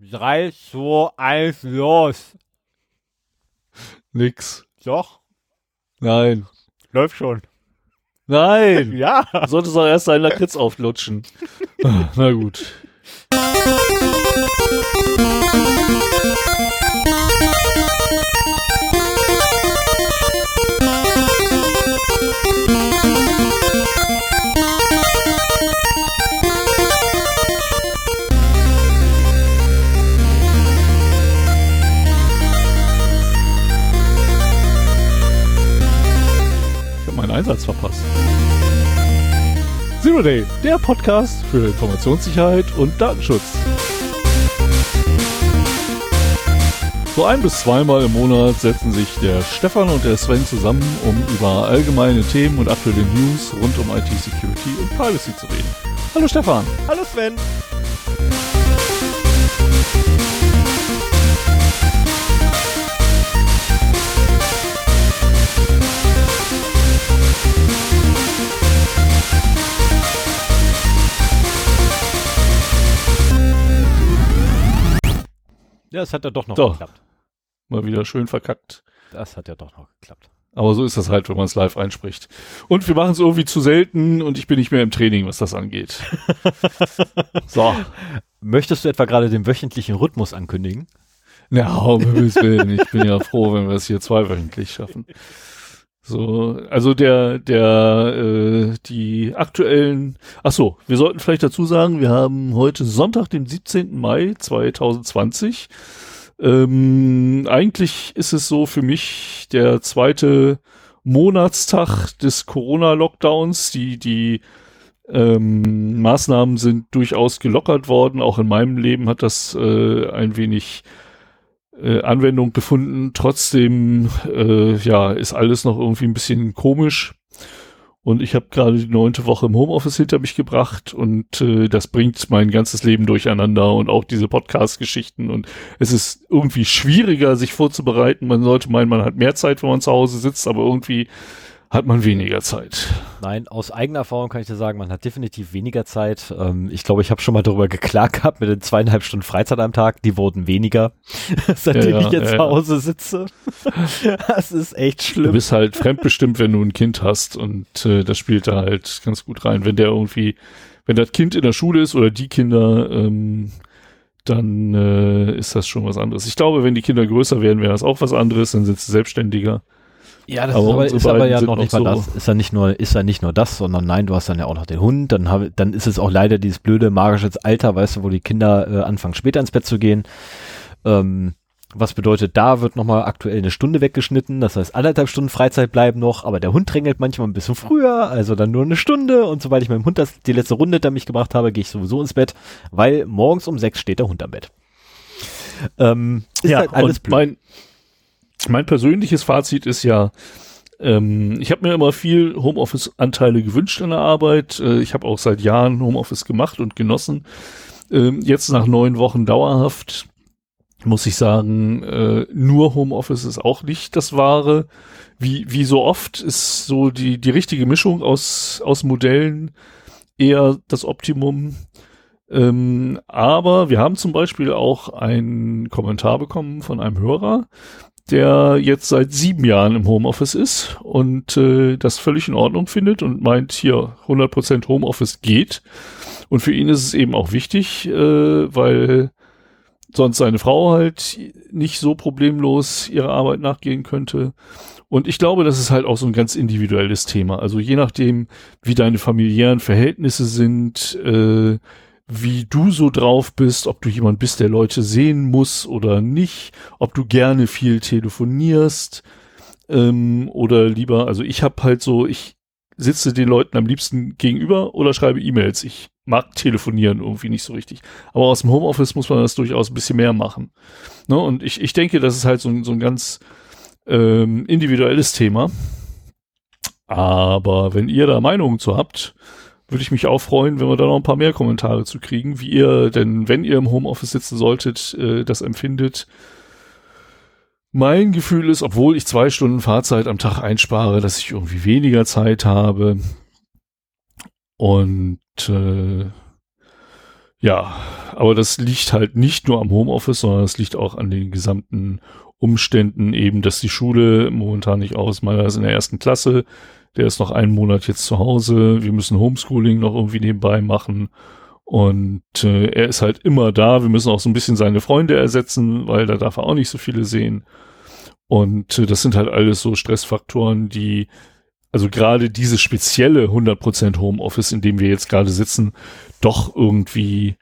3, 2, 1, los. Nix. Doch, Nein. läuft schon. Nein. Ja. Du solltest doch erst deinen Lakritz auflutschen. Na gut. Einsatz verpasst. Zero Day, der Podcast für Informationssicherheit und Datenschutz. So ein bis zweimal im Monat setzen sich der Stefan und der Sven zusammen, um über allgemeine Themen und aktuelle News rund um IT-Security und Privacy zu reden. Hallo Stefan. Hallo Sven. Ja, es hat ja doch noch Doch. geklappt. Mal wieder schön verkackt. Das hat ja doch noch geklappt. Aber so ist das halt, wenn man es live einspricht. Und wir machen es irgendwie zu selten und ich bin nicht mehr im Training, was das angeht. so. Möchtest du etwa gerade den wöchentlichen Rhythmus ankündigen? Ja, um Himmels Willen. Ich bin ja froh, wenn wir es hier zweiwöchentlich schaffen. So, also der, der, äh, die aktuellen, ach so, wir sollten vielleicht dazu sagen, wir haben heute Sonntag, den 17. Mai 2020. Ähm, eigentlich ist es so für mich der zweite Monatstag des Corona-Lockdowns. Die, die ähm, Maßnahmen sind durchaus gelockert worden. Auch in meinem Leben hat das äh, ein wenig äh, Anwendung gefunden. Trotzdem, äh, ja, ist alles noch irgendwie ein bisschen komisch. Und ich habe gerade die neunte Woche im Homeoffice hinter mich gebracht und äh, das bringt mein ganzes Leben durcheinander und auch diese Podcast-Geschichten. Und es ist irgendwie schwieriger, sich vorzubereiten. Man sollte meinen, man hat mehr Zeit, wenn man zu Hause sitzt, aber irgendwie hat man weniger Zeit. Nein, aus eigener Erfahrung kann ich dir sagen, man hat definitiv weniger Zeit. Ähm, ich glaube, ich habe schon mal darüber geklagt gehabt mit den zweieinhalb Stunden Freizeit am Tag. Die wurden weniger, seitdem Ja, ja, ich jetzt ja, zu. Hause sitze. das ist echt Du schlimm. bist halt fremdbestimmt, wenn du ein Kind hast und äh, das spielt da halt ganz gut rein. Wenn der irgendwie, wenn das Kind in der Schule ist oder die Kinder, ähm, dann äh, ist das schon was anderes. Ich glaube, wenn die Kinder größer werden, wäre das auch was anderes, dann sind sie selbstständiger. Ja, das Aber ist aber, ist aber ja noch nicht mal so- das. Ist ja nicht nur, ist ja nicht nur das, sondern nein, du hast dann ja auch noch den Hund. Dann habe, dann ist es auch leider dieses blöde magische Alter, weißt du, wo die Kinder äh, anfangen später ins Bett zu gehen. Ähm, was bedeutet, da wird nochmal aktuell eine Stunde weggeschnitten. Das heißt, anderthalb Stunden Freizeit bleiben noch, aber der Hund drängelt manchmal ein bisschen früher, also dann nur eine Stunde. Und sobald ich mit dem Hund das, die letzte Runde hinter mich gebracht habe, gehe ich sowieso ins Bett, weil morgens um sechs steht der Hund am Bett. Ähm, ist halt alles blöd. mein, mein persönliches Fazit ist ja, ähm, ich habe mir immer viel Homeoffice-Anteile gewünscht in der Arbeit. Äh, ich habe auch seit Jahren Homeoffice gemacht und genossen. Ähm, jetzt nach neun Wochen dauerhaft muss ich sagen, äh, nur Homeoffice ist auch nicht das Wahre. Wie, wie so oft ist so die, die richtige Mischung aus, aus Modellen eher das Optimum. Ähm, aber wir haben zum Beispiel auch einen Kommentar bekommen von einem Hörer, der jetzt seit sieben Jahren im Homeoffice ist und äh, das völlig in Ordnung findet und meint, hier 100% Homeoffice geht. Und für ihn ist es eben auch wichtig, äh, weil sonst seine Frau halt nicht so problemlos ihrer Arbeit nachgehen könnte. Und ich glaube, das ist halt auch so ein ganz individuelles Thema. Also je nachdem, wie deine familiären Verhältnisse sind, äh, wie du so drauf bist, ob du jemand bist, der Leute sehen muss oder nicht, ob du gerne viel telefonierst ähm, oder lieber, also ich habe halt so, ich sitze den Leuten am liebsten gegenüber oder schreibe E-Mails. Ich mag telefonieren irgendwie nicht so richtig. Aber aus dem Homeoffice muss man das durchaus ein bisschen mehr machen. Ne? Und ich, ich denke, das ist halt so, ein- so ein ganz ähm, individuelles Thema. Aber wenn ihr da Meinungen zu habt, würde ich mich auch freuen, wenn wir da noch ein paar mehr Kommentare zu kriegen, wie ihr denn, wenn ihr im Homeoffice sitzen solltet, äh, das empfindet. Mein Gefühl ist, obwohl ich zwei Stunden Fahrzeit am Tag einspare, dass ich irgendwie weniger Zeit habe. Und äh, Ja, aber das liegt halt nicht nur am Homeoffice, sondern es liegt auch an den gesamten Umständen eben, dass die Schule momentan nicht aus. Meiner ist in der ersten Klasse, der ist noch einen Monat jetzt zu Hause. Wir müssen Homeschooling noch irgendwie nebenbei machen. Und äh, er ist halt immer da. Wir müssen auch so ein bisschen seine Freunde ersetzen, weil da darf er auch nicht so viele sehen. Und äh, das sind halt alles so Stressfaktoren, die, also gerade dieses spezielle 100% Homeoffice, in dem wir jetzt gerade sitzen, doch irgendwie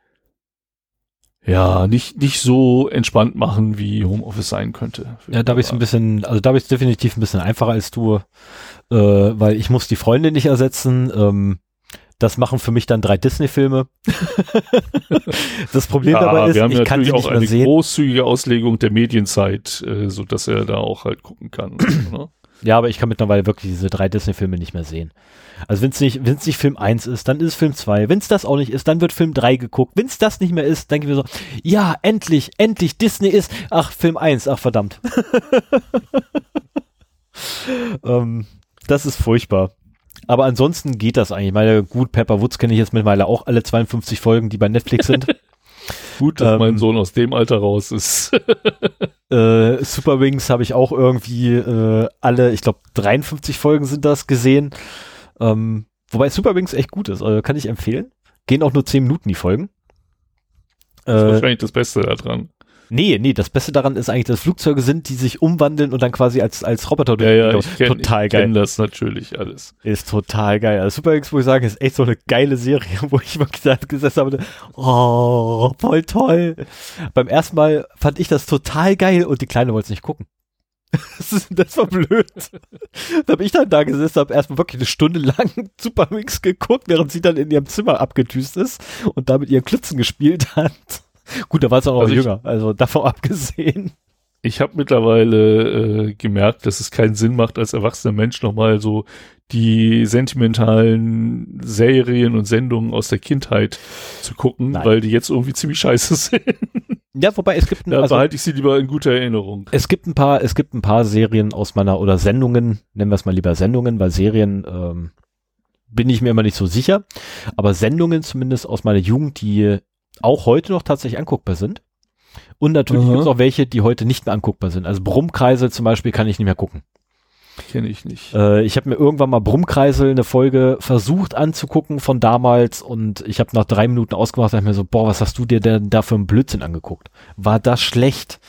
ja, nicht, nicht so entspannt machen, wie Homeoffice sein könnte. Ja, da habe ich es ein bisschen, also da habe ich es definitiv ein bisschen einfacher als du, äh, weil ich muss die Freunde nicht ersetzen. Ähm, das machen für mich dann drei Disney-Filme. das Problem ja, dabei ist, wir haben ich kann sie auch eine sehen. großzügige Auslegung der Medienzeit, äh, so dass er da auch halt gucken kann. ne? Ja, aber ich kann mittlerweile wirklich diese drei Disney-Filme nicht mehr sehen. Also wenn es nicht, wenn es nicht Film 1 ist, dann ist es Film 2. Wenn es das auch nicht ist, dann wird Film 3 geguckt. Wenn es das nicht mehr ist, denke ich mir so, ja, endlich, endlich, Disney ist, ach, Film 1, ach verdammt. ähm, das ist furchtbar. Aber ansonsten geht das eigentlich. Meine, gut, Pepper Woods kenne ich jetzt mittlerweile auch alle 52 Folgen, die bei Netflix sind. gut, dass ähm, mein Sohn aus dem Alter raus ist. äh, Super Wings habe ich auch irgendwie äh, alle, ich glaube 53 Folgen sind das gesehen. Ähm, wobei Super Wings echt gut ist, also kann ich empfehlen. Gehen auch nur 10 Minuten die Folgen. Das ist äh, wahrscheinlich das Beste daran. Nee, nee, das Beste daran ist eigentlich, dass Flugzeuge sind, die sich umwandeln und dann quasi als, als Roboter ja, ja, ich kenn, Total ich geil. das natürlich alles. Ist total geil. Also Super X, wo ich sagen, ist echt so eine geile Serie, wo ich wirklich da gesessen habe, oh, voll toll. Beim ersten Mal fand ich das total geil und die Kleine wollte es nicht gucken. Das, das, war blöd. da habe ich dann da gesessen, habe erstmal wirklich eine Stunde lang Super Mix geguckt, während sie dann in ihrem Zimmer abgedüst ist und da mit ihren Klitzen gespielt hat. Gut, da war es auch noch also jünger, also davon abgesehen. Ich habe mittlerweile äh, gemerkt, dass es keinen Sinn macht, als erwachsener Mensch nochmal so die sentimentalen Serien und Sendungen aus der Kindheit zu gucken, Nein. weil die jetzt irgendwie ziemlich scheiße sind. Ja, wobei es gibt ein, da also, behalte ich sie lieber in guter Erinnerung. Es gibt ein paar, es gibt ein paar Serien aus meiner oder Sendungen, nennen wir es mal lieber Sendungen, weil Serien ähm, bin ich mir immer nicht so sicher, aber Sendungen zumindest aus meiner Jugend, die auch heute noch tatsächlich anguckbar sind. Und natürlich gibt es auch welche, die heute nicht mehr anguckbar sind. Also Brummkreisel zum Beispiel kann ich nicht mehr gucken. Kenne ich nicht. Äh, ich habe mir irgendwann mal Brummkreisel eine Folge versucht anzugucken von damals und ich habe nach drei Minuten ausgemacht und mir so, boah, was hast du dir denn da für einen Blödsinn angeguckt? War das schlecht?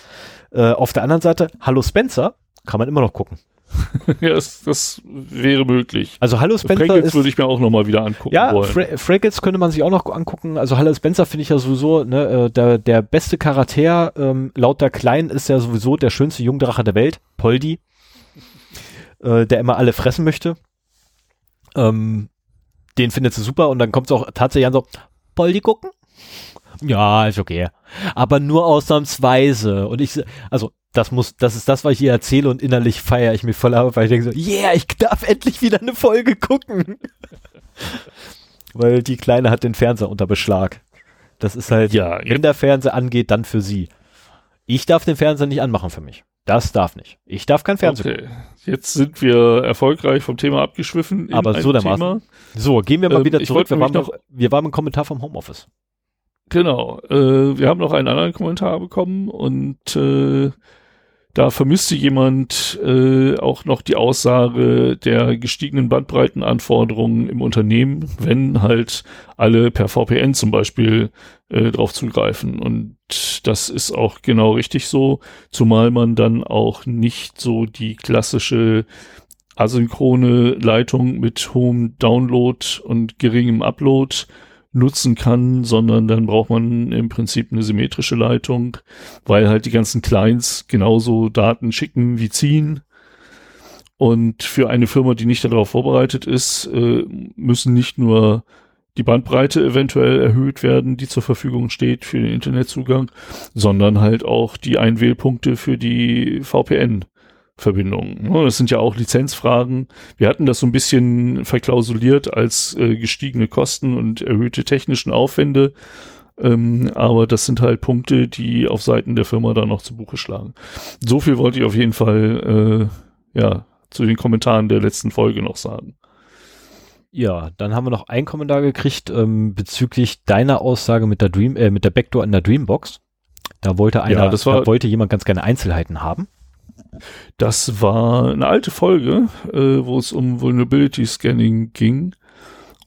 Äh, auf der anderen Seite, Hallo Spencer, kann man immer noch gucken. ja, das, das, wäre möglich. Also Hallo Spencer Fraggles würde ich mir auch nochmal wieder angucken ja, wollen. Fra könnte man sich auch noch angucken. Also Hallo Spencer finde ich ja sowieso, ne, äh, der, der beste Charakter ähm, laut der Klein ist ja sowieso der schönste Jungdrache der Welt, Poldi, äh, der immer alle fressen möchte. Ähm, den findet sie super und dann kommt es auch tatsächlich an so, Poldi gucken? Ja, ist okay. Aber nur ausnahmsweise. Und ich, also das muss, das ist das, was ich hier erzähle und innerlich feiere ich mich voll ab, weil ich denke so, yeah, ich darf endlich wieder eine Folge gucken. weil die Kleine hat den Fernseher unter Beschlag. Das ist halt, ja, wenn der Fernseher angeht, dann für sie. Ich darf den Fernseher nicht anmachen für mich. Das darf nicht. Ich darf kein Fernseher okay. Jetzt sind wir erfolgreich vom Thema abgeschwiffen. Aber so dermaßen. So, gehen wir mal ähm, wieder zurück. Wir waren, noch, wir waren im Kommentar vom Homeoffice. Genau. Äh, wir haben noch einen anderen Kommentar bekommen und äh, da vermisste jemand äh, auch noch die Aussage der gestiegenen Bandbreitenanforderungen im Unternehmen, wenn halt alle per VPN zum Beispiel äh, drauf zugreifen. Und das ist auch genau richtig so, zumal man dann auch nicht so die klassische asynchrone Leitung mit hohem Download und geringem Upload nutzen kann, sondern dann braucht man im Prinzip eine symmetrische Leitung, weil halt die ganzen Clients genauso Daten schicken wie ziehen. Und für eine Firma, die nicht darauf vorbereitet ist, äh, müssen nicht nur die Bandbreite eventuell erhöht werden, die zur Verfügung steht für den Internetzugang, sondern halt auch die Einwählpunkte für die VPN. Verbindungen. Das sind ja auch Lizenzfragen. Wir hatten das so ein bisschen verklausuliert als äh, gestiegene Kosten und erhöhte technischen Aufwände. Ähm, aber das sind halt Punkte, die auf Seiten der Firma dann noch zu Buche schlagen. So viel wollte ich auf jeden Fall äh, ja zu den Kommentaren der letzten Folge noch sagen. Ja, dann haben wir noch einen Kommentar gekriegt ähm, bezüglich deiner Aussage mit der Dream, äh, mit der Backdoor in der Dreambox. Da wollte einer, Ja, das war- da wollte jemand ganz gerne Einzelheiten haben. Das war eine alte Folge, äh, wo es um Vulnerability Scanning ging.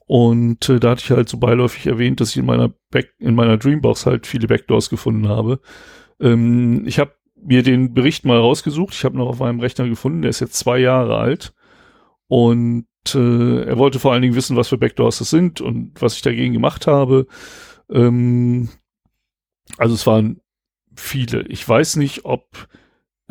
Und äh, da hatte ich halt so beiläufig erwähnt, dass ich in meiner Back in meiner Dreambox halt viele Backdoors gefunden habe. Ähm, ich habe mir den Bericht mal rausgesucht. Ich habe noch auf meinem Rechner gefunden. Der ist jetzt zwei Jahre alt. Und äh, er wollte vor allen Dingen wissen, was für Backdoors das sind und was ich dagegen gemacht habe. Ähm, also es waren viele. Ich weiß nicht, ob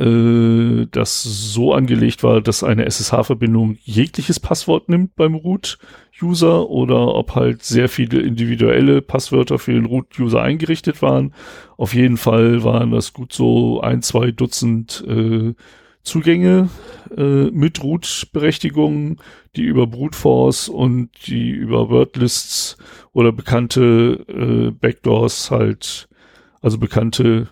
äh, das so angelegt war, dass eine SSH-Verbindung jegliches Passwort nimmt beim Root-User oder ob halt sehr viele individuelle Passwörter für den Root-User eingerichtet waren. Auf jeden Fall waren das gut so ein, zwei Dutzend äh, Zugänge äh, mit Root-Berechtigungen, die über Brute Force und die über Wordlists oder bekannte äh, Backdoors halt, also bekannte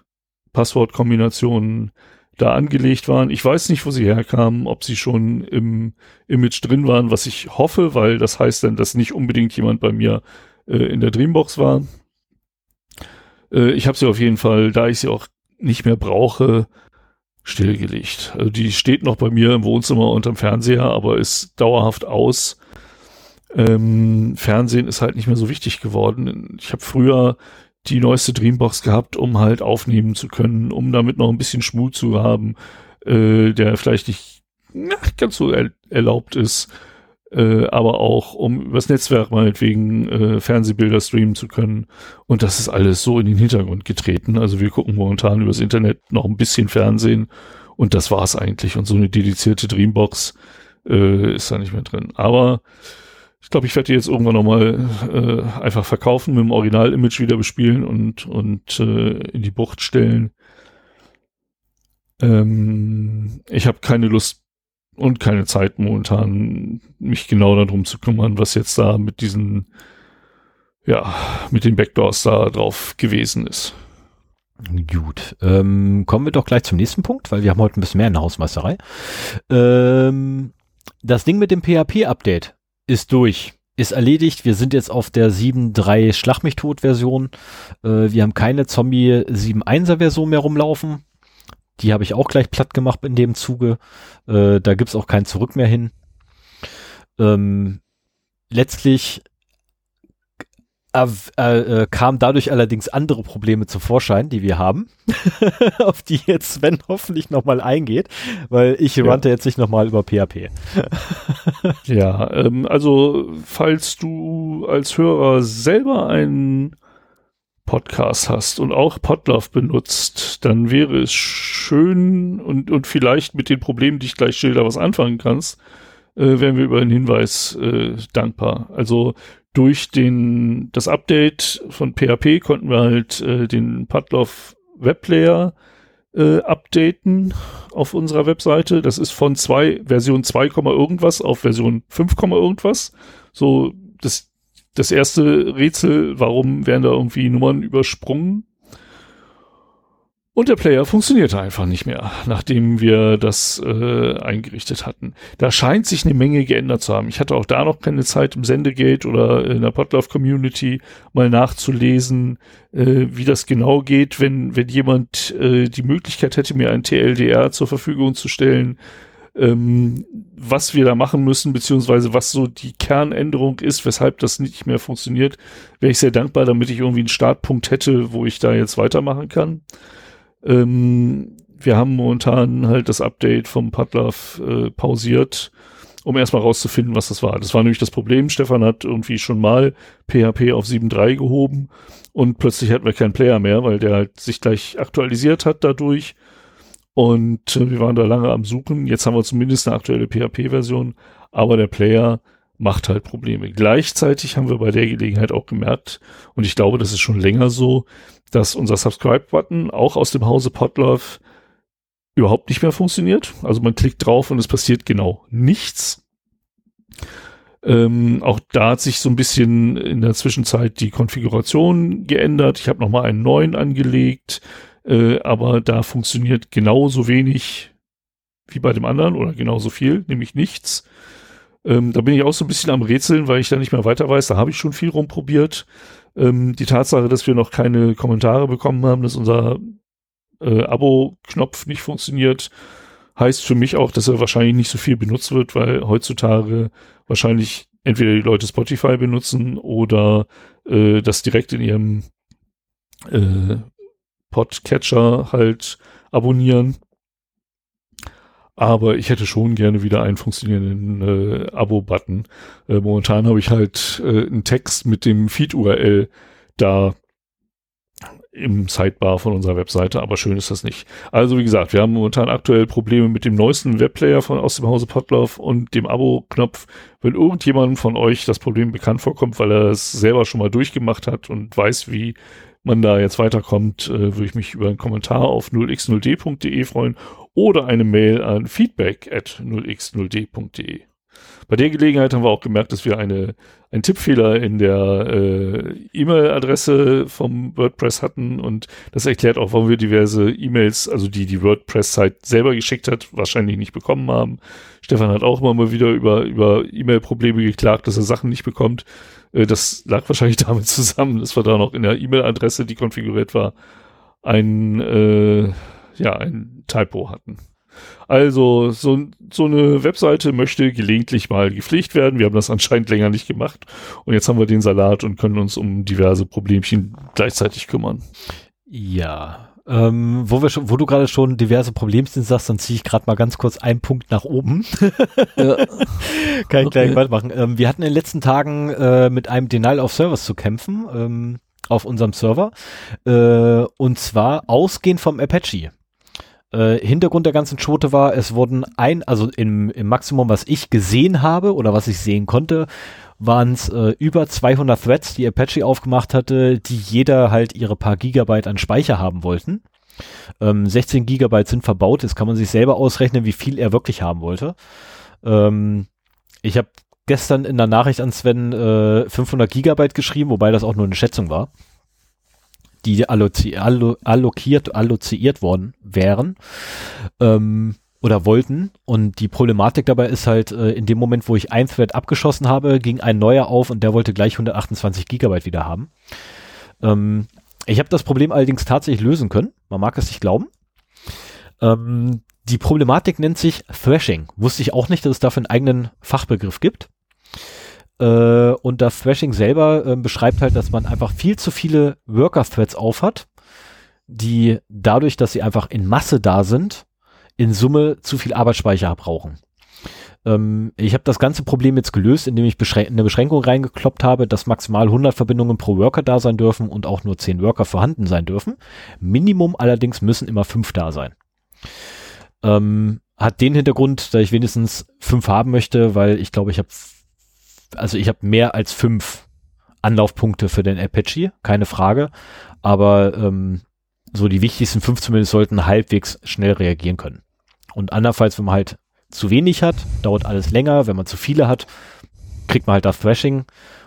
Passwortkombinationen da angelegt waren. Ich weiß nicht, wo sie herkamen, ob sie schon im Image drin waren, was ich hoffe, weil das heißt dann, dass nicht unbedingt jemand bei mir äh, in der Dreambox war. Äh, ich habe sie auf jeden Fall, da ich sie auch nicht mehr brauche, stillgelegt. Also die steht noch bei mir im Wohnzimmer unterm Fernseher, aber ist dauerhaft aus. Ähm, Fernsehen ist halt nicht mehr so wichtig geworden. Ich habe früher die neueste Dreambox gehabt, um halt aufnehmen zu können, um damit noch ein bisschen Schmut zu haben, äh, der vielleicht nicht na, ganz so er erlaubt ist, äh, aber auch um übers Netzwerk meinetwegen äh, Fernsehbilder streamen zu können. Und das ist alles so in den Hintergrund getreten. Also wir gucken momentan übers Internet noch ein bisschen Fernsehen und das war's eigentlich. Und so eine dedizierte Dreambox äh, ist da nicht mehr drin. Aber ich glaube, ich werde die jetzt irgendwann nochmal äh, einfach verkaufen, mit dem Original-Image wieder bespielen und, und äh, in die Bucht stellen. Ähm, ich habe keine Lust und keine Zeit momentan, mich genau darum zu kümmern, was jetzt da mit diesen, ja, mit den Backdoors da drauf gewesen ist. Gut, ähm, kommen wir doch gleich zum nächsten Punkt, weil wir haben heute ein bisschen mehr in der Hausmeisterei. Ähm, das Ding mit dem PHP-Update ist durch, ist erledigt. Wir sind jetzt auf der 7.3 Schlag mich tot Version. Äh, wir haben keine Zombie 7.1er Version mehr rumlaufen. Die habe ich auch gleich platt gemacht in dem Zuge. Äh, da gibt's auch kein Zurück mehr hin. Ähm, letztlich äh, äh, kamen dadurch allerdings andere Probleme zum Vorschein, die wir haben, auf die jetzt Sven hoffentlich nochmal eingeht, weil ich Ja. rannte jetzt nicht nochmal über PHP. Ja, ähm, also falls du als Hörer selber einen Podcast hast und auch Podlove benutzt, dann wäre es schön und, und vielleicht mit den Problemen, die ich gleich schilder, was anfangen kannst, äh, wären wir über einen Hinweis äh, dankbar. Also durch den, das Update von PHP konnten wir halt äh, den Podlove Webplayer äh, updaten auf unserer Webseite. Das ist von zwei, Version 2, irgendwas auf Version 5, irgendwas. So, das, das erste Rätsel, warum werden da irgendwie Nummern übersprungen? Und der Player funktionierte einfach nicht mehr, nachdem wir das äh, eingerichtet hatten. Da scheint sich eine Menge geändert zu haben. Ich hatte auch da noch keine Zeit im Sendegate oder in der Podlove Community mal nachzulesen, äh, wie das genau geht, wenn, wenn jemand äh, die Möglichkeit hätte, mir ein TLDR zur Verfügung zu stellen, ähm, was wir da machen müssen, beziehungsweise was so die Kernänderung ist, weshalb das nicht mehr funktioniert, wäre ich sehr dankbar, damit ich irgendwie einen Startpunkt hätte, wo ich da jetzt weitermachen kann. Ähm, wir haben momentan halt das Update vom Padlove äh, pausiert, um erstmal rauszufinden, was das war. Das war nämlich das Problem. Stefan hat irgendwie schon mal PHP auf 7.3 gehoben und plötzlich hatten wir keinen Player mehr, weil der halt sich gleich aktualisiert hat dadurch. Und äh, wir waren da lange am Suchen. Jetzt haben wir zumindest eine aktuelle PHP-Version, aber der Player macht halt Probleme. Gleichzeitig haben wir bei der Gelegenheit auch gemerkt, und ich glaube, das ist schon länger so, dass unser Subscribe-Button auch aus dem Hause Podlove überhaupt nicht mehr funktioniert. Also man klickt drauf und es passiert genau nichts. Ähm, auch da hat sich so ein bisschen in der Zwischenzeit die Konfiguration geändert. Ich habe nochmal einen neuen angelegt, äh, aber da funktioniert genauso wenig wie bei dem anderen oder genauso viel, nämlich nichts. Ähm, da bin ich auch so ein bisschen am Rätseln, weil ich da nicht mehr weiter weiß. Da habe ich schon viel rumprobiert. Ähm, die Tatsache, dass wir noch keine Kommentare bekommen haben, dass unser äh, Abo-Knopf nicht funktioniert, heißt für mich auch, dass er wahrscheinlich nicht so viel benutzt wird, weil heutzutage wahrscheinlich entweder die Leute Spotify benutzen oder äh, das direkt in ihrem äh, Podcatcher halt abonnieren. Aber ich hätte schon gerne wieder einen funktionierenden äh, Abo-Button. Äh, momentan habe ich halt äh, einen Text mit dem Feed-URL da im Sidebar von unserer Webseite, aber schön ist das nicht. Also wie gesagt, wir haben momentan aktuell Probleme mit dem neuesten Webplayer von aus dem Hause Potlauf und dem Abo-Knopf. Wenn irgendjemand von euch das Problem bekannt vorkommt, weil er es selber schon mal durchgemacht hat und weiß, wie man da jetzt weiterkommt, äh, würde ich mich über einen Kommentar auf 0x0d.de freuen oder eine Mail an feedback at 0x0d.de. Bei der Gelegenheit haben wir auch gemerkt, dass wir eine, einen Tippfehler in der äh, E-Mail-Adresse vom WordPress hatten und das erklärt auch, warum wir diverse E-Mails, also die die WordPress-Site selber geschickt hat, wahrscheinlich nicht bekommen haben. Stefan hat auch immer mal wieder über, über E-Mail-Probleme geklagt, dass er Sachen nicht bekommt. Äh, das lag wahrscheinlich damit zusammen, dass wir da noch in der E-Mail-Adresse, die konfiguriert war, ein, äh, ja, ein Typo hatten. Also so, so eine Webseite möchte gelegentlich mal gepflegt werden. Wir haben das anscheinend länger nicht gemacht. Und jetzt haben wir den Salat und können uns um diverse Problemchen gleichzeitig kümmern. Ja, ähm, wo, wir schon, wo du gerade schon diverse Problemchen sagst, dann ziehe ich gerade mal ganz kurz einen Punkt nach oben. ja. Kann ich okay. gleich weitermachen. Ähm, wir hatten in den letzten Tagen äh, mit einem Denial of Service zu kämpfen ähm, auf unserem Server. Äh, und zwar ausgehend vom Apache. Äh, Hintergrund der ganzen Schote war, es wurden ein, also im, im Maximum, was ich gesehen habe oder was ich sehen konnte, waren es äh, über 200 Threads, die Apache aufgemacht hatte, die jeder halt ihre paar Gigabyte an Speicher haben wollten. Ähm, 16 Gigabyte sind verbaut, jetzt kann man sich selber ausrechnen, wie viel er wirklich haben wollte. Ähm, ich habe gestern in der Nachricht an Sven äh, 500 Gigabyte geschrieben, wobei das auch nur eine Schätzung war die allozi allo allokiert, alloziert worden wären ähm, oder wollten. Und die Problematik dabei ist halt, äh, in dem Moment, wo ich ein Thread abgeschossen habe, ging ein neuer auf und der wollte gleich 128 Gigabyte wieder haben. Ähm, ich habe das Problem allerdings tatsächlich lösen können. Man mag es nicht glauben. Ähm, die Problematik nennt sich Thrashing. Wusste ich auch nicht, dass es dafür einen eigenen Fachbegriff gibt. Äh, und das Thrashing selber äh, beschreibt halt, dass man einfach viel zu viele Worker-Threads aufhat, die dadurch, dass sie einfach in Masse da sind, in Summe zu viel Arbeitsspeicher brauchen. Ähm, ich habe das ganze Problem jetzt gelöst, indem ich Beschrän eine Beschränkung reingekloppt habe, dass maximal 100 Verbindungen pro Worker da sein dürfen und auch nur 10 Worker vorhanden sein dürfen. Minimum allerdings müssen immer 5 da sein. Ähm, hat den Hintergrund, dass ich wenigstens 5 haben möchte, weil ich glaube, ich habe also ich habe mehr als fünf Anlaufpunkte für den Apache, keine Frage. Aber ähm, so die wichtigsten fünf zumindest sollten halbwegs schnell reagieren können. Und andernfalls, wenn man halt zu wenig hat, dauert alles länger. Wenn man zu viele hat, kriegt man halt das Thrashing.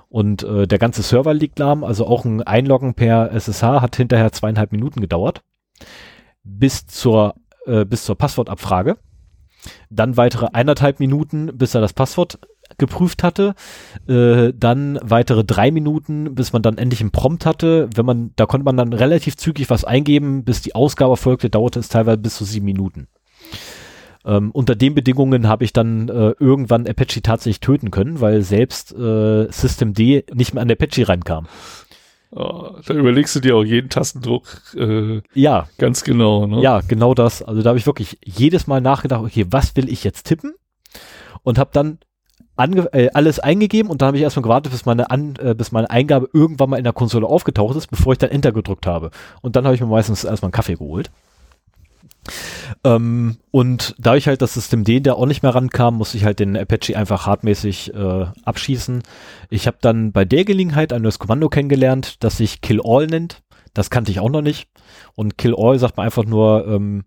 Und äh, der ganze Server liegt lahm. Also auch ein Einloggen per SSH hat hinterher zweieinhalb Minuten gedauert. Bis zur, äh, bis zur Passwortabfrage. Dann weitere eineinhalb Minuten, bis er das Passwort geprüft hatte, äh, dann weitere drei Minuten, bis man dann endlich einen Prompt hatte. Wenn man, da konnte man dann relativ zügig was eingeben, bis die Ausgabe folgte, dauerte es teilweise bis zu sieben Minuten. Ähm, unter den Bedingungen habe ich dann äh, irgendwann Apache tatsächlich töten können, weil selbst äh, System D nicht mehr an Apache reinkam. Oh, da überlegst du dir auch jeden Tastendruck äh, ja ganz genau. Ne? Ja, genau das. Also da habe ich wirklich jedes Mal nachgedacht, okay, was will ich jetzt tippen? Und habe dann äh, alles eingegeben und dann habe ich erstmal gewartet, bis meine, An äh, bis meine Eingabe irgendwann mal in der Konsole aufgetaucht ist, bevor ich dann Enter gedrückt habe. Und dann habe ich mir meistens erstmal einen Kaffee geholt. Ähm, und da ich halt das System D, der auch nicht mehr rankam, musste ich halt den Apache einfach hardmäßig äh, abschießen. Ich habe dann bei der Gelegenheit ein neues Kommando kennengelernt, das sich Kill All nennt. Das kannte ich auch noch nicht. Und Kill All sagt man einfach nur ähm,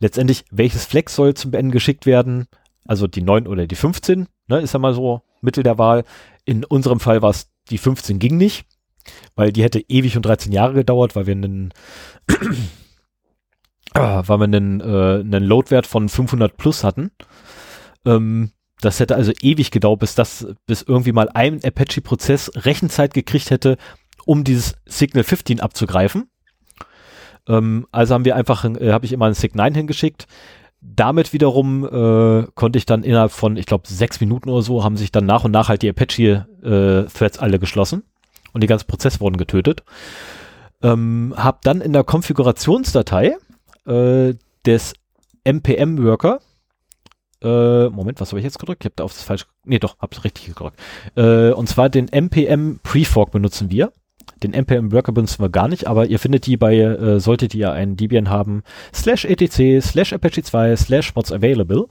letztendlich, welches Flex soll zum Beenden geschickt werden. Also die 9 oder die 15 ne, ist ja mal so Mittel der Wahl. In unserem Fall war es, die 15 ging nicht, weil die hätte ewig und 13 Jahre gedauert, weil wir einen, weil wir einen, äh, einen Loadwert von 500 plus hatten. Ähm, das hätte also ewig gedauert, bis das, bis irgendwie mal ein Apache-Prozess Rechenzeit gekriegt hätte, um dieses Signal 15 abzugreifen. Ähm, also haben wir einfach, äh, habe ich immer ein SIG 9 hingeschickt. Damit wiederum äh, konnte ich dann innerhalb von, ich glaube, sechs Minuten oder so, haben sich dann nach und nach halt die Apache-Threads äh, alle geschlossen und die ganzen Prozesse wurden getötet. Ähm, hab dann in der Konfigurationsdatei äh, des MPM-Worker, äh, Moment, was habe ich jetzt gedrückt? Ich habe da auf das falsch, nee doch, hab's richtig gedrückt. Äh, und zwar den MPM Prefork benutzen wir. Den NPM Worker benutzen wir gar nicht, aber ihr findet die bei, äh, solltet ihr einen Debian haben, slash etc, slash Apache 2, slash mods available.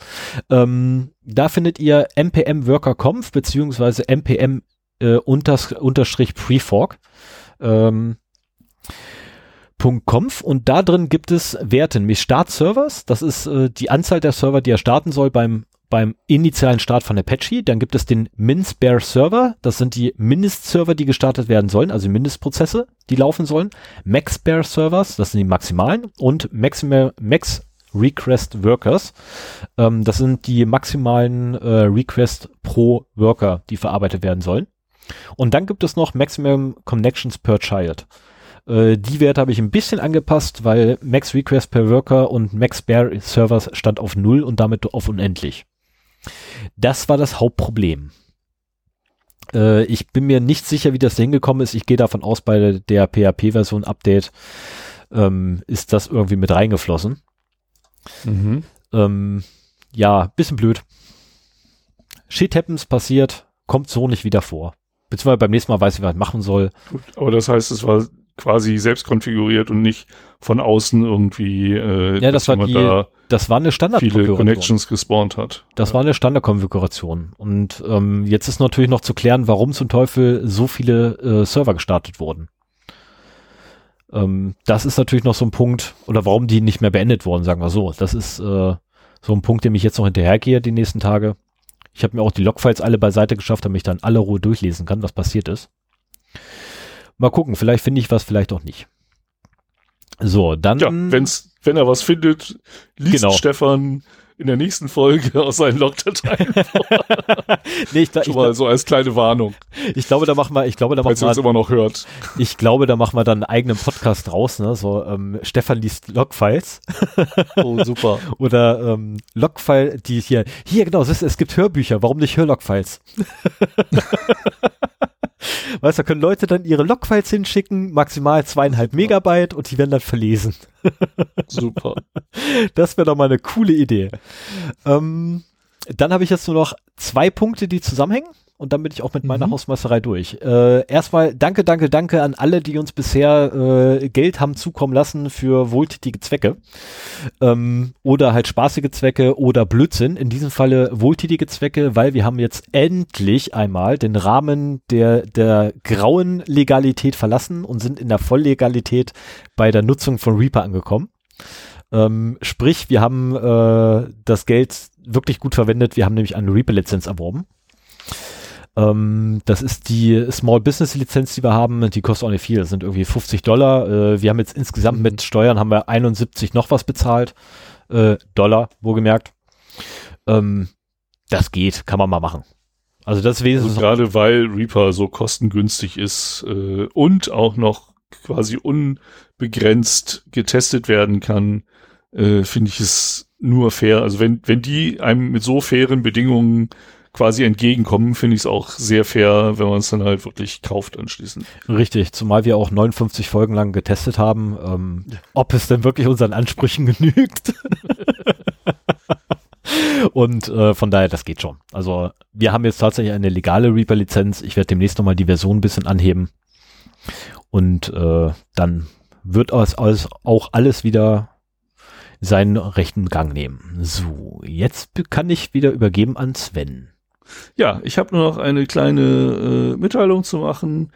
Ähm, da findet ihr npm worker conf beziehungsweise npm äh, unters, unterstrich prefork. Ähm, .conf und da drin gibt es Werte, nämlich Start-Servers, das ist äh, die Anzahl der Server, die er starten soll beim beim initialen Start von Apache. Dann gibt es den MinSpare Server. Das sind die Mindestserver, die gestartet werden sollen, also Mindestprozesse, die laufen sollen. MaxSpare Servers, das sind die maximalen. Und Max Request Workers. Ähm, das sind die maximalen äh, Request pro Worker, die verarbeitet werden sollen. Und dann gibt es noch Maximum Connections per Child. Äh, die Werte habe ich ein bisschen angepasst, weil Max Request per Worker und Max Bear Servers stand auf null und damit auf unendlich. Das war das Hauptproblem. Äh, ich bin mir nicht sicher, wie das hingekommen ist. Ich gehe davon aus, bei der PHP-Version Update ähm, ist das irgendwie mit reingeflossen. Mhm. Ähm, ja, bisschen blöd. Shit happens, passiert, kommt so nicht wieder vor. Beziehungsweise beim nächsten Mal weiß ich, was ich machen soll. Gut, aber das heißt, es war quasi selbst konfiguriert und nicht von außen irgendwie äh, ja, das war die, da das war eine Standardkonfiguration. Viele Connections gespawnt hat. Das ja. war eine Standardkonfiguration. Und ähm, jetzt ist natürlich noch zu klären, warum zum Teufel so viele äh, Server gestartet wurden. Ähm, das ist natürlich noch so ein Punkt, oder warum die nicht mehr beendet wurden, sagen wir so. Das ist äh, so ein Punkt, dem ich jetzt noch hinterhergehe die nächsten Tage. Ich habe mir auch die Logfiles alle beiseite geschafft, damit ich dann alle Ruhe durchlesen kann, was passiert ist. Mal gucken, vielleicht finde ich was, vielleicht auch nicht. So, dann. Ja, wenn's, wenn er was findet, liest genau. Stefan in der nächsten Folge aus seinen Logdateien nee, ich, Schon ich, mal so als kleine Warnung. Ich glaube, da machen wir, ich glaube, da machen wir. uns immer noch hört. Ich glaube, da machen wir dann einen eigenen Podcast raus, ne? So, ähm, Stefan liest Logfiles. oh, super. Oder ähm, Logfile, die hier, hier genau, es, ist, es gibt Hörbücher, warum nicht Hörlogfiles? Weißt du, da können Leute dann ihre Logfiles hinschicken, maximal zweieinhalb Megabyte und die werden dann verlesen. Super. Das wäre doch mal eine coole Idee. Ähm, dann habe ich jetzt nur noch zwei Punkte, die zusammenhängen und dann bin ich auch mit meiner mhm. Hausmeisterei durch. Äh, erstmal danke, danke, danke an alle, die uns bisher äh, Geld haben zukommen lassen für wohltätige Zwecke ähm, oder halt spaßige Zwecke oder Blödsinn. In diesem Falle wohltätige Zwecke, weil wir haben jetzt endlich einmal den Rahmen der, der grauen Legalität verlassen und sind in der Volllegalität bei der Nutzung von Reaper angekommen. Ähm, sprich, wir haben äh, das Geld wirklich gut verwendet. Wir haben nämlich eine Reaper-Lizenz erworben. Ähm, das ist die Small Business Lizenz, die wir haben. Die kostet auch nicht viel. Das sind irgendwie 50 Dollar. Äh, wir haben jetzt insgesamt mhm. mit Steuern haben wir 71 noch was bezahlt. Äh, Dollar, wohlgemerkt. Ähm, das geht, kann man mal machen. Also das wesentlich. Gerade weil Reaper so kostengünstig ist äh, und auch noch quasi unbegrenzt getestet werden kann, äh, finde ich es nur fair. Also wenn, wenn die einem mit so fairen Bedingungen quasi entgegenkommen, finde ich es auch sehr fair, wenn man es dann halt wirklich kauft anschließend. Richtig, zumal wir auch 59 Folgen lang getestet haben, ähm, ob es denn wirklich unseren Ansprüchen genügt. Und äh, von daher, das geht schon. Also wir haben jetzt tatsächlich eine legale Reaper-Lizenz. Ich werde demnächst nochmal die Version ein bisschen anheben. Und äh, dann wird alles, alles, auch alles wieder seinen rechten Gang nehmen. So, jetzt kann ich wieder übergeben an Sven. Ja, ich habe nur noch eine kleine äh, Mitteilung zu machen.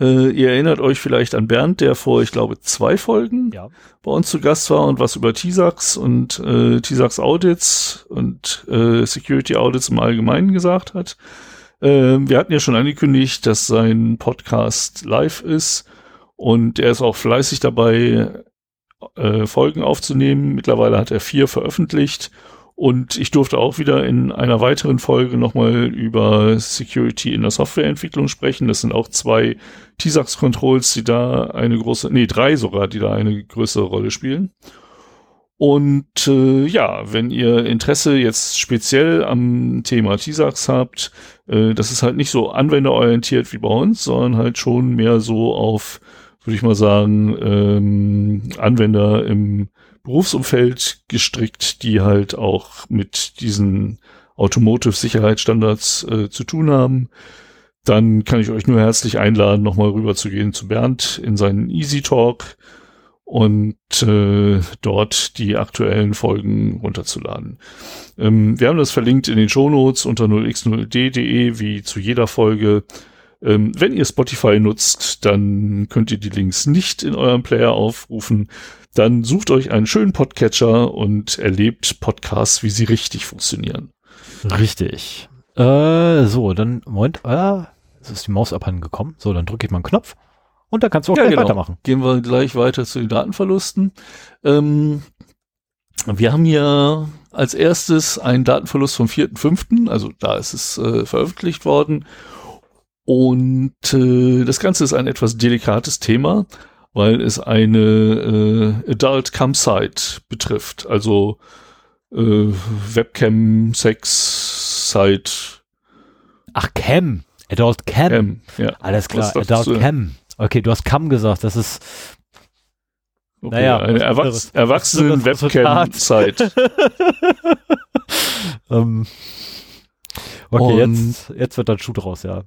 Äh, ihr erinnert euch vielleicht an Bernd, der vor, ich glaube, zwei Folgen ja. bei uns zu Gast war und was über TISAX und äh, TISAX Audits und äh, Security Audits im Allgemeinen gesagt hat. Äh, wir hatten ja schon angekündigt, dass sein Podcast live ist und er ist auch fleißig dabei, äh, Folgen aufzunehmen. Mittlerweile hat er vier veröffentlicht Und ich durfte auch wieder in einer weiteren Folge nochmal über Security in der Softwareentwicklung sprechen. Das sind auch zwei TISAX-Controls, die da eine große, nee, drei sogar, die da eine größere Rolle spielen. Und äh, ja, wenn ihr Interesse jetzt speziell am Thema TISAX habt, äh, das ist halt nicht so anwenderorientiert wie bei uns, sondern halt schon mehr so auf, würde ich mal sagen, ähm, Anwender im Berufsumfeld gestrickt, die halt auch mit diesen Automotive-Sicherheitsstandards äh, zu tun haben. Dann kann ich euch nur herzlich einladen, nochmal rüber zu gehen zu Bernd in seinen Easy Talk und äh, dort die aktuellen Folgen runterzuladen. Ähm, wir haben das verlinkt in den Shownotes unter 0x0d.de wie zu jeder Folge. Ähm, wenn ihr Spotify nutzt, dann könnt ihr die Links nicht in eurem Player aufrufen. Dann sucht euch einen schönen Podcatcher und erlebt Podcasts, wie sie richtig funktionieren. Richtig. Äh, so, dann, Moment, äh, es ist die Maus abhanden gekommen. So, dann drücke ich mal einen Knopf. Und dann kannst du auch ja, gleich genau. weitermachen. Gehen wir gleich weiter zu den Datenverlusten. Ähm, wir haben hier als erstes einen Datenverlust vom 4.5., also da ist es äh, veröffentlicht worden. Und äh, das Ganze ist ein etwas delikates Thema, weil es eine äh, Adult Cam Site betrifft, also äh, Webcam, Sex, Site, Ach, Cam. Adult Cam. Cam. Ja. Alles klar, Was Adult du? Cam. Okay, du hast Cam gesagt, das ist, Okay, Naja, eine Erwachs erwachsenen anderes Webcam-Site. ähm, okay, Und- jetzt, jetzt wird dann Schuh draus, ja.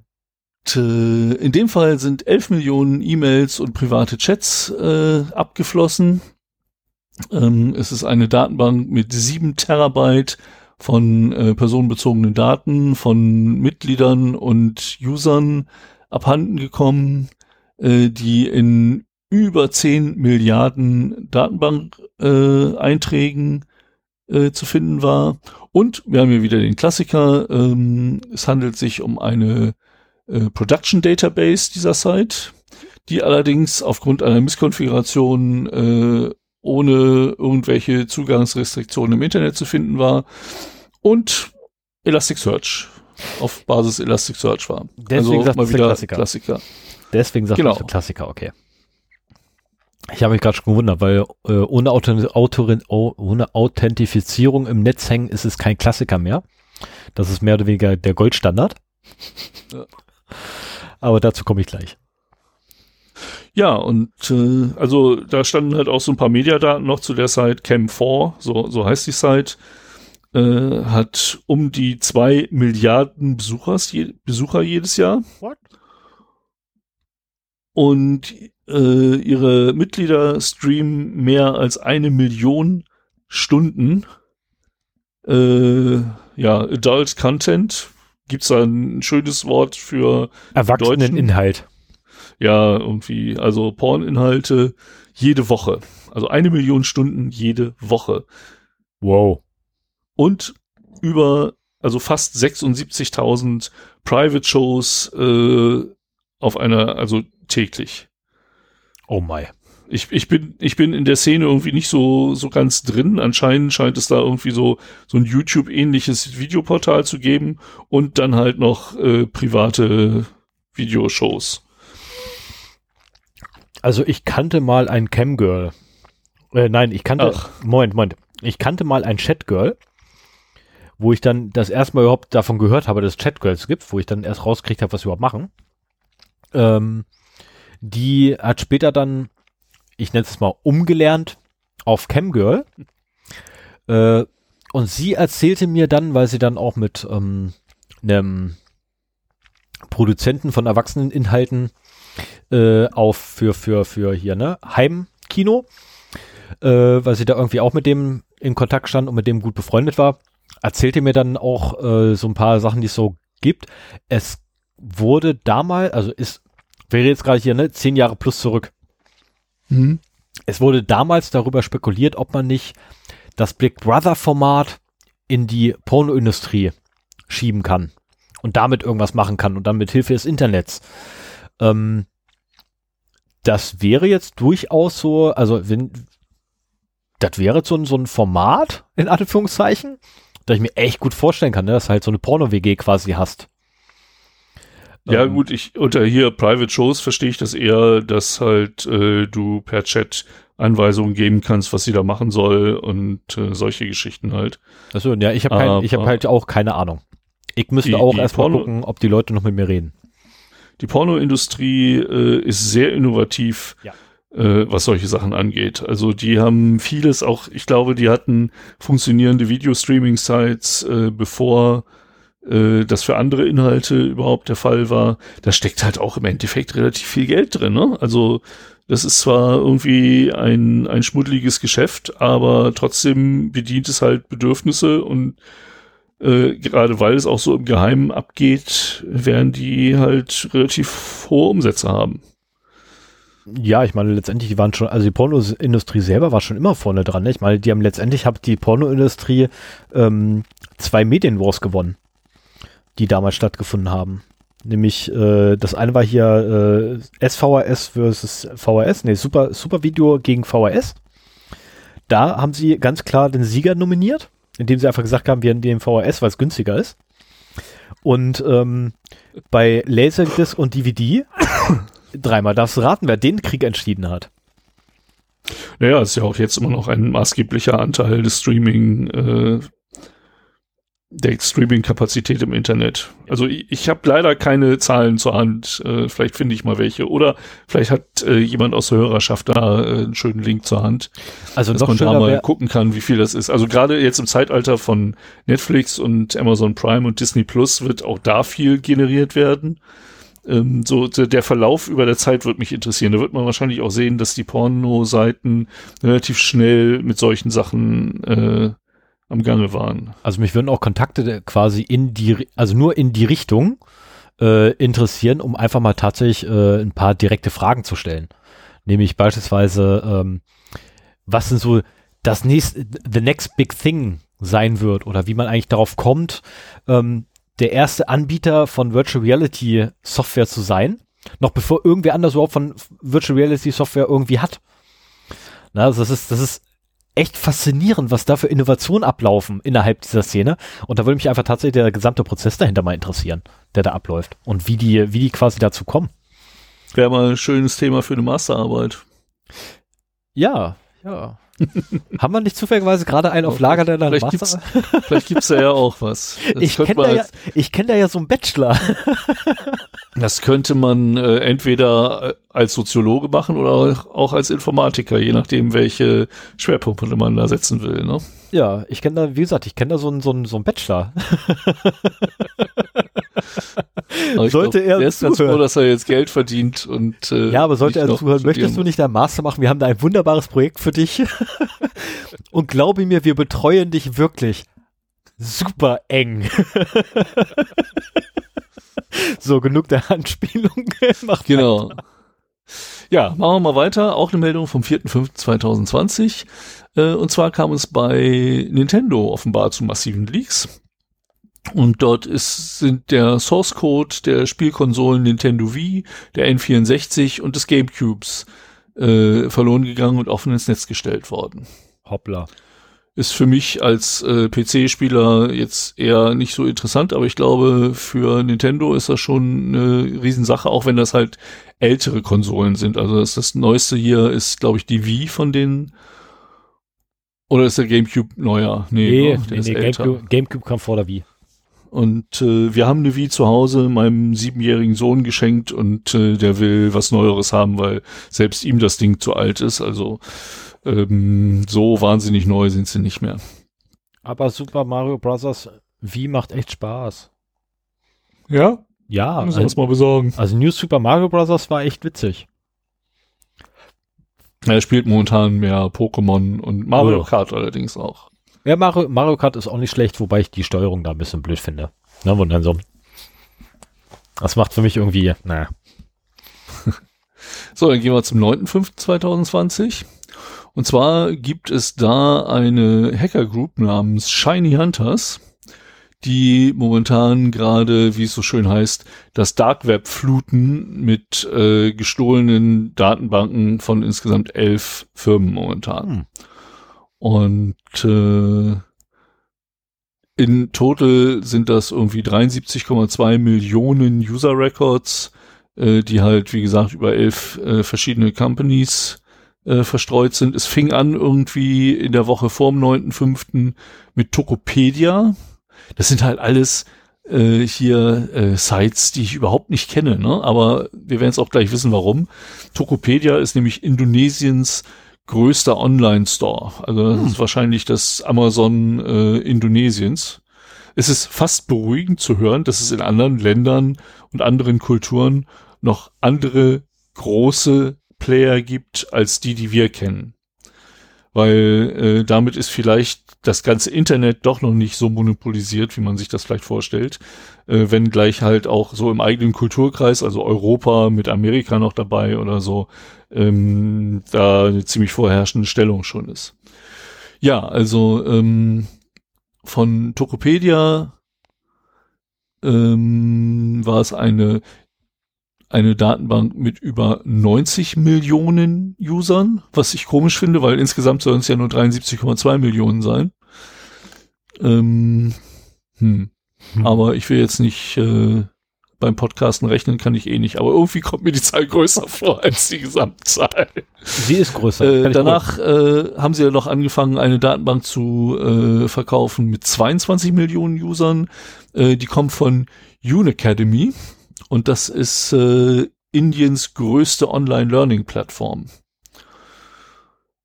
Äh, in dem Fall sind 11 Millionen E-Mails und private Chats äh, abgeflossen. Ähm, es ist eine Datenbank mit 7 Terabyte von äh, personenbezogenen Daten von Mitgliedern und Usern abhanden gekommen, äh, die in über 10 Milliarden Datenbank-Einträgen äh, äh, zu finden war. Und wir haben hier wieder den Klassiker. Ähm, es handelt sich um eine äh, Production Database dieser Site, die allerdings aufgrund einer Misskonfiguration äh, ohne irgendwelche Zugangsrestriktionen im Internet zu finden war und Elasticsearch auf Basis Elasticsearch war. Deswegen sagt es der Klassiker. Klassiker. Deswegen sagt Genau. man Klassiker, okay. Ich habe mich gerade schon gewundert, weil äh, ohne, Autorin oh, ohne Authentifizierung im Netz hängen ist es kein Klassiker mehr. Das ist mehr oder weniger der Goldstandard. Ja. Aber dazu komme ich gleich. Ja, und äh, also da standen halt auch so ein paar Mediadaten noch zu der Site Cam4, so, so heißt die Site, äh, hat um die zwei Milliarden Besuchers je, Besucher jedes Jahr. What? Und äh, ihre Mitglieder streamen mehr als eine Million Stunden äh, ja, Adult Content. Gibt's da ein schönes Wort für Erwachseneninhalt. ja, irgendwie, also Porninhalte jede Woche. Also eine Million Stunden jede Woche. Wow. Und über, also fast 76.000 Private Shows äh, auf einer, also täglich. Oh my. Ich, ich bin, ich bin in der Szene irgendwie nicht so, so ganz drin. Anscheinend scheint es da irgendwie so, so ein YouTube-ähnliches Videoportal zu geben und dann halt noch äh, private Videoshows. Also ich kannte mal ein Camgirl. Äh, nein, ich kannte, Ach. Moment, Moment. Ich kannte mal ein Chatgirl, wo ich dann das erste Mal überhaupt davon gehört habe, dass es Chatgirls gibt, wo ich dann erst rausgekriegt habe, was sie überhaupt machen. Ähm, die hat später dann, ich nenne es mal, umgelernt auf Camgirl. Äh, und sie erzählte mir dann, weil sie dann auch mit ähm, einem Produzenten von Erwachseneninhalten äh, auf für, für, für hier, ne, Heimkino, äh, weil sie da irgendwie auch mit dem in Kontakt stand und mit dem gut befreundet war, erzählte mir dann auch äh, so ein paar Sachen, die es so gibt. Es wurde damals, also ist, wäre jetzt gerade hier, ne, zehn Jahre plus zurück. Mhm. Es wurde damals darüber spekuliert, ob man nicht das Big Brother Format in die Pornoindustrie schieben kann und damit irgendwas machen kann und dann mit Hilfe des Internets. Ähm, das wäre jetzt durchaus so, also wenn das wäre so so ein Format, in Anführungszeichen, das ich mir echt gut vorstellen kann, ne? dass du halt so eine Porno-WG quasi hast. Ja, ähm, gut, ich unter hier Private Shows verstehe ich das eher, dass halt äh, du per Chat Anweisungen geben kannst, was sie da machen soll und äh, solche Geschichten halt. Achso, ja, ich habe kein, ich hab halt auch keine Ahnung. Ich müsste die, auch erstmal gucken, ob die Leute noch mit mir reden. Die Pornoindustrie äh, ist sehr innovativ, ja. äh, was solche Sachen angeht. Also die haben vieles auch, ich glaube, die hatten funktionierende Video-Streaming-Sites, äh, bevor äh, das für andere Inhalte überhaupt der Fall war. Da steckt halt auch im Endeffekt relativ viel Geld drin. Ne? Also das ist zwar irgendwie ein, ein schmuddeliges Geschäft, aber trotzdem bedient es halt Bedürfnisse und äh, gerade weil es auch so im Geheimen abgeht, werden die halt relativ hohe Umsätze haben. Ja, ich meine, letztendlich, waren schon, also die Pornoindustrie selber war schon immer vorne dran. Ne? Ich meine, die haben letztendlich, hat die Pornoindustrie ähm, zwei Medienwars gewonnen, die damals stattgefunden haben. Nämlich, äh, das eine war hier äh, SVHS versus VHS, nee, Super, Super Video gegen VHS. Da haben sie ganz klar den Sieger nominiert, indem sie einfach gesagt haben, wir nehmen VHS, weil es günstiger ist. Und ähm, bei Laserdisc und DVD dreimal darfst du raten, wer den Krieg entschieden hat. Naja, ist ja auch jetzt immer noch ein maßgeblicher Anteil des Streaming äh, der Streaming-Kapazität im Internet. Also ich, ich habe leider keine Zahlen zur Hand. Äh, vielleicht finde ich mal welche. Oder vielleicht hat äh, jemand aus der Hörerschaft da äh, einen schönen Link zur Hand. Also dass man da mal gucken kann, wie viel das ist. Also gerade jetzt im Zeitalter von Netflix und Amazon Prime und Disney Plus wird auch da viel generiert werden. Ähm, so der Verlauf über der Zeit wird mich interessieren. Da wird man wahrscheinlich auch sehen, dass die Porno-Seiten relativ schnell mit solchen Sachen äh, am Gange waren. Also mich würden auch Kontakte quasi in die, also nur in die Richtung äh, interessieren, um einfach mal tatsächlich äh, ein paar direkte Fragen zu stellen. Nämlich beispielsweise, ähm, was sind so das nächste, the next big thing sein wird oder wie man eigentlich darauf kommt, ähm, der erste Anbieter von Virtual Reality Software zu sein, noch bevor irgendwer anders überhaupt von Virtual Reality Software irgendwie hat. Na, also das ist, das ist echt faszinierend, was da für Innovationen ablaufen innerhalb dieser Szene. Und da würde mich einfach tatsächlich der gesamte Prozess dahinter mal interessieren, der da abläuft. Und wie die, wie die quasi dazu kommen. Wäre mal ein schönes Thema für eine Masterarbeit. Ja, ja. Haben wir nicht zufälligerweise gerade einen auf Lager, der dann vielleicht Gibt's, vielleicht gibt's da ja auch was. Das ich kenne da, ja, ich kenn da ja so einen Bachelor. das könnte man äh, entweder äh, als Soziologe machen oder auch als Informatiker, je nachdem, welche Schwerpunkte man da setzen will. Ne? Ja, ich kenne da, wie gesagt, ich kenne da so einen, so einen, so einen Bachelor. sollte glaub, er der ist zuhören. ganz froh, dass er jetzt Geld verdient und äh, ja, aber sollte er zuhören, möchtest du nicht dein Master machen? Wir haben da ein wunderbares Projekt für dich und glaube mir, wir betreuen dich wirklich super eng. so genug der Handspielung. Mach genau. Weiter. Ja, machen wir mal weiter. Auch eine Meldung vom 4.5.2020. Äh, und zwar kam es bei Nintendo offenbar zu massiven Leaks. Und dort ist, sind der Source Code der Spielkonsolen Nintendo Wii, der N64 und des Gamecubes äh, verloren gegangen und offen ins Netz gestellt worden. Hoppla. Ist für mich als äh, PC-Spieler jetzt eher nicht so interessant, aber ich glaube, für Nintendo ist das schon eine Riesensache, auch wenn das halt ältere Konsolen sind. Also das, das neueste hier ist, glaube ich, die Wii von den oder ist der GameCube neuer? Nee, nee, ne? nee, nee GameCube, GameCube kam vor der Wii. Und äh, wir haben eine Wii zu Hause meinem siebenjährigen Sohn geschenkt und äh, der will was Neueres haben, weil selbst ihm das Ding zu alt ist. Also ähm, so wahnsinnig neu sind sie nicht mehr. Aber Super Mario Bros. Wii macht echt Spaß. Ja? Ja. Wir also, mal besorgen. Also New Super Mario Bros. war echt witzig. Er spielt momentan mehr Pokémon und Mario oh. Kart allerdings auch. Ja, Mario, Mario Kart ist auch nicht schlecht, wobei ich die Steuerung da ein bisschen blöd finde. Ne, und dann so. Das macht für mich irgendwie, naja. so, dann gehen wir zum 9.5.2020. Und zwar gibt es da eine Hacker Group namens Shiny Hunters, die momentan gerade, wie es so schön heißt, das Dark Web fluten mit äh, gestohlenen Datenbanken von insgesamt elf Firmen momentan. Hm. Und äh, in total sind das irgendwie 73,2 Millionen User Records, äh, die halt, wie gesagt, über elf äh, verschiedene Companies äh, verstreut sind. Es fing an irgendwie in der Woche vorm 9.5. mit Tokopedia. Das sind halt alles äh, hier äh, Sites, die ich überhaupt nicht kenne, ne? aber wir werden es auch gleich wissen, warum. Tokopedia ist nämlich Indonesiens größter Online-Store. Also das hm. ist wahrscheinlich das Amazon äh, Indonesiens. Es ist fast beruhigend zu hören, dass es in anderen Ländern und anderen Kulturen noch andere große Player gibt als die, die wir kennen. Weil äh, damit ist vielleicht das ganze Internet doch noch nicht so monopolisiert, wie man sich das vielleicht vorstellt. Äh, wenn gleich halt auch so im eigenen Kulturkreis, also Europa mit Amerika noch dabei oder so, ähm, da eine ziemlich vorherrschende Stellung schon ist. Ja, also ähm, von Tokopedia ähm, war es eine eine Datenbank mit über 90 Millionen Usern, was ich komisch finde, weil insgesamt sollen es ja nur 73,2 Millionen sein. Ähm, hm. Hm. Aber ich will jetzt nicht äh, beim Podcasten rechnen, kann ich eh nicht. Aber irgendwie kommt mir die Zahl größer vor als die Gesamtzahl. Sie ist größer. Äh, danach äh, haben sie ja noch angefangen, eine Datenbank zu äh, verkaufen mit 22 Millionen Usern. Äh, die kommt von Unacademy. Und das ist äh, Indiens größte Online-Learning-Plattform.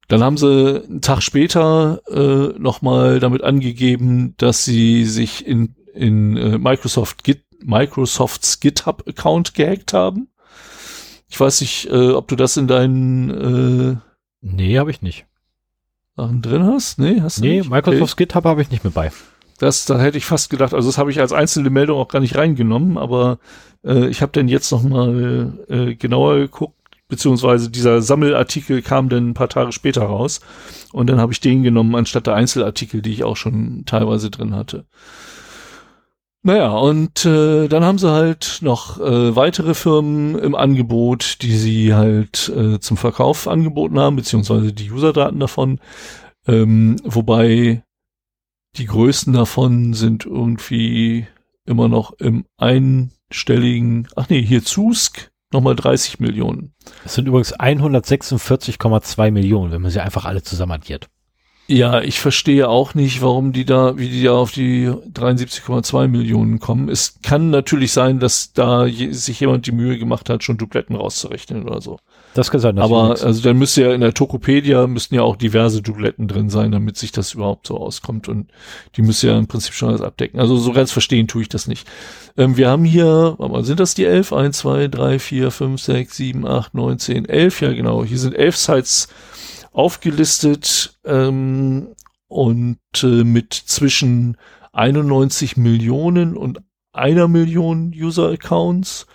Dann haben sie einen Tag später äh, nochmal damit angegeben, dass sie sich in, in äh, Microsoft Git, Microsofts GitHub-Account gehackt haben. Ich weiß nicht, äh, ob du das in deinen äh, Nee, habe ich nicht. Sachen drin hast? Nee, hast du nee, nicht? Nee, Microsofts okay. GitHub habe ich nicht mit bei. Das, da hätte ich fast gedacht, also das habe ich als einzelne Meldung auch gar nicht reingenommen, aber äh, ich habe dann jetzt noch mal äh, genauer geguckt, beziehungsweise dieser Sammelartikel kam dann ein paar Tage später raus und dann habe ich den genommen anstatt der Einzelartikel, die ich auch schon teilweise drin hatte. Naja, und äh, dann haben sie halt noch äh, weitere Firmen im Angebot, die sie halt äh, zum Verkauf angeboten haben, beziehungsweise die Userdaten davon. Ähm, wobei die größten davon sind irgendwie immer noch im einstelligen, ach nee, hier Zusk nochmal 30 Millionen. Das sind übrigens 146,2 Millionen, wenn man sie einfach alle zusammen addiert. Ja, ich verstehe auch nicht, warum die da, wie die da auf die 73,2 Millionen kommen. Es kann natürlich sein, dass da je, sich jemand die Mühe gemacht hat, schon Dubletten rauszurechnen oder so. Das kann sein. Aber also dann müsste ja in der Tokopedia müssten ja auch diverse Dubletten drin sein, damit sich das überhaupt so auskommt und die müsste ja im Prinzip schon alles abdecken. Also so ganz verstehen tue ich das nicht. Ähm, wir haben hier, warte mal, sind das die elf? Eins, zwei, drei, vier, fünf, sechs, sieben, acht, neun, zehn, elf. Ja genau. Hier sind elf Sites aufgelistet ähm, und äh, mit zwischen 91 Millionen und einer Million User-Accounts.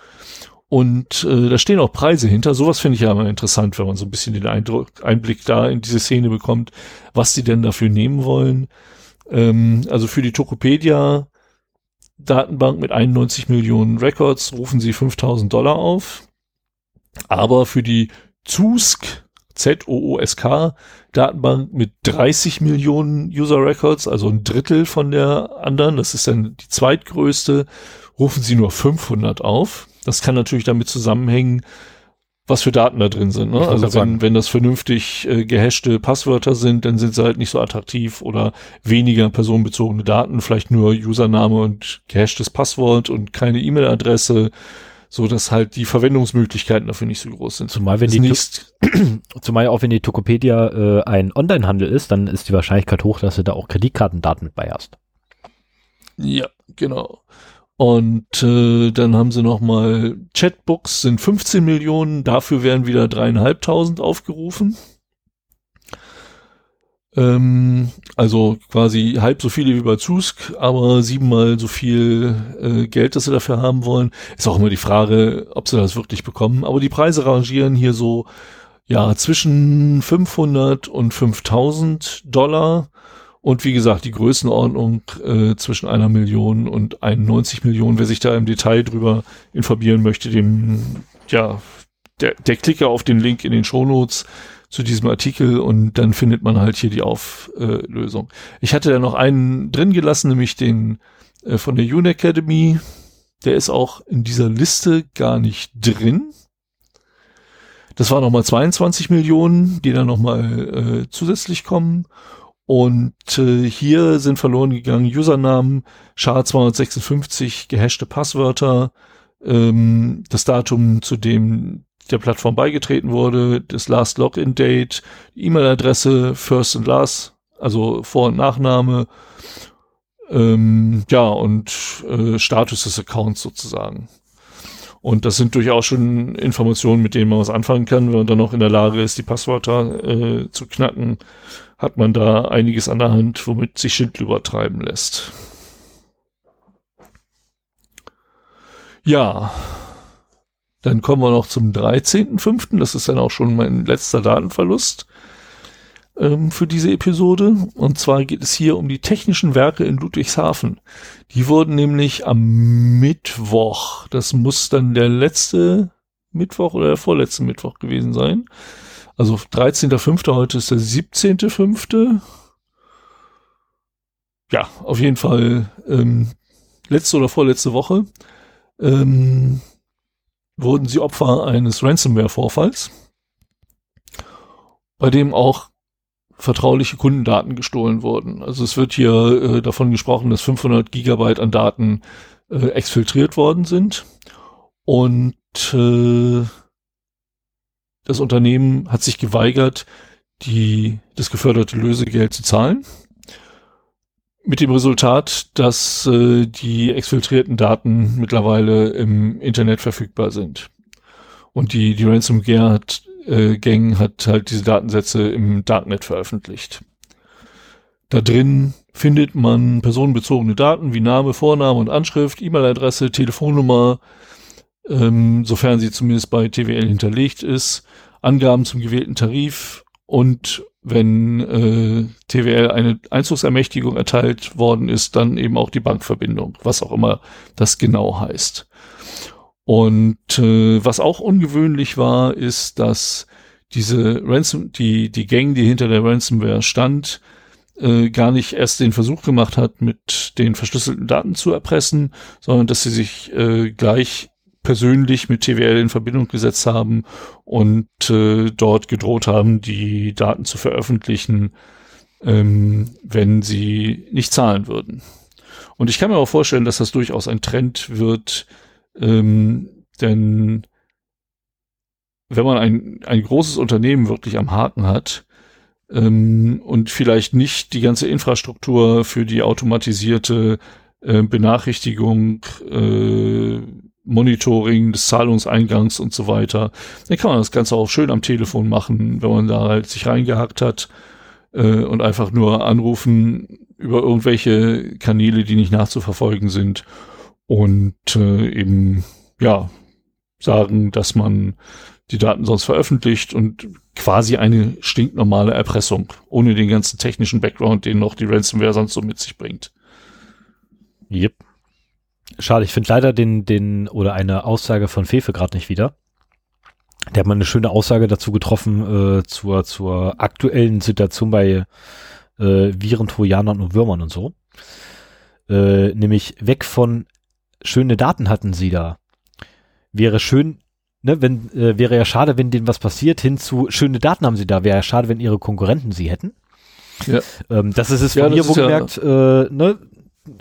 Und äh, da stehen auch Preise hinter. Sowas finde ich ja immer interessant, wenn man so ein bisschen den Eindruck, Einblick da in diese Szene bekommt, was die denn dafür nehmen wollen. Ähm, also für die Tokopedia Datenbank mit 91 Millionen Records rufen sie 5000 Dollar auf. Aber für die ZUSK Z-O-O-S-K Datenbank mit 30 Millionen User Records, also ein Drittel von der anderen. Das ist dann die zweitgrößte. Rufen sie nur 500 auf. Das kann natürlich damit zusammenhängen, was für Daten da drin sind. Ne? Also wenn, wenn das vernünftig äh, gehashte Passwörter sind, dann sind sie halt nicht so attraktiv oder weniger personenbezogene Daten, vielleicht nur Username und gehashtes Passwort und keine E-Mail-Adresse so dass halt die Verwendungsmöglichkeiten dafür nicht so groß sind. Zumal wenn die zumal auch wenn die Tokopedia äh, ein Onlinehandel ist, dann ist die Wahrscheinlichkeit hoch, dass du da auch Kreditkartendaten mit bei hast. Ja, genau. Und äh, dann haben sie noch mal Chatbooks sind 15 Millionen, dafür werden wieder dreieinhalbtausend aufgerufen. Ähm, also quasi halb so viele wie bei Zusk, aber siebenmal so viel äh, Geld, das sie dafür haben wollen. Ist auch immer die Frage, ob sie das wirklich bekommen. Aber die Preise rangieren hier so, ja, zwischen 500 und 5000 Dollar. Und wie gesagt, die Größenordnung äh, zwischen einer Million und 91 Millionen. Wer sich da im Detail drüber informieren möchte, dem, ja, der, der Klicker auf den Link in den Shownotes zu diesem Artikel und dann findet man halt hier die Auflösung. Ich hatte da noch einen drin gelassen, nämlich den äh, von der Unacademy. Der ist auch in dieser Liste gar nicht drin. Das waren nochmal 22 Millionen, die dann nochmal äh, zusätzlich kommen. Und äh, hier sind verloren gegangen Usernamen, SHA-256, gehashte Passwörter, ähm, das Datum, zu dem der Plattform beigetreten wurde, das Last Login Date, E-Mail-Adresse, First and Last, also Vor- und Nachname, ähm, ja, und äh, Status des Accounts sozusagen. Und das sind durchaus schon Informationen, mit denen man was anfangen kann. Wenn man dann noch in der Lage ist, die Passwörter äh, zu knacken, hat man da einiges an der Hand, womit sich Schindel übertreiben lässt. Ja, dann kommen wir noch zum 13.05. Das ist dann auch schon mein letzter Datenverlust ähm, für diese Episode. Und zwar geht es hier um die technischen Werke in Ludwigshafen. Die wurden nämlich am Mittwoch, das muss dann der letzte Mittwoch oder der vorletzte Mittwoch gewesen sein. Also 13.05. heute ist der 17.05. Ja, auf jeden Fall ähm, letzte oder vorletzte Woche. Ähm, wurden sie Opfer eines Ransomware-Vorfalls, bei dem auch vertrauliche Kundendaten gestohlen wurden. Also es wird hier äh, davon gesprochen, dass 500 Gigabyte an Daten äh, exfiltriert worden sind und äh, das Unternehmen hat sich geweigert, die, das geförderte Lösegeld zu zahlen. Mit dem Resultat, dass äh, die exfiltrierten Daten mittlerweile im Internet verfügbar sind. Und die, die Ransomware hat, äh, Gang hat halt diese Datensätze im Darknet veröffentlicht. Da drin findet man personenbezogene Daten wie Name, Vorname und Anschrift, E-Mail-Adresse, Telefonnummer, ähm, sofern sie zumindest bei TWL hinterlegt ist, Angaben zum gewählten Tarif und wenn äh, TWL eine Einzugsermächtigung erteilt worden ist, dann eben auch die Bankverbindung, was auch immer das genau heißt. Und äh, was auch ungewöhnlich war, ist, dass diese Ransom, die, die Gang, die hinter der Ransomware stand, äh, gar nicht erst den Versuch gemacht hat, mit den verschlüsselten Daten zu erpressen, sondern dass sie sich äh, gleich persönlich mit TWL in Verbindung gesetzt haben und äh, dort gedroht haben, die Daten zu veröffentlichen, ähm, wenn sie nicht zahlen würden. Und ich kann mir auch vorstellen, dass das durchaus ein Trend wird, ähm, denn wenn man ein, ein großes Unternehmen wirklich am Haken hat ähm, und vielleicht nicht die ganze Infrastruktur für die automatisierte äh, Benachrichtigung äh, Monitoring des Zahlungseingangs und so weiter. Dann kann man das Ganze auch schön am Telefon machen, wenn man da halt sich reingehackt hat äh, und einfach nur anrufen über irgendwelche Kanäle, die nicht nachzuverfolgen sind und äh, eben ja sagen, dass man die Daten sonst veröffentlicht und quasi eine stinknormale Erpressung, ohne den ganzen technischen Background, den noch die Ransomware sonst so mit sich bringt. Yep. Schade, ich finde leider den, den, oder eine Aussage von Fefe gerade nicht wieder. Der hat mal eine schöne Aussage dazu getroffen, äh, zur, zur aktuellen Situation bei äh, Viren, Trojanern und Würmern und so. Äh, nämlich weg von schöne Daten hatten sie da. Wäre schön, ne, wenn, äh, wäre ja schade, wenn denen was passiert, hin zu schöne Daten haben sie da. Wäre ja schade, wenn ihre Konkurrenten sie hätten. Ja. Ähm, das ist es von ja, mir, wo gemerkt, ja äh, ne,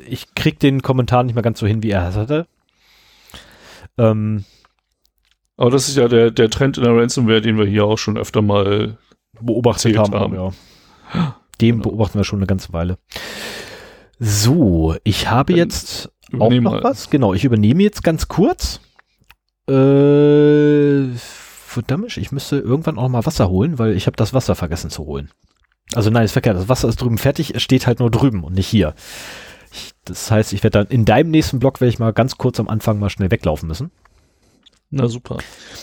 ich krieg den Kommentar nicht mehr ganz so hin, wie er es hatte. Ähm, aber das ist ja der, der Trend in der Ransomware, den wir hier auch schon öfter mal beobachtet haben. haben. Ja. Den genau. beobachten wir schon eine ganze Weile. So, ich habe Dann jetzt auch noch mal. was. Genau, ich übernehme jetzt ganz kurz. Äh, verdammt, ich müsste irgendwann auch mal Wasser holen, weil ich habe das Wasser vergessen zu holen. Also nein, ist verkehrt. Das Wasser ist drüben fertig, es steht halt nur drüben und nicht hier. Ich, das heißt, ich werde dann in deinem nächsten Blog werde ich mal ganz kurz am Anfang mal schnell weglaufen müssen. Na super.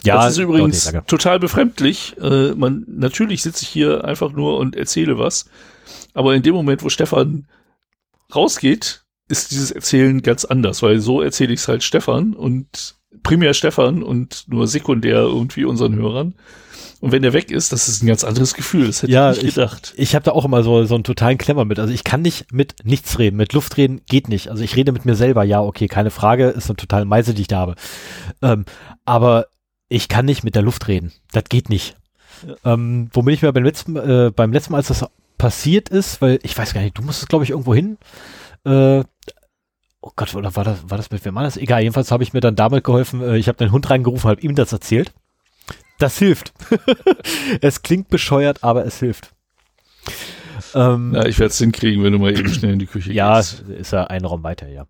Ja, das ist übrigens okay, total befremdlich. Äh, man natürlich sitze ich hier einfach nur und erzähle was, aber in dem Moment, wo Stefan rausgeht, ist dieses Erzählen ganz anders, weil so erzähle ich es halt Stefan und primär Stefan und nur sekundär irgendwie unseren Hörern. Und wenn der weg ist, das ist ein ganz anderes Gefühl. Das hätte Ja, ich nicht gedacht. Ich habe da auch immer so, so einen totalen Klemmer mit. Also ich kann nicht mit nichts reden. Mit Luft reden geht nicht. Also ich rede mit mir selber. Ja, okay, keine Frage. Ist eine totale Meise, die ich da habe. Ähm, aber ich kann nicht mit der Luft reden. Das geht nicht. Ähm, wo bin ich mir beim letzten, äh, beim letzten Mal, als das passiert ist, weil ich weiß gar nicht, du musstest, glaube ich, irgendwo hin. Äh, oh Gott, oder war das, war das mit wem anders? Egal, jedenfalls habe ich mir dann damit geholfen. Äh, ich habe den Hund reingerufen, habe ihm das erzählt. Das hilft. es klingt bescheuert, aber es hilft. Ähm, Ja, ich werde es hinkriegen, wenn du mal eben schnell in die Küche ja, gehst. ist ja ein Raum weiter, ja.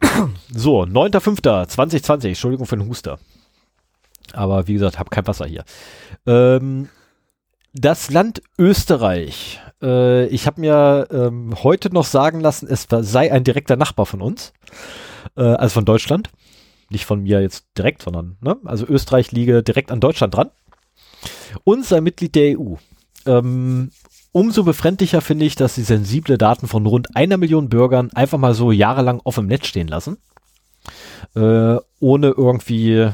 So, 9.5.2020, Entschuldigung für den Huster. Aber wie gesagt, habe kein Wasser hier. Ähm, das Land Österreich. Äh, ich habe mir ähm, heute noch sagen lassen, es sei ein direkter Nachbar von uns. Äh, also von Deutschland. Nicht von mir jetzt direkt, sondern, ne? Also Österreich liege direkt an Deutschland dran. Und sei Mitglied der EU. Ähm, umso befremdlicher finde ich, dass sie sensible Daten von rund einer Million Bürgern einfach mal so jahrelang offen im Netz stehen lassen. Äh, ohne irgendwie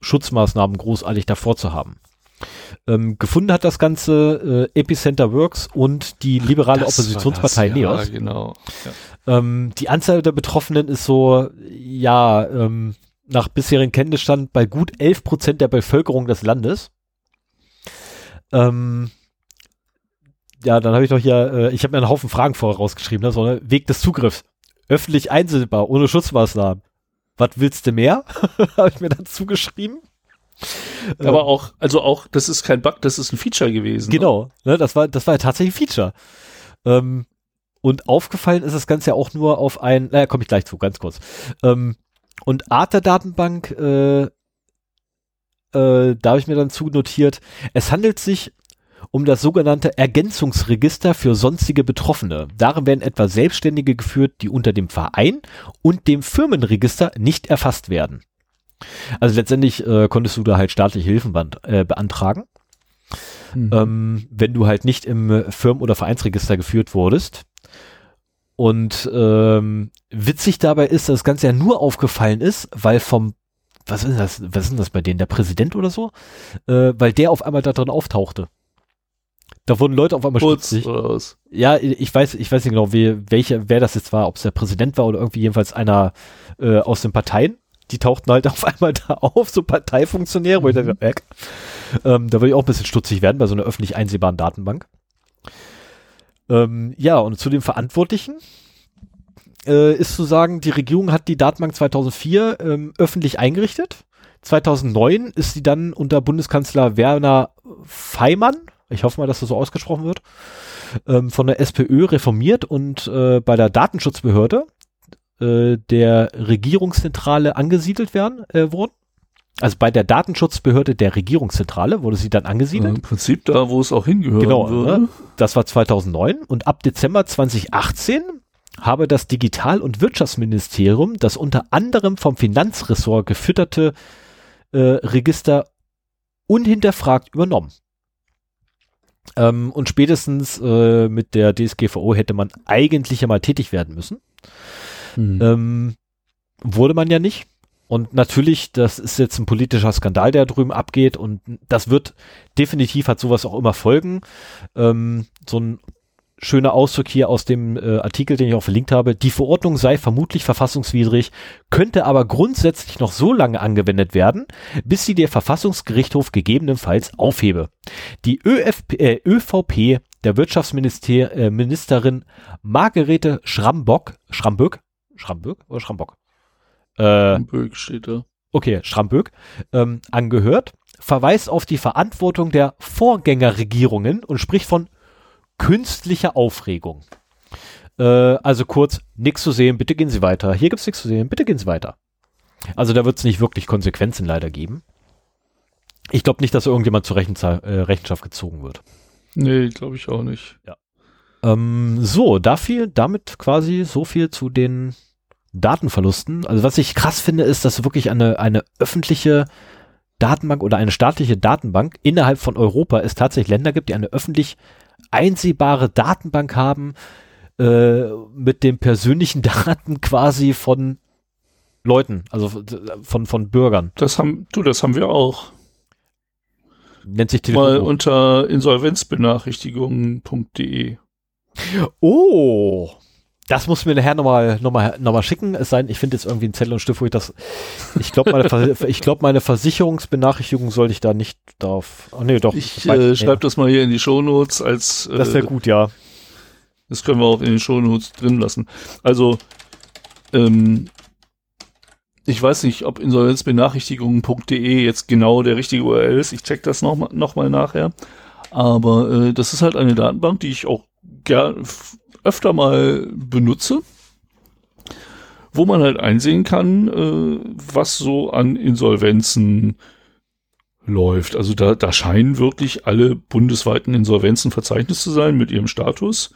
Schutzmaßnahmen großartig davor zu haben. Ähm, gefunden hat das Ganze äh, Epicenter Works und die liberale Das Oppositionspartei das, ja, Neos. genau. Ja. Ähm, die Anzahl der Betroffenen ist so, ja, ähm, nach bisherigem Kenntnisstand bei gut 11 Prozent der Bevölkerung des Landes. Ähm, ja, dann habe ich noch hier, äh, ich habe mir einen Haufen Fragen vorher rausgeschrieben, ne? so ne? Weg des Zugriffs. Öffentlich einsehbar, ohne Schutzmaßnahmen. Was willst du mehr? habe ich mir dazu geschrieben. Aber auch, also auch, das ist kein Bug, das ist ein Feature gewesen. ne? Genau, ne, das war, das war ja tatsächlich ein Feature. Ähm, und aufgefallen ist das Ganze ja auch nur auf ein, naja, komme ich gleich zu, ganz kurz. Ähm, und Art der Datenbank, äh, äh, da habe ich mir dann zu notiert, es handelt sich um das sogenannte Ergänzungsregister für sonstige Betroffene. Darin werden etwa Selbstständige geführt, die unter dem Verein und dem Firmenregister nicht erfasst werden. Also letztendlich äh, konntest du da halt staatliche Hilfen äh, beantragen Mhm. ähm, wenn du halt nicht im Firmen- oder Vereinsregister geführt wurdest. Und ähm, witzig dabei ist, dass das Ganze ja nur aufgefallen ist, weil vom, was ist das, was ist denn das bei denen, der Präsident oder so? Äh, weil der auf einmal da drin auftauchte. Da wurden Leute auf einmal stutzig. Ja, ich weiß, ich weiß nicht genau, wie, welcher, wer das jetzt war, ob es der Präsident war oder irgendwie jedenfalls einer äh, aus den Parteien. Die tauchten halt auf einmal da auf, so Parteifunktionäre, wo ich dachte, äh, ähm, da würde ich auch ein bisschen stutzig werden bei so einer öffentlich einsehbaren Datenbank. Ähm, ja, und zu den Verantwortlichen äh, ist zu sagen, die Regierung hat die Datenbank 2004 ähm, öffentlich eingerichtet. 2009 ist sie dann unter Bundeskanzler Werner Feimann, ich hoffe mal, dass das so ausgesprochen wird, ähm, von der SPÖ reformiert und äh, bei der Datenschutzbehörde äh, der Regierungszentrale angesiedelt werden äh, wurden. Also bei der Datenschutzbehörde der Regierungszentrale wurde sie dann angesiedelt. Im Prinzip da, wo es auch hingehört Genau, würde. ne? das war 2009 und ab Dezember 2018 habe das Digital- und Wirtschaftsministerium das unter anderem vom Finanzressort gefütterte äh, Register unhinterfragt übernommen. Ähm, und spätestens äh, mit der DSGVO hätte man eigentlich ja mal tätig werden müssen. Mhm. Ähm, wurde man ja nicht. Und natürlich, das ist jetzt ein politischer Skandal, der drüben abgeht und das wird definitiv hat sowas auch immer folgen. Ähm, so ein schöner Ausdruck hier aus dem äh, Artikel, den ich auch verlinkt habe. Die Verordnung sei vermutlich verfassungswidrig, könnte aber grundsätzlich noch so lange angewendet werden, bis sie der Verfassungsgerichtshof gegebenenfalls aufhebe. Die ÖFP, äh, ÖVP der Wirtschaftsministerin äh, Margarete Schrambock, Schramböck, Schramböck oder Schrambock? Äh, Böck steht da. okay, Schramböck, ähm, angehört, verweist auf die Verantwortung der Vorgängerregierungen und spricht von künstlicher Aufregung. Äh, also kurz, nichts zu sehen, bitte gehen Sie weiter. Hier gibt's nichts zu sehen, bitte gehen Sie weiter. Also da wird's nicht wirklich Konsequenzen leider geben. Ich glaube nicht, dass irgendjemand zur Rechenza äh, Rechenschaft gezogen wird. Nee, glaube ich auch nicht. Ähm, so, dafür, damit quasi so viel zu den Datenverlusten. Also was ich krass finde, ist, dass wirklich eine, eine öffentliche Datenbank oder eine staatliche Datenbank innerhalb von Europa es tatsächlich Länder gibt, die eine öffentlich einsehbare Datenbank haben, äh, mit den persönlichen Daten quasi von Leuten, also von, von Bürgern. Das haben, du, das haben wir auch. Nennt sich Telefon. Mal unter insolvenzbenachrichtigungen.de. Oh, das muss mir nachher nochmal noch mal, noch mal schicken. Es sei denn, ich finde jetzt irgendwie einen Zettel und Stift, wo ich das. Ich glaube, meine, ich glaub, meine Versicherungsbenachrichtigung sollte ich da nicht drauf. Ach nee, doch. Ich äh, schreibe das mal hier in die Shownotes als. Äh, das wäre gut, ja. Das können wir auch in den Shownotes drin lassen. Also, ähm, ich weiß nicht, ob insolvenzbenachrichtigungen.de jetzt genau der richtige URL ist. Ich check das nochmal noch mal nachher. Aber äh, das ist halt eine Datenbank, die ich auch öfter mal benutze, wo man halt einsehen kann, äh, was so an Insolvenzen läuft. Also da, da scheinen wirklich alle bundesweiten Insolvenzen verzeichnet zu sein mit ihrem Status.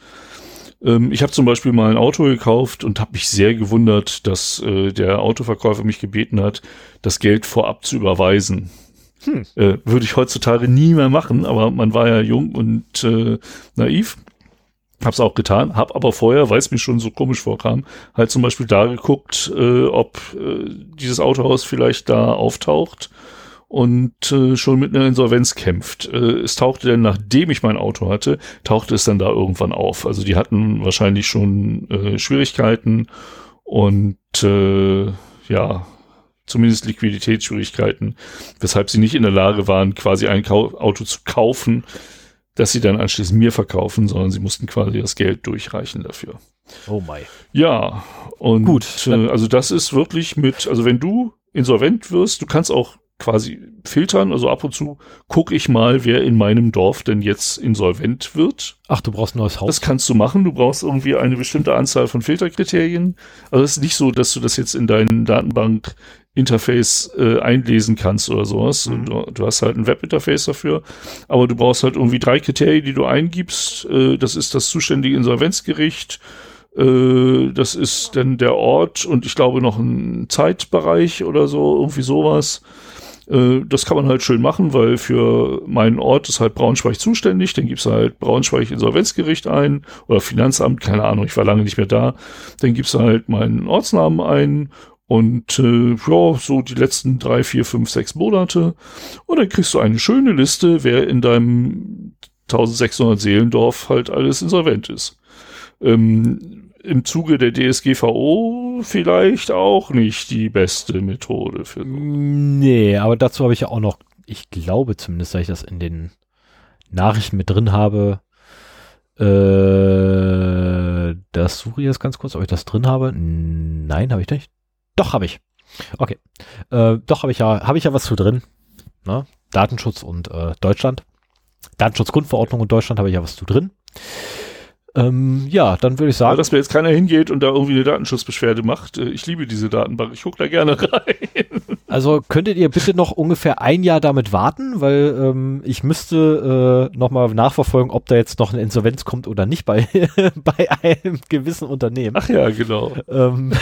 Ähm, ich habe zum Beispiel mal ein Auto gekauft und habe mich sehr gewundert, dass äh, der Autoverkäufer mich gebeten hat, das Geld vorab zu überweisen. Hm. Äh, Würde ich heutzutage nie mehr machen, aber man war ja jung und äh, naiv. Hab's auch getan, hab aber vorher, weil es mir schon so komisch vorkam, halt zum Beispiel da geguckt, äh, ob äh, dieses Autohaus vielleicht da auftaucht und äh, schon mit einer Insolvenz kämpft. Äh, es tauchte dann, nachdem ich mein Auto hatte, tauchte es dann da irgendwann auf. Also die hatten wahrscheinlich schon äh, Schwierigkeiten und äh, ja, zumindest Liquiditätsschwierigkeiten, weshalb sie nicht in der Lage waren, quasi ein Auto zu kaufen, das sie dann anschließend mir verkaufen, sondern sie mussten quasi das Geld durchreichen dafür. Oh my. Ja, und gut. Äh, also das ist wirklich mit, also wenn du insolvent wirst, du kannst auch quasi filtern, also ab und zu gucke ich mal, wer in meinem Dorf denn jetzt insolvent wird. Ach, du brauchst ein neues Haus. Das kannst du machen, du brauchst irgendwie eine bestimmte Anzahl von Filterkriterien. Also es ist nicht so, dass du das jetzt in deinen Datenbank Interface äh, einlesen kannst oder sowas. Mhm. Du, du, hast halt ein Webinterface dafür, aber du brauchst halt irgendwie drei Kriterien, die du eingibst. Äh, das ist das zuständige Insolvenzgericht, äh, das ist dann der Ort und ich glaube noch ein Zeitbereich oder so, irgendwie sowas. Äh, das kann man halt schön machen, weil für meinen Ort ist halt Braunschweig zuständig. Dann gibt's halt Braunschweig Insolvenzgericht ein oder Finanzamt, keine Ahnung, ich war lange nicht mehr da. Dann gibst du halt meinen Ortsnamen ein und äh, ja, so die letzten drei, vier, fünf, sechs Monate. Und dann kriegst du eine schöne Liste, wer in deinem 1600 Seelendorf halt alles insolvent ist. Ähm, Im Zuge der DSGVO vielleicht auch nicht die beste Methode für. Nee, aber dazu habe ich ja auch noch, ich glaube zumindest, dass ich das in den Nachrichten mit drin habe. Äh, das suche ich jetzt ganz kurz, ob ich das drin habe. Nein, habe ich nicht. Doch, habe ich. Okay. Äh, doch, habe ich ja, habe ich ja was zu drin. Ne? Datenschutz und äh, Deutschland. Datenschutzgrundverordnung und Deutschland habe ich ja was zu drin. Ähm, ja, dann würde ich sagen. Aber dass mir jetzt keiner hingeht und da irgendwie eine Datenschutzbeschwerde macht. Äh, ich liebe diese Datenbank. Ich gucke da gerne rein. Also könntet ihr bitte noch ungefähr ein Jahr damit warten, weil ähm, ich müsste äh, nochmal nachverfolgen, ob da jetzt noch eine Insolvenz kommt oder nicht bei, bei einem gewissen Unternehmen. Ach ja, genau. Ähm,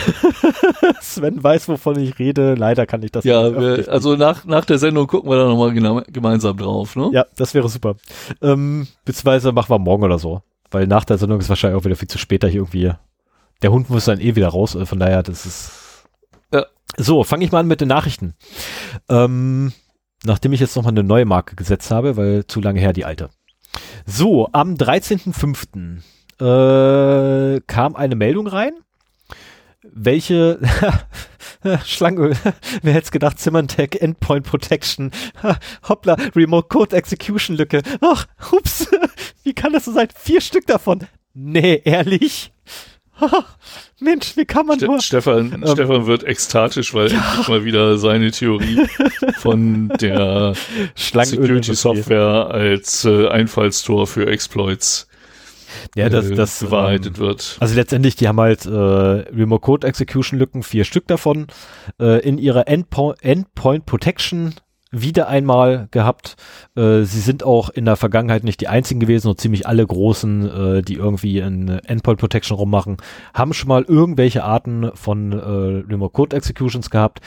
Sven weiß, wovon ich rede. Leider kann ich das ja, nicht. Ja, also nach, nach der Sendung gucken wir da nochmal genau, gemeinsam drauf. Ne? Ja, das wäre super. Ähm, beziehungsweise machen wir morgen oder so. Weil nach der Sendung ist wahrscheinlich auch wieder viel zu spät, da irgendwie. Der Hund muss dann eh wieder raus, äh, von daher, das ist. So, fange ich mal an mit den Nachrichten. Ähm, nachdem ich jetzt nochmal eine neue Marke gesetzt habe, weil zu lange her die alte. So, am 13.05. Äh, kam eine Meldung rein, welche Schlange, wer hätte es gedacht, Symantec Endpoint Protection, hoppla, Remote Code Execution Lücke, ach, ups, wie kann das so sein? Vier Stück davon. Nee, ehrlich? Mensch, wie kann man Ste nur... Stefan, ähm, Stefan wird ekstatisch, weil ja. endlich mal wieder seine Theorie von der Security Software als äh, Einfallstor für Exploits ja, das, äh, das bewahrheitet ähm, wird. Also letztendlich, die haben halt äh, Remote Code Execution Lücken, vier Stück davon, äh, in ihrer Endpo Endpoint Protection wieder einmal gehabt. Äh, sie sind auch in der Vergangenheit nicht die einzigen gewesen und ziemlich alle großen, äh, die irgendwie in Endpoint Protection rummachen, haben schon mal irgendwelche Arten von äh, Remote Code Executions gehabt.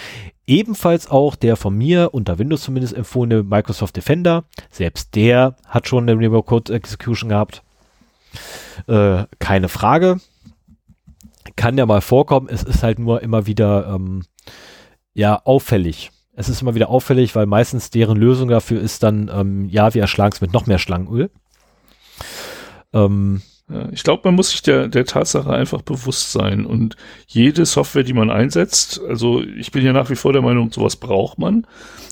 Ebenfalls auch der von mir unter Windows zumindest empfohlene Microsoft Defender. Selbst der hat schon eine Remote Code Execution gehabt. Äh, keine Frage. kann ja mal vorkommen. Es ist halt nur immer wieder ähm, ja auffällig. Es ist immer wieder auffällig, weil meistens deren Lösung dafür ist dann, ähm, ja, wir erschlagen es mit noch mehr Schlangenöl. Ähm, ich glaube, man muss sich der, der Tatsache einfach bewusst sein und jede Software, die man einsetzt, also ich bin ja nach wie vor der Meinung, sowas braucht man,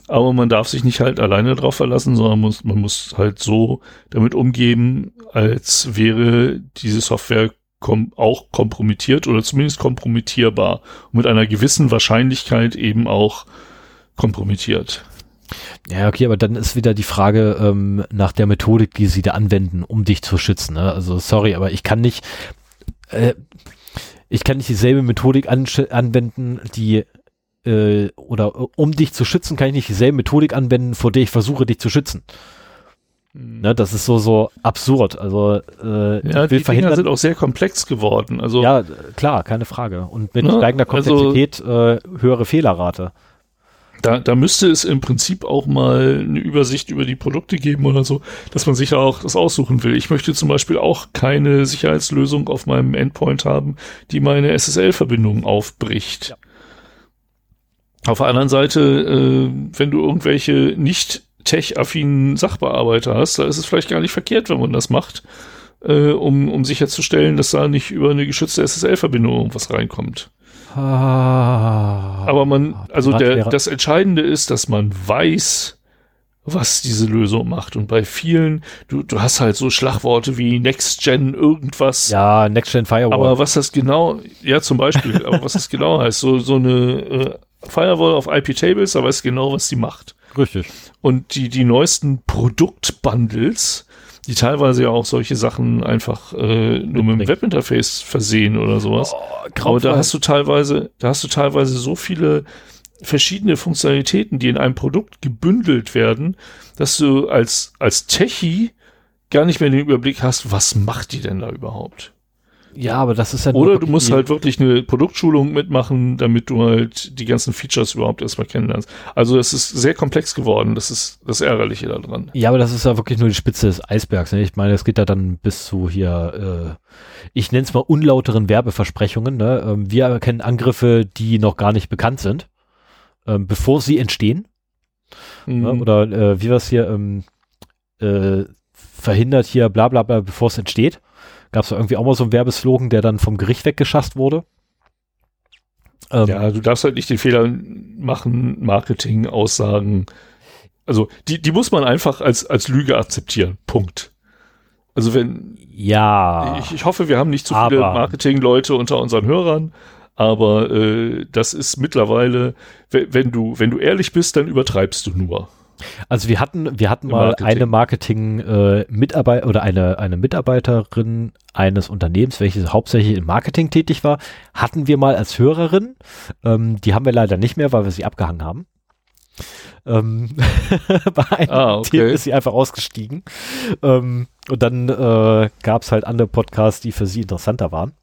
aber man darf sich nicht halt alleine drauf verlassen, sondern muss, man muss halt so damit umgehen, als wäre diese Software kom auch kompromittiert oder zumindest kompromittierbar und mit einer gewissen Wahrscheinlichkeit eben auch kompromittiert. Ja, okay, aber dann ist wieder die Frage ähm, nach der Methodik, die sie da anwenden, um dich zu schützen. Ne? Also sorry, aber ich kann nicht, äh, ich kann nicht dieselbe Methodik an, anwenden, die äh, oder um dich zu schützen, kann ich nicht dieselbe Methodik anwenden, vor der ich versuche, dich zu schützen. Mhm. Ne, das ist so so absurd. Also äh, ja, die Dinger sind auch sehr komplex geworden. Also ja, klar, keine Frage. Und mit ne? steigender also Komplexität also, äh, höhere Fehlerrate. Da, da müsste es im Prinzip auch mal eine Übersicht über die Produkte geben oder so, dass man sich auch das aussuchen will. Ich möchte zum Beispiel auch keine Sicherheitslösung auf meinem Endpoint haben, die meine SSL-Verbindung aufbricht. Ja. Auf der anderen Seite, äh, wenn du irgendwelche nicht tech-affinen Sachbearbeiter hast, da ist es vielleicht gar nicht verkehrt, wenn man das macht, äh, um, um sicherzustellen, dass da nicht über eine geschützte SSL-Verbindung irgendwas reinkommt. Ah, Aber man, also der, das Entscheidende ist, dass man weiß, was diese Lösung macht. Und bei vielen, du, du hast halt so Schlagworte wie Next Gen irgendwas. Ja, Next Gen Firewall. Aber was das genau, ja zum Beispiel, aber was das genau heißt, so, so eine äh, Firewall auf IP-Tables, da weiß genau, was die macht. Richtig. Und die, die neuesten Produktbundles, die teilweise ja auch solche Sachen einfach äh, nur mit dem Webinterface versehen oder sowas. Oh, Aber da hast du teilweise, da hast du teilweise so viele verschiedene Funktionalitäten, die in einem Produkt gebündelt werden, dass du als, als Techie gar nicht mehr den Überblick hast, was macht die denn da überhaupt? Ja, aber das ist ja Oder du musst halt wirklich eine Produktschulung mitmachen, damit du halt die ganzen Features überhaupt erstmal kennenlernst. Also es ist sehr komplex geworden, das ist das Ärgerliche daran. Ja, aber das ist ja wirklich nur die Spitze des Eisbergs. Ne? Ich meine, es geht da dann bis zu hier, äh, ich nenne es mal unlauteren Werbeversprechungen. Ne? Ähm, wir erkennen Angriffe, die noch gar nicht bekannt sind, ähm, bevor sie entstehen. Mhm. Ne? Oder äh, wie war es hier, ähm, äh, verhindert hier bla bla bla, bevor es entsteht. Gab es irgendwie auch mal so einen Werbeslogan, der dann vom Gericht weggeschasst wurde. Ähm, ja, du darfst halt nicht den Fehler machen, Marketing-Aussagen. Also, die, die muss man einfach als, als Lüge akzeptieren. Punkt. Also, wenn. Ja. Ich, ich hoffe, wir haben nicht zu viele Marketing-Leute unter unseren Hörern, aber äh, das ist mittlerweile, wenn du, wenn du ehrlich bist, dann übertreibst du nur. Also wir hatten, wir hatten mal Marketing. eine Marketing-Mitarbeiter äh, oder eine, eine Mitarbeiterin eines Unternehmens, welches hauptsächlich im Marketing tätig war, hatten wir mal als Hörerin. Ähm, die haben wir leider nicht mehr, weil wir sie abgehangen haben. Ähm, bei einem ah, okay. Thema ist sie einfach ausgestiegen. Ähm, und dann äh, gab es halt andere Podcasts, die für sie interessanter waren.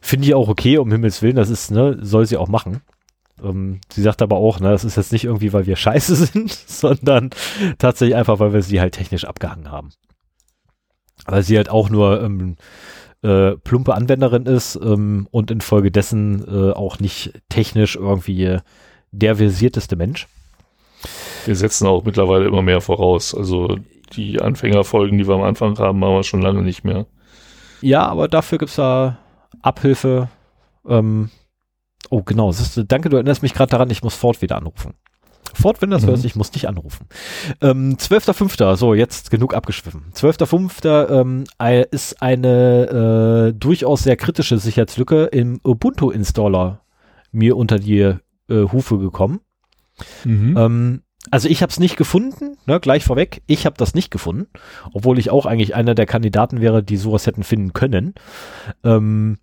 Finde ich auch okay, um Himmels Willen, das ist, ne, soll sie auch machen. Ähm, sie sagt aber auch, ne, das ist jetzt nicht irgendwie, weil wir scheiße sind, sondern tatsächlich einfach, weil wir sie halt technisch abgehangen haben. Weil sie halt auch nur ähm, äh, plumpe Anwenderin ist ähm, und infolgedessen äh, auch nicht technisch irgendwie der versierteste Mensch. Wir setzen auch mittlerweile immer mehr voraus. Also die Anfängerfolgen, die wir am Anfang haben, haben wir schon lange nicht mehr. Ja, aber dafür gibt es da Abhilfe. Ähm, Oh, genau. Ist, danke, du erinnerst mich gerade daran, ich muss Ford wieder anrufen. Ford, wenn das mhm. hörst, ich muss dich anrufen. Ähm, 12.05. So, jetzt genug abgeschwiffen. 12.05. Ähm, ist eine äh, durchaus sehr kritische Sicherheitslücke im Ubuntu-Installer mir unter die äh, Hufe gekommen. Mhm. Ähm, also ich habe es nicht gefunden, ne, gleich vorweg. Ich habe das nicht gefunden, obwohl ich auch eigentlich einer der Kandidaten wäre, die sowas hätten finden können. Ähm,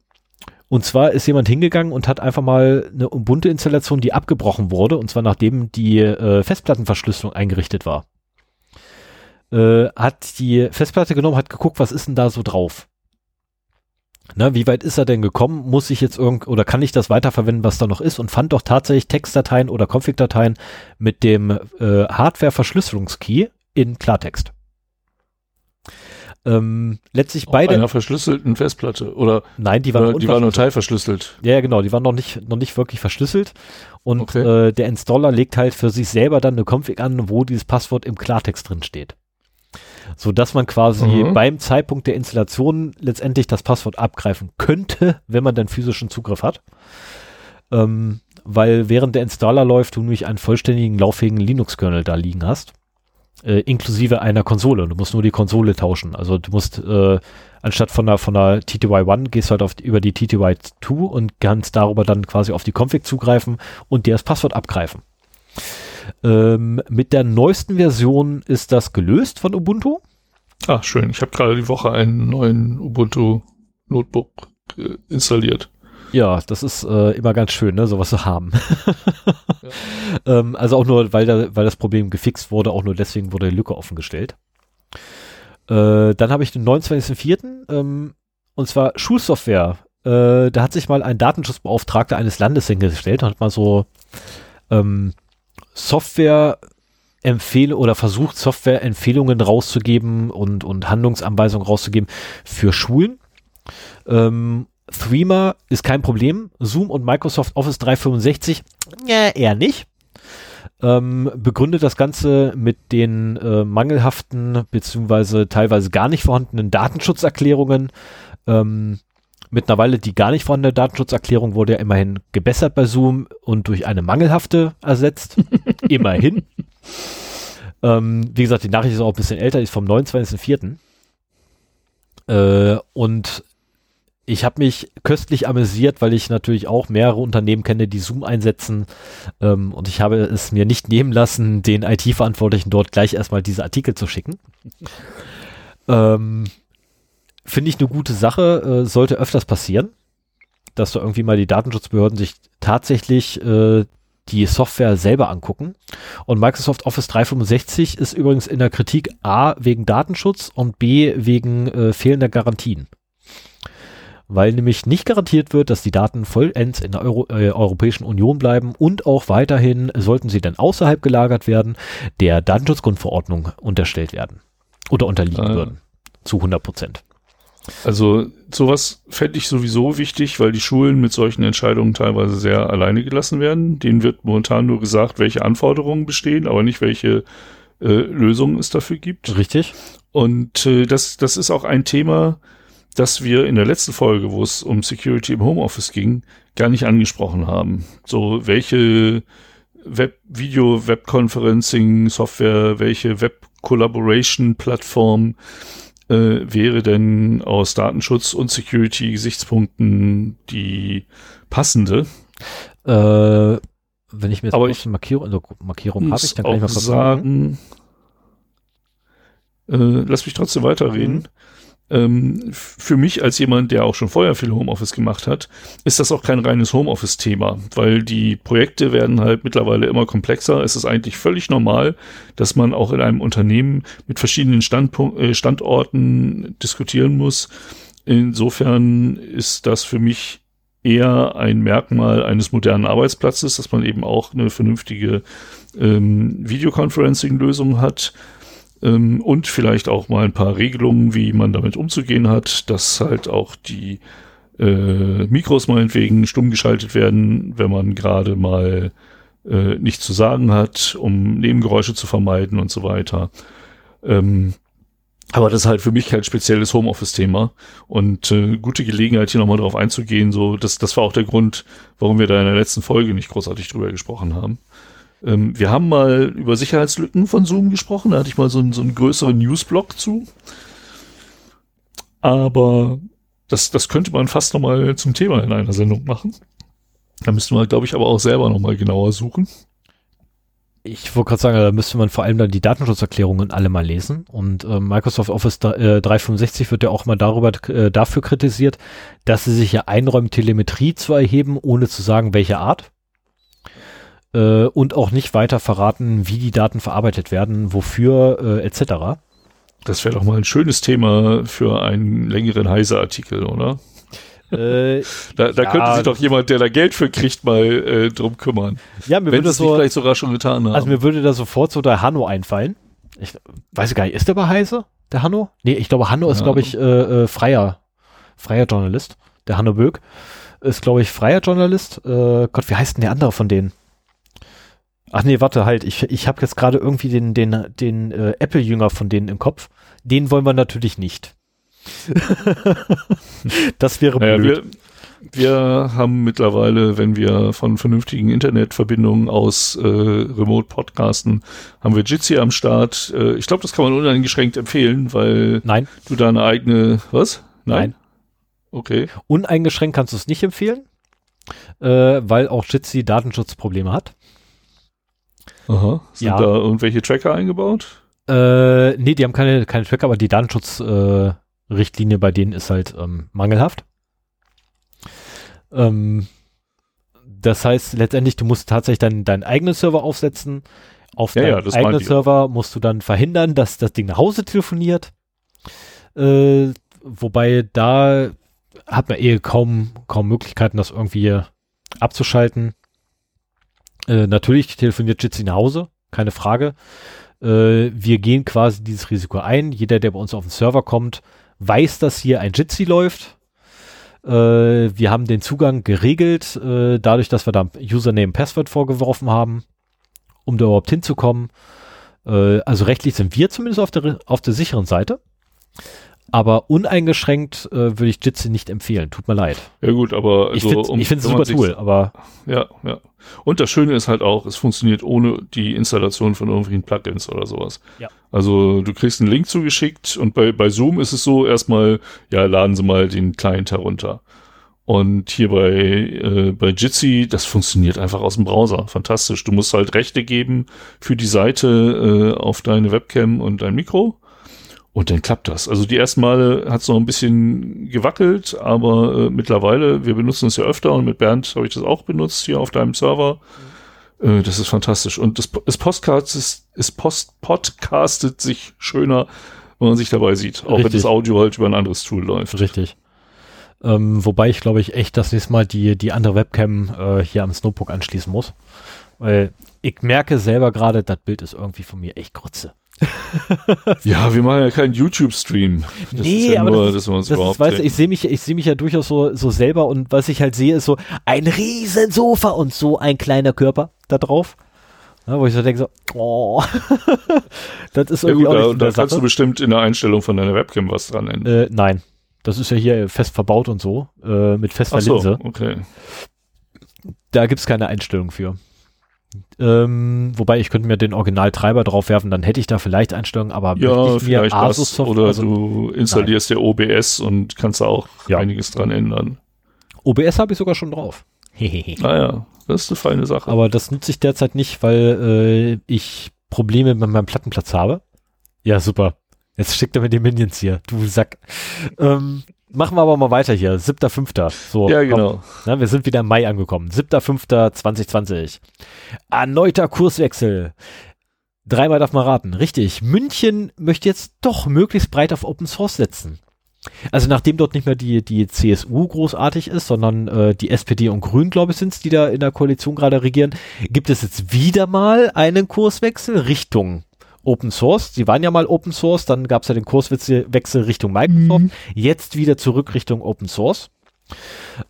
und zwar ist jemand hingegangen und hat einfach mal eine Ubuntu-Installation, die abgebrochen wurde, und zwar nachdem die äh, Festplattenverschlüsselung eingerichtet war. Äh, hat die Festplatte genommen, hat geguckt, was ist denn da so drauf. Na, wie weit ist er denn gekommen? Muss ich jetzt irgend oder kann ich das weiterverwenden, was da noch ist? Und fand doch tatsächlich Textdateien oder Config-Dateien mit dem äh, Hardware-Verschlüsselungskey in Klartext. Ähm, letztlich Auf beide. einer verschlüsselten Festplatte oder Nein, die waren, die war nur teilverschlüsselt. Ja, ja, genau, die waren noch nicht, noch nicht wirklich verschlüsselt. Und Okay. äh, der Installer legt halt für sich selber dann eine Config an, wo dieses Passwort im Klartext drin steht. So dass man quasi Mhm. beim Zeitpunkt der Installation letztendlich das Passwort abgreifen könnte, wenn man dann physischen Zugriff hat. Ähm, weil während der Installer läuft, du nämlich einen vollständigen, lauffähigen Linux-Kernel da liegen hast. Äh, inklusive einer Konsole. Du musst nur die Konsole tauschen. Also du musst äh, anstatt von der, von der TTY1 gehst du halt auf, über die TTY2 und kannst darüber dann quasi auf die Config zugreifen und dir das Passwort abgreifen. Ähm, mit der neuesten Version ist das gelöst von Ubuntu. Ah, schön. Ich habe gerade die Woche einen neuen Ubuntu Notebook äh, installiert. Ja, das ist äh, immer ganz schön, ne, sowas zu haben. ähm, also auch nur, weil, da, weil das Problem gefixt wurde, auch nur deswegen wurde die Lücke offengestellt. Äh, dann habe ich den 29.04. Ähm, und zwar Schulsoftware. Äh, da hat sich mal ein Datenschutzbeauftragter eines Landes hingestellt und hat mal so ähm, Software empfehle oder versucht Softwareempfehlungen rauszugeben und, und Handlungsanweisungen rauszugeben für Schulen. Ähm, Threema ist kein Problem. Zoom und Microsoft Office 365 ja, eher nicht. Ähm, begründet das Ganze mit den äh, mangelhaften beziehungsweise teilweise gar nicht vorhandenen Datenschutzerklärungen. Ähm, mittlerweile die gar nicht vorhandene Datenschutzerklärung wurde ja immerhin gebessert bei Zoom und durch eine mangelhafte ersetzt. immerhin. Ähm, wie gesagt, die Nachricht ist auch ein bisschen älter, ist vom 29.04. Äh, und ich habe mich köstlich amüsiert, weil ich natürlich auch mehrere Unternehmen kenne, die Zoom einsetzen. Ähm, und ich habe es mir nicht nehmen lassen, den IT-Verantwortlichen dort gleich erstmal diese Artikel zu schicken. ähm, Finde ich eine gute Sache, äh, sollte öfters passieren, dass da irgendwie mal die Datenschutzbehörden sich tatsächlich äh, die Software selber angucken. Und Microsoft Office 365 ist übrigens in der Kritik A wegen Datenschutz und B wegen äh, fehlender Garantien weil nämlich nicht garantiert wird, dass die Daten vollends in der Euro, äh, Europäischen Union bleiben und auch weiterhin, sollten sie dann außerhalb gelagert werden, der Datenschutzgrundverordnung unterstellt werden oder unterliegen Ah. würden. Zu 100 Prozent. Also sowas fände ich sowieso wichtig, weil die Schulen mit solchen Entscheidungen teilweise sehr alleine gelassen werden. Denen wird momentan nur gesagt, welche Anforderungen bestehen, aber nicht welche äh, Lösungen es dafür gibt. Richtig? Und äh, das, das ist auch ein Thema, das wir in der letzten Folge, wo es um Security im Homeoffice ging, gar nicht angesprochen haben. So, welche Web Video Webconferencing Software, welche Web Collaboration Plattform äh, wäre denn aus Datenschutz und Security Gesichtspunkten die passende? Äh, wenn ich mir jetzt Aber eine Markierung, also Markierung habe ich, dann kann ich mal sagen, äh, lass mich trotzdem weiterreden. Mhm. Ähm, für mich als jemand, der auch schon vorher viel Homeoffice gemacht hat, ist das auch kein reines Homeoffice-Thema, weil die Projekte werden halt mittlerweile immer komplexer. Es ist eigentlich völlig normal, dass man auch in einem Unternehmen mit verschiedenen Standpunk äh, Standorten diskutieren muss. Insofern ist das für mich eher ein Merkmal eines modernen Arbeitsplatzes, dass man eben auch eine vernünftige ähm, Videoconferencing-Lösung hat ähm, und vielleicht auch mal ein paar Regelungen, wie man damit umzugehen hat, dass halt auch die äh, Mikros meinetwegen stumm geschaltet werden, wenn man gerade mal äh, nichts zu sagen hat, um Nebengeräusche zu vermeiden und so weiter. Ähm, aber das ist halt für mich kein spezielles Homeoffice-Thema und äh, gute Gelegenheit, hier nochmal drauf einzugehen. So, das, das war auch der Grund, warum wir da in der letzten Folge nicht großartig drüber gesprochen haben. Ähm, wir haben mal über Sicherheitslücken von Zoom gesprochen. Da hatte ich mal so, einen- so einen größeren Newsblock zu. Aber das, das könnte man fast nochmal zum Thema in einer Sendung machen. Da müssten wir, glaube ich, aber auch selber nochmal genauer suchen. Ich wollte gerade sagen, da müsste man vor allem dann die Datenschutzerklärungen alle mal lesen. Und äh, Microsoft Office dr- äh, 365 wird ja auch mal darüber äh, dafür kritisiert, dass sie sich ja einräumen, Telemetrie zu erheben, ohne zu sagen, welche Art. Äh, und auch nicht weiter verraten, wie die Daten verarbeitet werden, wofür, äh, etc. Das wäre doch mal ein schönes Thema für einen längeren Heise-Artikel, oder? äh, Da, da Ja. könnte sich doch jemand, der da Geld für kriegt, mal äh, drum kümmern. ja, mir Wenn würde nicht so, vielleicht sogar schon getan haben. also mir würde da sofort so der Hanno einfallen. ich weiß gar nicht, ist der bei Heise, der Hanno? Nee, ich glaube, Hanno ist, Ja. glaube ich, äh, äh, freier, freier Journalist. Der Hanno Böck ist, glaube ich, freier Journalist. Äh, Gott, wie heißt denn der andere von denen? Ach nee, warte, halt, ich, ich habe jetzt gerade irgendwie den, den, den äh, Apple-Jünger von denen im Kopf. Den wollen wir natürlich nicht. das wäre Naja, blöd. wir, wir haben mittlerweile, wenn wir von vernünftigen Internetverbindungen aus äh, Remote podcasten, haben wir Jitsi am Start. Äh, ich glaube, das kann man uneingeschränkt empfehlen, weil Nein, du da eine eigene, was? Nein. Okay. uneingeschränkt kannst du es nicht empfehlen, äh, weil auch Jitsi Datenschutzprobleme hat. Aha. Sind Ja. da irgendwelche Tracker eingebaut? Äh, nee, die haben keine, keine Tracker, aber die Datenschutzrichtlinie äh, bei denen ist halt ähm, mangelhaft. Ähm, das heißt, letztendlich, du musst tatsächlich deinen deinen eigenen Server aufsetzen. Auf Ja, deinem ja, eigenen. Server musst du dann verhindern, dass das Ding nach Hause telefoniert. Äh, wobei da hat man eh kaum, kaum Möglichkeiten, das irgendwie abzuschalten. Äh, natürlich telefoniert Jitsi nach Hause, keine Frage. Äh, wir gehen quasi dieses Risiko ein. Jeder, der bei uns auf den Server kommt, weiß, dass hier ein Jitsi läuft. Äh, wir haben den Zugang geregelt, äh, dadurch, dass wir da Username Passwort vorgeworfen haben, um da überhaupt hinzukommen. Äh, also rechtlich sind wir zumindest auf der, auf der sicheren Seite. Aber uneingeschränkt äh, würde ich Jitsi nicht empfehlen. Tut mir leid. Ja gut, aber also, ich finde um- es man super Tool, aber Ja, ja. Und das Schöne ist halt auch, es funktioniert ohne die Installation von irgendwelchen Plugins oder sowas. Ja. Also du kriegst einen Link zugeschickt und bei, bei Zoom ist es so, erstmal, ja, laden Sie mal den Client herunter. Und hier bei, äh, bei Jitsi, das funktioniert einfach aus dem Browser. Fantastisch. Du musst halt Rechte geben für die Seite äh, auf deine Webcam und dein Mikro. Und dann klappt das. Also die ersten Male hat es noch ein bisschen gewackelt, aber äh, mittlerweile, wir benutzen es ja öfter und mit Bernd habe ich das auch benutzt hier auf deinem Server. Äh, das ist fantastisch. Und das, das Podcast ist, ist Post, podcastet sich schöner, wenn man sich dabei sieht. Auch wenn Richtig. das Audio halt über ein anderes Tool läuft. richtig. Ähm, wobei ich glaube ich echt das nächste Mal die, die andere Webcam äh, hier am Snowbook anschließen muss. Weil ich merke selber gerade, das Bild ist irgendwie von mir echt grütze. Ja, wir machen ja keinen YouTube-Stream. Das ist ja nur, dass wir uns das überhaupt ist, weißt du, ich sehe mich, ich sehe mich ja durchaus so, so selber und was ich halt sehe, ist so ein Riesensofa und so ein kleiner Körper da drauf. Ja, wo ich so denke, so, oh, das ist ja irgendwie gut, auch da, nicht da so kannst du Sache. bestimmt in der Einstellung von deiner Webcam was dran ändern. Äh, nein, das ist ja hier fest verbaut und so, äh, mit fester Ach so, Linse. okay. Da gibt's keine Einstellung für. Ähm, wobei ich könnte mir den Originaltreiber draufwerfen, dann hätte ich da vielleicht Einstellungen, aber Ja, ich vielleicht Asus das. Software, Oder also du installierst dir OBS und kannst da auch Ja. einiges dran ändern. OBS habe ich sogar schon drauf. Naja, das ist eine feine Sache. Aber das nutze ich derzeit nicht, weil äh, ich Probleme mit meinem Plattenplatz habe. Ja, super. Jetzt schickt er mir die Minions hier, du Sack. Ähm, machen wir aber mal weiter hier. Siebter, fünfter. So, ja, genau. Na, wir sind wieder im Mai angekommen. 7.5.2020. Erneuter Kurswechsel. Dreimal darf man raten. Richtig. München möchte jetzt doch möglichst breit auf Open Source setzen. Also nachdem dort nicht mehr die, die CSU großartig ist, sondern äh, die SPD und Grün, glaube ich, sind es, die da in der Koalition gerade regieren, gibt es jetzt wieder mal einen Kurswechsel Richtung Open Source. Sie waren ja mal Open Source, dann gab es ja den Kurswechsel Wechsel Richtung Microsoft, jetzt wieder zurück Richtung Open Source.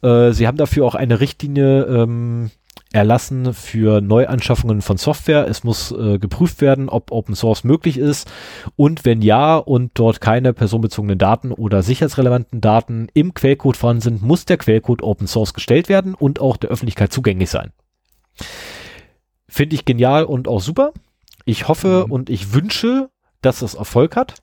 Äh, sie haben dafür auch eine Richtlinie ähm, erlassen für Neuanschaffungen von Software. Es muss äh, geprüft werden, ob Open Source möglich ist und wenn ja und dort keine personenbezogenen Daten oder sicherheitsrelevanten Daten im Quellcode vorhanden sind, muss der Quellcode Open Source gestellt werden und auch der Öffentlichkeit zugänglich sein. Finde ich genial und auch super. Ich hoffe Mhm. und ich wünsche, dass es Erfolg hat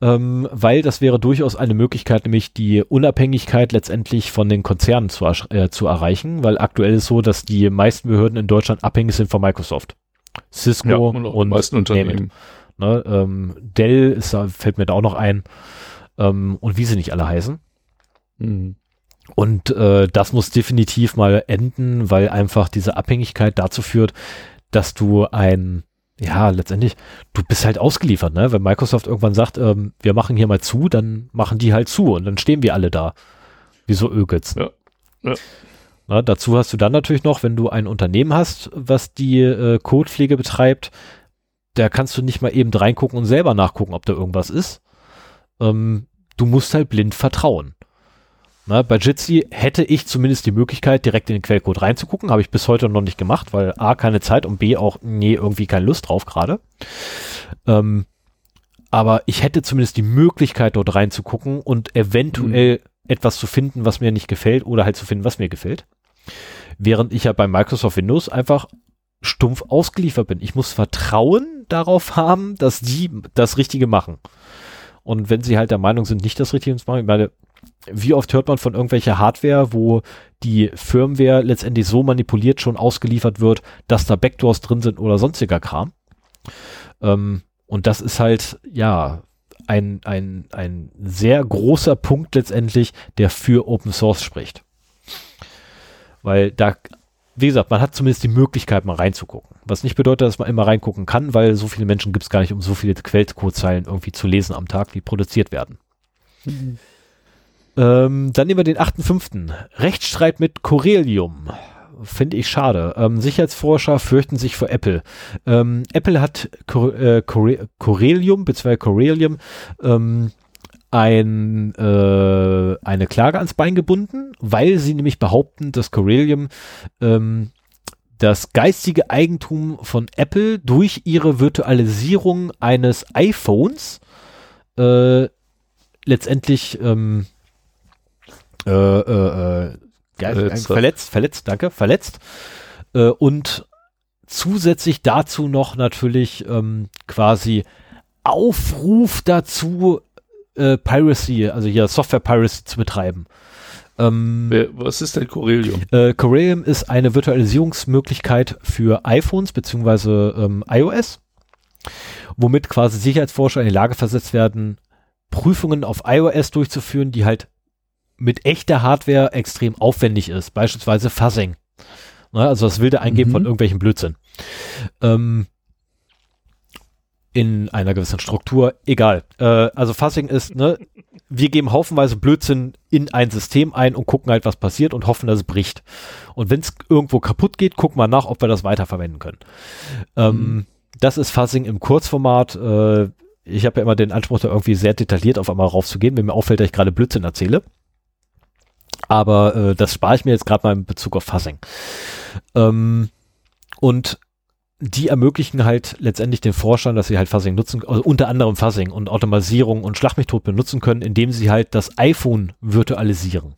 ähm, weil das wäre durchaus eine Möglichkeit, nämlich die Unabhängigkeit letztendlich von den Konzernen zu, äh, zu erreichen, weil aktuell ist so, dass die meisten Behörden in Deutschland abhängig sind von Microsoft. Cisco Ja, und und meisten Unternehmen. ne, ähm, Dell ist, fällt mir da auch noch ein ähm, und wie sie nicht alle heißen. Mhm. Und äh, das muss definitiv mal enden, weil einfach diese Abhängigkeit dazu führt, dass du ein, ja, letztendlich, du bist halt ausgeliefert, ne? Wenn Microsoft irgendwann sagt, ähm, wir machen hier mal zu, dann machen die halt zu und dann stehen wir alle da. Wie so Ögels. Ja. Ja. Na, dazu hast du dann natürlich noch, wenn du ein Unternehmen hast, was die äh, Codepflege betreibt, da kannst du nicht mal eben reingucken und selber nachgucken, ob da irgendwas ist. Ähm, du musst halt blind vertrauen. Na, bei Jitsi hätte ich zumindest die Möglichkeit, direkt in den Quellcode reinzugucken. Habe ich bis heute noch nicht gemacht, weil A, keine Zeit und B, auch, nee, irgendwie keine Lust drauf gerade. Ähm, aber ich hätte zumindest die Möglichkeit, dort reinzugucken und eventuell mhm. etwas zu finden, was mir nicht gefällt oder halt zu finden, was mir gefällt. Während ich ja bei Microsoft Windows einfach stumpf ausgeliefert bin. Ich muss Vertrauen darauf haben, dass die das Richtige machen. Und wenn sie halt der Meinung sind, nicht das Richtige zu machen, ich meine, wie oft hört man von irgendwelcher Hardware, wo die Firmware letztendlich so manipuliert schon ausgeliefert wird, dass da Backdoors drin sind oder sonstiger Kram. Ähm, und das ist halt, ja, ein, ein, ein sehr großer Punkt letztendlich, der für Open Source spricht. Weil da, wie gesagt, man hat zumindest die Möglichkeit, mal reinzugucken. Was nicht bedeutet, dass man immer reingucken kann, weil so viele Menschen gibt es gar nicht, um so viele Quellcodezeilen irgendwie zu lesen am Tag, die produziert werden. Mhm. Ähm, dann nehmen wir den 8.5. Rechtsstreit mit Corellium. Finde ich schade. Ähm, Sicherheitsforscher fürchten sich vor Apple. Ähm, Apple hat Cor äh, Core Corellium bzw. Corellium ähm, ein, äh, eine Klage ans Bein gebunden, weil sie nämlich behaupten, dass Corellium ähm, das geistige Eigentum von Apple durch ihre Virtualisierung eines iPhones äh, letztendlich ähm, äh, äh, äh, verletzt, verletzt, verletzt, danke, verletzt. Äh, und zusätzlich dazu noch natürlich ähm, quasi Aufruf dazu, äh, Piracy, also hier Software Piracy zu betreiben. Ähm, Was ist denn Corellium? Äh, Corellium ist eine Virtualisierungsmöglichkeit für iPhones beziehungsweise ähm, iOS, womit quasi Sicherheitsforscher in die Lage versetzt werden, Prüfungen auf iOS durchzuführen, die halt mit echter Hardware extrem aufwendig ist, beispielsweise Fuzzing. Ne, also das wilde Eingeben mhm. von irgendwelchen Blödsinn. Ähm, in einer gewissen Struktur, egal. Äh, also Fuzzing ist, ne, wir geben haufenweise Blödsinn in ein System ein und gucken halt, was passiert und hoffen, dass es bricht. Und wenn es irgendwo kaputt geht, gucken wir nach, ob wir das weiterverwenden können. Ähm, mhm. Das ist Fuzzing im Kurzformat. Äh, ich habe ja immer den Anspruch, da irgendwie sehr detailliert auf einmal raufzugehen, wenn mir auffällt, dass ich gerade Blödsinn erzähle. Aber äh, das spare ich mir jetzt gerade mal in Bezug auf Fuzzing. Ähm, und die ermöglichen halt letztendlich den Forschern, dass sie halt Fuzzing nutzen, also unter anderem Fuzzing und Automatisierung und Schlagmethod benutzen können, indem sie halt das iPhone virtualisieren.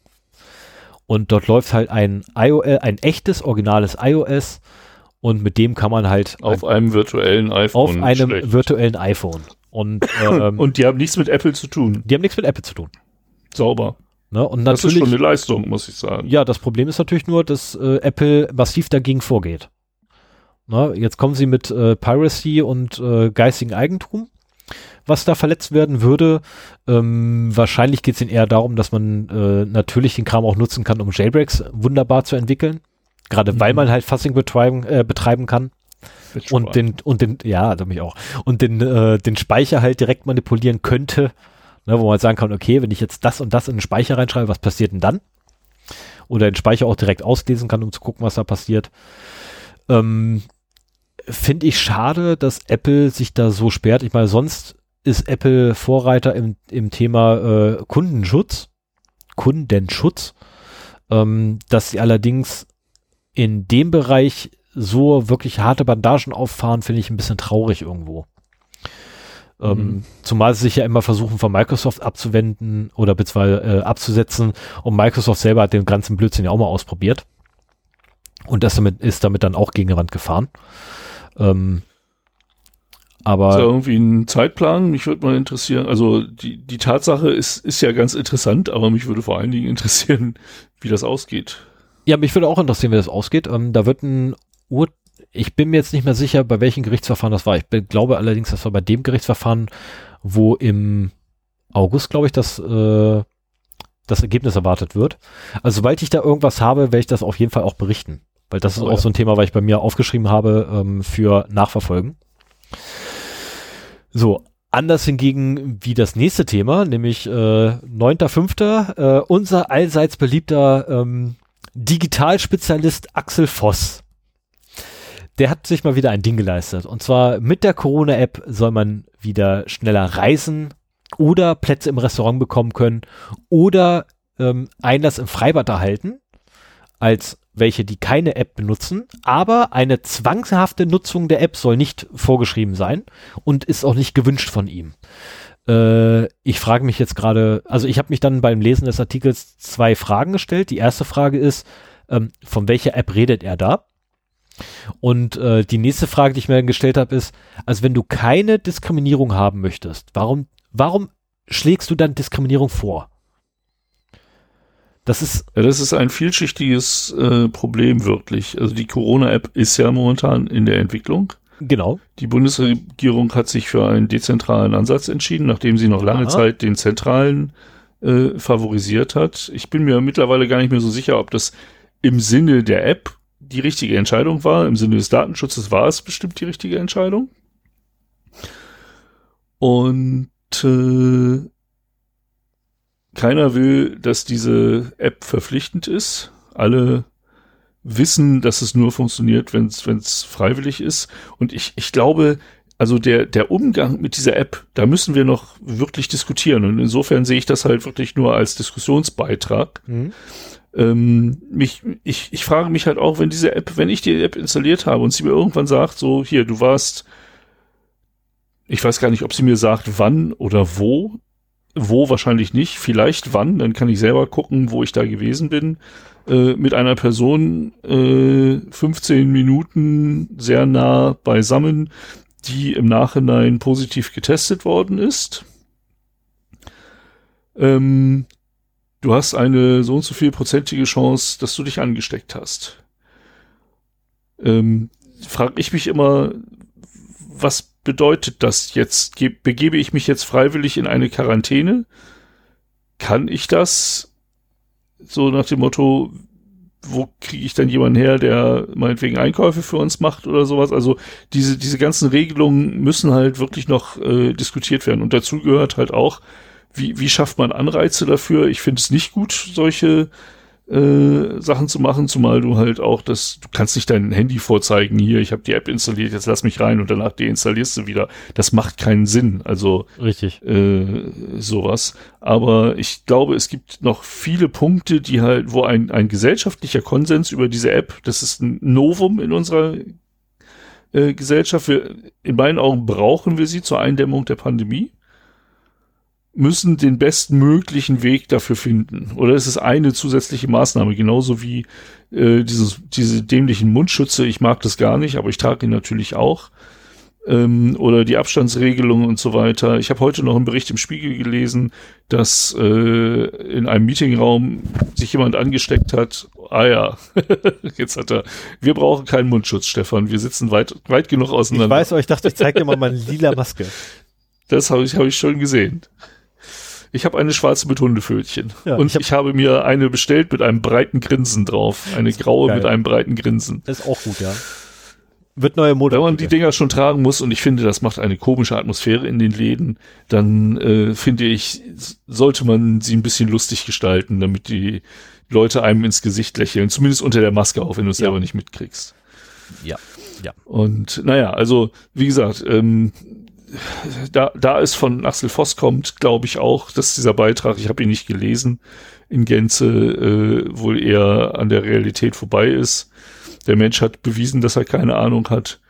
Und dort läuft halt ein iOS, ein echtes, originales iOS und mit dem kann man halt auf ein, einem virtuellen iPhone. Auf einem schlecht. virtuellen iPhone. Und, ähm, und die haben nichts mit Apple zu tun. Die haben nichts mit Apple zu tun. Sauber. Ne? Und das ist schon eine Leistung, muss ich sagen. Ja, das Problem ist natürlich nur, dass äh, Apple massiv dagegen vorgeht. Ne? Jetzt kommen sie mit äh, Piracy und äh, geistigen Eigentum, was da verletzt werden würde. Ähm, wahrscheinlich geht es ihnen eher darum, dass man äh, natürlich den Kram auch nutzen kann, um Jailbreaks wunderbar zu entwickeln. Gerade mhm. weil man halt Fuzzing betreiben, äh, betreiben kann. Und den, und den, ja, da mich auch. Und den, äh, den Speicher halt direkt manipulieren könnte, Ne, wo man sagen kann, okay, wenn ich jetzt das und das in den Speicher reinschreibe, was passiert denn dann? Oder den Speicher auch direkt auslesen kann, um zu gucken, was da passiert. Ähm, Finde ich schade, dass Apple sich da so sperrt. Ich meine, sonst ist Apple Vorreiter im, im Thema äh, Kundenschutz. Kundenschutz. Ähm, dass sie allerdings in dem Bereich so wirklich harte Bandagen auffahren, finde ich ein bisschen traurig irgendwo. Ähm, mhm. Zumal sie sich ja immer versuchen, von Microsoft abzuwenden oder beziehungsweise äh, abzusetzen. Und Microsoft selber hat den ganzen Blödsinn ja auch mal ausprobiert. Und das damit, ist damit dann auch gegen die Wand gefahren. Ähm, aber. Ist da irgendwie ein Zeitplan? Mich würde mal interessieren. Also die, die Tatsache ist, ist ja ganz interessant, aber mich würde vor allen Dingen interessieren, wie das ausgeht. Ja, mich würde auch interessieren, wie das ausgeht. Ähm, da wird ein Ur ich bin mir jetzt nicht mehr sicher, bei welchem Gerichtsverfahren das war. Ich glaube allerdings, das war bei dem Gerichtsverfahren, wo im August, glaube ich, das, äh, das Ergebnis erwartet wird. Also sobald ich da irgendwas habe, werde ich das auf jeden Fall auch berichten. Weil das ist oh, auch ja. so ein Thema, was ich bei mir aufgeschrieben habe ähm, für Nachverfolgen. So, anders hingegen wie das nächste Thema, nämlich äh, 9.5. Äh, unser allseits beliebter ähm, Digitalspezialist Axel Voss der hat sich mal wieder ein Ding geleistet. Und zwar mit der Corona-App soll man wieder schneller reisen oder Plätze im Restaurant bekommen können oder ähm, Einlass im Freibad erhalten, als welche, die keine App benutzen. Aber eine zwangshafte Nutzung der App soll nicht vorgeschrieben sein und ist auch nicht gewünscht von ihm. Äh, ich frage mich jetzt gerade, also ich habe mich dann beim Lesen des Artikels zwei Fragen gestellt. Die erste Frage ist, ähm, von welcher App redet er da? Und äh, die nächste Frage, die ich mir dann gestellt habe, ist, also wenn du keine Diskriminierung haben möchtest, warum, warum schlägst du dann Diskriminierung vor? Das ist, ja, das ist ein vielschichtiges äh, Problem wirklich. Also die Corona-App ist ja momentan in der Entwicklung. Genau. Die Bundesregierung hat sich für einen dezentralen Ansatz entschieden, nachdem sie noch lange Aha. Zeit den zentralen äh, favorisiert hat. Ich bin mir mittlerweile gar nicht mehr so sicher, ob das im Sinne der App die richtige Entscheidung war. Im Sinne des Datenschutzes war es bestimmt die richtige Entscheidung. Und äh, keiner will, dass diese App verpflichtend ist. Alle wissen, dass es nur funktioniert, wenn es freiwillig ist. Und ich, ich glaube, also der, der Umgang mit dieser App, da müssen wir noch wirklich diskutieren. Und insofern sehe ich das halt wirklich nur als Diskussionsbeitrag. Mhm. Ähm, mich, ich, ich frage mich halt auch, wenn diese App, wenn ich die App installiert habe und sie mir irgendwann sagt, so, hier, du warst, ich weiß gar nicht, ob sie mir sagt, wann oder wo. Wo wahrscheinlich nicht, vielleicht wann, dann kann ich selber gucken, wo ich da gewesen bin. Äh, mit einer Person äh, 15 Minuten sehr nah beisammen, die im Nachhinein positiv getestet worden ist. Ähm, du hast eine so und so viel prozentige Chance, dass du dich angesteckt hast. Ähm, frag ich mich immer, was bedeutet das jetzt? Ge begebe ich mich jetzt freiwillig in eine Quarantäne? Kann ich das? So nach dem Motto, wo kriege ich dann jemanden her, der meinetwegen Einkäufe für uns macht oder sowas? Also diese, diese ganzen Regelungen müssen halt wirklich noch äh, diskutiert werden. Und dazu gehört halt auch, wie, wie schafft man Anreize dafür? Ich finde es nicht gut, solche äh, Sachen zu machen, zumal du halt auch das, du kannst nicht dein Handy vorzeigen, hier, ich habe die App installiert, jetzt lass mich rein und danach deinstallierst du wieder. Das macht keinen Sinn. Also richtig äh, sowas. Aber ich glaube, es gibt noch viele Punkte, die halt, wo ein, ein gesellschaftlicher Konsens über diese App, das ist ein Novum in unserer äh, Gesellschaft. Wir, in meinen Augen brauchen wir sie zur Eindämmung der Pandemie müssen den bestmöglichen Weg dafür finden. Oder es ist eine zusätzliche Maßnahme, genauso wie äh, dieses, diese dämlichen Mundschütze. Ich mag das gar nicht, aber ich trage ihn natürlich auch. Ähm, oder die Abstandsregelungen und so weiter. Ich habe heute noch einen Bericht im Spiegel gelesen, dass äh, in einem Meetingraum sich jemand angesteckt hat. Ah ja, jetzt hat er. Wir brauchen keinen Mundschutz, Stefan. Wir sitzen weit, weit genug auseinander. Ich weiß, aber ich dachte, ich zeige dir mal meine lila Maske. Das habe ich, hab ich schon gesehen. Ich habe eine schwarze mit Hundefötchen. Ja, und ich, hab, ich, habe mir eine bestellt mit einem breiten Grinsen drauf. Eine graue geil. mit einem breiten Grinsen. Das ist auch gut, ja. Wird neue Mode. Wenn man die Dinger schon tragen muss und ich finde, das macht eine komische Atmosphäre in den Läden, dann äh, finde ich, sollte man sie ein bisschen lustig gestalten, damit die Leute einem ins Gesicht lächeln. Zumindest unter der Maske, auch wenn du es ja. selber nicht mitkriegst. Ja, ja. Und naja, also wie gesagt, ähm, da, da es von Axel Voss kommt, glaube ich auch, dass dieser Beitrag, ich habe ihn nicht gelesen, in Gänze äh, wohl eher an der Realität vorbei ist. Der Mensch hat bewiesen, dass er keine Ahnung hat.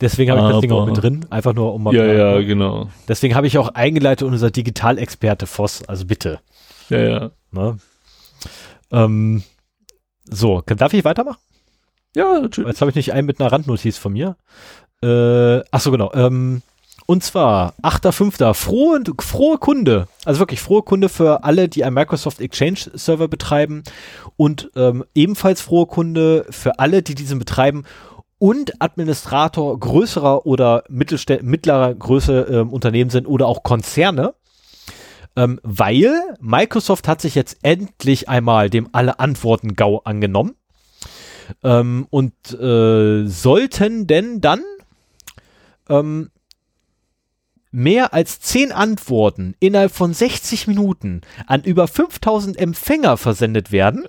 Deswegen habe ich das Ding auch mit drin, einfach nur um mal. Ja, ja, ne? genau. Deswegen habe ich auch eingeleitet unser Digitalexperte Voss, also bitte. Ja, ja. Ne? Ähm, so, darf ich weitermachen? Ja, natürlich. Jetzt habe ich nicht einen mit einer Randnotiz von mir. Äh, ach so, genau. Ähm, und zwar 8.5. Frohe, frohe Kunde. Also wirklich frohe Kunde für alle, die einen Microsoft Exchange Server betreiben. Und ähm, ebenfalls frohe Kunde für alle, die diesen betreiben und Administrator größerer oder mittlerer Größe ähm, Unternehmen sind oder auch Konzerne. Ähm, weil Microsoft hat sich jetzt endlich einmal dem alle Antworten GAU angenommen. Ähm, und äh, sollten denn dann ähm, mehr als 10 Antworten innerhalb von 60 Minuten an über 5000 Empfänger versendet werden,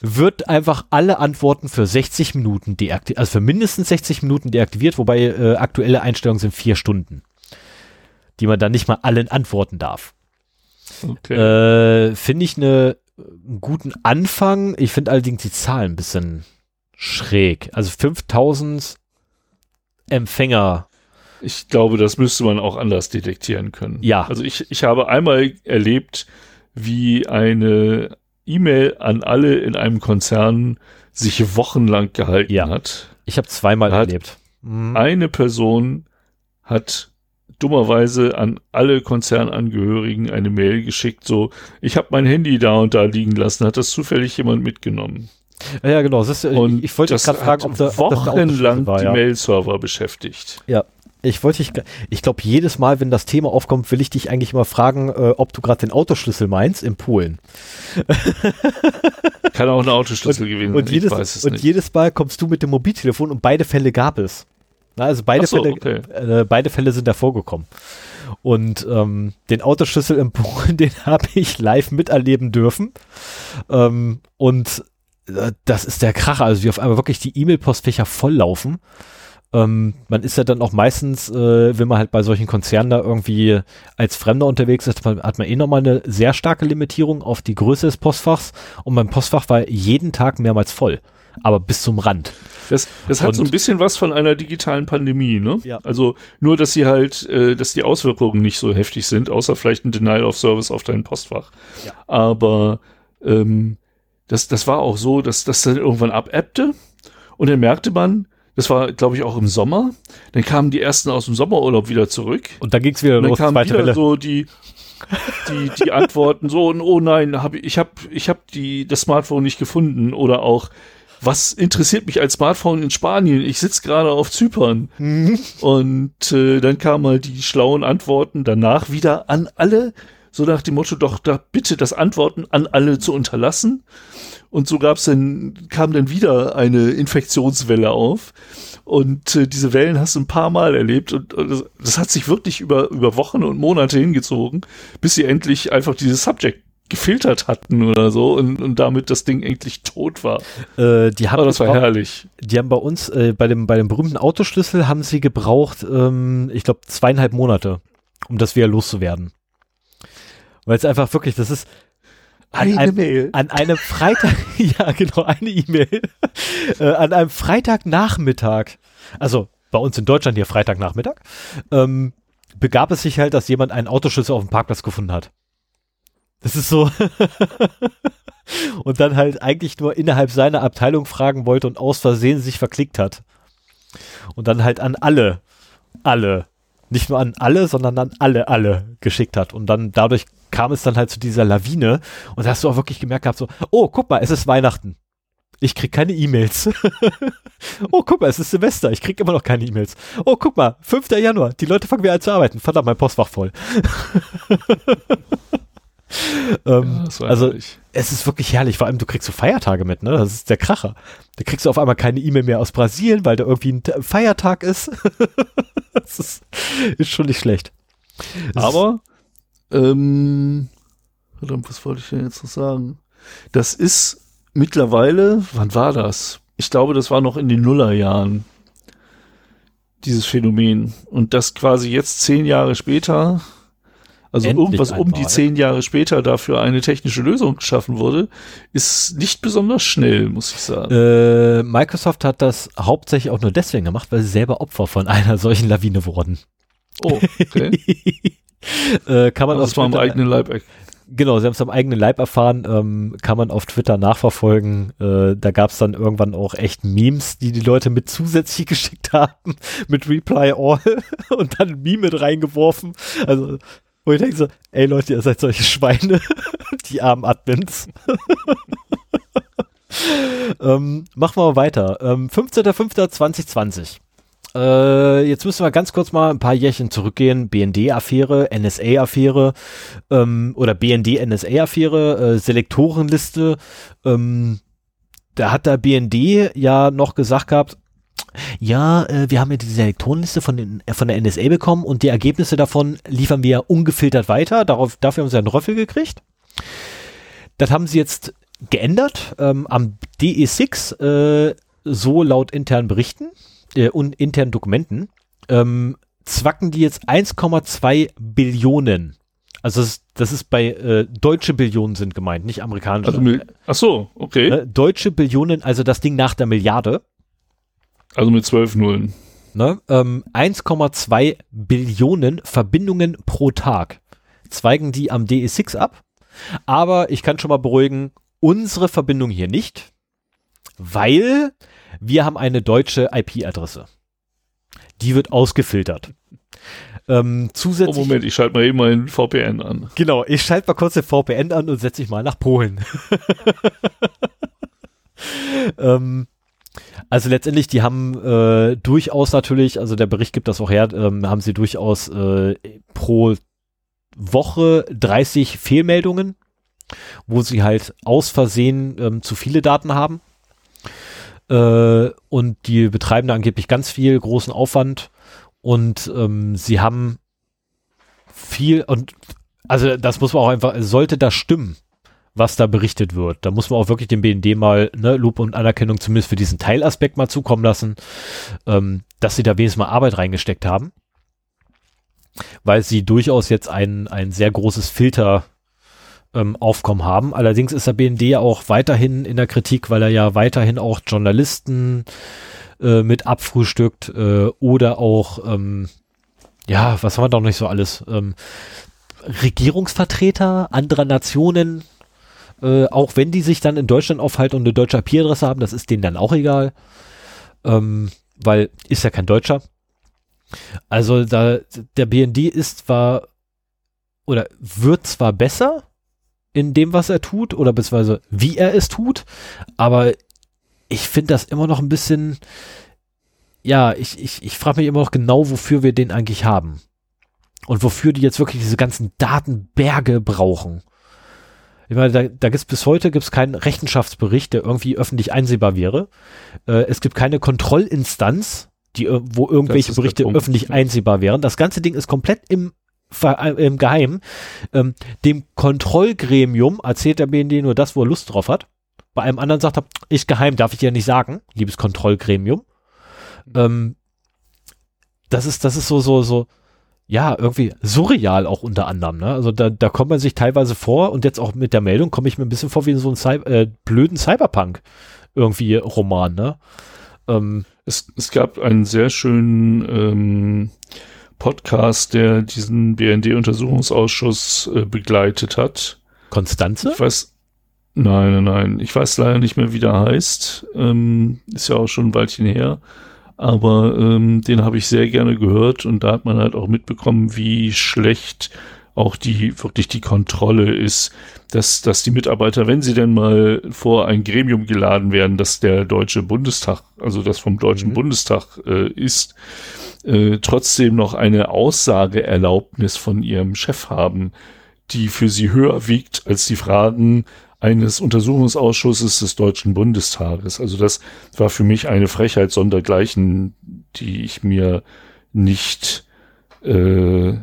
wird einfach alle Antworten für 60 Minuten deaktiviert, also für mindestens 60 Minuten deaktiviert, wobei äh, aktuelle Einstellungen sind vier Stunden, die man dann nicht mal allen antworten darf. Okay. Äh, finde ich eine, einen guten Anfang. Ich finde allerdings die Zahlen ein bisschen schräg. Also 5000 Empfänger. Ich glaube, das müsste man auch anders detektieren können. Ja. Also ich, ich habe einmal erlebt, wie eine E-Mail an alle in einem Konzern sich wochenlang gehalten ja. hat. Ich habe zweimal hat erlebt. Mhm. Eine Person hat dummerweise an alle Konzernangehörigen eine Mail geschickt, so, ich habe mein Handy da und da liegen lassen, hat das zufällig jemand mitgenommen. Ja, genau. Ist, und ich, ich wollte gerade fragen, ob, da, wochenlang war, die ja. Mail-Server beschäftigt. Ja, ich wollte dich, ich glaube, jedes Mal, wenn das Thema aufkommt, will ich dich eigentlich mal fragen, äh, ob du gerade den Autoschlüssel meinst in Polen. Kann auch ein Autoschlüssel und, gewesen sein. Und, jedes, und jedes Mal kommst du mit dem Mobiltelefon und beide Fälle gab es. Na, also beide, so, Fälle, okay. äh, beide Fälle sind da vorgekommen. Und ähm, den Autoschlüssel in Polen, den habe ich live miterleben dürfen. Ähm, und äh, das ist der Kracher. Also wie auf einmal wirklich die E-Mail-Postfächer volllaufen. Ähm, man ist ja dann auch meistens, äh, wenn man halt bei solchen Konzernen da irgendwie als Fremder unterwegs ist, man, hat man eh nochmal eine sehr starke Limitierung auf die Größe des Postfachs und mein Postfach war jeden Tag mehrmals voll, aber bis zum Rand. Das, das hat so ein bisschen was von einer digitalen Pandemie, ne? Ja. Also nur, dass sie halt, äh, dass die Auswirkungen nicht so heftig sind, außer vielleicht ein Denial of Service auf dein Postfach. Ja. Aber ähm, das, das war auch so, dass das dann irgendwann abebbte und dann merkte man, das war, glaube ich, auch im Sommer. Dann kamen die ersten aus dem Sommerurlaub wieder zurück. Und dann ging es wieder und dann los. Dann kamen wieder Welle. so die, die, die Antworten so, oh nein, hab, ich habe ich hab die, das Smartphone nicht gefunden. Oder auch, was interessiert mich als Smartphone in Spanien? Ich sitze gerade auf Zypern. Mhm. Und äh, dann kamen halt die schlauen Antworten danach wieder an alle, so nach dem Motto, doch da bitte das Antworten an alle zu unterlassen. Und so gab's dann, kam dann wieder eine Infektionswelle auf. Und äh, diese Wellen hast du ein paar Mal erlebt und, und das, das, hat sich wirklich über, über Wochen und Monate hingezogen, bis sie endlich einfach dieses Subject gefiltert hatten oder so und, und damit das Ding endlich tot war. Äh, die haben Aber das war herrlich. Die haben bei uns, äh, bei, dem, bei dem berühmten Autoschlüssel haben sie gebraucht, ähm, ich glaube, zweieinhalb Monate, um das wieder loszuwerden. Weil es einfach wirklich, das ist, eine an, Mail. An einem Freitag, ja genau, eine E-Mail. äh, an einem Freitagnachmittag, also bei uns in Deutschland hier Freitagnachmittag, ähm, begab es sich halt, dass jemand einen Autoschlüssel auf dem Parkplatz gefunden hat. Das ist so. und dann halt eigentlich nur innerhalb seiner Abteilung fragen wollte und aus Versehen sich verklickt hat. Und dann halt an alle, alle, nicht nur an alle, sondern an alle, alle geschickt hat. Und dann dadurch kam es dann halt zu dieser Lawine und da hast du auch wirklich gemerkt gehabt, so, oh, guck mal, es ist Weihnachten. Ich krieg keine E-Mails. oh, guck mal, es ist Silvester. Ich krieg immer noch keine E-Mails. Oh, guck mal, 5. Januar. Die Leute fangen wieder an zu arbeiten. Verdammt, mein Postfach voll. ähm, ja, also, herrlich. es ist wirklich herrlich. Vor allem, du kriegst so Feiertage mit, ne? Das ist der Kracher. Da kriegst du auf einmal keine E-Mail mehr aus Brasilien, weil da irgendwie ein Feiertag ist. das ist, ist schon nicht schlecht. Aber ähm, verdammt, was wollte ich denn jetzt noch sagen? Das ist mittlerweile, wann war das? Ich glaube, das war noch in den Nullerjahren, dieses Phänomen. Und das quasi jetzt zehn Jahre später, also Endlich irgendwas um die zehn Jahre später dafür eine technische Lösung geschaffen wurde, ist nicht besonders schnell, muss ich sagen. Äh, Microsoft hat das hauptsächlich auch nur deswegen gemacht, weil sie selber Opfer von einer solchen Lawine wurden. Oh, okay. äh, kann man das war am eigenen Leib. Genau, sie haben es am eigenen Leib erfahren, ähm, kann man auf Twitter nachverfolgen. Äh, da gab es dann irgendwann auch echt Memes, die die Leute mit zusätzlich geschickt haben, mit Reply All und dann ein Meme mit reingeworfen. Also, wo ich denke so, ey Leute, ihr seid solche Schweine, die armen Admins. ähm, machen wir mal weiter. Ähm, 15.05.2020. Äh, jetzt müssen wir ganz kurz mal ein paar Jährchen zurückgehen. BND-Affäre, NSA-Affäre ähm, oder BND-NSA-Affäre, äh, Selektorenliste. Ähm, da hat der BND ja noch gesagt gehabt, ja, äh, wir haben ja diese Selektorenliste von, den, äh, von der NSA bekommen und die Ergebnisse davon liefern wir ungefiltert weiter. Darauf, dafür haben sie einen Röffel gekriegt. Das haben sie jetzt geändert. Ähm, am DE6, äh, so laut internen Berichten äh, und internen Dokumenten, ähm, zwacken die jetzt 1,2 Billionen. Also das ist, das ist bei äh, deutsche Billionen sind gemeint, nicht amerikanische. Also, ach so, okay. Ne, deutsche Billionen, also das Ding nach der Milliarde. Also mit zwölf Nullen. Ne, ähm, 1,2 Billionen Verbindungen pro Tag zweigen die am DE6 ab. Aber ich kann schon mal beruhigen, unsere Verbindung hier nicht, weil wir haben eine deutsche IP-Adresse. Die wird ausgefiltert. Ähm, zusätzlich. Oh Moment, ich schalte mal eben meinen VPN an. Genau, ich schalte mal kurz den VPN an und setze mich mal nach Polen. ähm, also letztendlich, die haben äh, durchaus natürlich, also der Bericht gibt das auch her, ähm, haben sie durchaus äh, pro Woche 30 Fehlmeldungen, wo sie halt aus Versehen ähm, zu viele Daten haben. Äh, und die betreiben da angeblich ganz viel großen Aufwand. Und ähm, sie haben viel und also das muss man auch einfach, sollte das stimmen, was da berichtet wird, da muss man auch wirklich dem BND mal ne, Lob und Anerkennung zumindest für diesen Teilaspekt mal zukommen lassen, ähm, dass sie da wenigstens mal Arbeit reingesteckt haben. Weil sie durchaus jetzt ein, ein sehr großes Filter ähm, Aufkommen haben. Allerdings ist der BND auch weiterhin in der Kritik, weil er ja weiterhin auch Journalisten äh, mit abfrühstückt äh, oder auch, ähm, ja, was haben wir da noch nicht so alles? Ähm, Regierungsvertreter anderer Nationen, äh, auch wenn die sich dann in Deutschland aufhalten und eine deutsche IP-Adresse haben, das ist denen dann auch egal, ähm, weil ist ja kein Deutscher. Also da, der BND ist zwar oder wird zwar besser in dem, was er tut oder beziehungsweise wie er es tut, aber ich finde das immer noch ein bisschen, ja, ich, ich, ich frage mich immer noch genau, wofür wir den eigentlich haben. Und wofür die jetzt wirklich diese ganzen Datenberge brauchen. Ich meine, da, da gibt es bis heute gibt's keinen Rechenschaftsbericht, der irgendwie öffentlich einsehbar wäre. Äh, es gibt keine Kontrollinstanz, die, äh, wo irgendwelche Berichte öffentlich einsehbar wären. Das ganze Ding ist komplett im, im Geheim. Ähm, dem Kontrollgremium erzählt der BND nur das, wo er Lust drauf hat. Bei einem anderen sagt er, ich geheim, darf ich dir nicht sagen, liebes Kontrollgremium. Ähm, das ist, das ist so, so, so, ja, irgendwie surreal auch unter anderem. Ne? Also da, da kommt man sich teilweise vor und jetzt auch mit der Meldung komme ich mir ein bisschen vor wie so ein Cy äh, blöden Cyberpunk irgendwie Roman. Ne? Ähm, es, es gab einen sehr schönen ähm, Podcast, der diesen BND-Untersuchungsausschuss äh, begleitet hat. Konstanze? Ich weiß, nein, nein, nein. Ich weiß leider nicht mehr, wie der heißt. Ähm, ist ja auch schon ein Weilchen her. Aber ähm, den habe ich sehr gerne gehört und da hat man halt auch mitbekommen, wie schlecht auch die wirklich die Kontrolle ist, dass, dass die Mitarbeiter, wenn sie denn mal vor ein Gremium geladen werden, dass der Deutsche Bundestag, also das vom Deutschen mhm. Bundestag äh, ist, äh, trotzdem noch eine Aussageerlaubnis von ihrem Chef haben, die für sie höher wiegt als die Fragen eines Untersuchungsausschusses des Deutschen Bundestages. Also das war für mich eine Frechheit sondergleichen, die ich mir nicht äh,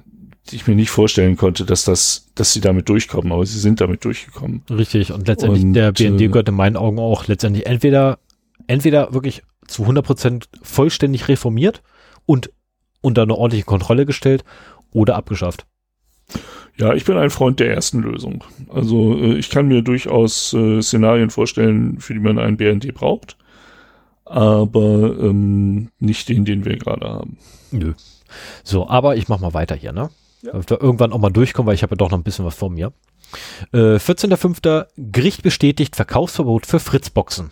die ich mir nicht vorstellen konnte, dass das, dass sie damit durchkommen, aber sie sind damit durchgekommen. Richtig, und letztendlich und, der BND äh, gehört in meinen Augen auch letztendlich entweder, entweder wirklich zu 100 Prozent vollständig reformiert und unter eine ordentliche Kontrolle gestellt oder abgeschafft. Ja, ich bin ein Freund der ersten Lösung. Also äh, ich kann mir durchaus äh, Szenarien vorstellen, für die man einen BND braucht, aber ähm, nicht den, den wir gerade haben. Nö. So, aber ich mach mal weiter hier, ne? Ja. Da irgendwann auch mal durchkommen, weil ich habe ja doch noch ein bisschen was vor mir. Äh, 14.05. Gericht bestätigt Verkaufsverbot für Fritzboxen.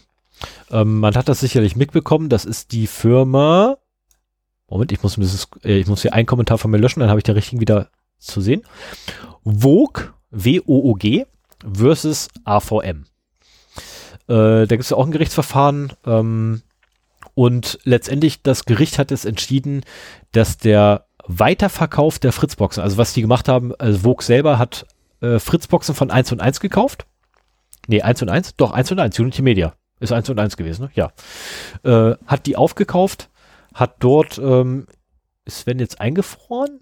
Ähm, man hat das sicherlich mitbekommen. Das ist die Firma. Moment, ich muss, dieses, äh, ich muss hier einen Kommentar von mir löschen, dann habe ich den richtigen wieder zu sehen. Vogue, W-O-O-G versus AVM. Äh, da gibt es ja auch ein Gerichtsverfahren. Ähm, und letztendlich das Gericht hat es entschieden, dass der Weiterverkauf der Fritzboxen, also was die gemacht haben, also Vogue selber hat äh, Fritzboxen von 1 und 1 gekauft. Nee, 1 und 1? Doch, 1 und 1, Unity Media. Ist 1 und 1 gewesen, ne? Ja. Äh, hat die aufgekauft, hat dort, ähm, ist Sven jetzt eingefroren?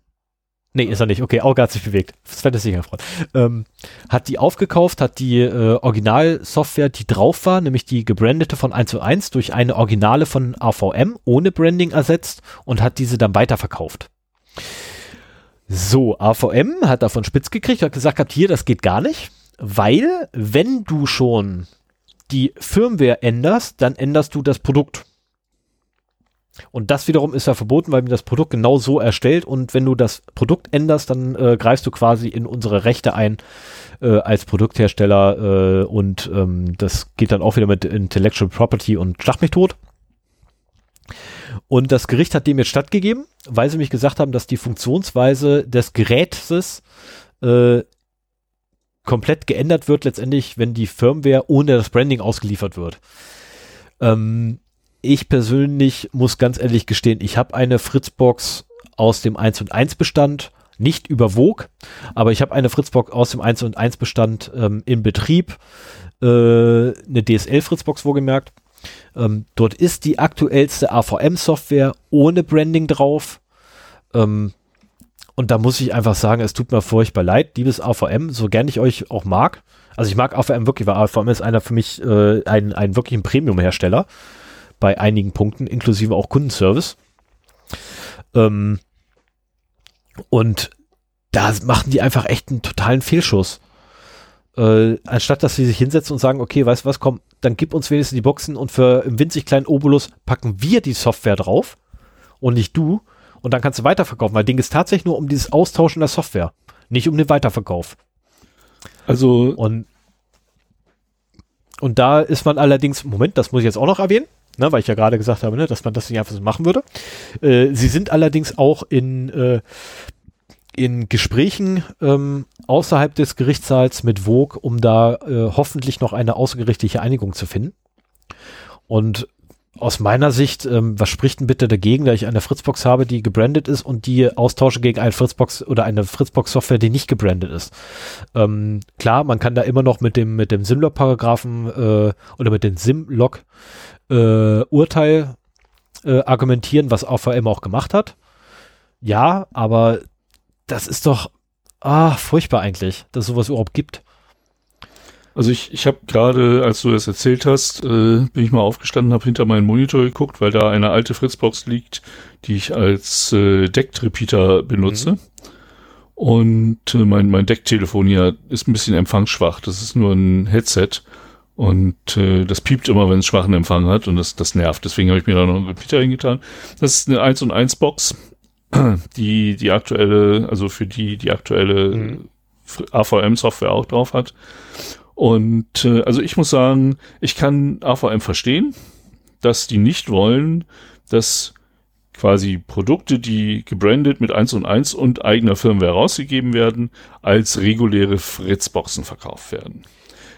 Nee, ist er nicht. Okay, Auge hat sich bewegt. Sven ist sicher gefreut. Ähm, hat die aufgekauft, hat die äh, Originalsoftware, die drauf war, nämlich die gebrandete von 1 zu 1 durch eine Originale von AVM ohne Branding ersetzt und hat diese dann weiterverkauft. So, AVM hat davon spitz gekriegt, hat gesagt, hat hier, das geht gar nicht, weil wenn du schon die Firmware änderst, dann änderst du das Produkt. Und das wiederum ist ja verboten, weil mir das Produkt genau so erstellt und wenn du das Produkt änderst, dann äh, greifst du quasi in unsere Rechte ein äh, als Produkthersteller äh, und ähm, das geht dann auch wieder mit Intellectual Property und schlag mich tot. Und das Gericht hat dem jetzt stattgegeben, weil sie mich gesagt haben, dass die Funktionsweise des Gerätes äh, komplett geändert wird, letztendlich, wenn die Firmware ohne das Branding ausgeliefert wird. Ähm, ich persönlich muss ganz ehrlich gestehen, ich habe eine Fritzbox aus dem 1 und 1 Bestand, nicht überwog, aber ich habe eine Fritzbox aus dem 1 und 1 Bestand ähm, in Betrieb, äh, eine DSL Fritzbox wohlgemerkt. Ähm, dort ist die aktuellste AVM-Software ohne Branding drauf. Ähm, und da muss ich einfach sagen, es tut mir furchtbar leid, liebes AVM, so gern ich euch auch mag. Also ich mag AVM wirklich, weil AVM ist einer für mich äh, ein, ein wirklich Premium-Hersteller bei einigen Punkten, inklusive auch Kundenservice. Ähm, und da machen die einfach echt einen totalen Fehlschuss. Äh, anstatt dass sie sich hinsetzen und sagen, okay, weißt du was, komm, dann gib uns wenigstens die Boxen und für einen winzig kleinen Obolus packen wir die Software drauf und nicht du. Und dann kannst du weiterverkaufen, weil Ding ist tatsächlich nur um dieses Austauschen der Software, nicht um den Weiterverkauf. Also. Und, und da ist man allerdings, Moment, das muss ich jetzt auch noch erwähnen ne, weil ich ja gerade gesagt habe, ne, dass man das nicht einfach so machen würde. Äh, sie sind allerdings auch in, äh, in Gesprächen ähm, außerhalb des Gerichtssaals mit Vogue, um da äh, hoffentlich noch eine außergerichtliche Einigung zu finden. Und aus meiner Sicht, ähm, was spricht denn bitte dagegen, da ich eine Fritzbox habe, die gebrandet ist und die austausche gegen eine Fritzbox oder eine Fritzbox-Software, die nicht gebrandet ist? Ähm, klar, man kann da immer noch mit dem mit dem Simlog-Paragraphen äh, oder mit dem Simlog äh, Urteil äh, argumentieren, was AVM auch gemacht hat. Ja, aber das ist doch ah, furchtbar eigentlich, dass es sowas überhaupt gibt. Also ich, ich habe gerade, als du das erzählt hast, äh, bin ich mal aufgestanden, habe hinter meinen Monitor geguckt, weil da eine alte Fritzbox liegt, die ich als äh, Deck-Repeater benutze. Mhm. Und äh, mein, mein Decktelefon hier ist ein bisschen empfangsschwach. Das ist nur ein Headset. Und äh, das piept immer, wenn es schwachen Empfang hat und das, das nervt. Deswegen habe ich mir da noch einen Repeater hingetan. Das ist eine 1 und 1 Box, die die aktuelle, also für die die aktuelle mhm. AVM-Software auch drauf hat. Und äh, also ich muss sagen, ich kann AVM verstehen, dass die nicht wollen, dass quasi Produkte, die gebrandet mit 1 und 1 und eigener Firmware rausgegeben werden, als reguläre Fritzboxen verkauft werden.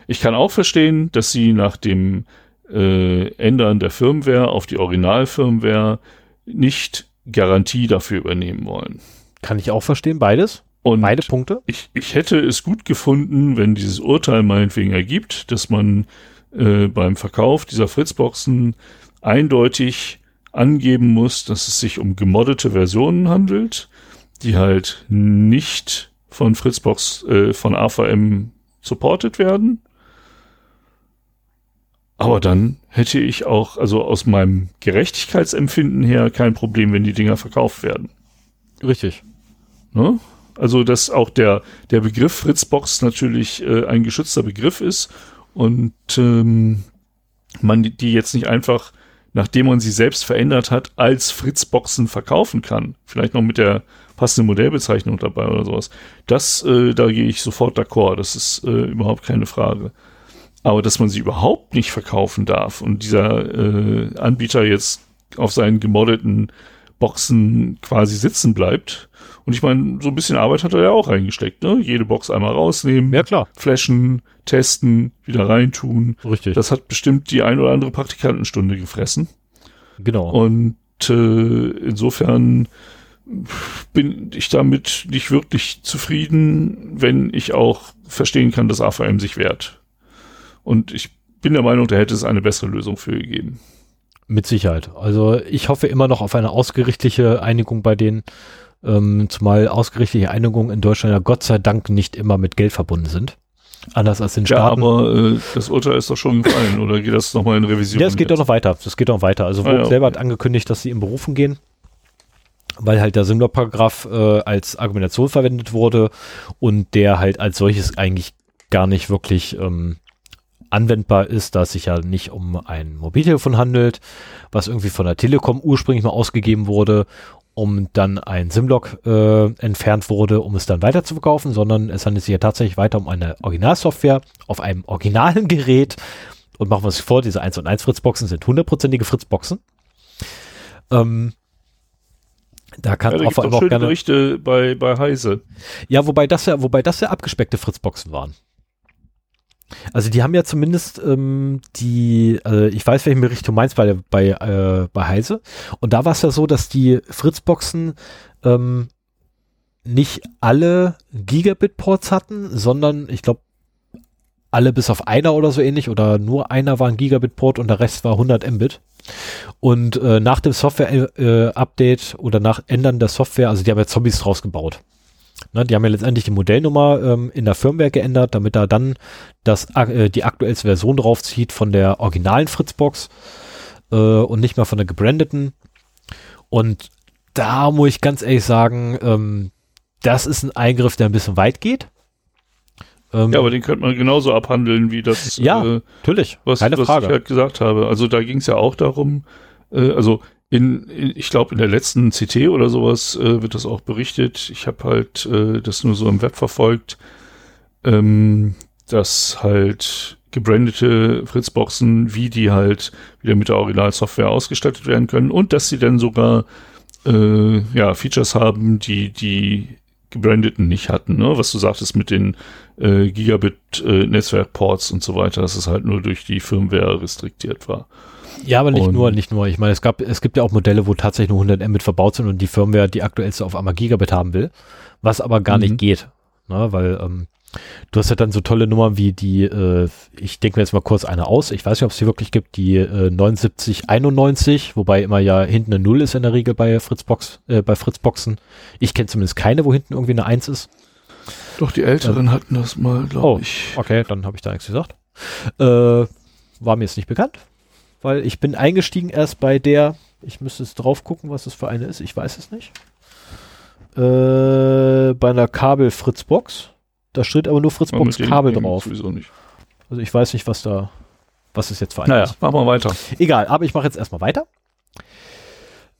Ich kann auch verstehen, dass sie nach dem äh, Ändern der Firmware auf die Originalfirmware nicht Garantie dafür übernehmen wollen. Kann ich auch verstehen, beides. Und Beide Punkte? Ich, ich hätte es gut gefunden, wenn dieses Urteil meinetwegen ergibt, dass man äh, beim Verkauf dieser Fritzboxen eindeutig angeben muss, dass es sich um gemoddete Versionen handelt, die halt nicht von Fritzbox, äh, von AVM supported werden aber dann hätte ich auch, also aus meinem Gerechtigkeitsempfinden her, kein Problem, wenn die Dinger verkauft werden. Richtig. Ne? Also, dass auch der, der Begriff Fritzbox natürlich äh, ein geschützter Begriff ist und ähm, man die jetzt nicht einfach, nachdem man sie selbst verändert hat, als Fritzboxen verkaufen kann. Vielleicht noch mit der passenden Modellbezeichnung dabei oder sowas. Das, äh, da gehe ich sofort d'accord. Das ist äh, überhaupt keine Frage. Aber dass man sie überhaupt nicht verkaufen darf und dieser äh, Anbieter jetzt auf seinen gemoddeten Boxen quasi sitzen bleibt. Und ich meine, so ein bisschen Arbeit hat er ja auch reingesteckt, ne? Jede Box einmal rausnehmen, ja, klar. flashen, testen, wieder reintun. Richtig. Das hat bestimmt die ein oder andere Praktikantenstunde gefressen. Genau. Und äh, insofern bin ich damit nicht wirklich zufrieden, wenn ich auch verstehen kann, dass AVM sich wehrt. Und ich bin der Meinung, da hätte es eine bessere Lösung für gegeben. Mit Sicherheit. Also ich hoffe immer noch auf eine ausgerichtliche Einigung bei denen. Ähm, zumal ausgerichtete Einigungen in Deutschland ja Gott sei Dank nicht immer mit Geld verbunden sind. Anders als in Staaten. Ja, aber äh, das Urteil ist doch schon gefallen, oder geht das nochmal in Revision? Ja, es geht doch noch weiter. Das geht doch weiter. Also Vogt ah, ja, okay. selber hat angekündigt, dass sie in Berufen gehen, weil halt der Simler-Paragraph äh, als Argumentation verwendet wurde und der halt als solches eigentlich gar nicht wirklich ähm, anwendbar ist, da es sich ja nicht um ein Mobiltelefon handelt, was irgendwie von der Telekom ursprünglich mal ausgegeben wurde um dann ein Simlock äh, entfernt wurde, um es dann weiter zu verkaufen, sondern es handelt sich ja tatsächlich weiter um eine Originalsoftware auf einem originalen Gerät. Und machen wir uns vor, diese 1 und 1 Fritzboxen sind hundertprozentige Fritzboxen. Ähm, da kann ja, da auch vor allem auch gerne Berichte bei, bei Heise. Ja, wobei das ja, wobei das ja abgespeckte Fritzboxen waren. Also die haben ja zumindest ähm, die, äh, ich weiß, welchen Bericht du meinst bei, bei, äh, bei Heise. Und da war es ja so, dass die Fritzboxen ähm, nicht alle Gigabit-Ports hatten, sondern ich glaube, alle bis auf einer oder so ähnlich oder nur einer war ein Gigabit-Port und der Rest war 100 Mbit. Und äh, nach dem Software-Update äh, oder nach Ändern der Software, also die haben ja Zombies draus gebaut. Ne, die haben ja letztendlich die Modellnummer ähm, in der Firmware geändert, damit da dann das, äh, die aktuellste Version draufzieht von der originalen Fritzbox äh, und nicht mehr von der gebrandeten. Und da muss ich ganz ehrlich sagen, ähm, das ist ein Eingriff, der ein bisschen weit geht. Ähm, ja, aber den könnte man genauso abhandeln, wie das, ja, äh, natürlich, was, Keine was Frage. ich halt gesagt habe. Also da ging es ja auch darum, äh, also in, in ich glaube, in der letzten CT oder sowas äh, wird das auch berichtet. Ich habe halt äh, das nur so im Web verfolgt, ähm, dass halt gebrandete Fritzboxen, wie die halt wieder mit der Originalsoftware ausgestattet werden können und dass sie dann sogar äh, ja, Features haben, die die gebrandeten nicht hatten, ne? was du sagtest mit den äh, Gigabit-Netzwerkports äh, und so weiter, dass es halt nur durch die Firmware restriktiert war. Ja, aber nicht und nur, nicht nur. Ich meine, es gab, es gibt ja auch Modelle, wo tatsächlich nur 100 Mbit verbaut sind und die Firmware die aktuellste auf einmal Gigabit haben will, was aber gar mhm. nicht geht, ne? weil ähm, du hast ja dann so tolle Nummern wie die, äh, ich denke mir jetzt mal kurz eine aus, ich weiß nicht, ob es die wirklich gibt, die äh, 7991, wobei immer ja hinten eine Null ist in der Regel bei Fritzbox, äh, bei Fritzboxen. Ich kenne zumindest keine, wo hinten irgendwie eine Eins ist. Doch, die Älteren ähm, hatten das mal, glaube oh, ich. Okay, dann habe ich da nichts gesagt. Äh, war mir jetzt nicht bekannt weil ich bin eingestiegen erst bei der, ich müsste es drauf gucken, was das für eine ist, ich weiß es nicht. Äh, bei einer Kabel-Fritzbox. Da steht aber nur Fritzbox-Kabel drauf. Sowieso nicht. Also ich weiß nicht, was da, was es jetzt für eine naja, ist. machen wir weiter. Egal, aber ich mache jetzt erstmal weiter.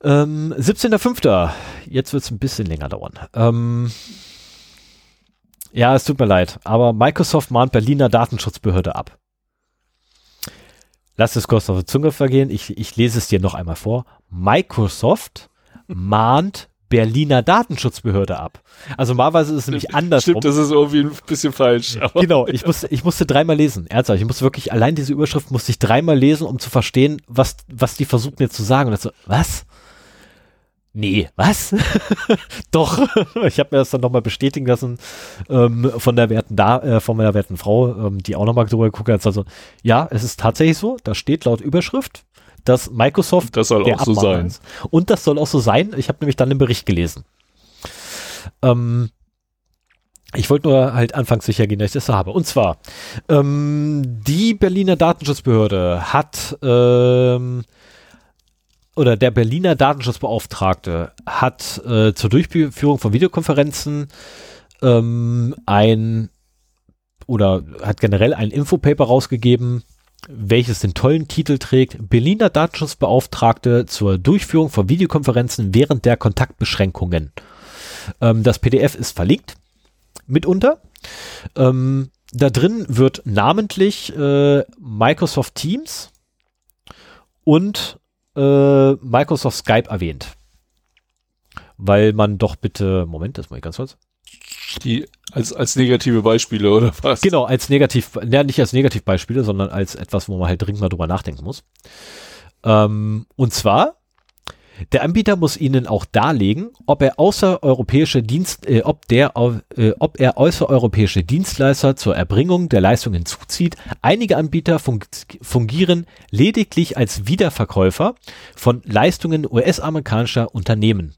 Ähm, 17.05. Jetzt wird es ein bisschen länger dauern. Ähm, ja, es tut mir leid, aber Microsoft mahnt Berliner Datenschutzbehörde ab. Lass es kurz auf die Zunge vergehen. Ich, ich lese es dir noch einmal vor. Microsoft mahnt Berliner Datenschutzbehörde ab. Also normalerweise ist es nämlich anders. Stimmt, das ist irgendwie ein bisschen falsch. genau, ich musste, ich musste dreimal lesen. Ernsthaft, ich musste wirklich, allein diese Überschrift musste ich dreimal lesen, um zu verstehen, was, was die versuchen mir zu sagen. Und so, was? Nee, was? Doch, ich habe mir das dann nochmal bestätigen lassen ähm, von der werten da, äh, von meiner werten Frau, ähm, die auch nochmal drüber geguckt hat. Also, ja, es ist tatsächlich so, da steht laut Überschrift, dass Microsoft das soll auch so sein. Ist. Und das soll auch so sein. Ich habe nämlich dann den Bericht gelesen. Ähm, ich wollte nur halt anfangs sicher gehen, dass ich das habe. Und zwar, ähm, die Berliner Datenschutzbehörde hat ähm, oder der Berliner Datenschutzbeauftragte hat äh, zur Durchführung von Videokonferenzen ähm, ein oder hat generell ein Infopaper rausgegeben, welches den tollen Titel trägt, Berliner Datenschutzbeauftragte zur Durchführung von Videokonferenzen während der Kontaktbeschränkungen. Ähm, das PDF ist verlinkt, mitunter. Ähm, da drin wird namentlich äh, Microsoft Teams und äh, Microsoft Skype erwähnt. Weil man doch bitte, Moment, das mal ganz kurz. Die als, als negative Beispiele oder was? Genau, als negativ, ja, nicht als Negativbeispiele, sondern als etwas, wo man halt dringend mal drüber nachdenken muss. Ähm, und zwar der Anbieter muss Ihnen auch darlegen, ob er außereuropäische Dienst, äh, ob der, äh, ob er außereuropäische Dienstleister zur Erbringung der Leistung hinzuzieht. Einige Anbieter fun fungieren lediglich als Wiederverkäufer von Leistungen US-amerikanischer Unternehmen.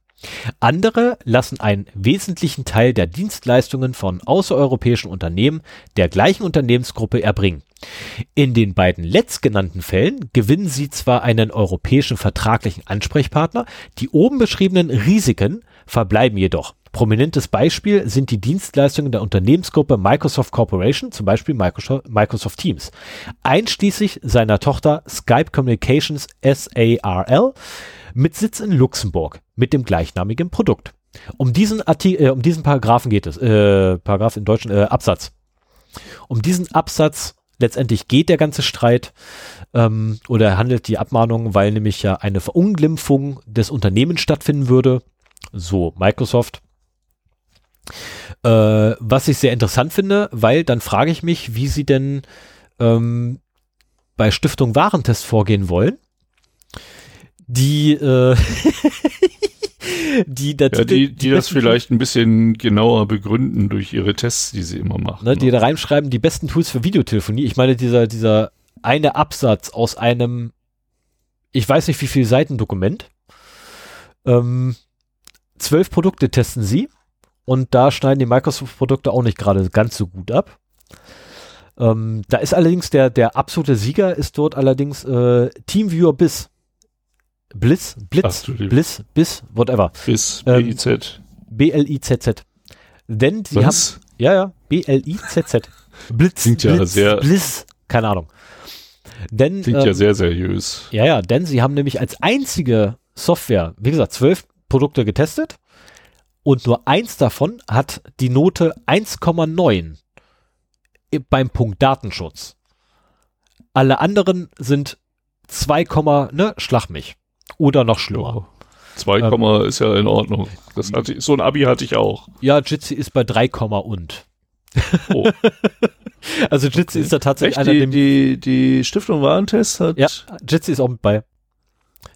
Andere lassen einen wesentlichen Teil der Dienstleistungen von außereuropäischen Unternehmen der gleichen Unternehmensgruppe erbringen. In den beiden letztgenannten Fällen gewinnen sie zwar einen europäischen vertraglichen Ansprechpartner, die oben beschriebenen Risiken verbleiben jedoch. Prominentes Beispiel sind die Dienstleistungen der Unternehmensgruppe Microsoft Corporation, zum Beispiel Microsoft Teams, einschließlich seiner Tochter Skype Communications SARL mit Sitz in Luxemburg mit dem gleichnamigen Produkt. Um diesen, Artikel, äh, um diesen Paragraphen geht es, äh, Paragraph in deutschen äh, Absatz. Um diesen Absatz letztendlich geht der ganze Streit ähm, oder handelt die Abmahnung, weil nämlich ja eine Verunglimpfung des Unternehmens stattfinden würde. So, Microsoft. Äh, was ich sehr interessant finde, weil dann frage ich mich, wie sie denn ähm, bei Stiftung Warentest vorgehen wollen. Die, äh, die, ja, die, die, die das vielleicht ein bisschen genauer begründen durch ihre Tests, die sie immer machen. Ne, die ne? da reinschreiben, die besten Tools für Videotelefonie. Ich meine, dieser, dieser eine Absatz aus einem, ich weiß nicht wie viel Seiten Dokument, ähm, zwölf Produkte testen sie und da schneiden die Microsoft-Produkte auch nicht gerade ganz so gut ab. Ähm, da ist allerdings der, der absolute Sieger ist dort allerdings äh, TeamViewer Biss. Bliss, Blitz, Ach, Bliss, Biss, whatever. Biss, B-I-Z. Ähm, B-L-I-Z-Z. Denn sie Was? haben, ja, ja, B-L-I-Z-Z. Blitz, Klingt ja Blitz, sehr, Bliss, keine Ahnung. Denn, Klingt ähm, ja sehr seriös. Ja, ja, denn sie haben nämlich als einzige Software, wie gesagt, zwölf Produkte getestet und nur eins davon hat die Note 1,9 beim Punkt Datenschutz. Alle anderen sind 2, ne, schlag mich. Oder noch schlimmer. Ja. 2, ähm, ist ja in Ordnung. Das hatte, so ein Abi hatte ich auch. Ja, Jitsi ist bei 3, und. Oh. also Jitsi okay. ist da tatsächlich Echt? einer, die, die, die Stiftung Warentest hat. Ja, Jitsi ist auch mit bei.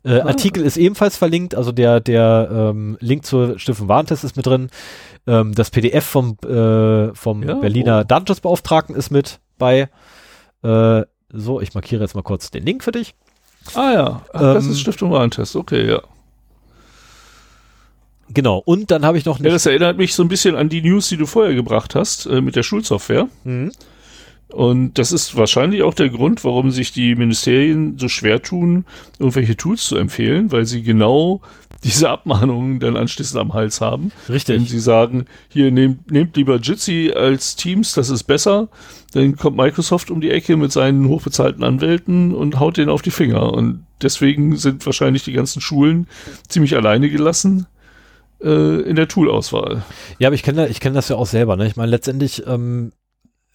Äh, ah. Artikel ist ebenfalls verlinkt, also der, der ähm, Link zur Stiftung Warentest ist mit drin. Ähm, das PDF vom, äh, vom ja, Berliner oh. Datenschutzbeauftragten ist mit bei. Äh, so, ich markiere jetzt mal kurz den Link für dich. Ah ja, Ach, ähm, das ist Stiftung Warentest, okay, ja. Genau, und dann habe ich noch eine. Ja, das erinnert mich so ein bisschen an die News, die du vorher gebracht hast, äh, mit der Schulsoftware. Mhm. Und das ist wahrscheinlich auch der Grund, warum sich die Ministerien so schwer tun, irgendwelche Tools zu empfehlen, weil sie genau diese Abmahnungen dann anschließend am Hals haben. Richtig. Wenn sie sagen, hier nehmt, nehmt lieber Jitsi als Teams, das ist besser, dann kommt Microsoft um die Ecke mit seinen hochbezahlten Anwälten und haut denen auf die Finger. Und deswegen sind wahrscheinlich die ganzen Schulen ziemlich alleine gelassen äh, in der Toolauswahl. Ja, aber ich kenne ich kenn das ja auch selber. Ne? Ich meine, letztendlich ähm,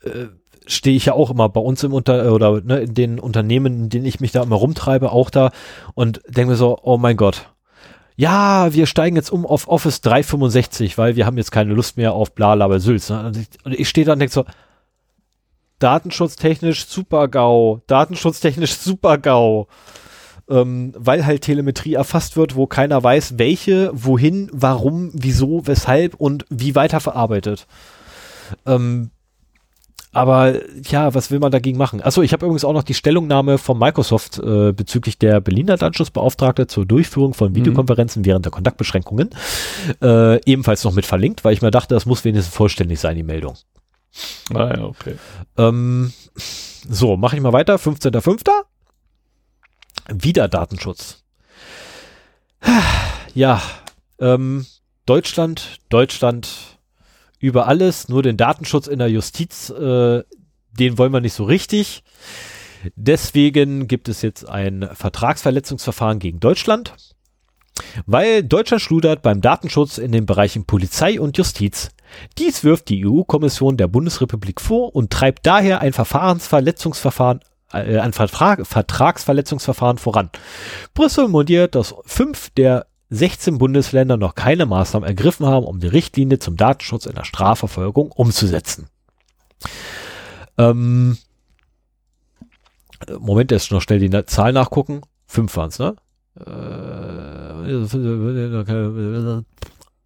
äh, stehe ich ja auch immer bei uns im Unter oder ne, in den Unternehmen, in denen ich mich da immer rumtreibe, auch da und denke mir so, oh mein Gott, ja, wir steigen jetzt um auf Office 365, weil wir haben jetzt keine Lust mehr auf Blalaber Sülz. Ne? Und ich, ich stehe da und denke so, datenschutztechnisch super GAU, datenschutztechnisch super GAU, ähm, weil halt Telemetrie erfasst wird, wo keiner weiß, welche, wohin, warum, wieso, weshalb und wie weiterverarbeitet. Ähm, aber ja, was will man dagegen machen? Achso, ich habe übrigens auch noch die Stellungnahme von Microsoft äh, bezüglich der Berliner Datenschutzbeauftragte zur Durchführung von mhm. Videokonferenzen mhm. während der Kontaktbeschränkungen äh, ebenfalls noch mit verlinkt, weil ich mir dachte, das muss wenigstens vollständig sein, die Meldung. Ah ja, okay. Ähm, so, mache ich mal weiter. 15.05. Wieder Datenschutz. Ja, ähm, Deutschland, Deutschland, über alles, nur den Datenschutz in der Justiz, äh, den wollen wir nicht so richtig. Deswegen gibt es jetzt ein Vertragsverletzungsverfahren gegen Deutschland, weil Deutschland schludert beim Datenschutz in den Bereichen Polizei und Justiz. Dies wirft die EU-Kommission der Bundesrepublik vor und treibt daher ein Verfahrensverletzungsverfahren äh, ein Vertrag, Vertragsverletzungsverfahren voran. Brüssel moniert, dass fünf der 16 Bundesländer noch keine Maßnahmen ergriffen haben, um die Richtlinie zum Datenschutz in der Strafverfolgung umzusetzen. Ähm, Moment, jetzt noch schnell die Zahl nachgucken. Fünf waren es, ne?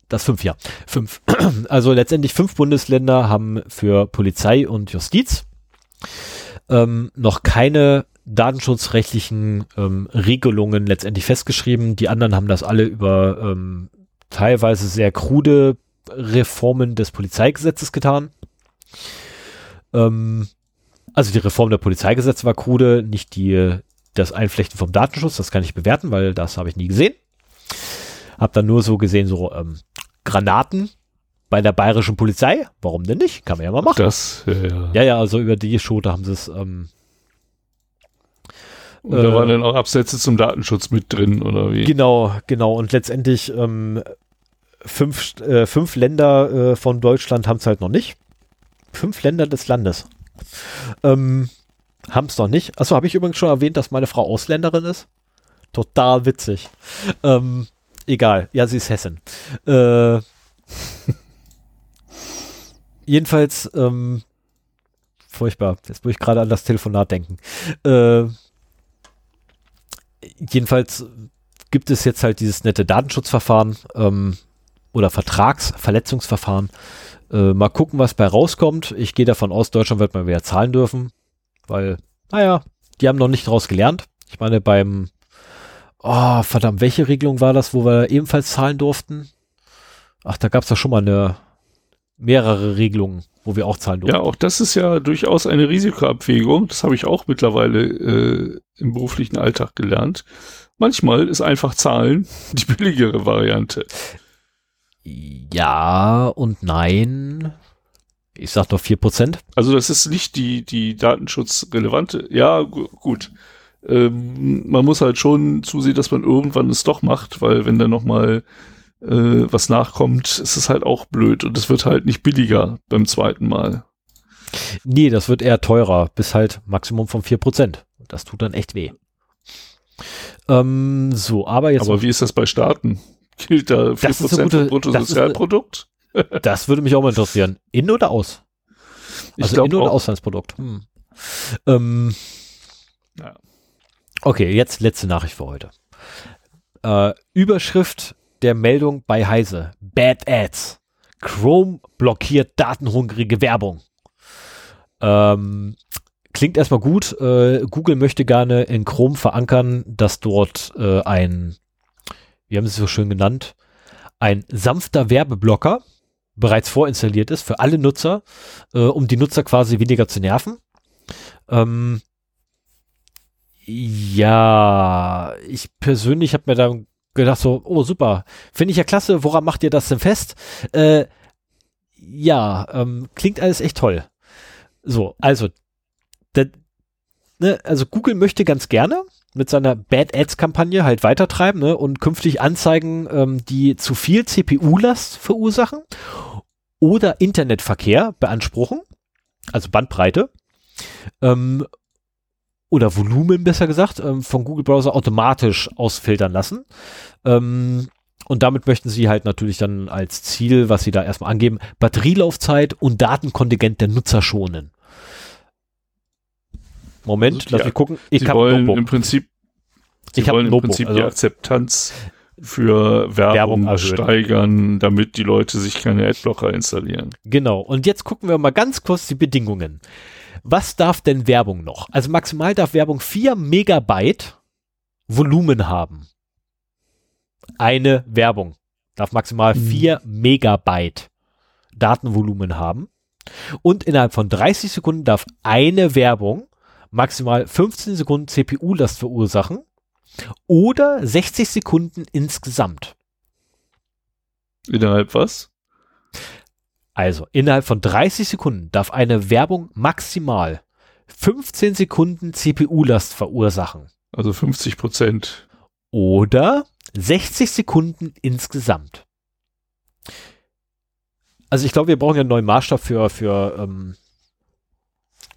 Das fünf, ja. Fünf. Also letztendlich fünf Bundesländer haben für Polizei und Justiz ähm, noch keine datenschutzrechtlichen ähm, Regelungen letztendlich festgeschrieben. Die anderen haben das alle über ähm, teilweise sehr krude Reformen des Polizeigesetzes getan. Ähm, also die Reform der Polizeigesetze war krude, nicht die, das Einflechten vom Datenschutz, das kann ich bewerten, weil das habe ich nie gesehen. Hab dann nur so gesehen, so ähm, Granaten bei der bayerischen Polizei. Warum denn nicht? Kann man ja mal machen. Das, ja, ja. Ja, ja, also über die Schote haben sie es. Ähm, Und da äh, waren dann auch Absätze zum Datenschutz mit drin, oder wie? genau, genau. Und letztendlich ähm, fünf, äh, fünf Länder äh, von Deutschland haben es halt noch nicht. Fünf Länder des Landes. Ähm, haben es noch nicht. Achso, habe ich übrigens schon erwähnt, dass meine Frau Ausländerin ist? Total witzig. Ähm, egal. Ja, sie ist Hessin. Äh, jedenfalls, ähm, furchtbar. Jetzt muss ich gerade an das Telefonat denken. Äh, jedenfalls gibt es jetzt halt dieses nette Datenschutzverfahren ähm, oder Vertragsverletzungsverfahren. Äh, mal gucken, was bei rauskommt. Ich gehe davon aus, Deutschland wird mal wieder zahlen dürfen, weil, naja, die haben noch nicht daraus gelernt. Ich meine, beim, oh, verdammt, welche Regelung war das, wo wir ebenfalls zahlen durften? Ach, da gab es doch schon mal eine, mehrere Regelungen, wo wir auch zahlen durften. Ja, auch das ist ja durchaus eine Risikoabwägung. Das habe ich auch mittlerweile äh, im beruflichen Alltag gelernt. Manchmal ist einfach Zahlen die billigere Variante. Ja und nein. Ich sag doch 4%. Also das ist nicht die, die datenschutzrelevante. Ja, gu gut. Ähm, man muss halt schon zusehen, dass man irgendwann es doch macht, weil wenn da noch mal äh, was nachkommt, ist es halt auch blöd und es wird halt nicht billiger beim zweiten Mal. Nee, das wird eher teurer, bis halt Maximum von 4%. Das tut dann echt weh. Ähm, so, aber jetzt. Aber wie ist das bei Staaten? Gilt da 4% Das ist eine gute- Bruttosozialprodukt? Das würde mich auch mal interessieren. In oder aus? Ich Also glaub In- oder auch. Auslandsprodukt? Hm. Ähm, Ja. Okay, jetzt letzte Nachricht für heute. Äh, Überschrift der Meldung bei Heise. Bad Ads. Chrome blockiert datenhungrige Werbung. Ähm, klingt erstmal gut. Äh, Google möchte gerne in Chrome verankern, dass dort äh, ein, wie haben sie es so schön genannt, ein sanfter Werbeblocker bereits vorinstalliert ist für alle Nutzer, äh, um die Nutzer quasi weniger zu nerven. Ähm, ja, ich persönlich habe mir dann gedacht so, oh super, finde ich ja klasse, woran macht ihr das denn fest? Äh, ja, ähm, klingt alles echt toll. So, also, da, ne, also Google möchte ganz gerne mit seiner Bad Ads Kampagne halt weitertreiben ne, und künftig Anzeigen, ähm, die zu viel CPU-Last verursachen oder Internetverkehr beanspruchen, also Bandbreite, ähm, oder Volumen besser gesagt, ähm, von Google Browser automatisch ausfiltern lassen. Ähm, und damit möchten sie halt natürlich dann als Ziel, was sie da erstmal angeben, Batterielaufzeit und Datenkontingent der Nutzer schonen. Moment, Also die- lass mich gucken. Ich Sie habe wollen Notebook. im Prinzip, sie Ich wollen ein im Prinzip also- die Akzeptanz für Werbung, Werbung steigern, damit die Leute sich keine Adblocker installieren. Genau. Und jetzt gucken wir mal ganz kurz die Bedingungen. Was darf denn Werbung noch? Also maximal darf Werbung 4 Megabyte Volumen haben. Eine Werbung darf maximal Mhm. 4 Megabyte Datenvolumen haben. Und innerhalb von 30 Sekunden darf eine Werbung maximal 15 Sekunden CPU-Last verursachen oder 60 Sekunden insgesamt. Innerhalb was? Also, innerhalb von 30 Sekunden darf eine Werbung maximal 15 Sekunden CPU-Last verursachen. Also 50 Prozent. Oder 60 Sekunden insgesamt. Also ich glaube, wir brauchen ja einen neuen Maßstab für, für, ähm,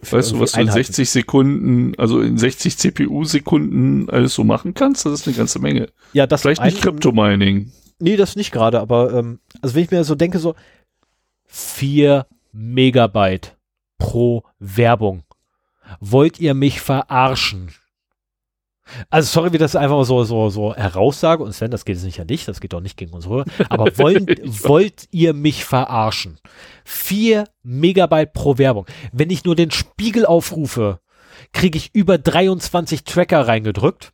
für Weißt du, was du in irgendwie 60 Sekunden, also in 60 CPU-Sekunden alles so machen kannst? Das ist eine ganze Menge. Ja, das Vielleicht nicht Crypto-Mining. Nee, das nicht gerade, aber ähm, also wenn ich mir so denke, so 4 Megabyte pro Werbung. Wollt ihr mich verarschen? Also sorry, wie das einfach so so so heraussage und Sven, das geht sicher nicht, das geht doch nicht gegen unsere Hörer, aber wollen, wollt ihr mich verarschen? 4 Megabyte pro Werbung. Wenn ich nur den Spiegel aufrufe, kriege ich über 23 Tracker reingedrückt.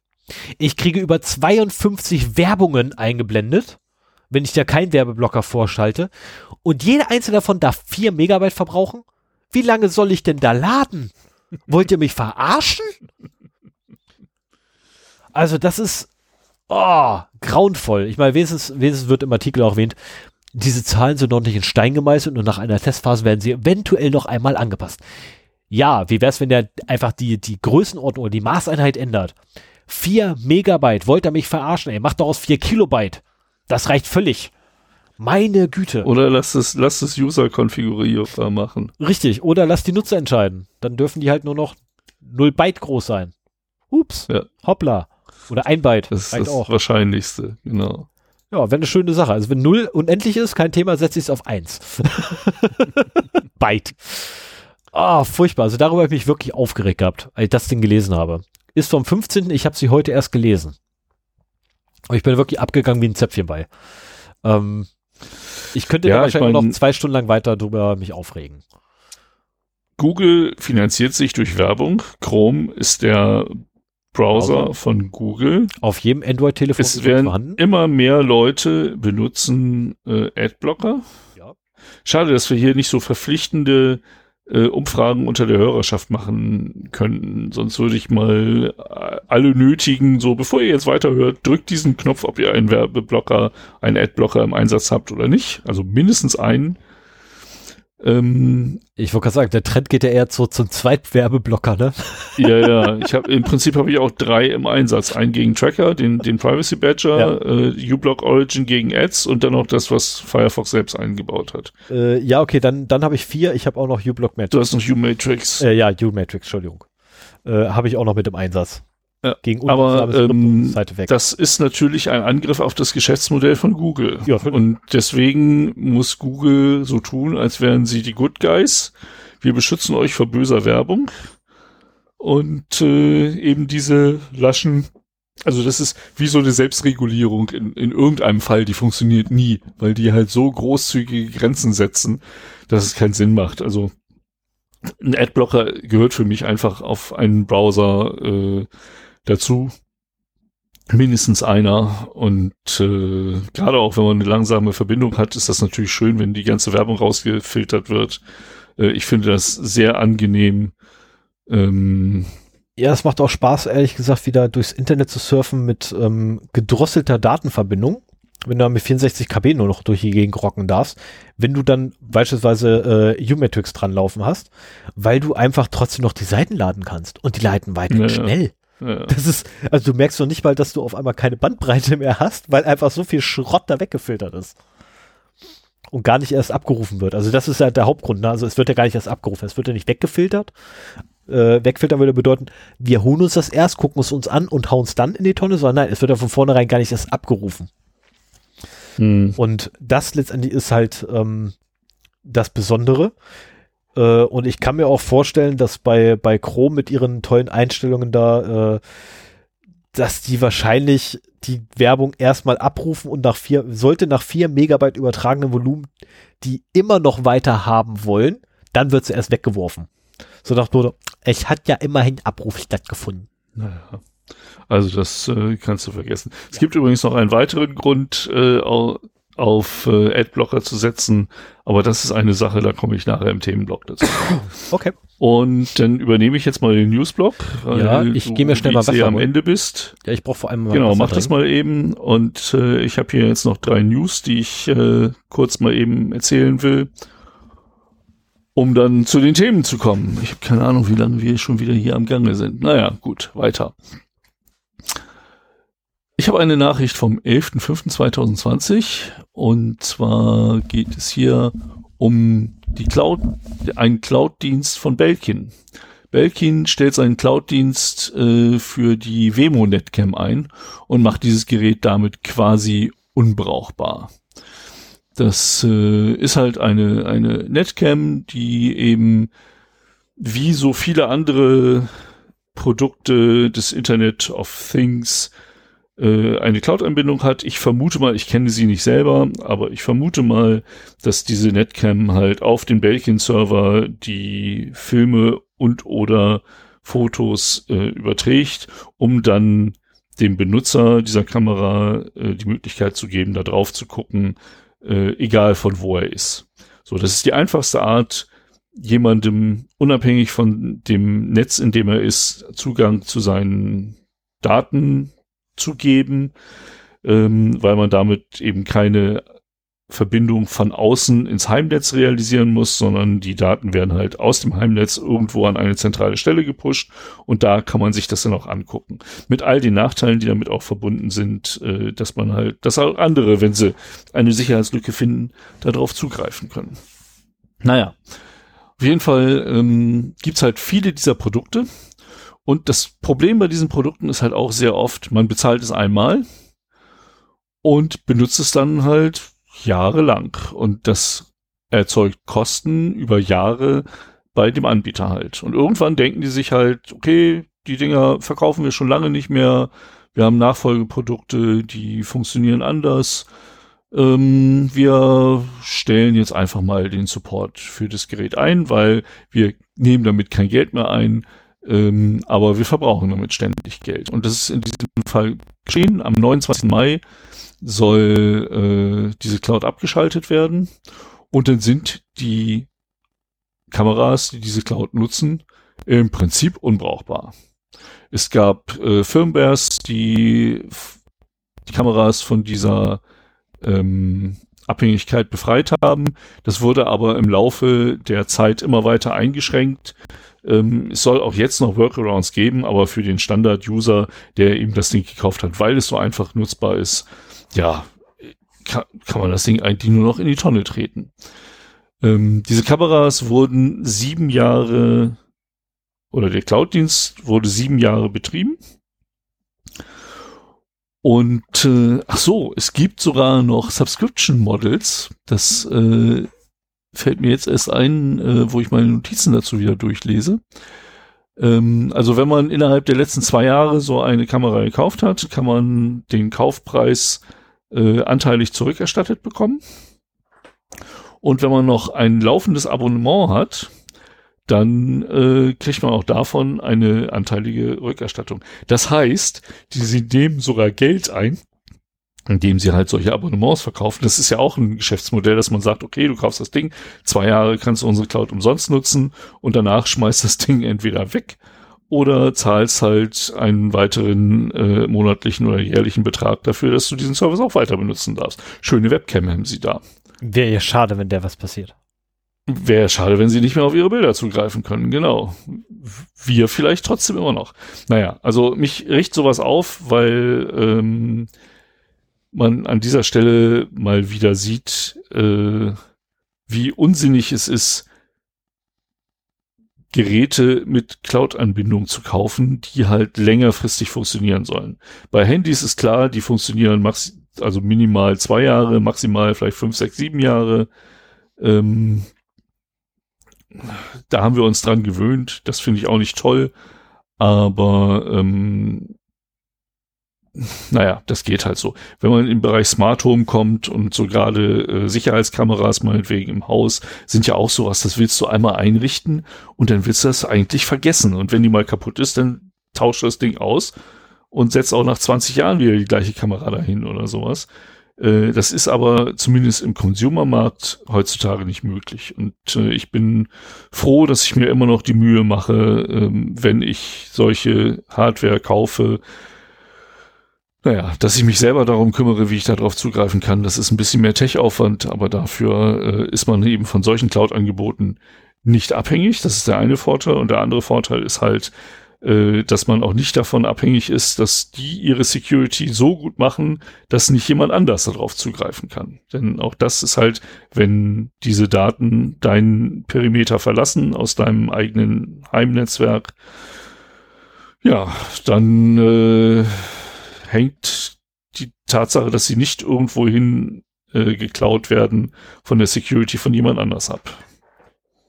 Ich kriege über 52 Werbungen eingeblendet, wenn ich da keinen Werbeblocker vorschalte und jeder einzelne davon darf 4 Megabyte verbrauchen? Wie lange soll ich denn da laden? Wollt ihr mich verarschen? Also das ist oh, grauenvoll. Ich meine, wenigstens, wenigstens wird im Artikel auch erwähnt, diese Zahlen sind noch nicht in Stein gemeißelt und nach einer Testphase werden sie eventuell noch einmal angepasst. Ja, wie wäre es, wenn der einfach die, die Größenordnung oder die Maßeinheit ändert? 4 Megabyte, wollt ihr mich verarschen? Ey, macht doch aus 4 Kilobyte. Das reicht völlig. Meine Güte. Oder lass es, lass es User konfigurierbar machen. Richtig, oder lass die Nutzer entscheiden. Dann dürfen die halt nur noch 0 Byte groß sein. Ups, Ja. hoppla. Oder ein Byte. Das ist das auch. Wahrscheinlichste, genau. Ja, wäre eine schöne Sache. Also wenn 0 unendlich ist, kein Thema, setze ich es auf 1. Byte. Ah, furchtbar. Also darüber habe ich mich wirklich aufgeregt gehabt, als ich das Ding gelesen habe. Ist vom 15. Ich habe sie heute erst gelesen. Und ich bin wirklich abgegangen wie ein Zäpfchen bei. Ähm, ich könnte Ja, da ich wahrscheinlich mein- noch zwei Stunden lang weiter drüber mich aufregen. Google finanziert sich durch Werbung. Chrome ist der Browser Browser. von Google. Auf jedem Android-Telefon Es ist werden vorhanden. immer mehr Leute benutzen äh, Adblocker. Ja. Schade, dass wir hier nicht so verpflichtende äh, Umfragen unter der Hörerschaft machen könnten. Sonst würde ich mal äh, alle nötigen, so bevor ihr jetzt weiterhört, drückt diesen Knopf, ob ihr einen Werbeblocker, einen Adblocker im Einsatz habt oder nicht. Also mindestens einen. Ähm, Ich wollte gerade sagen, der Trend geht ja eher zu, zum Zweitwerbeblocker, ne? ja, ja. Ich habe im Prinzip habe ich auch drei im Einsatz. Einen gegen Tracker, den, den Privacy Badger, äh, uBlock Origin gegen Ads und dann noch das, was Firefox selbst eingebaut hat. Äh, ja, okay, dann, dann habe ich vier. Ich habe auch noch uBlock Matrix. Du hast noch U-Matrix. Äh, ja, U-Matrix, Entschuldigung. Äh, habe ich auch noch mit im Einsatz. Ja, Gegen aber, ähm. Das ist natürlich ein Angriff auf das Geschäftsmodell von Google. Ja, und deswegen muss Google so tun, als wären sie die Good Guys. Wir beschützen euch vor böser Werbung. Und äh, eben diese laschen, also das ist wie so eine Selbstregulierung in, in irgendeinem Fall, die funktioniert nie, weil die halt so großzügige Grenzen setzen, dass es keinen Sinn macht. Also ein Adblocker gehört für mich einfach auf einen Browser äh, dazu. Mindestens einer. Und äh, gerade auch wenn man eine langsame Verbindung hat, ist das natürlich schön, wenn die ganze Werbung rausgefiltert wird. Äh, ich finde das sehr angenehm. Ähm, ja, es macht auch Spaß, ehrlich gesagt, wieder durchs Internet zu surfen mit ähm, gedrosselter Datenverbindung. Wenn du mit 64 KB nur noch durch die Gegend rocken darfst, wenn du dann beispielsweise äh, U-Matrix dran laufen hast, weil du einfach trotzdem noch die Seiten laden kannst und die leiten weit Ja, ja. schnell. Ja. Das ist, also du merkst doch nicht mal, dass du auf einmal keine Bandbreite mehr hast, weil einfach so viel Schrott da weggefiltert ist. Und gar nicht erst abgerufen wird. Also das ist ja der Hauptgrund. Ne? Also es wird ja gar nicht erst abgerufen. Es wird ja nicht weggefiltert. Äh, wegfiltern würde bedeuten, wir holen uns das erst, gucken es uns an und hauen es dann in die Tonne, sondern nein, es wird ja von vornherein gar nicht erst abgerufen. Hm. Und das letztendlich ist halt ähm, das Besondere. Äh, und ich kann mir auch vorstellen, dass bei, bei Chrome mit ihren tollen Einstellungen da, äh, dass die wahrscheinlich die Werbung erstmal abrufen und nach vier, sollte nach vier Megabyte übertragenen Volumen die immer noch weiter haben wollen, dann wird sie erst weggeworfen. So nach Motto, es hat ja immerhin Abruf stattgefunden. Naja. Also das äh, kannst du vergessen. Es gibt übrigens noch einen weiteren Grund, äh, auf äh, Adblocker zu setzen, aber das ist eine Sache, da komme ich nachher im Themenblock dazu. Okay. Und dann übernehme ich jetzt mal den Newsblock, Ja, ich du geh mir schnell mal Wasser am holen. Ende bist. Ja, ich brauche vor allem mal Genau, Wasser mach das trinken. mal eben. Und äh, ich habe hier jetzt noch drei News, die ich äh, kurz mal eben erzählen will, um dann zu den Themen zu kommen. Ich habe keine Ahnung, wie lange wir schon wieder hier am Gange sind. Naja, gut, weiter. Ich habe eine Nachricht vom 11.05.2020 und zwar geht es hier um die Cloud, einen Cloud-Dienst von Belkin. Belkin stellt seinen Cloud-Dienst äh, für die Wemo Netcam ein und macht dieses Gerät damit quasi unbrauchbar. Das äh, ist halt eine, eine Netcam, die eben wie so viele andere Produkte des Internet of Things äh, eine Cloud-Anbindung hat. Ich vermute mal, ich kenne sie nicht selber, aber ich vermute mal, dass diese Netcam halt auf den Belkin-Server die Filme und oder Fotos äh, überträgt, um dann dem Benutzer dieser Kamera äh, die Möglichkeit zu geben, da drauf zu gucken, äh, egal von wo er ist. So, das ist die einfachste Art, jemandem unabhängig von dem Netz, in dem er ist, Zugang zu seinen Daten zu geben, ähm, weil man damit eben keine Verbindung von außen ins Heimnetz realisieren muss, sondern die Daten werden halt aus dem Heimnetz irgendwo an eine zentrale Stelle gepusht und da kann man sich das dann auch angucken. Mit all den Nachteilen, die damit auch verbunden sind, äh, dass man halt, dass auch andere, wenn sie eine Sicherheitslücke finden, darauf zugreifen können. Naja, auf jeden Fall ähm, gibt halt viele dieser Produkte und das Problem bei diesen Produkten ist halt auch sehr oft, man bezahlt es einmal und benutzt es dann halt jahrelang. Und das erzeugt Kosten über Jahre bei dem Anbieter halt. Und irgendwann denken die sich halt, okay, die Dinger verkaufen wir schon lange nicht mehr. Wir haben Nachfolgeprodukte, die funktionieren anders. Ähm, wir stellen jetzt einfach mal den Support für das Gerät ein, weil wir nehmen damit kein Geld mehr ein, ähm, aber wir verbrauchen damit ständig Geld. Und das ist in diesem Fall geschehen. Am 29. Mai soll äh, diese Cloud abgeschaltet werden und dann sind die Kameras, die diese Cloud nutzen, im Prinzip unbrauchbar. Es gab äh, Firmwares, die die Kameras von dieser ähm, Abhängigkeit befreit haben. Das wurde aber im Laufe der Zeit immer weiter eingeschränkt. Ähm, es soll auch jetzt noch Workarounds geben, aber für den Standard-User, der eben das Ding gekauft hat, weil es so einfach nutzbar ist, ja, kann, kann man das Ding eigentlich nur noch in die Tonne treten. Ähm, diese Kameras wurden sieben Jahre oder der Cloud-Dienst wurde sieben Jahre betrieben. Und äh, ach so, es gibt sogar noch Subscription Models. Das äh, fällt mir jetzt erst ein, äh, wo ich meine Notizen dazu wieder durchlese. Ähm, also wenn man innerhalb der letzten zwei Jahre so eine Kamera gekauft hat, kann man den Kaufpreis äh, anteilig zurückerstattet bekommen. Und wenn man noch ein laufendes Abonnement hat, dann äh, kriegt man auch davon eine anteilige Rückerstattung. Das heißt, die, sie nehmen sogar Geld ein, indem sie halt solche Abonnements verkaufen. Das ist ja auch ein Geschäftsmodell, dass man sagt, okay, du kaufst das Ding, zwei Jahre kannst du unsere Cloud umsonst nutzen und danach schmeißt das Ding entweder weg oder zahlst halt einen weiteren äh, monatlichen oder jährlichen Betrag dafür, dass du diesen Service auch weiter benutzen darfst. Schöne Webcam haben sie da. Wäre ja schade, wenn der was passiert. Wäre schade, wenn sie nicht mehr auf ihre Bilder zugreifen können, genau. Wir vielleicht trotzdem immer noch. Naja, also mich riecht sowas auf, weil ähm, man an dieser Stelle mal wieder sieht, äh, wie unsinnig es ist, Geräte mit Cloud-Anbindung zu kaufen, die halt längerfristig funktionieren sollen. Bei Handys ist klar, die funktionieren also minimal zwei Jahre, maximal vielleicht fünf, sechs, sieben Jahre. Ähm, da haben wir uns dran gewöhnt. Das finde ich auch nicht toll. Aber ähm, naja, das geht halt so. Wenn man im Bereich Smart Home kommt und so gerade äh, Sicherheitskameras meinetwegen im Haus sind ja auch sowas, das willst du einmal einrichten und dann willst du das eigentlich vergessen. Und wenn die mal kaputt ist, dann tauscht das Ding aus und setzt auch nach 20 Jahren wieder die gleiche Kamera dahin oder sowas. Äh, das ist aber zumindest im Consumermarkt heutzutage nicht möglich. Und äh, ich bin froh, dass ich mir immer noch die Mühe mache, äh, wenn ich solche Hardware kaufe, naja, dass ich mich selber darum kümmere, wie ich darauf zugreifen kann, das ist ein bisschen mehr Tech-Aufwand, aber dafür äh, ist man eben von solchen Cloud-Angeboten nicht abhängig. Das ist der eine Vorteil. Und der andere Vorteil ist halt, äh, dass man auch nicht davon abhängig ist, dass die ihre Security so gut machen, dass nicht jemand anders darauf zugreifen kann. Denn auch das ist halt, wenn diese Daten deinen Perimeter verlassen aus deinem eigenen Heimnetzwerk, ja, dann äh, hängt die Tatsache, dass sie nicht irgendwohin äh, geklaut werden, von der Security von jemand anders ab.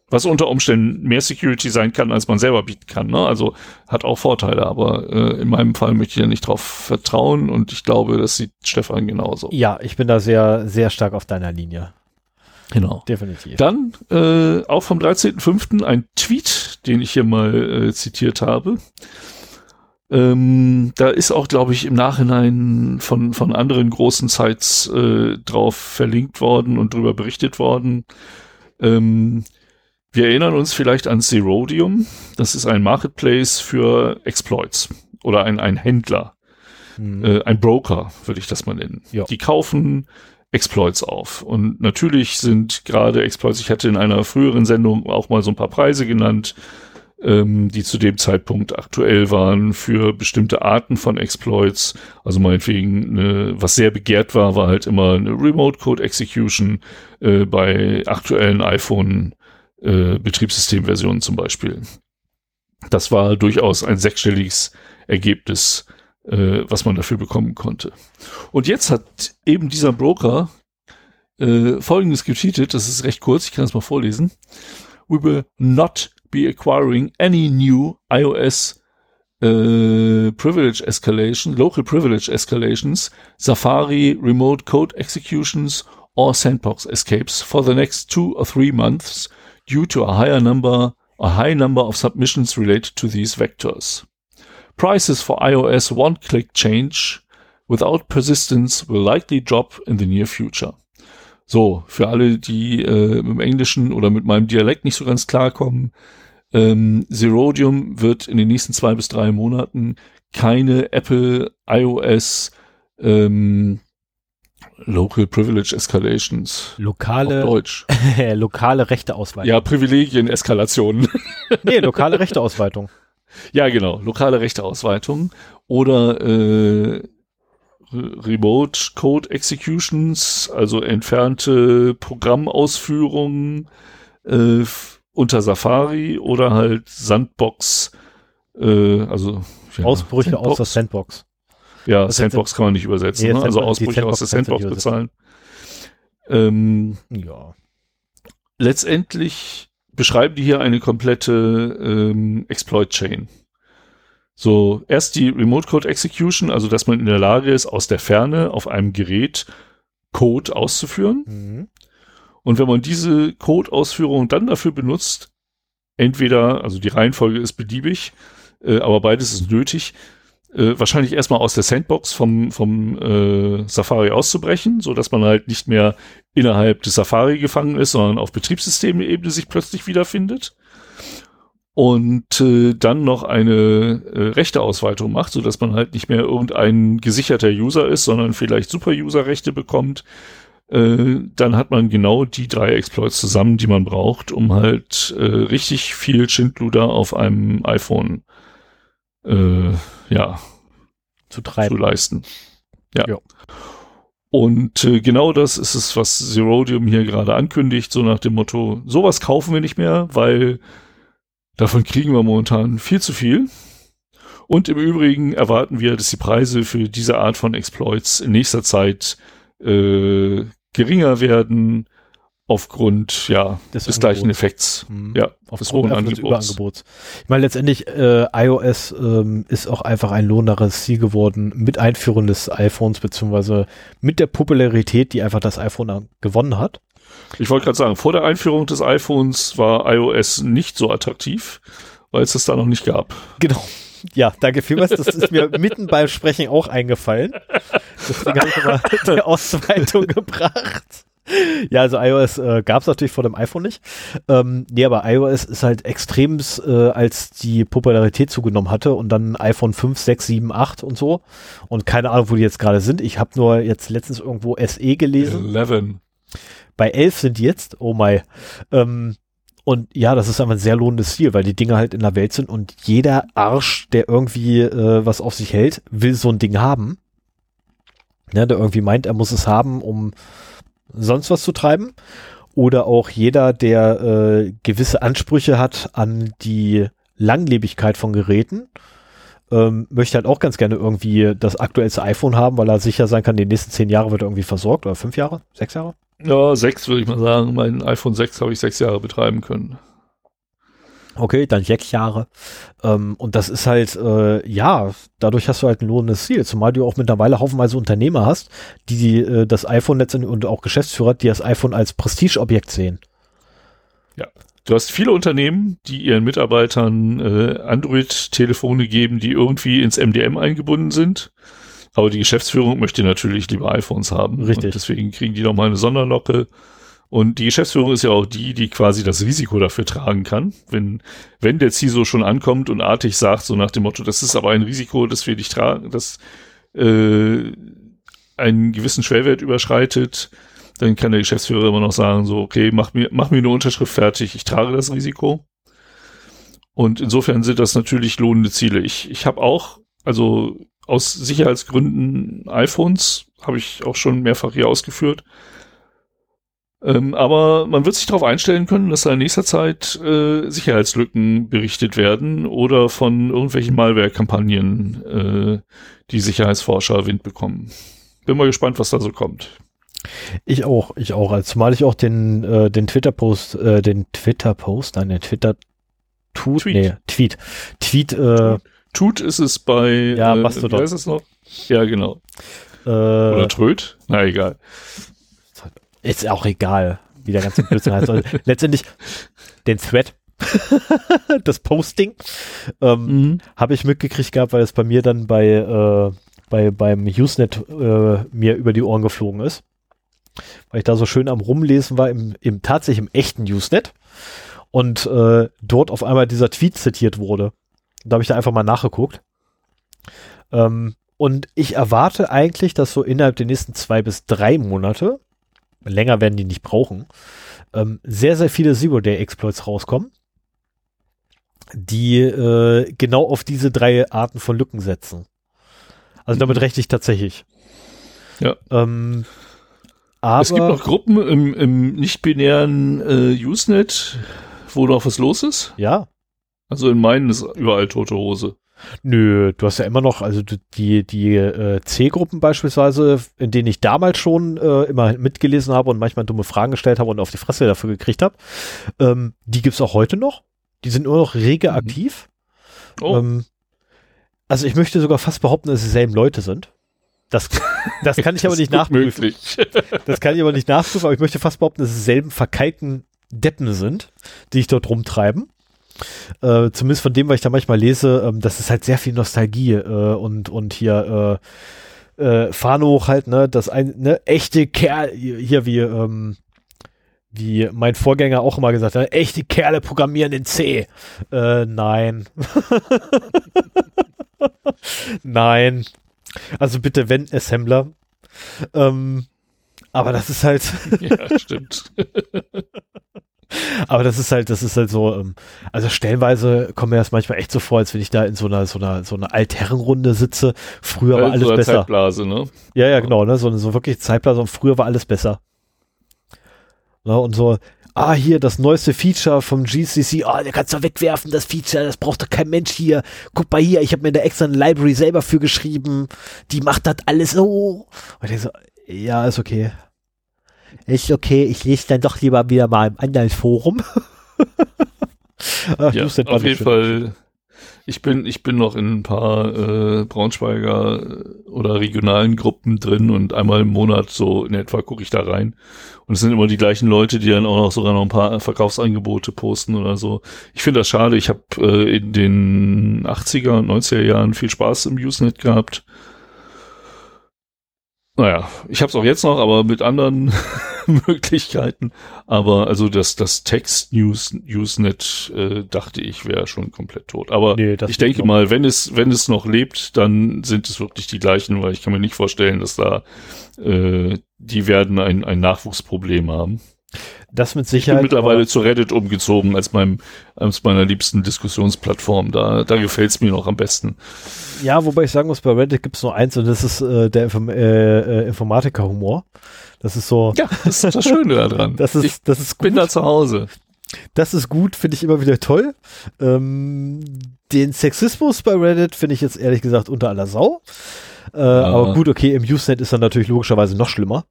Was unter Umständen mehr Security sein kann, als man selber bieten kann. Ne? Also hat auch Vorteile, aber äh, in meinem Fall möchte ich ja nicht darauf vertrauen und ich glaube, das sieht Stefan genauso. Ja, ich bin da sehr, sehr stark auf deiner Linie. Genau. Definitiv. Dann äh, auch vom 13.05. ein Tweet, den ich hier mal äh, zitiert habe. Ähm, da ist auch, glaube ich, im Nachhinein von, von anderen großen Sites äh, drauf verlinkt worden und drüber berichtet worden. Ähm, wir erinnern uns vielleicht an Zerodium. Das ist ein Marketplace für Exploits oder ein, ein Händler, mhm. äh, ein Broker, würde ich das mal nennen. Ja. Die kaufen Exploits auf. Und natürlich sind gerade Exploits, ich hatte in einer früheren Sendung auch mal so ein paar Preise genannt, ähm, die zu dem Zeitpunkt aktuell waren für bestimmte Arten von Exploits. Also meinetwegen, eine, was sehr begehrt war, war halt immer eine Remote Code Execution äh, bei aktuellen iPhone äh, Betriebssystemversionen zum Beispiel. Das war durchaus ein sechsstelliges Ergebnis, äh, was man dafür bekommen konnte. Und jetzt hat eben dieser Broker äh, Folgendes getweetet, das ist recht kurz, ich kann das mal vorlesen. We will not be acquiring any new iOS uh, privilege escalation, local privilege escalations, Safari remote code executions, or sandbox escapes for the next two or three months due to a higher number, a high number of submissions related to these vectors. Prices for iOS one-click change without persistence will likely drop in the near future. So, für alle, die äh, im Englischen oder mit meinem Dialekt nicht so ganz klarkommen, ähm, Zerodium wird in den nächsten zwei bis drei Monaten keine Apple iOS ähm, Local Privilege Escalations. Lokale, Deutsch. lokale Rechteausweitung. Ja, Privilegien-Eskalationen. nee, lokale Rechteausweitung. Ja, genau, lokale Rechteausweitung oder äh, Remote Code Executions, also entfernte Programmausführungen äh, unter Safari oder halt Sandbox, äh, also ja, Ausbrüche Sandbox. aus der Sandbox. Ja, das Sandbox kann man nicht übersetzen, nee, ne? also Ausbrüche aus der Sandbox bezahlen. Ähm, ja. Letztendlich beschreiben die hier eine komplette ähm, Exploit-Chain. So, erst die Remote Code Execution, also dass man in der Lage ist, aus der Ferne auf einem Gerät Code auszuführen. Mhm. Und wenn man diese Code-Ausführung dann dafür benutzt, entweder, also die Reihenfolge ist beliebig, äh, aber beides ist nötig, äh, wahrscheinlich erstmal aus der Sandbox vom, vom äh, Safari auszubrechen, so dass man halt nicht mehr innerhalb des Safari gefangen ist, sondern auf Betriebssystemebene sich plötzlich wiederfindet. Und äh, dann noch eine äh, Rechteausweitung macht, so dass man halt nicht mehr irgendein gesicherter User ist, sondern vielleicht Super-User-Rechte bekommt, äh, dann hat man genau die drei Exploits zusammen, die man braucht, um halt äh, richtig viel Schindluder auf einem iPhone äh, ja zu treiben, zu leisten. Ja. ja. Und äh, genau das ist es, was Zerodium hier gerade ankündigt, so nach dem Motto, sowas kaufen wir nicht mehr, weil Davon kriegen wir momentan viel zu viel. Und im Übrigen erwarten wir, dass die Preise für diese Art von Exploits in nächster Zeit äh, geringer werden aufgrund ja des, des gleichen Effekts mhm. ja des hohen Angebots. Überangebots. Ich meine letztendlich äh, iOS ähm, ist auch einfach ein lohnenderes Ziel geworden mit Einführung des iPhones beziehungsweise mit der Popularität, die einfach das iPhone gewonnen hat. Ich wollte gerade sagen, vor der Einführung des iPhones war iOS nicht so attraktiv, weil es das da noch nicht gab. Genau. Ja, danke vielmals. Das ist mir mitten beim Sprechen auch eingefallen. Deswegen habe ich mal die Ausweitung gebracht. Ja, also iOS äh, gab es natürlich vor dem iPhone nicht. Ähm, nee, aber iOS ist halt extrem, äh, als die Popularität zugenommen hatte und dann iPhone 5, 6, 7, 8 und so. Und keine Ahnung, wo die jetzt gerade sind. Ich habe nur jetzt letztens irgendwo SE gelesen. 11. Bei 11 sind die jetzt, oh my. Ähm, und ja, das ist einfach ein sehr lohnendes Ziel, weil die Dinge halt in der Welt sind und jeder Arsch, der irgendwie äh, was auf sich hält, will so ein Ding haben. Ja, der irgendwie meint, er muss es haben, um sonst was zu treiben. Oder auch jeder, der äh, gewisse Ansprüche hat an die Langlebigkeit von Geräten, ähm, möchte halt auch ganz gerne irgendwie das aktuellste iPhone haben, weil er sicher sein kann, die nächsten zehn Jahre wird er irgendwie versorgt. Oder fünf Jahre? Sechs Jahre? Ja, sechs würde ich mal sagen. Mein iPhone 6 habe ich sechs Jahre betreiben können. Okay, dann sechs Jahre. Ähm, und das ist halt, äh, ja, dadurch hast du halt ein lohnendes Ziel. Zumal du auch mittlerweile haufenweise Unternehmer hast, die äh, das iPhone letztendlich und auch Geschäftsführer, die das iPhone als Prestigeobjekt sehen. Ja. Du hast viele Unternehmen, die ihren Mitarbeitern äh, Android-Telefone geben, die irgendwie ins MDM eingebunden sind. Aber die Geschäftsführung möchte natürlich lieber iPhones haben. Richtig. Und deswegen kriegen die nochmal eine Sonderlocke. Und die Geschäftsführung ist ja auch die, die quasi das Risiko dafür tragen kann. Wenn, wenn der CISO schon ankommt und artig sagt, so nach dem Motto, das ist aber ein Risiko, das wir nicht tragen, das äh, einen gewissen Schwellwert überschreitet, dann kann der Geschäftsführer immer noch sagen, so, okay, mach mir, mach mir eine Unterschrift fertig, ich trage das Risiko. Und insofern sind das natürlich lohnende Ziele. Ich, ich habe auch, also aus Sicherheitsgründen iPhones, habe ich auch schon mehrfach hier ausgeführt. Ähm, aber man wird sich darauf einstellen können, dass da in nächster Zeit äh, Sicherheitslücken berichtet werden oder von irgendwelchen Malware-Kampagnen äh, die Sicherheitsforscher Wind bekommen. Bin mal gespannt, was da so kommt. Ich auch, ich auch. Also zumal ich auch den, äh, den Twitter-Post, äh, den Twitter-Post, nein, den Twitter-Tweet, Tweet. nee, Tweet, Tweet, äh, Tut ist es bei, Ja, äh, Mastodon. wie heißt es noch? Ja, genau. äh, Oder Tröd? Na, egal. ist auch egal, wie der ganze Blödsinn heißt. Also, letztendlich den Thread, das Posting, ähm, Mhm. habe ich mitgekriegt gehabt, weil es bei mir dann bei, äh, bei beim Usenet äh, mir über die Ohren geflogen ist. Weil ich da so schön am Rumlesen war, im, im tatsächlich im echten Usenet und äh, dort auf einmal dieser Tweet zitiert wurde. Da habe ich da einfach mal nachgeguckt. Ähm, und ich erwarte eigentlich, dass so innerhalb der nächsten zwei bis drei Monate, länger werden die nicht brauchen, ähm, sehr, sehr viele Zero-Day-Exploits rauskommen, die äh, genau auf diese drei Arten von Lücken setzen. Also damit rechne ich tatsächlich. Ja. Ähm, aber es gibt noch Gruppen im, im nicht-binären äh, Usenet, wo noch was los ist. ja, Also in meinen ist überall tote Hose. Nö, du hast ja immer noch, also die, die äh, C-Gruppen beispielsweise, in denen ich damals schon äh, immer mitgelesen habe und manchmal dumme Fragen gestellt habe und auf die Fresse dafür gekriegt habe, ähm, die gibt's auch heute noch. Die sind nur noch rege Mhm. aktiv. Oh, Ähm, also ich möchte sogar fast behaupten, dass es dieselben Leute sind. Das, das kann ich aber das nicht ist gut nachprüfen. möglich. Das kann ich aber nicht nachprüfen, aber ich möchte fast behaupten, dass es dieselben verkeilten Deppen sind, die sich dort rumtreiben. Äh, zumindest von dem, was ich da manchmal lese, ähm, das ist halt sehr viel Nostalgie äh, und, und hier äh, äh, Fahne hoch halt, ne, das ein, ne, echte Kerl, hier wie, ähm, wie mein Vorgänger auch immer gesagt hat, echte Kerle programmieren in C. Äh, nein. nein. Also bitte, wenn Assembler. Ähm, aber das ist halt, ja, stimmt. aber das ist halt, das ist halt so, ähm, also stellenweise kommt mir das manchmal echt so vor, als wenn ich da in so einer, so einer, so einer Altherrenrunde sitze. Früher war Weil alles besser. Zeitblase, ne? Ja, ja, genau, ne, so, eine- so wirklich Zeitplan, und früher war alles besser. Ne, und so, ah, hier, das neueste Feature vom GCC, ah, der kannst du wegwerfen, das Feature, das braucht doch kein Mensch hier. Guck mal hier, ich habe mir da extra eine Library selber für geschrieben, die macht das alles so. Und ich so, ja, ist okay. Ist okay, ich lese dann doch lieber wieder mal im anderen Forum. Ach, Ja, auf jeden schön. Fall. Ich bin, ich bin noch in ein paar äh, Braunschweiger äh, oder regionalen Gruppen drin und einmal im Monat so in etwa gucke ich da rein. Und es sind immer die gleichen Leute, die dann auch noch sogar noch ein paar Verkaufsangebote posten oder so. Ich finde das schade. Ich habe äh, in den 80er und 90er Jahren viel Spaß im Usenet gehabt. Naja, ich habe es auch jetzt noch, aber mit anderen Möglichkeiten. Aber also das, das Text-News-Usenet äh, dachte ich wäre schon komplett tot. Aber Nee, ich denke mal, wenn es, wenn es noch lebt, dann sind es wirklich die gleichen, weil ich kann mir nicht vorstellen, dass da äh, die werden ein, ein Nachwuchsproblem haben. Das mit Ich bin Sicherheit. mittlerweile zu Reddit umgezogen als meinem, als meiner liebsten Diskussionsplattform. Da, da gefällt es mir noch am besten. Ja, wobei ich sagen muss, bei Reddit gibt es nur eins und das ist äh, der Inform äh, äh, Informatiker-Humor. Das ist so, Ja, das ist das Schöne daran. das ich ist, das ist bin gut. da zu Hause. Das ist gut, finde ich immer wieder toll. Ähm, den Sexismus bei Reddit finde ich jetzt ehrlich gesagt unter aller Sau. Äh, Aber gut, okay, im Usenet ist er natürlich logischerweise noch schlimmer.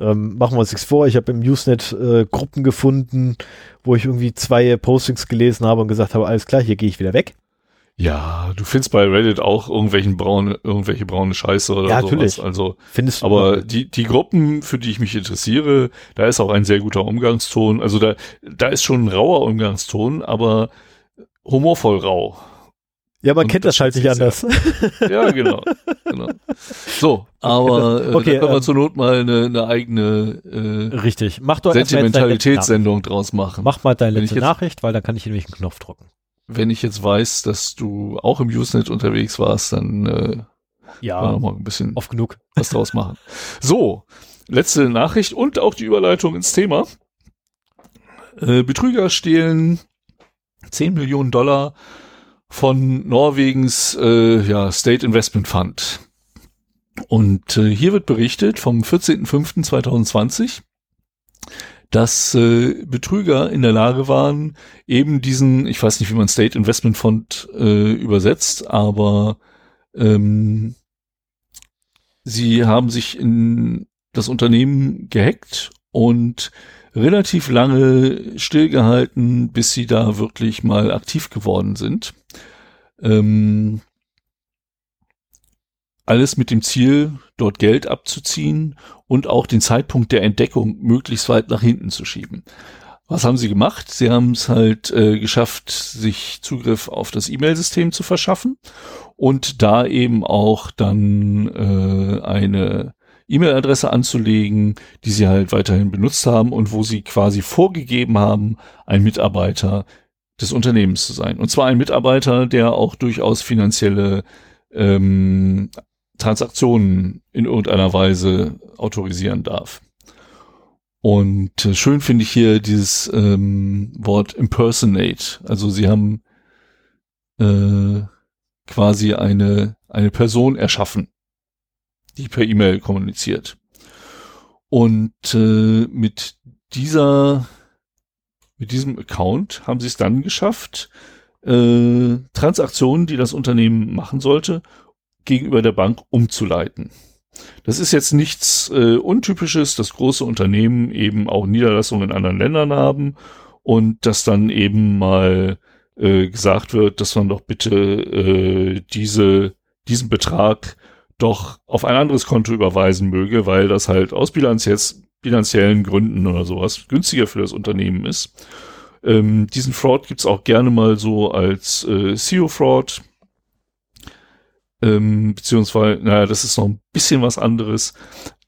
Ähm, machen wir uns nichts vor. Ich habe im Usenet äh, Gruppen gefunden, wo ich irgendwie zwei Postings gelesen habe und gesagt habe, alles klar, hier gehe ich wieder weg. Ja, du findest bei Reddit auch irgendwelchen braune, irgendwelche braune Scheiße oder Ja, sowas. natürlich. Also, Findest du aber die, die Gruppen, für die ich mich interessiere, da ist auch ein sehr guter Umgangston. Also da, da ist schon ein rauer Umgangston, aber humorvoll rau. Ja, man Und kennt das das halt nicht anders. Ja, genau. genau. So, aber äh, Okay, da können wir ähm, zur Not mal eine, eine eigene äh, Richtig. Mach doch. Sentimentalitätssendung draus machen. Mach mal deine letzte jetzt- Nachricht, weil dann kann ich nämlich einen Knopf drücken. Wenn ich jetzt weiß, dass du auch im Usenet unterwegs warst, dann äh, Ja, noch mal ein bisschen oft genug. was draus machen. So, letzte Nachricht und auch die Überleitung ins Thema. Äh, Betrüger stehlen 10 Millionen Dollar von Norwegens äh, ja, State Investment Fund. Und äh, hier wird berichtet vom 14.05.2020, dass äh, Betrüger in der Lage waren, eben diesen, ich weiß nicht, wie man State Investment Fund äh, übersetzt, aber ähm, sie haben sich in das Unternehmen gehackt und relativ lange stillgehalten, bis sie da wirklich mal aktiv geworden sind. Ähm, alles mit dem Ziel, dort Geld abzuziehen und auch den Zeitpunkt der Entdeckung möglichst weit nach hinten zu schieben. Was haben sie gemacht? Sie haben es halt äh, geschafft, sich Zugriff auf das E-Mail-System zu verschaffen und da eben auch dann äh, eine E-Mail-Adresse anzulegen, die sie halt weiterhin benutzt haben und wo sie quasi vorgegeben haben, ein Mitarbeiter des Unternehmens zu sein. Und zwar ein Mitarbeiter, der auch durchaus finanzielle ähm, Transaktionen in irgendeiner Weise autorisieren darf. Und äh, schön finde ich hier dieses ähm, Wort impersonate. Also sie haben äh, quasi eine, eine Person erschaffen, die per E-Mail kommuniziert. Und äh, mit dieser, mit diesem Account haben sie es dann geschafft, äh, Transaktionen, die das Unternehmen machen sollte, gegenüber der Bank umzuleiten. Das ist jetzt nichts äh, Untypisches, dass große Unternehmen eben auch Niederlassungen in anderen Ländern haben und dass dann eben mal äh, gesagt wird, dass man doch bitte äh, diese, diesen Betrag doch auf ein anderes Konto überweisen möge, weil das halt aus bilanziell, bilanziellen Gründen oder sowas günstiger für das Unternehmen ist. Ähm, diesen Fraud gibt's auch gerne mal so als äh, SEO-Fraud. Ähm, beziehungsweise, naja, das ist noch ein bisschen was anderes.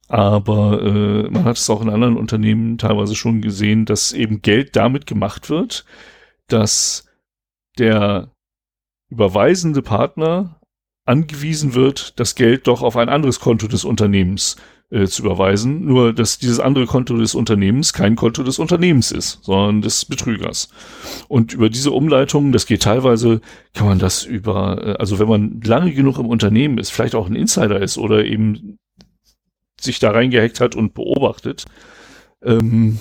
Aber äh, man hat es auch in anderen Unternehmen teilweise schon gesehen, dass eben Geld damit gemacht wird, dass der überweisende Partner angewiesen wird, das Geld doch auf ein anderes Konto des Unternehmens äh, zu überweisen. Nur, dass dieses andere Konto des Unternehmens kein Konto des Unternehmens ist, sondern des Betrügers. Und über diese Umleitung, das geht teilweise, kann man das über, äh, also wenn man lange genug im Unternehmen ist, vielleicht auch ein Insider ist oder eben sich da reingehackt hat und beobachtet. Ähm,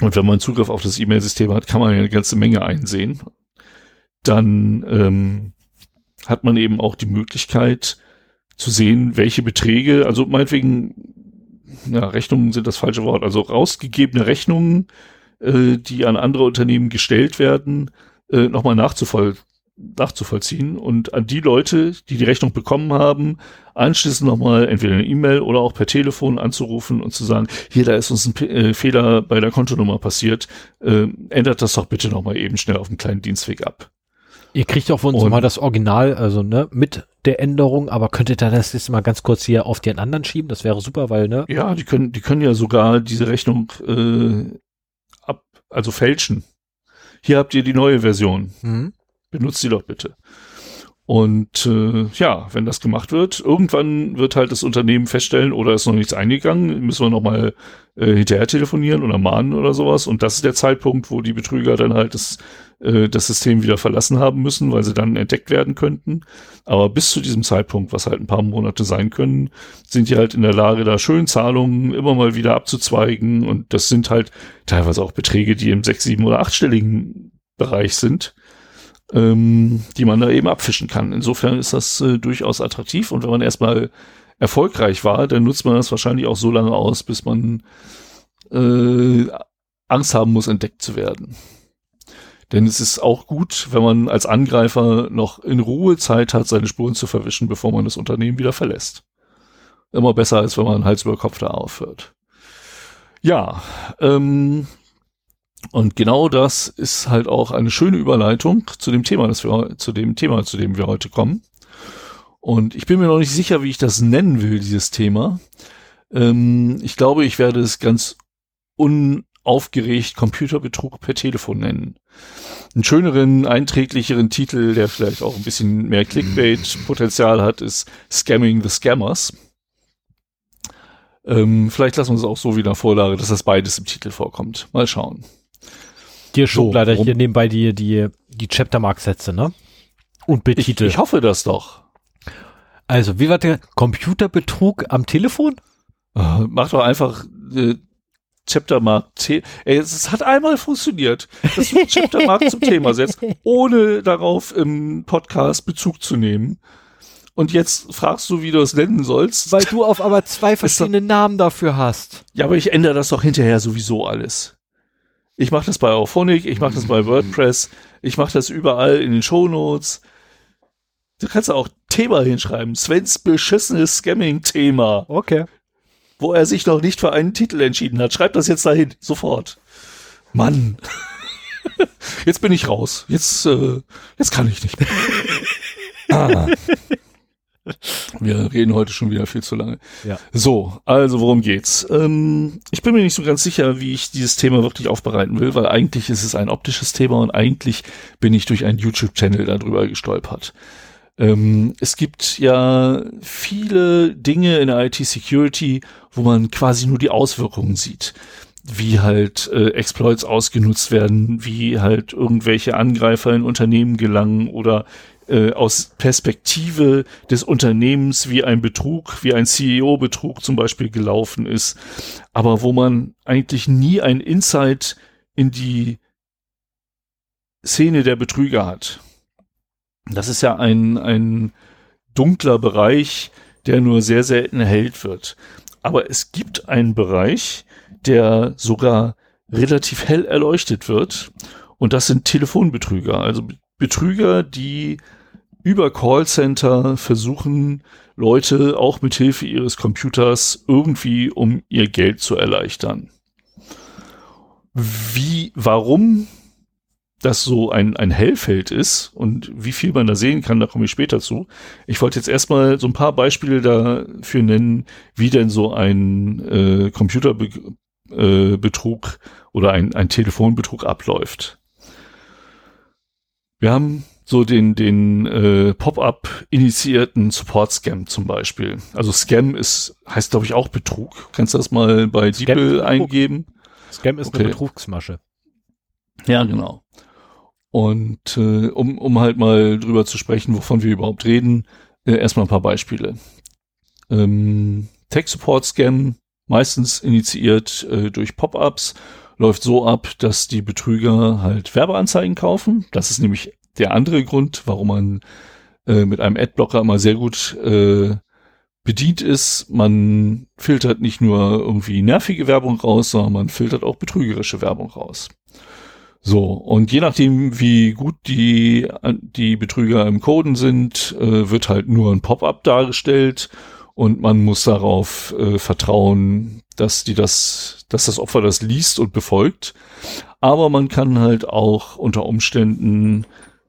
und wenn man Zugriff auf das E-Mail-System hat, kann man ja eine ganze Menge einsehen. Dann ähm, hat man eben auch die Möglichkeit zu sehen, welche Beträge, also meinetwegen, ja, Rechnungen sind das falsche Wort, also rausgegebene Rechnungen, äh, die an andere Unternehmen gestellt werden, äh, nochmal nachzuvoll nachzuvollziehen und an die Leute, die die Rechnung bekommen haben, anschließend nochmal entweder eine E-Mail oder auch per Telefon anzurufen und zu sagen, hier, da ist uns ein P äh, Fehler bei der Kontonummer passiert, äh, ändert das doch bitte nochmal eben schnell auf dem kleinen Dienstweg ab. Ihr kriegt auch von uns mal das Original, also ne, mit der Änderung, aber könntet ihr das jetzt mal ganz kurz hier auf den anderen schieben? Das wäre super, weil, ne? Ja, die können, die können ja sogar diese Rechnung äh, ab, also fälschen. Hier habt ihr die neue Version. Mhm. benutzt sie doch bitte. Und äh, ja, wenn das gemacht wird, irgendwann wird halt das Unternehmen feststellen, oder ist noch nichts eingegangen, müssen wir nochmal äh, hinterher telefonieren oder mahnen oder sowas. Und das ist der Zeitpunkt, wo die Betrüger dann halt das, äh, das System wieder verlassen haben müssen, weil sie dann entdeckt werden könnten. Aber bis zu diesem Zeitpunkt, was halt ein paar Monate sein können, sind die halt in der Lage, da schön Zahlungen immer mal wieder abzuzweigen. Und das sind halt teilweise auch Beträge, die im sechs, sieben oder achtstelligen Bereich sind ähm, die man da eben abfischen kann. Insofern ist das äh, durchaus attraktiv und wenn man erstmal erfolgreich war, dann nutzt man das wahrscheinlich auch so lange aus, bis man äh, Angst haben muss, entdeckt zu werden. Denn es ist auch gut, wenn man als Angreifer noch in Ruhe Zeit hat, seine Spuren zu verwischen, bevor man das Unternehmen wieder verlässt. Immer besser, als wenn man Hals über Kopf da aufhört. Ja, ähm, und genau das ist halt auch eine schöne Überleitung zu dem Thema, das wir, zu dem Thema, zu dem wir heute kommen. Und ich bin mir noch nicht sicher, wie ich das nennen will, dieses Thema. Ähm, ich glaube, ich werde es ganz unaufgeregt Computerbetrug per Telefon nennen. Einen schöneren, einträglicheren Titel, der vielleicht auch ein bisschen mehr Clickbait-Potenzial hat, ist Scamming the Scammers. Ähm, vielleicht lassen wir es auch so wieder Vorlage, dass das beides im Titel vorkommt. Mal schauen. Dir schon leider hier nebenbei die, die, die Chaptermark-Sätze, ne? Und Betitel. Ich, ich hoffe das doch. Also, wie war der Computerbetrug am Telefon? Uh, mach doch einfach äh, Chaptermark es hat einmal funktioniert, dass du Chaptermark zum Thema setzt, ohne darauf im Podcast Bezug zu nehmen. Und jetzt fragst du, wie du es nennen sollst. Weil du auf aber zwei verschiedene Namen dafür hast. Ja, aber ich ändere das doch hinterher sowieso alles. Ich mache das bei Auphonic, ich mache das bei WordPress, ich mache das überall in den Shownotes. Du kannst auch Thema hinschreiben. Svens beschissenes Scamming-Thema. Okay. Wo er sich noch nicht für einen Titel entschieden hat. Schreib das jetzt dahin. Sofort. Mann. jetzt bin ich raus. Jetzt, äh, jetzt kann ich nicht mehr. ah. Wir reden heute schon wieder viel zu lange. Ja. So, also worum geht's? Ähm, ich bin mir nicht so ganz sicher, wie ich dieses Thema wirklich aufbereiten will, weil eigentlich ist es ein optisches Thema und eigentlich bin ich durch einen YouTube-Channel darüber gestolpert. Ähm, es gibt ja viele Dinge in der IT-Security, wo man quasi nur die Auswirkungen sieht wie halt äh, Exploits ausgenutzt werden, wie halt irgendwelche Angreifer in Unternehmen gelangen oder äh, aus Perspektive des Unternehmens wie ein Betrug, wie ein CEO-Betrug zum Beispiel gelaufen ist, aber wo man eigentlich nie ein Insight in die Szene der Betrüger hat. Das ist ja ein, ein dunkler Bereich, der nur sehr selten erhellt wird. Aber es gibt einen Bereich, der sogar relativ hell erleuchtet wird. Und das sind Telefonbetrüger. Also Betrüger, die über Callcenter versuchen Leute auch mit Hilfe ihres Computers irgendwie um ihr Geld zu erleichtern. Wie, warum das so ein, ein Hellfeld ist und wie viel man da sehen kann, da komme ich später zu. Ich wollte jetzt erstmal so ein paar Beispiele dafür nennen, wie denn so ein äh, Computerbetrug äh, oder ein, ein Telefonbetrug abläuft. Wir haben so den, den äh, Pop-up initiierten Support-Scam zum Beispiel. Also Scam ist, heißt glaube ich auch Betrug. Kannst du das mal bei DeepL eingeben? Scam ist okay. eine Betrugsmasche. Ja, genau. Und äh, um, um halt mal drüber zu sprechen, wovon wir überhaupt reden, äh, erstmal ein paar Beispiele. Ähm, Tech-Support-Scam, meistens initiiert äh, durch Pop-ups, läuft so ab, dass die Betrüger halt Werbeanzeigen kaufen. Das ist nämlich der andere Grund, warum man äh, mit einem Adblocker immer sehr gut äh, bedient ist. Man filtert nicht nur irgendwie nervige Werbung raus, sondern man filtert auch betrügerische Werbung raus. So, und je nachdem, wie gut die, die Betrüger im Coden sind, äh, wird halt nur ein Pop-up dargestellt und man muss darauf äh, vertrauen, dass die das, dass das Opfer das liest und befolgt. Aber man kann halt auch unter Umständen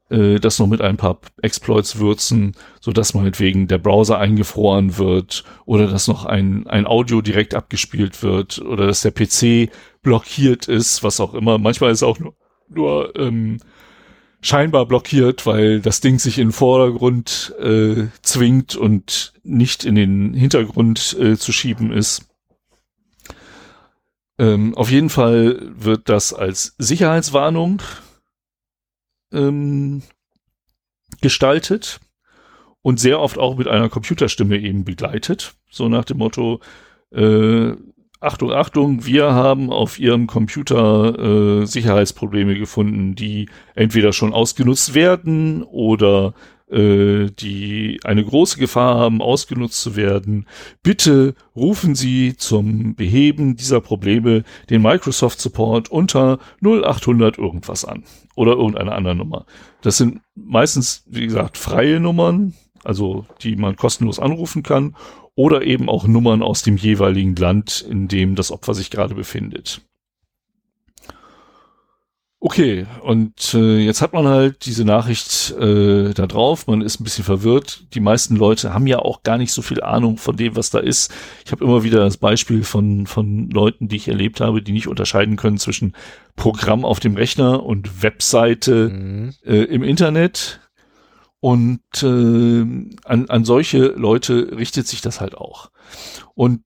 äh, das noch mit ein paar Exploits würzen, so dass meinetwegen der Browser eingefroren wird oder dass noch ein, ein Audio direkt abgespielt wird oder dass der PC blockiert ist, was auch immer. Manchmal ist es auch nur, nur ähm, scheinbar blockiert, weil das Ding sich in den Vordergrund äh, zwingt und nicht in den Hintergrund äh, zu schieben ist. Ähm, auf jeden Fall wird das als Sicherheitswarnung ähm, gestaltet und sehr oft auch mit einer Computerstimme eben begleitet. So nach dem Motto, äh, Achtung, Achtung, wir haben auf Ihrem Computer äh, Sicherheitsprobleme gefunden, die entweder schon ausgenutzt werden oder äh, die eine große Gefahr haben, ausgenutzt zu werden. Bitte rufen Sie zum Beheben dieser Probleme den Microsoft Support unter 0800 irgendwas an oder irgendeine andere Nummer. Das sind meistens, wie gesagt, freie Nummern, also die man kostenlos anrufen kann oder eben auch Nummern aus dem jeweiligen Land, in dem das Opfer sich gerade befindet. Okay, und äh, jetzt hat man halt diese Nachricht äh, da drauf, man ist ein bisschen verwirrt. Die meisten Leute haben ja auch gar nicht so viel Ahnung von dem, was da ist. Ich habe immer wieder das Beispiel von, von Leuten, die ich erlebt habe, die nicht unterscheiden können zwischen Programm auf dem Rechner und Webseite mhm. äh, im Internet. Und äh, an, an solche Leute richtet sich das halt auch. Und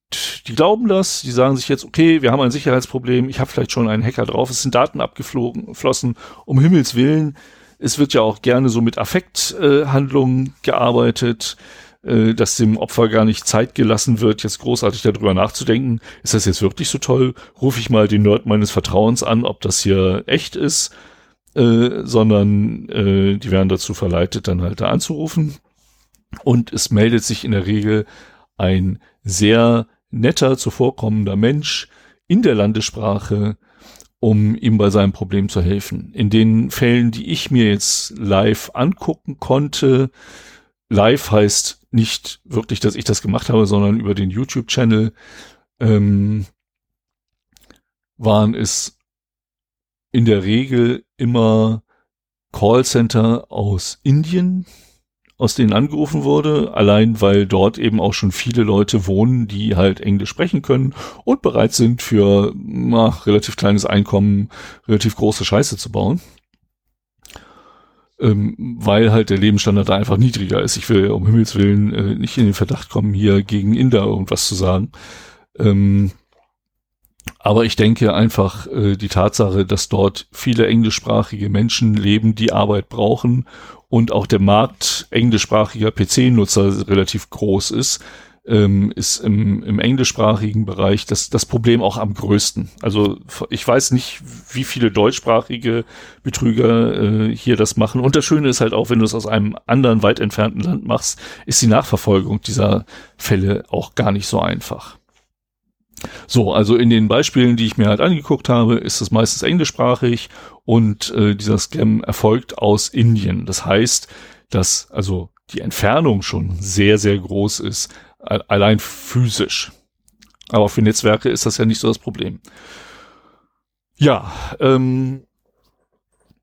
die glauben das, die sagen sich jetzt, okay, wir haben ein Sicherheitsproblem, ich habe vielleicht schon einen Hacker drauf, es sind Daten abgeflogen, flossen, um Himmels Willen. Es wird ja auch gerne so mit Affekthandlungen äh, gearbeitet, äh, dass dem Opfer gar nicht Zeit gelassen wird, jetzt großartig darüber nachzudenken, ist das jetzt wirklich so toll? Rufe ich mal den Nerd meines Vertrauens an, ob das hier echt ist, äh, sondern äh, die werden dazu verleitet, dann halt da anzurufen. Und es meldet sich in der Regel ein sehr netter, zuvorkommender Mensch in der Landessprache, um ihm bei seinem Problem zu helfen. In den Fällen, die ich mir jetzt live angucken konnte, live heißt nicht wirklich, dass ich das gemacht habe, sondern über den YouTube-Channel, ähm, waren es in der Regel immer Callcenter aus Indien, aus denen angerufen wurde, allein weil dort eben auch schon viele Leute wohnen, die halt Englisch sprechen können und bereit sind für ach, relativ kleines Einkommen relativ große Scheiße zu bauen. Ähm, weil halt der Lebensstandard da einfach niedriger ist. Ich will um Himmels Willen äh, nicht in den Verdacht kommen, hier gegen Inder irgendwas zu sagen. Ähm, aber ich denke einfach äh, die Tatsache, dass dort viele englischsprachige Menschen leben, die Arbeit brauchen und auch der Markt englischsprachiger PC-Nutzer relativ groß ist, ähm, ist im, im englischsprachigen Bereich das, das Problem auch am größten. Also ich weiß nicht, wie viele deutschsprachige Betrüger äh, hier das machen. Und das Schöne ist halt auch, wenn du es aus einem anderen, weit entfernten Land machst, ist die Nachverfolgung dieser Fälle auch gar nicht so einfach. So, also in den Beispielen, die ich mir halt angeguckt habe, ist es meistens englischsprachig und äh, dieser Scam erfolgt aus Indien. Das heißt, dass also die Entfernung schon sehr, sehr groß ist, allein physisch. Aber für Netzwerke ist das ja nicht so das Problem. Ja, ähm,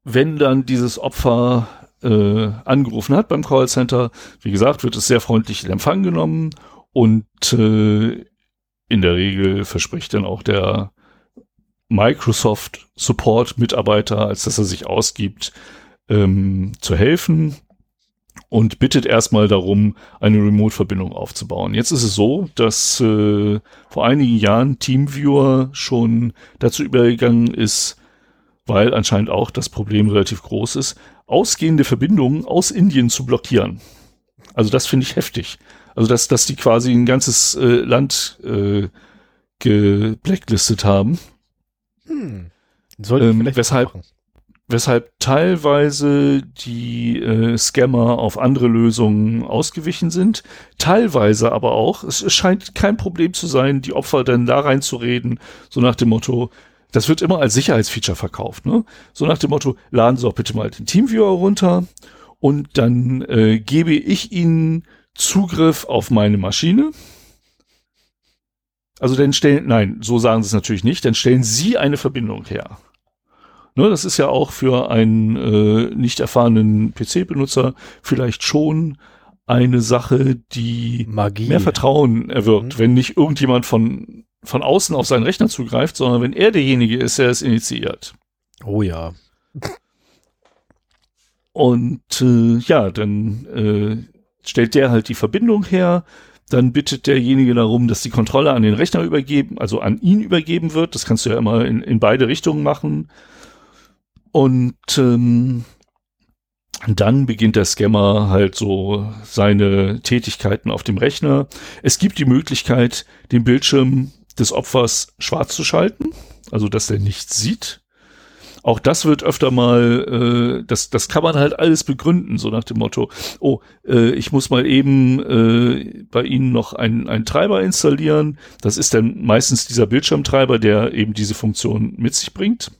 wenn dann dieses Opfer äh, angerufen hat beim Callcenter, wie gesagt, wird es sehr freundlich in Empfang genommen und äh, in der Regel verspricht dann auch der Microsoft Support Mitarbeiter, als dass er sich ausgibt, ähm, zu helfen und bittet erstmal darum, eine Remote-Verbindung aufzubauen. Jetzt ist es so, dass äh, vor einigen Jahren TeamViewer schon dazu übergegangen ist, weil anscheinend auch das Problem relativ groß ist, ausgehende Verbindungen aus Indien zu blockieren. Also das finde ich heftig. Also dass, dass die quasi ein ganzes äh, Land äh, geblacklistet haben. Hm. Ähm, weshalb, weshalb teilweise die äh, Scammer auf andere Lösungen ausgewichen sind, teilweise aber auch, es, es scheint kein Problem zu sein, die Opfer dann da reinzureden, so nach dem Motto, das wird immer als Sicherheitsfeature verkauft, ne? So nach dem Motto, laden Sie doch bitte mal den Teamviewer runter und dann äh, gebe ich Ihnen Zugriff auf meine Maschine. Also dann stellen, nein, so sagen sie es natürlich nicht, dann stellen sie eine Verbindung her. Ne, das ist ja auch für einen äh, nicht erfahrenen PC-Benutzer vielleicht schon eine Sache, die Magie. mehr Vertrauen erwirkt, mhm. wenn nicht irgendjemand von, von außen auf seinen Rechner zugreift, sondern wenn er derjenige ist, der es initiiert. Oh ja. Und äh, ja, dann äh, stellt der halt die Verbindung her, dann bittet derjenige darum, dass die Kontrolle an den Rechner übergeben, also an ihn übergeben wird. Das kannst du ja immer in, in beide Richtungen machen. Und ähm, dann beginnt der Scammer halt so seine Tätigkeiten auf dem Rechner. Es gibt die Möglichkeit, den Bildschirm des Opfers schwarz zu schalten, also dass er nichts sieht. Auch das wird öfter mal, äh, das, das kann man halt alles begründen, so nach dem Motto, oh, äh, ich muss mal eben äh, bei Ihnen noch einen, einen Treiber installieren. Das ist dann meistens dieser Bildschirmtreiber, der eben diese Funktion mit sich bringt.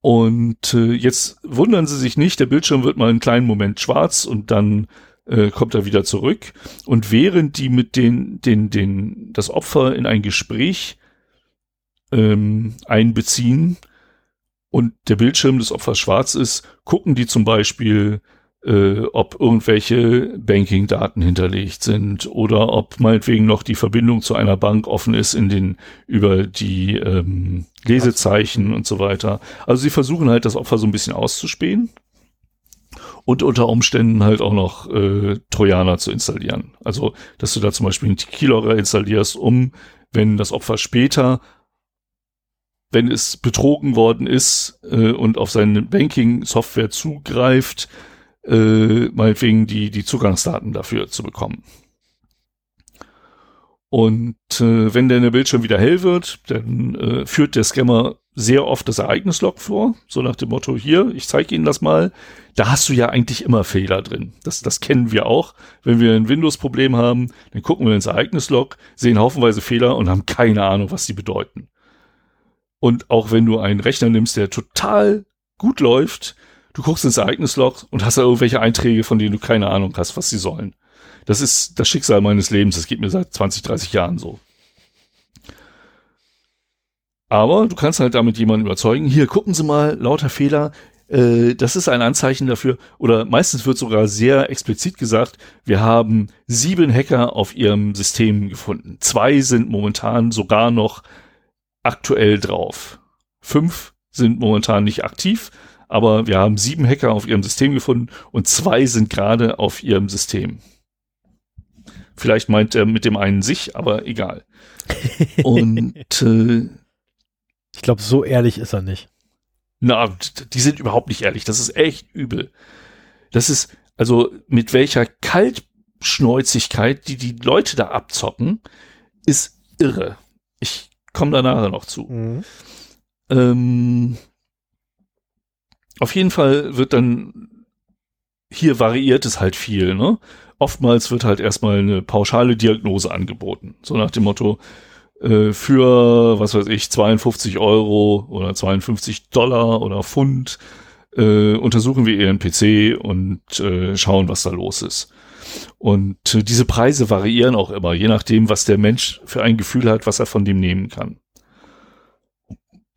Und äh, jetzt wundern Sie sich nicht, der Bildschirm wird mal einen kleinen Moment schwarz und dann äh, kommt er wieder zurück. Und während die mit den, den, den, das Opfer in ein Gespräch ähm, einbeziehen und der Bildschirm des Opfers schwarz ist, gucken die zum Beispiel, äh, ob irgendwelche Banking-Daten hinterlegt sind oder ob meinetwegen noch die Verbindung zu einer Bank offen ist in den über die ähm, Lesezeichen und so weiter. Also sie versuchen halt das Opfer so ein bisschen auszuspähen und unter Umständen halt auch noch äh, Trojaner zu installieren. Also, dass du da zum Beispiel einen Keylogger installierst, um, wenn das Opfer später, wenn es betrogen worden ist äh, und auf seine Banking-Software zugreift, äh, meinetwegen die, die Zugangsdaten dafür zu bekommen. Und äh, wenn der Bildschirm wieder hell wird, dann äh, führt der Scammer sehr oft das Ereignislog vor, so nach dem Motto, hier, ich zeige Ihnen das mal. Da hast du ja eigentlich immer Fehler drin. Das, das kennen wir auch. Wenn wir ein Windows-Problem haben, dann gucken wir ins Ereignislog, sehen haufenweise Fehler und haben keine Ahnung, was die bedeuten. Und auch wenn du einen Rechner nimmst, der total gut läuft, du guckst ins Ereignislog und hast da irgendwelche Einträge, von denen du keine Ahnung hast, was sie sollen. Das ist das Schicksal meines Lebens. Das geht mir seit 20, 30 Jahren so. Aber du kannst halt damit jemanden überzeugen. Hier, gucken Sie mal, lauter Fehler. Äh, das ist ein Anzeichen dafür. Oder meistens wird sogar sehr explizit gesagt, wir haben sieben Hacker auf ihrem System gefunden. Zwei sind momentan sogar noch aktuell drauf. Fünf sind momentan nicht aktiv, aber wir haben sieben Hacker auf ihrem System gefunden und zwei sind gerade auf ihrem System. Vielleicht meint er mit dem einen sich, aber egal. Und äh, ich glaube, so ehrlich ist er nicht. Na, die sind überhaupt nicht ehrlich. Das ist echt übel. Das ist, also mit welcher Kaltschnäuzigkeit, die die Leute da abzocken, ist irre. Ich komme da nachher noch zu. Mhm. Ähm, auf jeden Fall wird dann hier variiert es halt viel, ne? oftmals wird halt erstmal eine pauschale Diagnose angeboten. So nach dem Motto, äh, für, was weiß ich, 52 Euro oder 52 Dollar oder Pfund äh, untersuchen wir ihren PC und äh, schauen, was da los ist. Und äh, diese Preise variieren auch immer, je nachdem, was der Mensch für ein Gefühl hat, was er von dem nehmen kann.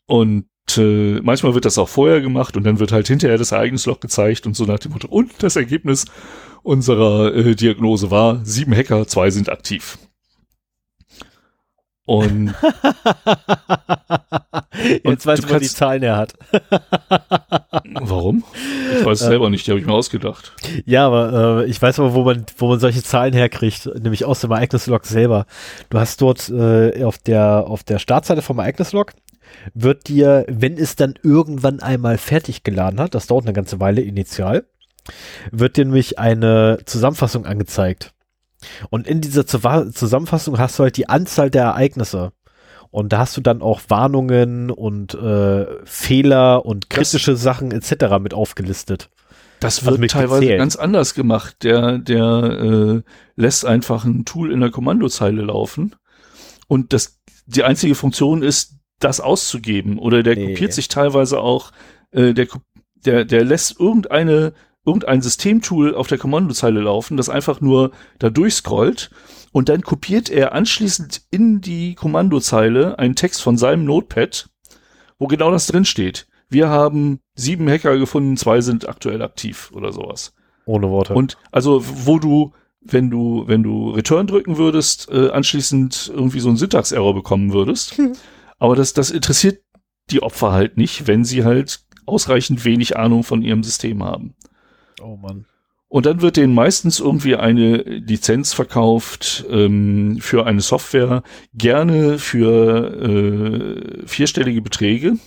Und äh, manchmal wird das auch vorher gemacht und dann wird halt hinterher das Ereignislog gezeigt und so nach dem Motto, und das Ergebnis unserer äh, Diagnose war, sieben Hacker, zwei sind aktiv. Und, Jetzt weiß ich, wo die Zahlen er hat. warum? Ich weiß es selber nicht, die habe ich mir ausgedacht. Ja, aber äh, ich weiß aber, wo man, wo man solche Zahlen herkriegt, nämlich aus dem Ereignislog selber. Du hast dort äh, auf der auf der Startseite vom Ereignislog wird dir, wenn es dann irgendwann einmal fertig geladen hat, das dauert eine ganze Weile initial, wird dir nämlich eine Zusammenfassung angezeigt. Und in dieser Zusammenfassung hast du halt die Anzahl der Ereignisse. Und da hast du dann auch Warnungen und äh, Fehler und kritische das, Sachen etc. mit aufgelistet. Das also wird teilweise gezählt. ganz anders gemacht. Der, der äh, lässt einfach ein Tool in der Kommandozeile laufen. Und das, die einzige Funktion ist, das auszugeben. Oder der nee. kopiert sich teilweise auch, äh, der, der, der lässt irgendeine irgendein Systemtool auf der Kommandozeile laufen, das einfach nur da durchscrollt und dann kopiert er anschließend in die Kommandozeile einen Text von seinem Notepad, wo genau das drin steht. Wir haben sieben Hacker gefunden, zwei sind aktuell aktiv oder sowas. Ohne Worte. Und also, wo du, wenn du, wenn du Return drücken würdest, äh, anschließend irgendwie so einen Syntax-Error bekommen würdest. Hm. Aber das, das interessiert die Opfer halt nicht, wenn sie halt ausreichend wenig Ahnung von ihrem System haben. Oh Mann. Und dann wird denen meistens irgendwie eine Lizenz verkauft ähm, für eine Software, gerne für äh, vierstellige Beträge.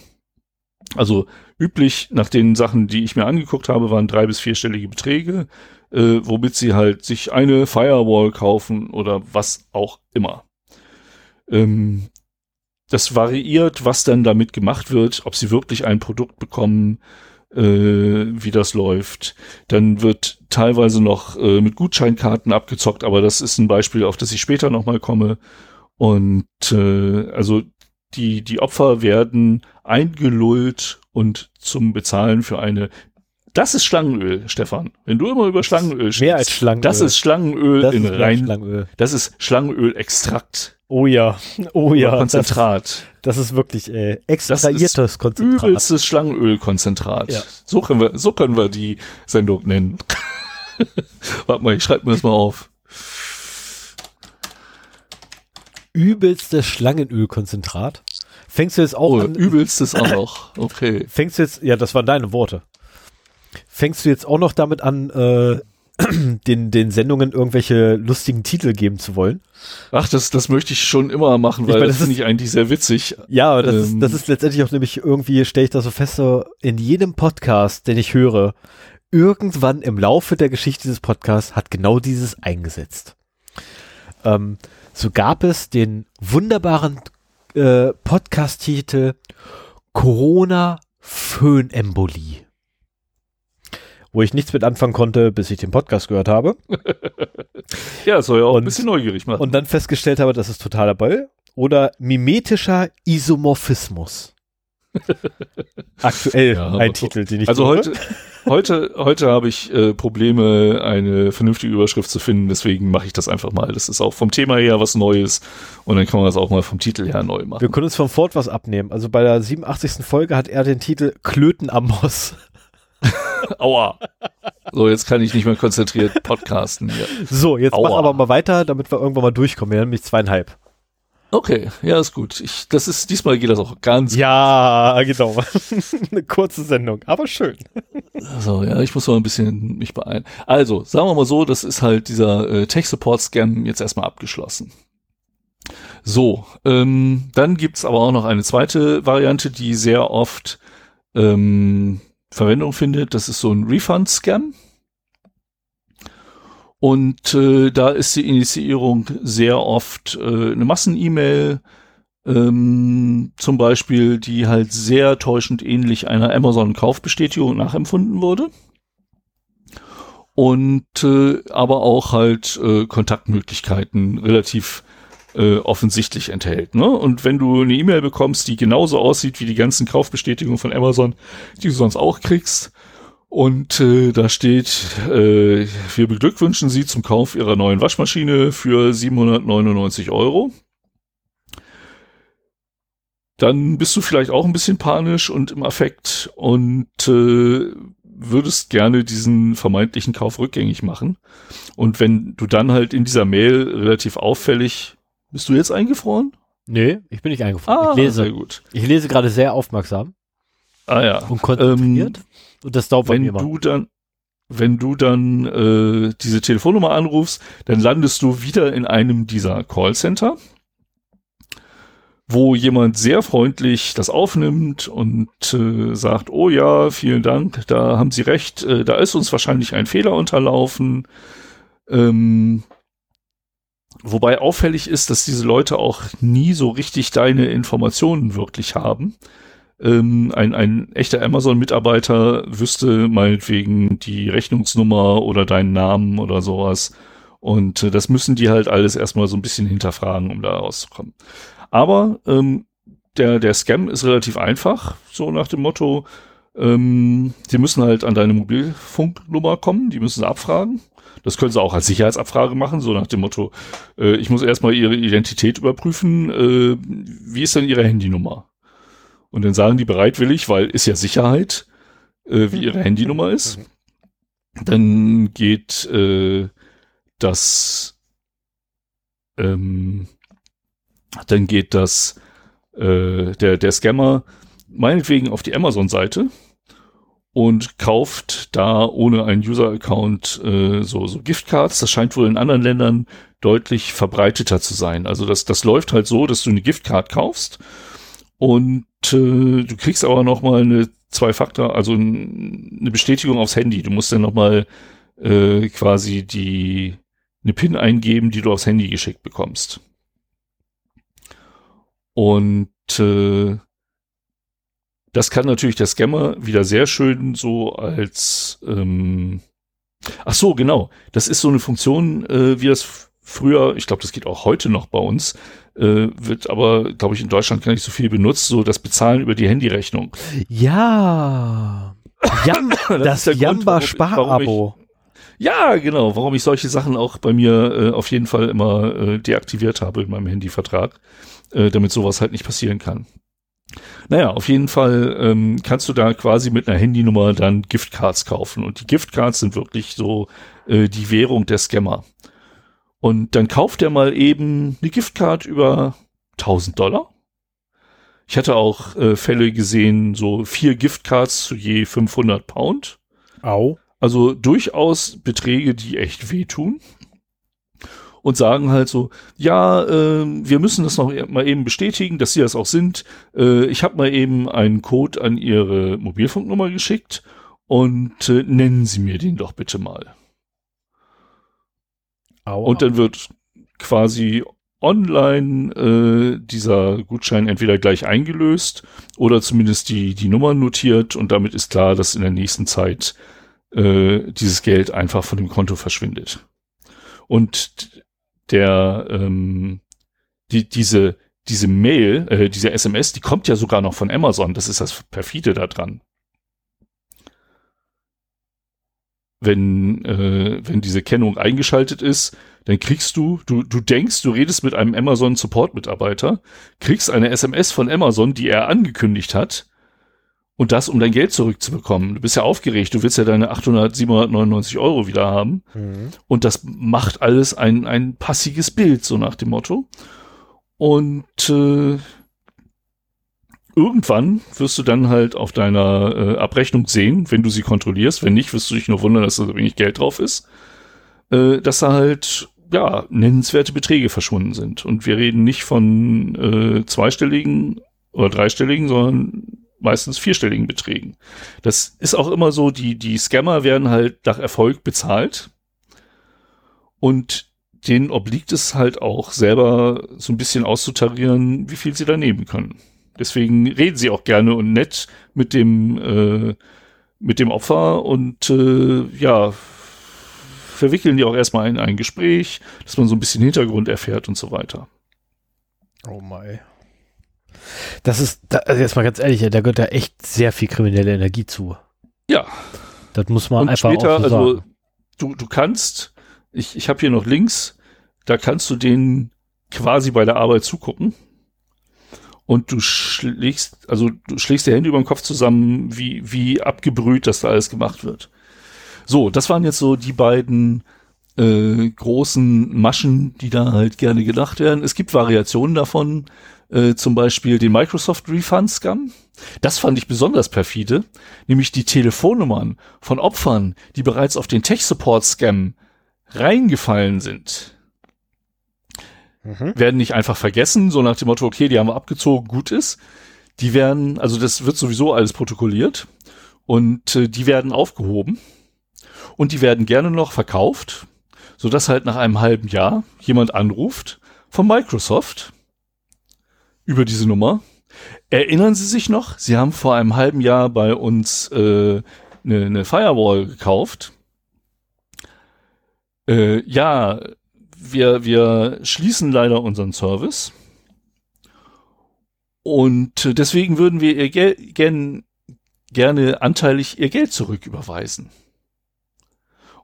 Also üblich nach den Sachen, die ich mir angeguckt habe, waren drei bis vierstellige Beträge, äh, womit sie halt sich eine Firewall kaufen oder was auch immer. Ähm, das variiert, was dann damit gemacht wird, ob sie wirklich ein Produkt bekommen, äh, wie das läuft. Dann wird teilweise noch äh, mit Gutscheinkarten abgezockt, aber das ist ein Beispiel, auf das ich später nochmal komme. Und äh, also die, die Opfer werden eingelullt und zum Bezahlen für eine das ist Schlangenöl, Stefan. Wenn du immer über Schlangenöl sprichst. Mehr als Schlangenöl. Das ist Schlangenöl das in ist rein. Schlangenöl. Das ist Schlangenölextrakt. Oh ja. Oh ja. Konzentrat. Das, ist wirklich äh, extrahiertes das ist Konzentrat. Übelstes Schlangenölkonzentrat. Ja. So können wir, so können wir die Sendung nennen. Warte mal, ich schreibe mir das mal auf. Übelstes Schlangenölkonzentrat. Fängst du jetzt auch Oh, an? übelstes auch noch. Okay. Fängst du jetzt, ja, das waren deine Worte. Fängst du jetzt auch noch damit an, äh, den, den Sendungen irgendwelche lustigen Titel geben zu wollen? Ach, das, das möchte ich schon immer machen, weil Ich meine, das das finde ich eigentlich sehr witzig. Ja, das, ist, Ähm. das ist letztendlich auch nämlich irgendwie, stelle ich da so fest, so in jedem Podcast, den ich höre, irgendwann im Laufe der Geschichte dieses Podcasts hat genau dieses eingesetzt. Ähm, so gab es den wunderbaren äh, Podcast-Titel Corona Föhnembolie. Wo ich nichts mit anfangen konnte, bis ich den Podcast gehört habe. Ja, soll ja auch Und- ein bisschen neugierig machen. Und dann festgestellt habe, das ist totaler Ball. Oder mimetischer Isomorphismus. Aktuell Ja, ein aber- Titel, den ich also heute, heute, heute habe ich äh, Probleme, eine vernünftige Überschrift zu finden, deswegen mache ich das einfach mal. Das ist auch vom Thema her was Neues und dann kann man das auch mal vom Titel her neu machen. Wir können uns von Ford was abnehmen. Also bei der 87. Folge hat er den Titel Klöten am Moss. Aua. So, jetzt kann ich nicht mehr konzentriert podcasten hier. So, jetzt Aua. mach aber mal weiter, damit wir irgendwann mal durchkommen. Wir haben nämlich zweieinhalb. Okay, ja, ist gut. Ich, das ist, diesmal geht das auch ganz Ja, genau. Eine kurze Sendung, aber schön. So, ja, ich muss mal ein bisschen mich beeilen. Also, sagen wir mal so, das ist halt dieser äh, Tech-Support-Scam jetzt erstmal abgeschlossen. So, ähm, dann gibt's aber auch noch eine zweite Variante, die sehr oft ähm, Verwendung findet. Das ist so ein Refund-Scam. Und äh, da ist die Initiierung sehr oft äh, eine Massen-E-Mail, ähm, zum Beispiel, die halt sehr täuschend ähnlich einer Amazon-Kaufbestätigung nachempfunden wurde. Und äh, aber auch halt äh, Kontaktmöglichkeiten relativ äh, offensichtlich enthält. Ne? Und wenn du eine E-Mail bekommst, die genauso aussieht wie die ganzen Kaufbestätigungen von Amazon, die du sonst auch kriegst, und äh, da steht, äh, wir beglückwünschen Sie zum Kauf Ihrer neuen Waschmaschine für 799 Euro. Dann bist du vielleicht auch ein bisschen panisch und im Affekt und äh, würdest gerne diesen vermeintlichen Kauf rückgängig machen. Und wenn du dann halt in dieser Mail relativ auffällig, bist du jetzt eingefroren? Nee, ich bin nicht eingefroren. ich sehr lese, gut. ich lese gerade sehr aufmerksam Ah ja. und konzentriert. und das dauert bei mir wenn immer. du dann wenn du dann äh, diese Telefonnummer anrufst, dann landest du wieder in einem dieser Callcenter, wo jemand sehr freundlich das aufnimmt und äh, sagt, oh ja, vielen Dank, da haben Sie recht, äh, da ist uns wahrscheinlich ein Fehler unterlaufen. Ähm, wobei auffällig ist, dass diese Leute auch nie so richtig deine Informationen wirklich haben ähm, ein, ein echter Amazon-Mitarbeiter wüsste meinetwegen die Rechnungsnummer oder deinen Namen oder sowas. Und äh, das müssen die halt alles erstmal so ein bisschen hinterfragen, um da rauszukommen. Aber ähm, der, der Scam ist relativ einfach, so nach dem Motto, ähm, sie müssen halt an deine Mobilfunknummer kommen, die müssen sie abfragen. Das können sie auch als Sicherheitsabfrage machen, so nach dem Motto, äh, ich muss erstmal ihre Identität überprüfen, äh, wie ist denn ihre Handynummer? Und dann sagen die bereitwillig, weil ist ja Sicherheit, äh, wie ihre Handynummer ist. Dann geht äh, das, ähm, dann geht das, äh, der, der Scammer meinetwegen auf die Amazon-Seite und kauft da ohne einen User-Account äh, so, so Giftcards. Das scheint wohl in anderen Ländern deutlich verbreiteter zu sein. Also das, das läuft halt so, dass du eine Giftcard kaufst und äh, du kriegst aber noch mal eine Zwei-Faktor, also n- eine Bestätigung aufs Handy. Du musst dann noch mal äh, quasi die eine PIN eingeben, die du aufs Handy geschickt bekommst. Und äh, das kann natürlich der Scammer wieder sehr schön so als ähm, Ach so, genau. Das ist so eine Funktion, äh, wie das früher, ich glaube, das geht auch heute noch bei uns, äh, wird aber, glaube ich, in Deutschland gar nicht so viel benutzt, so das Bezahlen über die Handyrechnung. Ja. Jam das das Jamba Sparabo. Ja, genau, warum ich solche Sachen auch bei mir äh, auf jeden Fall immer äh, deaktiviert habe in meinem Handyvertrag, äh, damit sowas halt nicht passieren kann. Naja, auf jeden Fall ähm, kannst du da quasi mit einer Handynummer dann Giftcards kaufen. Und die Giftcards sind wirklich so äh, die Währung der Scammer. Und dann kauft er mal eben eine Giftcard über 1000 Dollar. Ich hatte auch äh, Fälle gesehen, so vier Giftcards zu je 500 Pound. Au. Also durchaus Beträge, die echt wehtun und sagen halt so, ja, äh, wir müssen das noch mal eben bestätigen, dass sie das auch sind. Äh, ich habe mal eben einen Code an ihre Mobilfunknummer geschickt und äh, nennen Sie mir den doch bitte mal. Aua. Und dann wird quasi online äh, dieser Gutschein entweder gleich eingelöst oder zumindest die, die Nummer notiert und damit ist klar, dass in der nächsten Zeit äh, dieses Geld einfach von dem Konto verschwindet. Und der ähm, die, diese, diese Mail, äh, diese SMS, die kommt ja sogar noch von Amazon. Das ist das perfide da dran. Wenn, äh, wenn diese Kennung eingeschaltet ist, dann kriegst du, du, du denkst, du redest mit einem Amazon Support Mitarbeiter, kriegst eine SMS von Amazon, die er angekündigt hat, und das, um dein Geld zurückzubekommen. Du bist ja aufgeregt, du willst ja deine 800, 799 Euro wieder haben. Mhm. Und das macht alles ein, ein passiges Bild, so nach dem Motto. Und äh, irgendwann wirst du dann halt auf deiner äh, Abrechnung sehen, wenn du sie kontrollierst. Wenn nicht, wirst du dich nur wundern, dass da so wenig Geld drauf ist. Äh, dass da halt ja, nennenswerte Beträge verschwunden sind. Und wir reden nicht von äh, zweistelligen oder dreistelligen, sondern meistens vierstelligen Beträgen. Das ist auch immer so, die, die Scammer werden halt nach Erfolg bezahlt und denen obliegt es halt auch selber so ein bisschen auszutarieren, wie viel sie da nehmen können. Deswegen reden sie auch gerne und nett mit dem, äh, mit dem Opfer und äh, ja, verwickeln die auch erstmal in ein Gespräch, dass man so ein bisschen Hintergrund erfährt und so weiter. Oh my. Das ist, da, also jetzt mal ganz ehrlich, da gehört da echt sehr viel kriminelle Energie zu. Ja. Das muss man Und einfach später, auch so also sagen. du, du kannst, ich, ich habe hier noch Links, da kannst du den quasi bei der Arbeit zugucken. Und du schlägst, also du schlägst die Hände über den Kopf zusammen, wie, wie abgebrüht das da alles gemacht wird. So, das waren jetzt so die beiden äh, großen Maschen, die da halt gerne gedacht werden. Es gibt Variationen davon äh, zum Beispiel den Microsoft Refund Scam. Das fand ich besonders perfide, nämlich die Telefonnummern von Opfern, die bereits auf den Tech Support Scam reingefallen sind. Mhm. Werden nicht einfach vergessen, so nach dem Motto, okay, die haben wir abgezogen, gut ist. Die werden, also das wird sowieso alles protokolliert und äh, die werden aufgehoben und die werden gerne noch verkauft, so dass halt nach einem halben Jahr jemand anruft von Microsoft über diese Nummer. Erinnern Sie sich noch? Sie haben vor einem halben Jahr bei uns äh, eine, eine Firewall gekauft. Äh, ja, wir, wir schließen leider unseren Service. Und deswegen würden wir ihr Gel gern, gerne anteilig ihr Geld zurücküberweisen.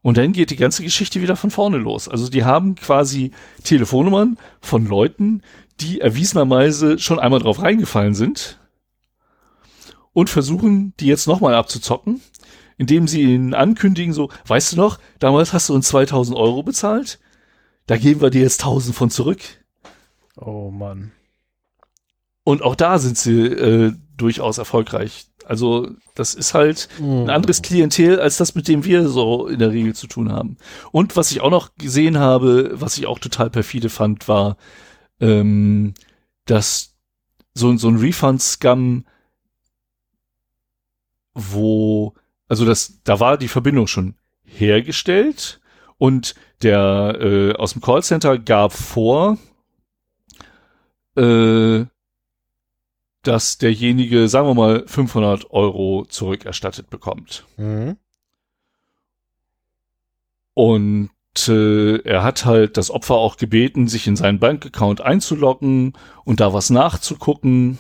Und dann geht die ganze Geschichte wieder von vorne los. Also die haben quasi Telefonnummern von Leuten, die erwiesenerweise schon einmal drauf reingefallen sind und versuchen, die jetzt nochmal abzuzocken, indem sie ihnen ankündigen, so, weißt du noch, damals hast du uns 2000 Euro bezahlt, da geben wir dir jetzt 1000 von zurück. Oh Mann. Und auch da sind sie äh, durchaus erfolgreich. Also das ist halt ein anderes Klientel als das, mit dem wir so in der Regel zu tun haben. Und was ich auch noch gesehen habe, was ich auch total perfide fand, war, ähm, dass so, so ein Refund-Scam, wo, also das, da war die Verbindung schon hergestellt und der äh, aus dem Callcenter gab vor, äh, dass derjenige, sagen wir mal, 500 Euro zurückerstattet bekommt. Mhm. Und äh, er hat halt das Opfer auch gebeten, sich in seinen Bankaccount einzuloggen und da was nachzugucken.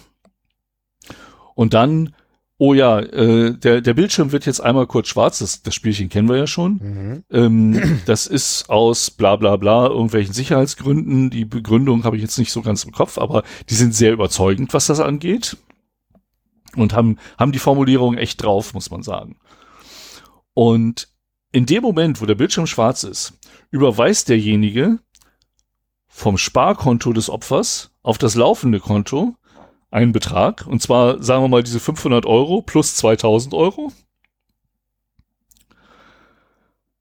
Und dann, oh ja, äh, der, der Bildschirm wird jetzt einmal kurz schwarz, das, das Spielchen kennen wir ja schon. Mhm. Ähm, das ist aus bla bla bla irgendwelchen Sicherheitsgründen. Die Begründung habe ich jetzt nicht so ganz im Kopf, aber die sind sehr überzeugend, was das angeht. Und haben, haben die Formulierung echt drauf, muss man sagen. Und in dem Moment, wo der Bildschirm schwarz ist, überweist derjenige vom Sparkonto des Opfers auf das laufende Konto einen Betrag. Und zwar, sagen wir mal, diese 500 Euro plus 2000 Euro.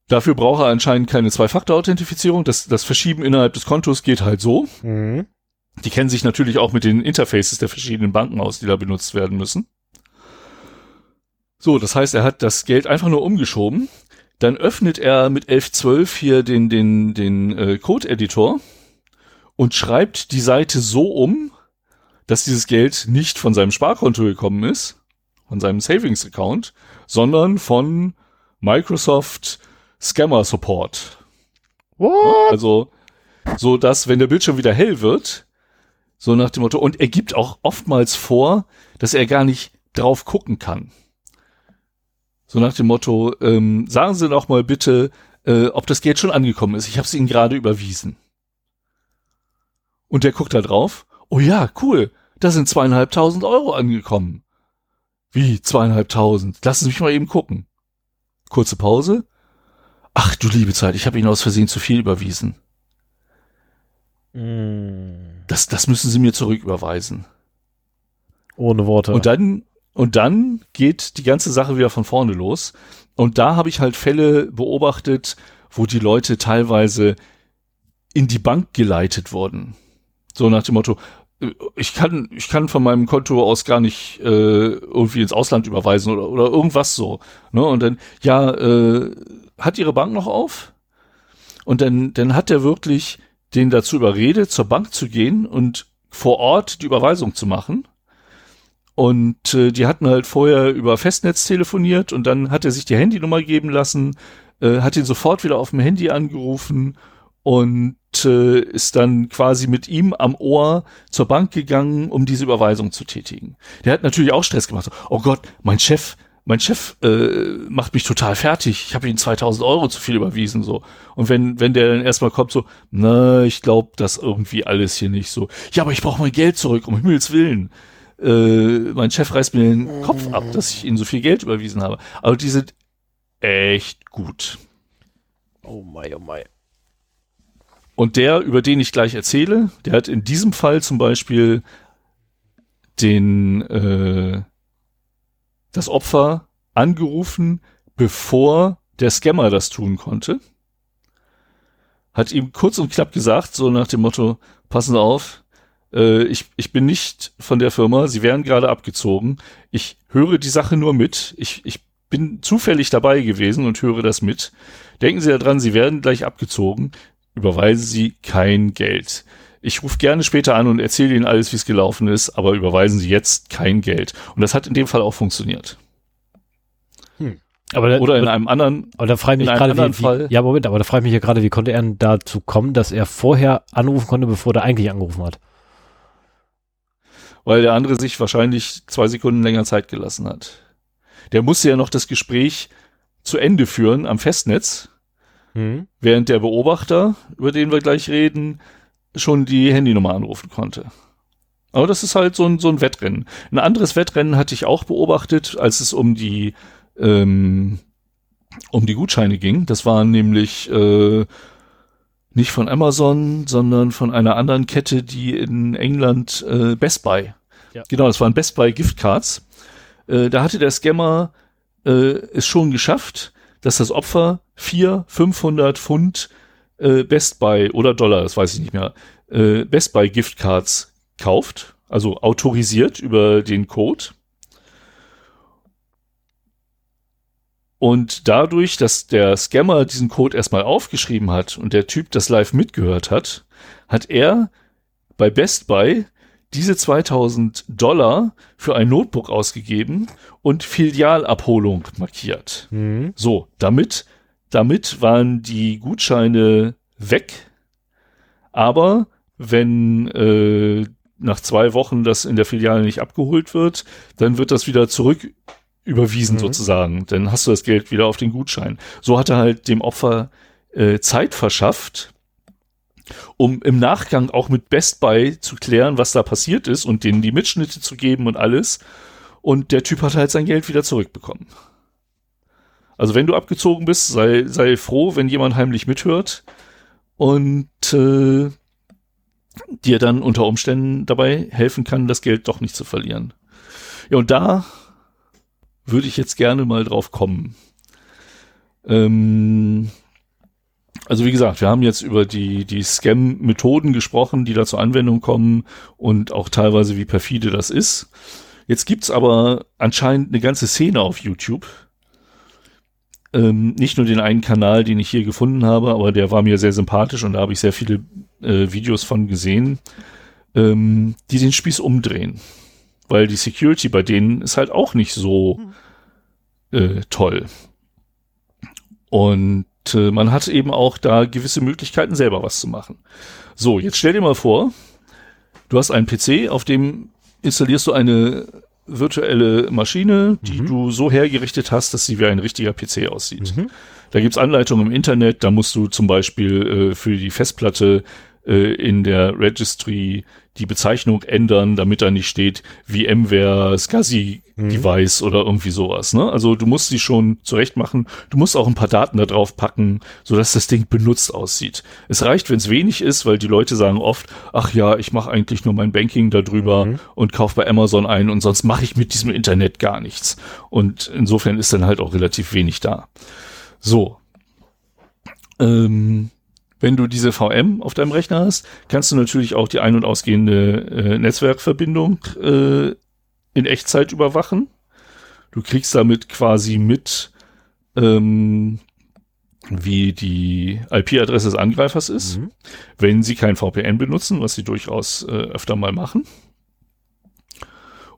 Dafür braucht er anscheinend keine Zwei-Faktor-Authentifizierung. Das, das Verschieben innerhalb des Kontos geht halt so. Mhm. Die kennen sich natürlich auch mit den Interfaces der verschiedenen Banken aus, die da benutzt werden müssen. So, das heißt, er hat das Geld einfach nur umgeschoben. Dann öffnet er mit 1112 hier den, den, den äh, Code-Editor und schreibt die Seite so um, dass dieses Geld nicht von seinem Sparkonto gekommen ist, von seinem Savings-Account, sondern von Microsoft Scammer Support. What? Also, so dass, wenn der Bildschirm wieder hell wird, so nach dem Motto, und er gibt auch oftmals vor, dass er gar nicht drauf gucken kann. So nach dem Motto, ähm, sagen Sie doch mal bitte, äh, ob das Geld schon angekommen ist. Ich habe es Ihnen gerade überwiesen. Und der guckt da drauf. Oh ja, cool. Da sind zweieinhalbtausend Euro angekommen. Wie zweieinhalbtausend? Lassen Sie mich mal eben gucken. Kurze Pause. Ach du liebe Zeit, ich habe Ihnen aus Versehen zu viel überwiesen. Mhm. Das, das müssen Sie mir zurücküberweisen. Ohne Worte. Und dann, und dann geht die ganze Sache wieder von vorne los. Und da habe ich halt Fälle beobachtet, wo die Leute teilweise in die Bank geleitet wurden. So nach dem Motto, äh, ich kann, ich kann von meinem Konto aus gar nicht äh, irgendwie ins Ausland überweisen oder, oder irgendwas so. Ne? Und dann, ja, äh, hat Ihre Bank noch auf? Und dann, dann hat er wirklich den dazu überredet, zur Bank zu gehen und vor Ort die Überweisung zu machen. Und äh, die hatten halt vorher über Festnetz telefoniert und dann hat er sich die Handynummer geben lassen, äh, hat ihn sofort wieder auf dem Handy angerufen und äh, ist dann quasi mit ihm am Ohr zur Bank gegangen, um diese Überweisung zu tätigen. Der hat natürlich auch Stress gemacht. Oh Gott, mein Chef, mein Chef äh, macht mich total fertig. Ich habe ihm 2000 Euro zu viel überwiesen so. Und wenn wenn der dann erstmal kommt so, na, ich glaube, das irgendwie alles hier nicht so. Ja, aber ich brauche mein Geld zurück, um Himmels willen. Äh, mein Chef reißt mir den Kopf ab, dass ich ihnen so viel Geld überwiesen habe. Aber die sind echt gut. oh mein, oh mein. Und der, über den ich gleich erzähle, der hat in diesem Fall zum Beispiel den äh, das Opfer angerufen, bevor der Scammer das tun konnte. Hat ihm kurz und knapp gesagt, so nach dem Motto, passen Sie auf, äh, ich, ich bin nicht von der Firma, Sie werden gerade abgezogen. Ich höre die Sache nur mit. Ich, ich bin zufällig dabei gewesen und höre das mit. Denken Sie daran, Sie werden gleich abgezogen überweisen Sie kein Geld. Ich rufe gerne später an und erzähle Ihnen alles, wie es gelaufen ist, aber überweisen Sie jetzt kein Geld. Und das hat in dem Fall auch funktioniert. Aber, da- Oder in einem anderen, aber da frage ich in mich einem gerade, anderen wie, Fall- ja, Moment, aber da frage ich mich ja gerade, wie konnte er denn dazu kommen, dass er vorher anrufen konnte, bevor er eigentlich angerufen hat? Weil der andere sich wahrscheinlich zwei Sekunden länger Zeit gelassen hat. Der musste ja noch das Gespräch zu Ende führen am Festnetz, Hm? während der Beobachter, über den wir gleich reden, schon die Handynummer anrufen konnte. Aber das ist halt so ein, so ein Wettrennen. Ein anderes Wettrennen hatte ich auch beobachtet, als es um die, ähm, um die Gutscheine ging. Das waren nämlich äh, nicht von Amazon, sondern von einer anderen Kette, die in England äh, Best Buy. Ja. Genau, das waren Best Buy Giftcards. Äh, da hatte der Scammer äh, es schon geschafft, dass das Opfer vier 500 Pfund äh, Best Buy oder Dollar, das weiß ich nicht mehr, äh, Best Buy Giftcards kauft, also autorisiert über den Code. Und dadurch, dass der Scammer diesen Code erstmal aufgeschrieben hat und der Typ das live mitgehört hat, hat er bei Best Buy diese 2000 Dollar für ein Notebook ausgegeben und Filialabholung markiert. Mhm. So, damit, damit waren die Gutscheine weg. Aber wenn äh, nach zwei Wochen das in der Filiale nicht abgeholt wird, dann wird das wieder zurück überwiesen Mhm. sozusagen. Dann hast du das Geld wieder auf den Gutschein. So hat er halt dem Opfer äh, Zeit verschafft, um im Nachgang auch mit Best Buy zu klären, was da passiert ist und denen die Mitschnitte zu geben und alles. Und der Typ hat halt sein Geld wieder zurückbekommen. Also wenn du abgezogen bist, sei, sei froh, wenn jemand heimlich mithört und äh, dir dann unter Umständen dabei helfen kann, das Geld doch nicht zu verlieren. Ja, und da würde ich jetzt gerne mal drauf kommen. Ähm, also wie gesagt, wir haben jetzt über die, die Scam-Methoden gesprochen, die da zur Anwendung kommen und auch teilweise, wie perfide das ist. Jetzt gibt's aber anscheinend eine ganze Szene auf YouTube. Ähm, nicht nur den einen Kanal, den ich hier gefunden habe, aber der war mir sehr sympathisch und da habe ich sehr viele äh, Videos von gesehen, ähm, die den Spieß umdrehen. Weil die Security bei denen ist halt auch nicht so äh, toll. Und äh, man hat eben auch da gewisse Möglichkeiten, selber was zu machen. So, jetzt stell dir mal vor, du hast einen PC, auf dem installierst du eine virtuelle Maschine, die Mhm. du so hergerichtet hast, dass sie wie ein richtiger PC aussieht. Mhm. Da gibt's Anleitungen im Internet, da musst du zum Beispiel äh, für die Festplatte äh, in der Registry die Bezeichnung ändern, damit da nicht steht VMware SCSI Device oder irgendwie sowas. Ne? Also du musst sie schon zurecht machen. Du musst auch ein paar Daten da drauf packen, sodass das Ding benutzt aussieht. Es reicht, wenn es wenig ist, weil die Leute sagen oft, ach ja, ich mache eigentlich nur mein Banking darüber Mhm. und kaufe bei Amazon ein und sonst mache ich mit diesem Internet gar nichts. Und insofern ist dann halt auch relativ wenig da. So. Ähm, wenn du diese VM auf deinem Rechner hast, kannst du natürlich auch die ein- und ausgehende äh, Netzwerkverbindung äh, in Echtzeit überwachen. Du kriegst damit quasi mit, ähm, wie die IP-Adresse des Angreifers ist, Mhm. wenn sie kein VPN benutzen, was sie durchaus äh, öfter mal machen.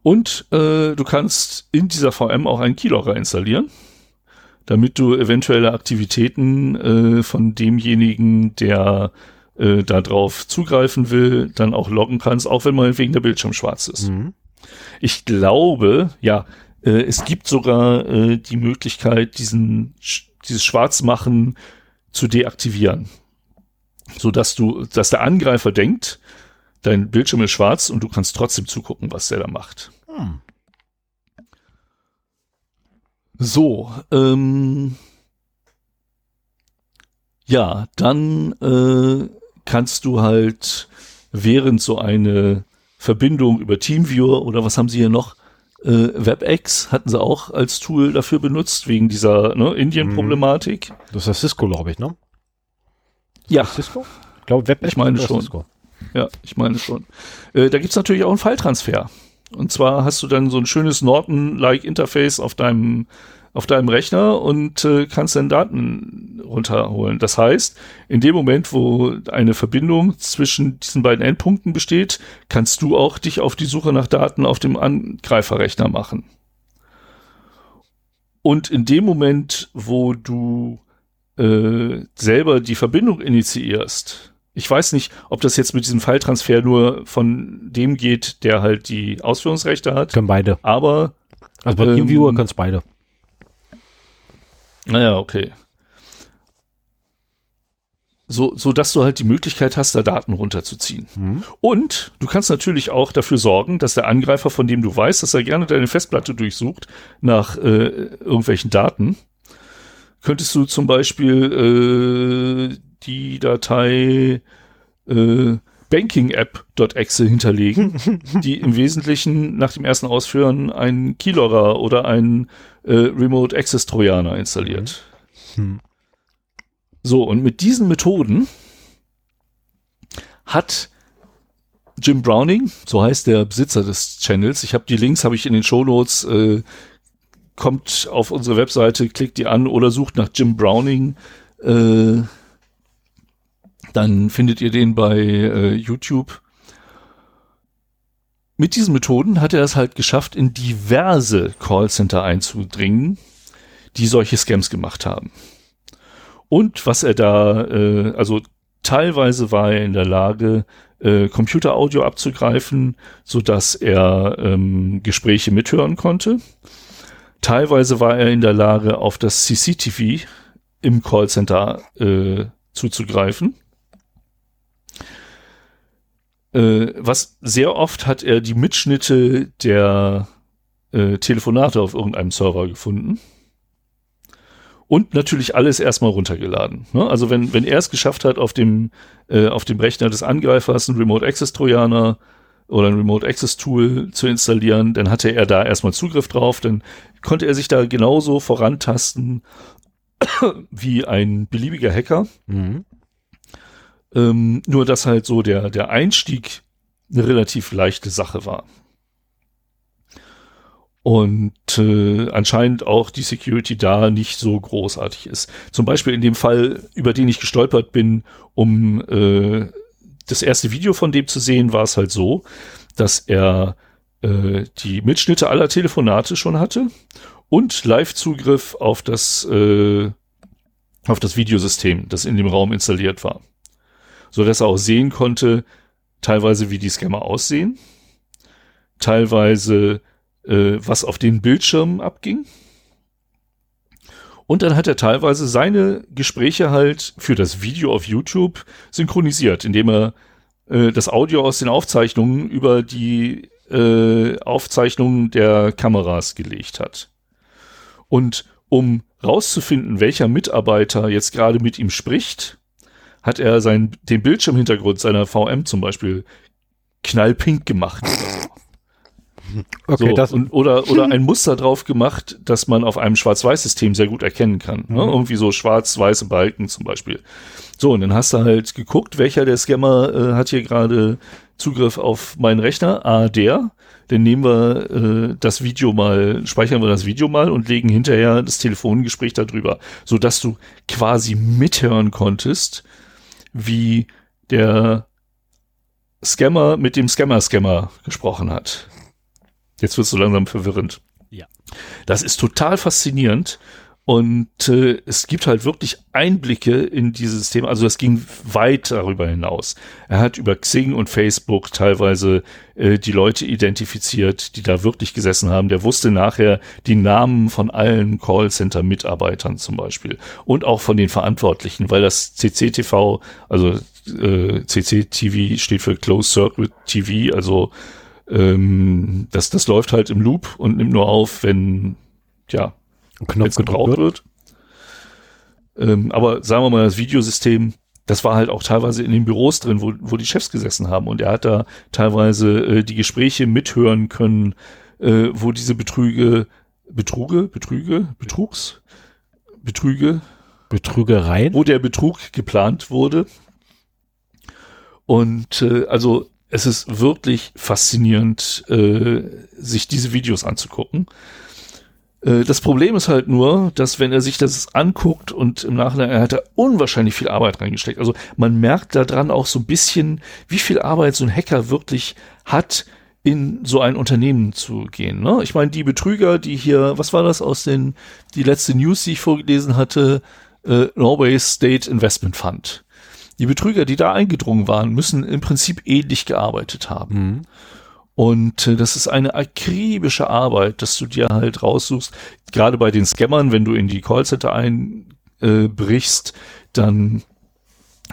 Und äh, du kannst in dieser VM auch einen Keylogger installieren, damit du eventuelle Aktivitäten äh, von demjenigen, der äh, da drauf zugreifen will, dann auch loggen kannst, auch wenn mal wegen der Bildschirm schwarz ist. Mhm. Ich glaube, ja, äh, es gibt sogar äh, die Möglichkeit, diesen, Sch- dieses Schwarzmachen zu deaktivieren. So dass du, dass der Angreifer denkt, dein Bildschirm ist schwarz und du kannst trotzdem zugucken, was der da macht. Hm. So, ähm, ja, dann äh, kannst du halt während so eine Verbindung über TeamViewer oder was haben sie hier noch? Äh, WebEx hatten sie auch als Tool dafür benutzt, wegen dieser ne, Indien-Problematik. Das ist das Cisco, glaube ich, ne? Ja, Cisco? Ich glaube, Web Ich meine schon. Cisco. ja, ich meine schon. Äh, da gibt's natürlich auch einen File-Transfer. Und zwar hast du dann so ein schönes Norton-like Interface auf deinem auf deinem Rechner und äh, kannst dann Daten runterholen. Das heißt, in dem Moment, wo eine Verbindung zwischen diesen beiden Endpunkten besteht, kannst du auch dich auf die Suche nach Daten auf dem Angreiferrechner machen. Und in dem Moment, wo du äh, selber die Verbindung initiierst, ich weiß nicht, ob das jetzt mit diesem File-Transfer nur von dem geht, der halt die Ausführungsrechte hat, Können beide. aber Also bei Ähm, TeamViewer können es beide. Naja, okay. So, so dass du halt die Möglichkeit hast, da Daten runterzuziehen. Mhm. Und du kannst natürlich auch dafür sorgen, dass der Angreifer, von dem du weißt, dass er gerne deine Festplatte durchsucht nach äh, irgendwelchen Daten, könntest du zum Beispiel äh, die Datei äh, bankingapp.exe hinterlegen, die im Wesentlichen nach dem ersten Ausführen einen Keylogger oder einen äh, Remote Access Trojaner installiert. Hm. So, und mit diesen Methoden hat Jim Browning, so heißt der Besitzer des Channels, ich habe die Links, habe ich in den Shownotes, äh, kommt auf unsere Webseite, klickt die an oder sucht nach Jim Browning, äh, dann findet ihr den bei äh, YouTube. mit diesen Methoden hat er es halt geschafft, in diverse Callcenter einzudringen, die solche Scams gemacht haben. Und was er da, äh, also teilweise war er in der Lage, äh, Computeraudio abzugreifen, so dass er ähm, Gespräche mithören konnte. Teilweise war er in der Lage, auf das CCTV im Callcenter äh, zuzugreifen. Äh, was sehr oft hat er die Mitschnitte der äh, Telefonate auf irgendeinem Server gefunden. Und natürlich alles erstmal runtergeladen. Ne? Also wenn, wenn er es geschafft hat, auf dem, äh, auf dem Rechner des Angreifers einen Remote Access Trojaner oder ein Remote Access Tool zu installieren, dann hatte er da erstmal Zugriff drauf, dann konnte er sich da genauso vorantasten wie ein beliebiger Hacker. Mhm. Ähm, nur dass halt so der, der Einstieg eine relativ leichte Sache war. Und äh, anscheinend auch die Security da nicht so großartig ist. Zum Beispiel in dem Fall, über den ich gestolpert bin, um äh, das erste Video von dem zu sehen, war es halt so, dass er äh, die Mitschnitte aller Telefonate schon hatte und Live-Zugriff auf das äh, auf das Videosystem, das in dem Raum installiert war so dass er auch sehen konnte, teilweise wie die Scammer aussehen, teilweise äh, was auf den Bildschirmen abging. Und dann hat er teilweise seine Gespräche halt für das Video auf YouTube synchronisiert, indem er äh, das Audio aus den Aufzeichnungen über die äh, Aufzeichnungen der Kameras gelegt hat. Und um rauszufinden, welcher Mitarbeiter jetzt gerade mit ihm spricht, hat er sein, den Bildschirmhintergrund seiner VM zum Beispiel knallpink gemacht. Okay, so, das und, oder, oder ein Muster drauf gemacht, das man auf einem Schwarz-Weiß-System sehr gut erkennen kann. Ne? Mhm. Irgendwie so schwarz-weiße Balken zum Beispiel. So, und dann hast du halt geguckt, welcher der Scammer äh, hat hier gerade Zugriff auf meinen Rechner. Ah, der. Dann nehmen wir äh, das Video mal, speichern wir das Video mal und legen hinterher das Telefongespräch darüber, so dass du quasi mithören konntest, wie der Scammer mit dem Scammer-Scammer gesprochen hat. Jetzt wird es so langsam verwirrend. Ja. Das ist total faszinierend und äh, es gibt halt wirklich Einblicke in dieses Thema. Also das ging weit darüber hinaus. Er hat über Xing und Facebook teilweise äh, die Leute identifiziert, die da wirklich gesessen haben. Der wusste nachher die Namen von allen Callcenter-Mitarbeitern zum Beispiel und auch von den Verantwortlichen, weil das CCTV, also äh, CCTV steht für Closed Circuit TV, also ähm, das, das läuft halt im Loop und nimmt nur auf, wenn ja Knopf gebraucht wird. Ähm, aber sagen wir mal, das Videosystem, das war halt auch teilweise in den Büros drin, wo, wo die Chefs gesessen haben. Und er hat da teilweise äh, die Gespräche mithören können, äh, wo diese Betrüge, Betruge, Betrüge, Betrugs, Betrüge, Betrügereien, wo der Betrug geplant wurde. Und äh, also es ist wirklich faszinierend, äh, sich diese Videos anzugucken. Äh, das Problem ist halt nur, dass wenn er sich das anguckt und im Nachhinein, er hat da unwahrscheinlich viel Arbeit reingesteckt. Also man merkt daran auch so ein bisschen, wie viel Arbeit so ein Hacker wirklich hat, in so ein Unternehmen zu gehen. Ne? Ich meine, die Betrüger, die hier, was war das aus den, die letzte News, die ich vorgelesen hatte, äh, Norway State Investment Fund. Die Betrüger, die da eingedrungen waren, müssen im Prinzip ähnlich gearbeitet haben. Mhm. Und äh, das ist eine akribische Arbeit, dass du dir halt raussuchst, gerade bei den Scammern, wenn du in die Callcenter einbrichst, äh, dann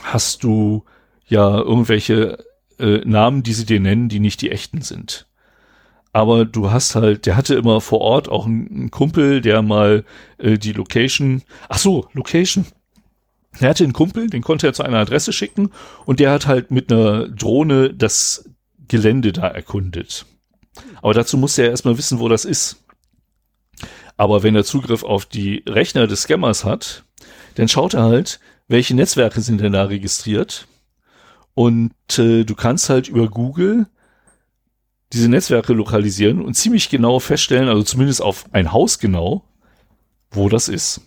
hast du ja irgendwelche äh, Namen, die sie dir nennen, die nicht die echten sind. Aber du hast halt, der hatte immer vor Ort auch einen, einen Kumpel, der mal äh, die Location, ach so, Location. Er hatte einen Kumpel, den konnte er zu einer Adresse schicken und der hat halt mit einer Drohne das Gelände da erkundet. Aber dazu muss er erstmal wissen, wo das ist. Aber wenn er Zugriff auf die Rechner des Scammers hat, dann schaut er halt, welche Netzwerke sind denn da registriert. Und äh, du kannst halt über Google diese Netzwerke lokalisieren und ziemlich genau feststellen, also zumindest auf ein Haus genau, wo das ist.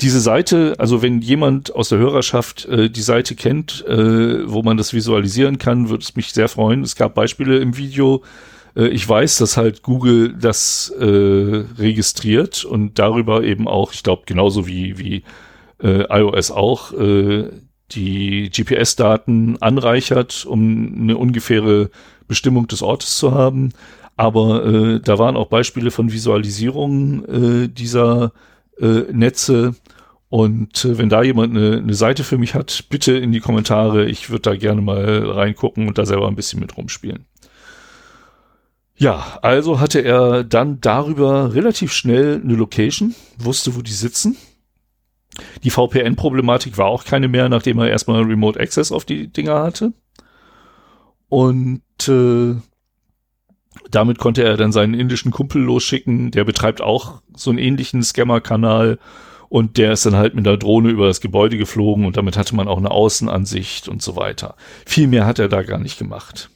Diese Seite, also wenn jemand aus der Hörerschaft äh, die Seite kennt, äh, wo man das visualisieren kann, würde es mich sehr freuen. Es gab Beispiele im Video. Äh, ich weiß, dass halt Google das äh, registriert und darüber eben auch, ich glaube, genauso wie, wie äh, iOS auch, äh, die GPS-Daten anreichert, um eine ungefähre Bestimmung des Ortes zu haben. Aber äh, da waren auch Beispiele von Visualisierungen äh, dieser äh, Netze. Und äh, wenn da jemand eine, eine Seite für mich hat, bitte in die Kommentare. Ich würde da gerne mal reingucken und da selber ein bisschen mit rumspielen. Ja, also hatte er dann darüber relativ schnell eine Location, wusste, wo die sitzen. Die VPN-Problematik war auch keine mehr, nachdem er erstmal Remote Access auf die Dinger hatte. Und äh, damit konnte er dann seinen indischen Kumpel losschicken. Der betreibt auch so einen ähnlichen Scammer-Kanal. Und der ist dann halt mit der Drohne über das Gebäude geflogen und damit hatte man auch eine Außenansicht und so weiter. Viel mehr hat er da gar nicht gemacht.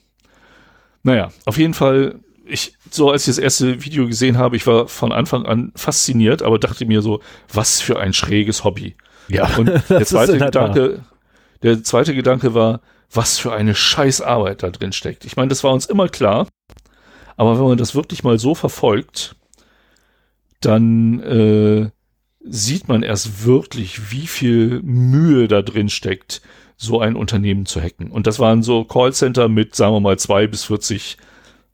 Naja, auf jeden Fall, ich, so als ich das erste Video gesehen habe, ich war von Anfang an fasziniert, aber dachte mir so, was für ein schräges Hobby. Ja. Und der zweite Gedanke, der zweite Gedanke war, was für eine scheiß Arbeit da drin steckt. Ich meine, das war uns immer klar, aber wenn man das wirklich mal so verfolgt, dann äh, sieht man erst wirklich, wie viel Mühe da drin steckt, so ein Unternehmen zu hacken. Und das waren so Callcenter mit, sagen wir mal, zwei bis 40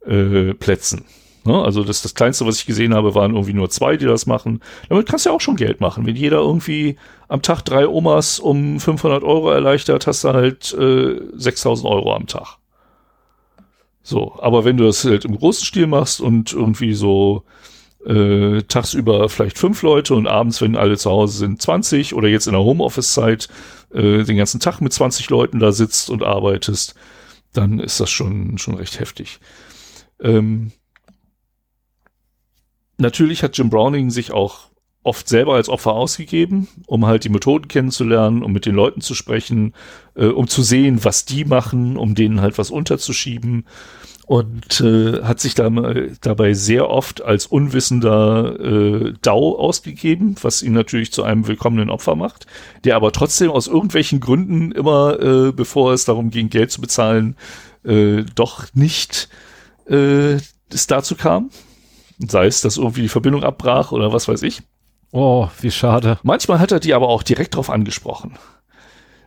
äh, Plätzen. Ne? Also das, das Kleinste, was ich gesehen habe, waren irgendwie nur zwei, die das machen. Damit kannst du ja auch schon Geld machen. Wenn jeder irgendwie am Tag drei Omas um 500 Euro erleichtert, hast du halt äh, 6000 Euro am Tag. So, aber wenn du das halt im großen Stil machst und irgendwie so äh, tagsüber vielleicht fünf Leute und abends, wenn alle zu Hause sind, 20 oder jetzt in der Homeoffice-Zeit äh, den ganzen Tag mit 20 Leuten da sitzt und arbeitest, dann ist das schon, schon recht heftig. Ähm, natürlich hat Jim Browning sich auch oft selber als Opfer ausgegeben, um halt die Methoden kennenzulernen, um mit den Leuten zu sprechen, äh, um zu sehen, was die machen, um denen halt was unterzuschieben und äh, hat sich da, dabei sehr oft als unwissender äh, DAO ausgegeben, was ihn natürlich zu einem willkommenen Opfer macht, der aber trotzdem aus irgendwelchen Gründen immer, äh, bevor es darum ging, Geld zu bezahlen, äh, doch nicht äh, es dazu kam. Sei es, dass irgendwie die Verbindung abbrach oder was weiß ich. Oh, wie schade. Manchmal hat er die aber auch direkt drauf angesprochen.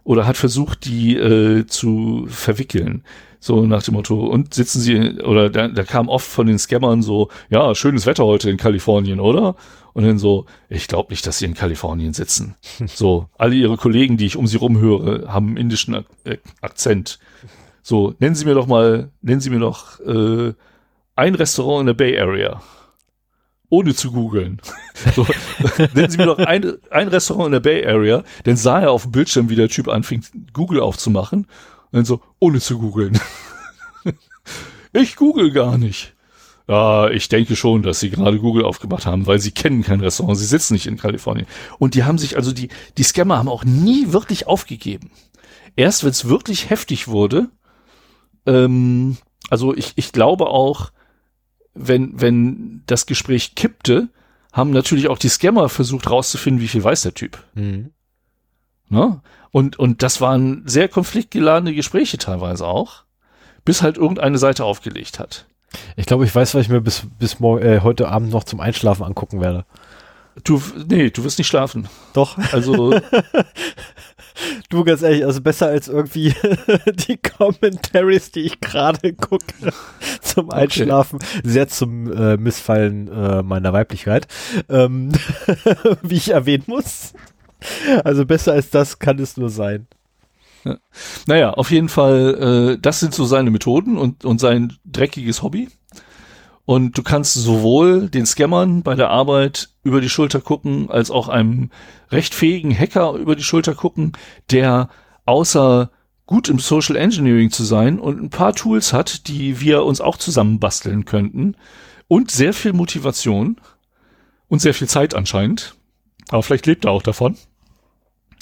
Oder hat versucht, die äh, zu verwickeln. So nach dem Motto, und sitzen sie, oder da, da kam oft von den Scammern so, ja, schönes Wetter heute in Kalifornien, oder? Und dann so, ich glaube nicht, dass sie in Kalifornien sitzen. So, alle ihre Kollegen, die ich um sie rumhöre, haben einen indischen Ak äh, Akzent. So, nennen Sie mir doch mal, nennen Sie mir doch äh, ein Restaurant in der Bay Area. Ohne zu googeln. So, nennen Sie mir doch ein, ein Restaurant in der Bay Area, dann sah er auf dem Bildschirm, wie der Typ anfing, Google aufzumachen und dann so, ohne zu googeln. ich google gar nicht. Ja, ich denke schon, dass sie gerade Google aufgemacht haben, weil sie kennen kein Restaurant, sie sitzen nicht in Kalifornien. Und die haben sich, also die, die Scammer haben auch nie wirklich aufgegeben. Erst wenn es wirklich heftig wurde, ähm, also ich, ich glaube auch, wenn, wenn das Gespräch kippte, haben natürlich auch die Scammer versucht rauszufinden, wie viel weiß der Typ. Mhm. Ne? Und, und das waren sehr konfliktgeladene Gespräche teilweise auch, bis halt irgendeine Seite aufgelegt hat. Ich glaube, ich weiß, was ich mir bis, bis morgen, äh, heute Abend noch zum Einschlafen angucken werde. Du, nee, du wirst nicht schlafen. Doch. Also. du, ganz ehrlich, also besser als irgendwie die Commentaries, die ich gerade gucke, zum Einschlafen. Okay. Sehr zum äh, Missfallen äh, meiner Weiblichkeit. Ähm, wie ich erwähnen muss. Also besser als das kann es nur sein. Ja. Naja, auf jeden Fall, äh, das sind so seine Methoden und, und sein dreckiges Hobby. Und du kannst sowohl den Scammern bei der Arbeit über die Schulter gucken, als auch einem recht fähigen Hacker über die Schulter gucken, der außer gut im Social Engineering zu sein und ein paar Tools hat, die wir uns auch zusammen basteln könnten und sehr viel Motivation und sehr viel Zeit anscheinend. Aber vielleicht lebt er auch davon.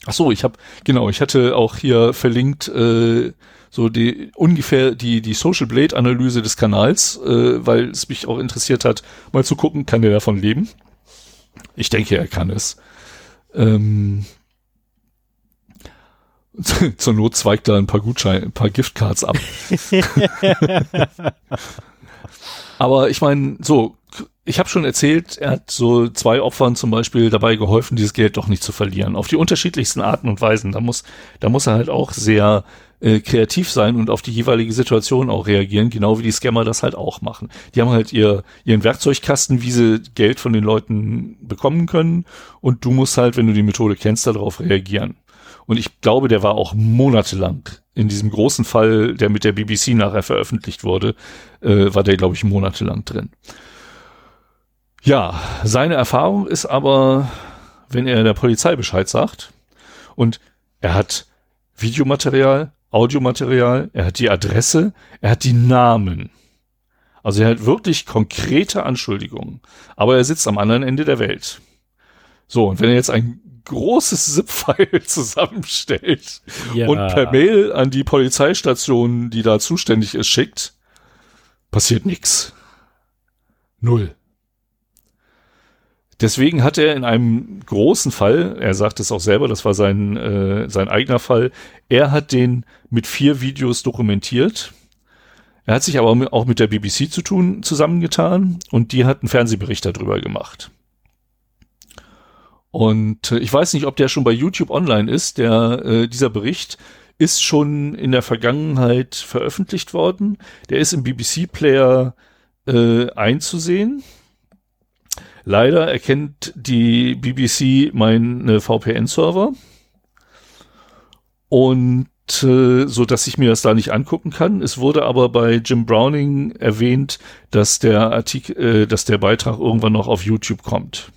Ach so, ich habe genau, ich hatte auch hier verlinkt äh, so die ungefähr die die Social Blade Analyse des Kanals, äh, weil es mich auch interessiert hat, mal zu gucken, kann der davon leben? Ich denke, er kann es. Ähm, zur Not zweigt da ein paar Gutscheine, ein paar Giftcards ab. Aber ich meine, so, ich habe schon erzählt, er hat so zwei Opfern zum Beispiel dabei geholfen, dieses Geld doch nicht zu verlieren. Auf die unterschiedlichsten Arten und Weisen. Da muss, da muss er halt auch sehr äh, kreativ sein und auf die jeweilige Situation auch reagieren, genau wie die Scammer das halt auch machen. Die haben halt ihr, ihren Werkzeugkasten, wie sie Geld von den Leuten bekommen können und du musst halt, wenn du die Methode kennst, darauf reagieren. Und ich glaube, der war auch monatelang in diesem großen Fall, der mit der BBC nachher veröffentlicht wurde, äh, war der, glaube ich, monatelang drin. Ja, seine Erfahrung ist aber, wenn er der Polizei Bescheid sagt und er hat Videomaterial, Audiomaterial, er hat die Adresse, er hat die Namen. Also er hat wirklich konkrete Anschuldigungen. Aber er sitzt am anderen Ende der Welt. So, und wenn er jetzt ein großes ZIP-File zusammenstellt ja. und per Mail an die Polizeistation, die da zuständig ist, schickt, passiert nichts. Null. Deswegen hat er in einem großen Fall, er sagt es auch selber, das war sein, äh, sein eigener Fall, er hat den mit vier Videos dokumentiert. Er hat sich aber auch mit der BBC zu tun zusammengetan und die hat einen Fernsehbericht darüber gemacht. Und äh, ich weiß nicht, ob der schon bei YouTube online ist. Der, äh, dieser Bericht ist schon in der Vergangenheit veröffentlicht worden. Der ist im BBC-Player äh, einzusehen. Leider erkennt die BBC meine VPN-Server und äh, so dass ich mir das da nicht angucken kann. Es wurde aber bei Jim Browning erwähnt, dass der Artikel, äh, dass der Beitrag irgendwann noch auf YouTube kommt.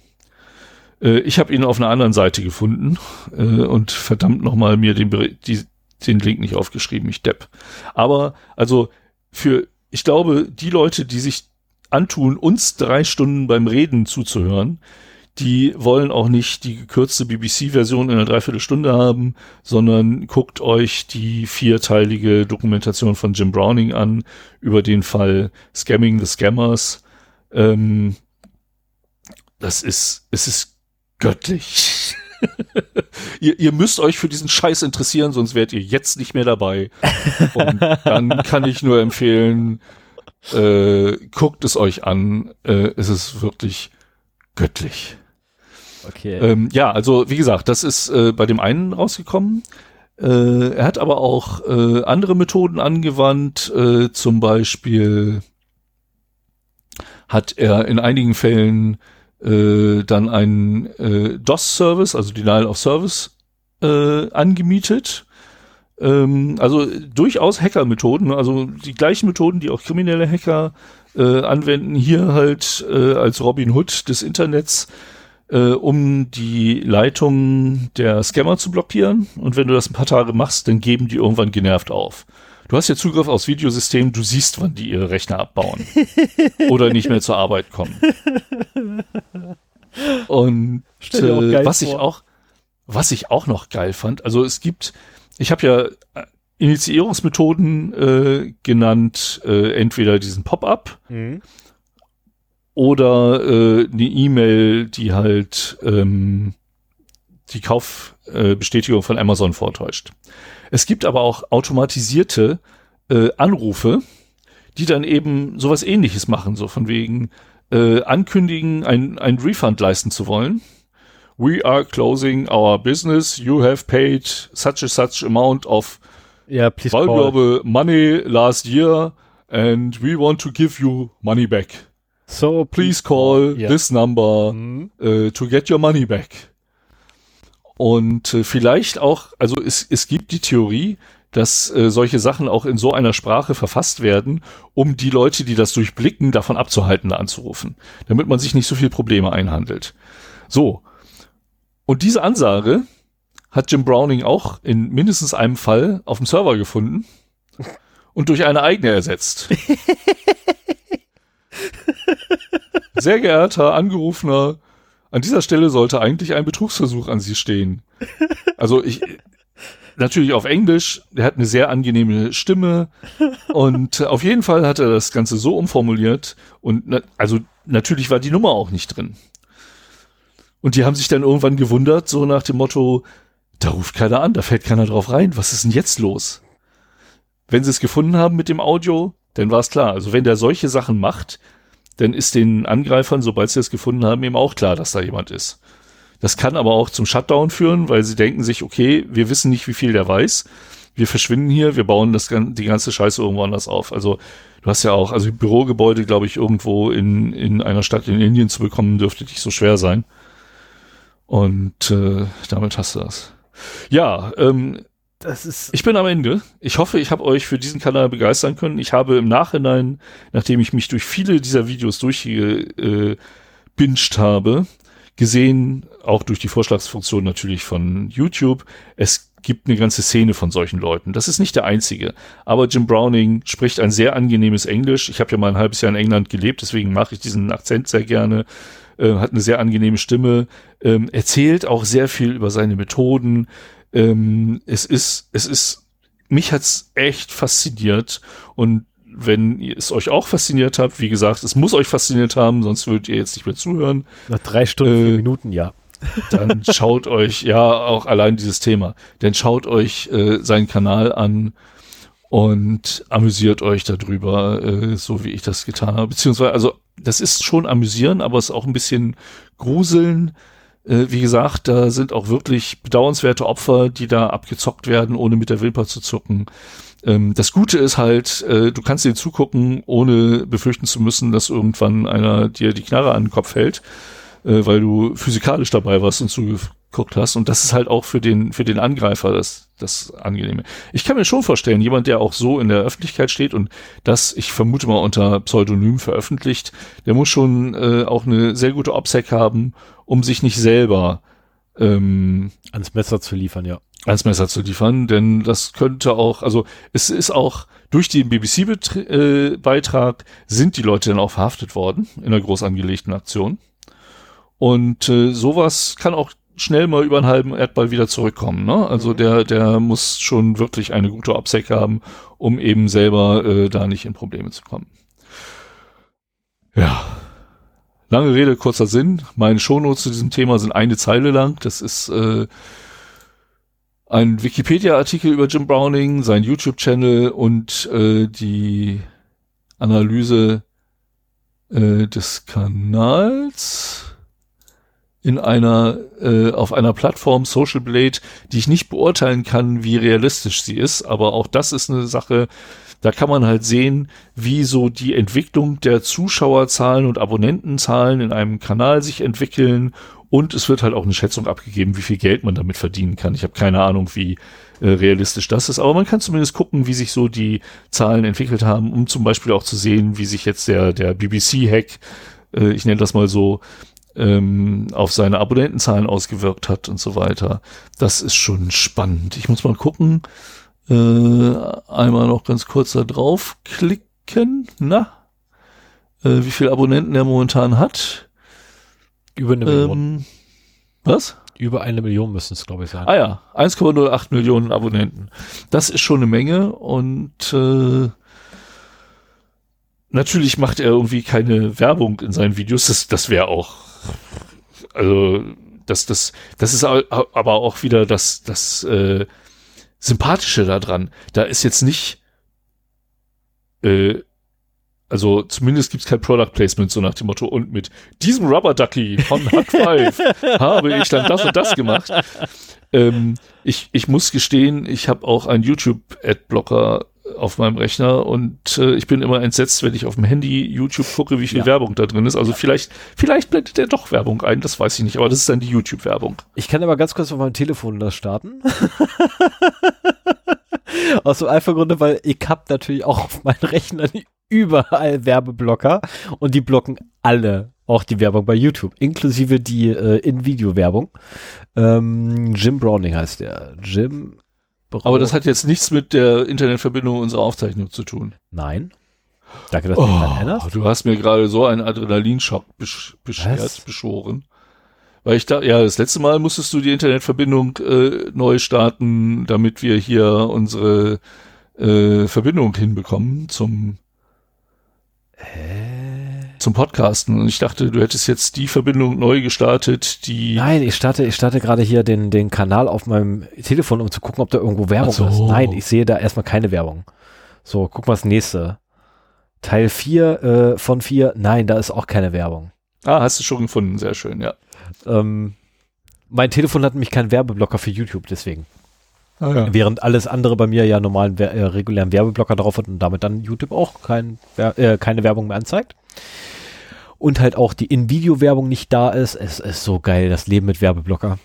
Äh, ich habe ihn auf einer anderen Seite gefunden äh, und verdammt nochmal mir den, die, den Link nicht aufgeschrieben, ich depp. Aber also für, ich glaube, die Leute, die sich antun, uns drei Stunden beim Reden zuzuhören, die wollen auch nicht die gekürzte BBC-Version in einer Dreiviertelstunde haben, sondern guckt euch die vierteilige Dokumentation von Jim Browning an über den Fall Scamming the Scammers. Ähm, das ist, es ist göttlich. ihr, ihr müsst euch für diesen Scheiß interessieren, sonst werdet ihr jetzt nicht mehr dabei. Und dann kann ich nur empfehlen, äh, guckt es euch an. Äh, es ist wirklich göttlich. Okay. Ähm, ja, also wie gesagt, das ist äh, bei dem einen rausgekommen. Äh, er hat aber auch äh, andere Methoden angewandt. Äh, zum Beispiel hat er in einigen Fällen äh, dann einen äh, DOS-Service, also Denial of Service, äh, angemietet ähm, also durchaus Hacker-Methoden, ne? also die gleichen Methoden, die auch kriminelle Hacker äh, anwenden, hier halt äh, als Robin Hood des Internets, äh, um die Leitung der Scammer zu blockieren. Und wenn du das ein paar Tage machst, dann geben die irgendwann genervt auf. Du hast ja Zugriff aufs Videosystem, du siehst, wann die ihre Rechner abbauen oder nicht mehr zur Arbeit kommen. Und äh, was vor. ich auch, was ich auch noch geil fand, also es gibt ich habe ja äh, Initiierungsmethoden äh, genannt, äh, entweder diesen Pop-up mhm. oder äh, eine E-Mail, die halt ähm, die Kaufbestätigung äh, von Amazon vortäuscht. Es gibt aber auch automatisierte äh, Anrufe, die dann eben sowas ähnliches machen, so von wegen äh, ankündigen, ein, ein Refund leisten zu wollen we are closing our business. You have paid such a such amount of yeah, please valuable money last year, and we want to give you money back. So please call yeah. this number mhm. uh, to get your money back. Und äh, vielleicht auch, also es, es gibt die Theorie, dass äh, solche Sachen auch in so einer Sprache verfasst werden, um die Leute, die das durchblicken, davon abzuhalten, anzurufen, damit man sich nicht so viel Probleme einhandelt. So, und diese Ansage hat Jim Browning auch in mindestens einem Fall auf dem Server gefunden und durch eine eigene ersetzt. Sehr geehrter Angerufener, an dieser Stelle sollte eigentlich ein Betrugsversuch an Sie stehen. Also ich, natürlich auf Englisch, der hat eine sehr angenehme Stimme und auf jeden Fall hat er das Ganze so umformuliert und na, also natürlich war die Nummer auch nicht drin. Und die haben sich dann irgendwann gewundert, so nach dem Motto, da ruft keiner an, da fällt keiner drauf rein, was ist denn jetzt los? Wenn sie es gefunden haben mit dem Audio, dann war es klar. Also wenn der solche Sachen macht, dann ist den Angreifern, sobald sie es gefunden haben, eben auch klar, dass da jemand ist. Das kann aber auch zum Shutdown führen, weil sie denken sich, okay, wir wissen nicht, wie viel der weiß. Wir verschwinden hier, wir bauen das, die ganze Scheiße irgendwo anders auf. Also du hast ja auch, also Bürogebäude, glaube ich, irgendwo in, in einer Stadt in Indien zu bekommen, dürfte nicht so schwer sein. Und äh, damit hast du das. Ja, ähm, das ist. Ich bin am Ende. Ich hoffe, ich habe euch für diesen Kanal begeistern können. Ich habe im Nachhinein, nachdem ich mich durch viele dieser Videos durchgebinged äh, habe, gesehen, auch durch die Vorschlagsfunktion natürlich von YouTube, es gibt eine ganze Szene von solchen Leuten. Das ist nicht der einzige. Aber Jim Browning spricht ein sehr angenehmes Englisch. Ich habe ja mal ein halbes Jahr in England gelebt, deswegen mache ich diesen Akzent sehr gerne. Äh, hat eine sehr angenehme Stimme, ähm, erzählt auch sehr viel über seine Methoden, ähm, es ist, es ist, mich hat's echt fasziniert und wenn es euch auch fasziniert hat, wie gesagt, es muss euch fasziniert haben, sonst würdet ihr jetzt nicht mehr zuhören. Nach drei Stunden, äh, vier Minuten, ja. Dann schaut euch, ja, auch allein dieses Thema, dann schaut euch äh, seinen Kanal an und amüsiert euch darüber, äh, so wie ich das getan habe. Beziehungsweise, also das ist schon amüsieren, aber es ist auch ein bisschen gruseln. Äh, wie gesagt, da sind auch wirklich bedauernswerte Opfer, die da abgezockt werden, ohne mit der Wimper zu zucken. Ähm, das Gute ist halt, äh, du kannst dir zugucken, ohne befürchten zu müssen, dass irgendwann einer dir die Knarre an den Kopf hält, äh, weil du physikalisch dabei warst und zugeguckt hast. Und das ist halt auch für den, für den Angreifer das, das Angenehme. Ich kann mir schon vorstellen, jemand, der auch so in der Öffentlichkeit steht und das, ich vermute mal, unter Pseudonym veröffentlicht, der muss schon äh, auch eine sehr gute OPSEC haben, um sich nicht selber ähm, ans Messer zu liefern, ja. Ans Messer zu liefern, denn das könnte auch, also es ist auch durch den BBC-Beitrag äh, sind die Leute dann auch verhaftet worden in einer groß angelegten Aktion. Und äh, sowas kann auch schnell mal über einen halben Erdball wieder zurückkommen. Ne? Also mhm. der, der muss schon wirklich eine gute Obsec haben, um eben selber äh, da nicht in Probleme zu kommen. Ja. Lange Rede, kurzer Sinn. Meine Shownotes zu diesem Thema sind eine Zeile lang. Das ist äh, ein Wikipedia-Artikel über Jim Browning, sein YouTube-Channel und äh, die Analyse äh, des Kanals in einer äh, auf einer Plattform Social Blade, die ich nicht beurteilen kann, wie realistisch sie ist, aber auch das ist eine Sache, da kann man halt sehen, wie so die Entwicklung der Zuschauerzahlen und Abonnentenzahlen in einem Kanal sich entwickeln. Und es wird halt auch eine Schätzung abgegeben, wie viel Geld man damit verdienen kann. Ich habe keine Ahnung, wie äh, realistisch das ist, aber man kann zumindest gucken, wie sich so die Zahlen entwickelt haben, um zum Beispiel auch zu sehen, wie sich jetzt der der BBC-Hack, äh, ich nenne das mal so, ähm, auf seine Abonnentenzahlen ausgewirkt hat und so weiter. Das ist schon spannend. Ich muss mal gucken. Äh, einmal noch ganz kurz da drauf klicken. Na? Äh, wie viele Abonnenten er momentan hat? Über eine Million. Ähm, was? Über eine Million müssen es, glaube ich, sein. Ah ja, 1,08 Millionen Abonnenten. Das ist schon eine Menge und äh, natürlich macht er irgendwie keine Werbung in seinen Videos. Das, das wäre auch also das, das, das ist aber auch wieder das, das äh, Sympathische daran. Da ist jetzt nicht, äh, also zumindest gibt's kein Product Placement so nach dem Motto und mit diesem Rubber Ducky von Hack 5 habe ich dann das und das gemacht. Ähm, ich, ich muss gestehen, ich habe auch einen YouTube Adblocker auf meinem Rechner und äh, ich bin immer entsetzt, wenn ich auf dem Handy YouTube gucke, wie viel ja. Werbung da drin ist. Also vielleicht, vielleicht blendet der doch Werbung ein, das weiß ich nicht, aber das ist dann die YouTube-Werbung. Ich kann aber ganz kurz auf meinem Telefon das starten. Aus dem einfachen Grunde, weil ich habe natürlich auch auf meinen Rechnern überall Werbeblocker und die blocken alle auch die Werbung bei YouTube, inklusive die äh, In-Video-Werbung. Ähm, Jim Browning heißt der. Jim Brauch. Aber das hat jetzt nichts mit der Internetverbindung unserer Aufzeichnung zu tun. Nein. Danke, dass du oh, mich erinnerst. Du hast mir gerade so einen Adrenalinschock besch beschert, Was? beschoren. Weil ich da, ja, das letzte Mal musstest du die Internetverbindung äh, neu starten, damit wir hier unsere äh, Verbindung hinbekommen zum Hä? Zum Podcasten. Und ich dachte, du hättest jetzt die Verbindung neu gestartet, die. Nein, ich starte, ich starte gerade hier den, den Kanal auf meinem Telefon, um zu gucken, ob da irgendwo Werbung so. ist. Nein, ich sehe da erstmal keine Werbung. So, guck mal das nächste. Teil 4 äh, von 4. Nein, da ist auch keine Werbung. Ah, hast du schon gefunden. Sehr schön, ja. Ähm, mein Telefon hat nämlich keinen Werbeblocker für YouTube, deswegen. Ah, ja. Während alles andere bei mir ja normalen äh, regulären Werbeblocker drauf hat und damit dann YouTube auch kein, äh, keine Werbung mehr anzeigt. Und halt auch die In-Video-Werbung nicht da ist. Es ist so geil, das Leben mit Werbeblocker.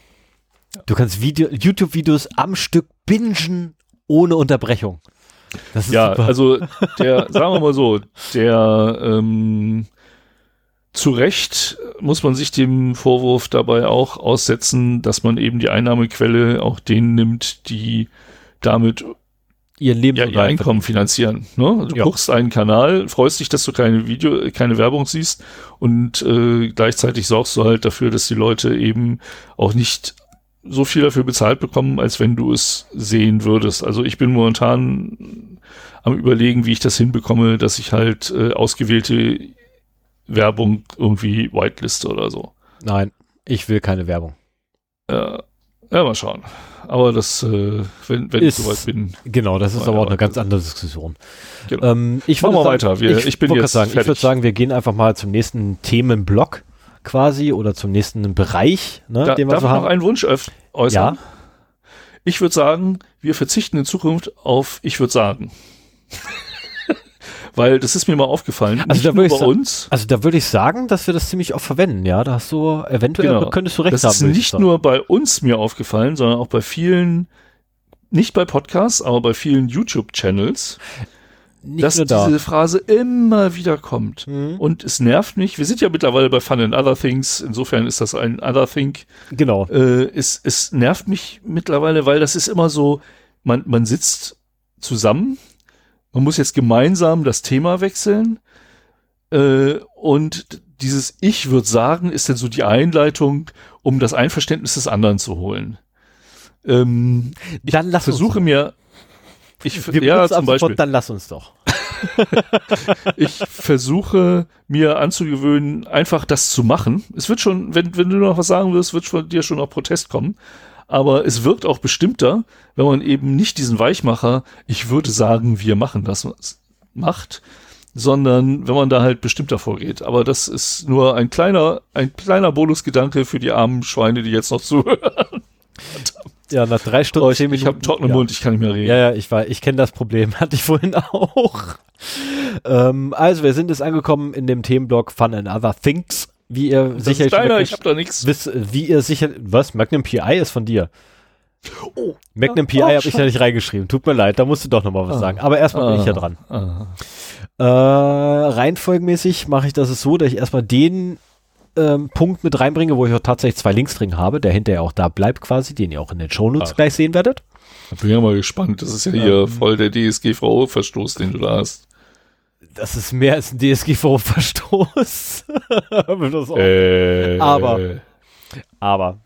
Du kannst Video, YouTube-Videos am Stück bingen ohne Unterbrechung. ja, super. also der, sagen wir mal so, der ähm, zu Recht muss man sich dem Vorwurf dabei auch aussetzen, dass man eben die Einnahmequelle auch denen nimmt, die damit ihr Leben ja, ihr Einkommen finanzieren. Ne? Du ja. guckst einen Kanal, freust dich, dass du keine Video, keine Werbung siehst und äh, gleichzeitig sorgst du halt dafür, dass die Leute eben auch nicht so viel dafür bezahlt bekommen, als wenn du es sehen würdest. Also ich bin momentan am überlegen, wie ich das hinbekomme, dass ich halt äh, ausgewählte Werbung irgendwie whiteliste oder so. Nein, ich will keine Werbung. Ja, ja mal schauen. Aber das, äh, wenn, wenn ist, ich soweit bin. Genau, das ist aber auch eine ganz andere Diskussion. Genau. Ähm, ich Machen wir sagen, weiter. Wir, ich, ich bin jetzt sagen, Ich würde sagen, wir gehen einfach mal zum nächsten Themenblock quasi oder zum nächsten Bereich, ne, da, den wir darf so haben. noch einen Wunsch äußern? Ja. Ich würde sagen, wir verzichten in Zukunft auf ich würde sagen. Weil das ist mir mal aufgefallen. Also da würde ich bei uns. Also da würde ich sagen, dass wir das ziemlich oft verwenden, ja. Da hast du eventuell genau. könntest du recht das haben. Das ist nicht nur bei uns mir aufgefallen, sondern auch bei vielen, nicht bei Podcasts, aber bei vielen YouTube-Channels. dass da. diese Phrase immer wieder kommt. Mhm. Und es nervt mich. Wir sind ja mittlerweile bei Fun and Other Things. Insofern ist das ein Other Thing. Genau. Äh, es, es nervt mich mittlerweile, weil das ist immer so, man, man sitzt zusammen man muss jetzt gemeinsam das Thema wechseln. Äh, und dieses Ich würde sagen, ist dann so die Einleitung, um das Einverständnis des anderen zu holen. Ähm, dann lass versuche uns mir, ich Wir ja zum Beispiel, dann lass uns doch. ich versuche mir anzugewöhnen, einfach das zu machen. Es wird schon, wenn, wenn du noch was sagen wirst, wird von dir schon auch Protest kommen aber es wirkt auch bestimmter, wenn man eben nicht diesen Weichmacher, ich würde sagen, wir machen das, macht, sondern wenn man da halt bestimmter vorgeht. Aber das ist nur ein kleiner, ein kleiner Bonusgedanke für die armen Schweine, die jetzt noch zuhören. Ja, nach drei Stunden, oh, ich, ich habe trockenen ja. Mund, ich kann nicht mehr reden. Ja, ja, ich war, ich kenne das Problem, hatte ich vorhin auch. ähm, also, wir sind jetzt angekommen in dem Themenblock Fun and Other Things wie ihr das sicher ist deiner, ich hab da nichts. Wisst, wie ihr sicher, was? Magnum PI ist von dir. Oh, Magnum PI oh, habe ich ja nicht reingeschrieben. Tut mir leid, da musst du doch noch mal was ah, sagen. Aber erstmal ah, bin ich ja ah. dran. Ah. Äh, reihenfolgenmäßig mache ich das so, dass ich erstmal den ähm, Punkt mit reinbringe, wo ich auch tatsächlich zwei Links drin habe, der hinterher auch da bleibt quasi, den ihr auch in den Shownotes Ach. gleich sehen werdet. Da bin ich ja mal gespannt. Das ist ja hier ähm, voll der DSGVO-Verstoß, den du da hast das ist mehr als ein DSGVO-Verstoß. äh, aber, aber,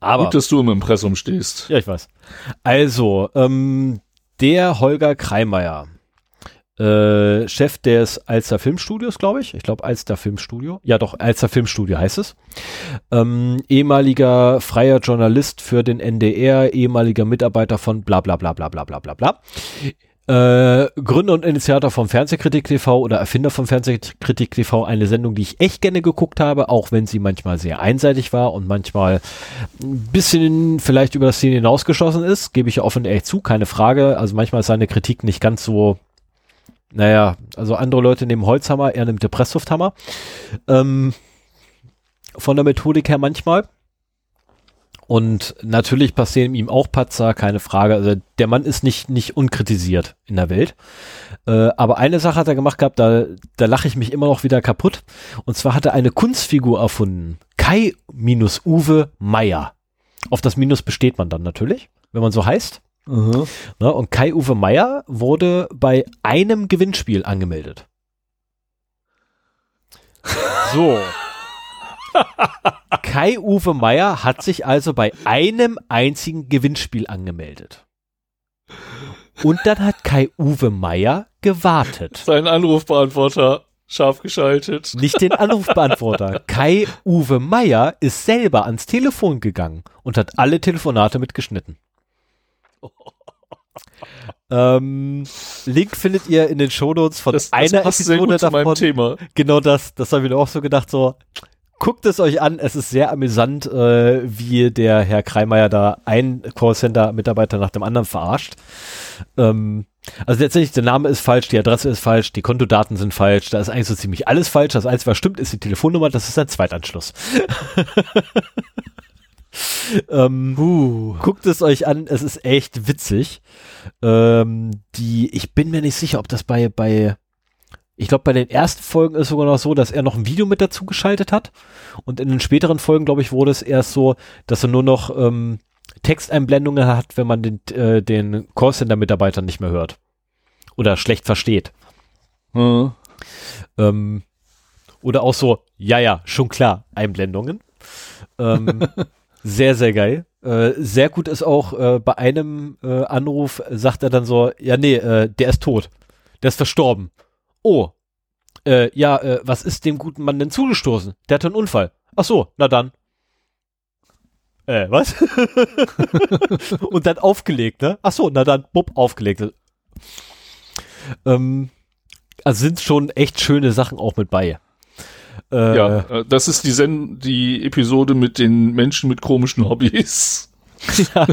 aber. Gut, dass du im Impressum stehst. Ja, ich weiß. Also, ähm, der Holger Kreimeier, äh, Chef des Alster Filmstudios, glaube ich. Ich glaube, Alster Filmstudio. Ja, doch, Alster Filmstudio heißt es. Ähm, ehemaliger freier Journalist für den NDR, ehemaliger Mitarbeiter von bla bla bla bla bla bla bla bla. Äh, Gründer und Initiator vom Fernsehkritik TV oder Erfinder vom Fernsehkritik TV, eine Sendung, die ich echt gerne geguckt habe, auch wenn sie manchmal sehr einseitig war und manchmal ein bisschen vielleicht über das Ziel hinausgeschossen ist, gebe ich offen ehrlich zu, keine Frage. Also manchmal ist seine Kritik nicht ganz so, naja, also andere Leute nehmen Holzhammer, er nimmt den Presslufthammer. Ähm, von der Methodik her manchmal. Und natürlich passieren ihm auch Patzer, keine Frage. Also der Mann ist nicht, nicht unkritisiert in der Welt. Äh, aber eine Sache hat er gemacht gehabt, da, da lache ich mich immer noch wieder kaputt. Und zwar hat er eine Kunstfigur erfunden. Kai minus Uwe Meier. Auf das Minus besteht man dann natürlich, wenn man so heißt. Mhm. Na, und Kai Uwe Meier wurde bei einem Gewinnspiel angemeldet. So. Kai-Uwe Meier hat sich also bei einem einzigen Gewinnspiel angemeldet. Und dann hat Kai-Uwe Meier gewartet. Sein Anrufbeantworter scharf geschaltet. Nicht den Anrufbeantworter. Kai Uwe Meier ist selber ans Telefon gegangen und hat alle Telefonate mitgeschnitten. Ähm, Link findet ihr in den Shownotes von Das, das einer passt sehr Episode gut zu meinem davon. Thema. Genau das, das habe ich mir auch so gedacht, so, guckt es euch an, es ist sehr amüsant, äh, wie der Herr Kreimeier da ein Callcenter-Mitarbeiter nach dem anderen verarscht. Ähm, also letztendlich, der Name ist falsch, die Adresse ist falsch, die Kontodaten sind falsch, da ist eigentlich so ziemlich alles falsch. Das Einzige, was stimmt, ist die Telefonnummer, das ist sein Zweitanschluss. ähm, Guckt es euch an, es ist echt witzig. Ähm, die, ich bin mir nicht sicher, ob das bei, bei, ich glaube, bei den ersten Folgen ist sogar noch so, dass er noch ein Video mit dazu geschaltet hat. Und in den späteren Folgen, glaube ich, wurde es erst so, dass er nur noch ähm, Texteinblendungen hat, wenn man den, äh, den Callcenter-Mitarbeiter nicht mehr hört. Oder schlecht versteht. Hm. Ähm, oder auch so, ja, ja, schon klar, Einblendungen. Ähm, sehr, sehr geil. Äh, sehr gut ist auch, äh, bei einem äh, Anruf sagt er dann so, ja, nee, äh, der ist tot. Der ist verstorben. Oh. Äh, ja, äh, was ist dem guten Mann denn zugestoßen? Der hatte einen Unfall. Ach so, na dann. Äh, was? Und dann aufgelegt, ne? Ach so, na dann, bupp, aufgelegt. Ähm, also sind schon echt schöne Sachen auch mit bei. Äh, Ja, äh, das ist die, Sen die Episode mit den Menschen mit komischen Hobbys. Ja,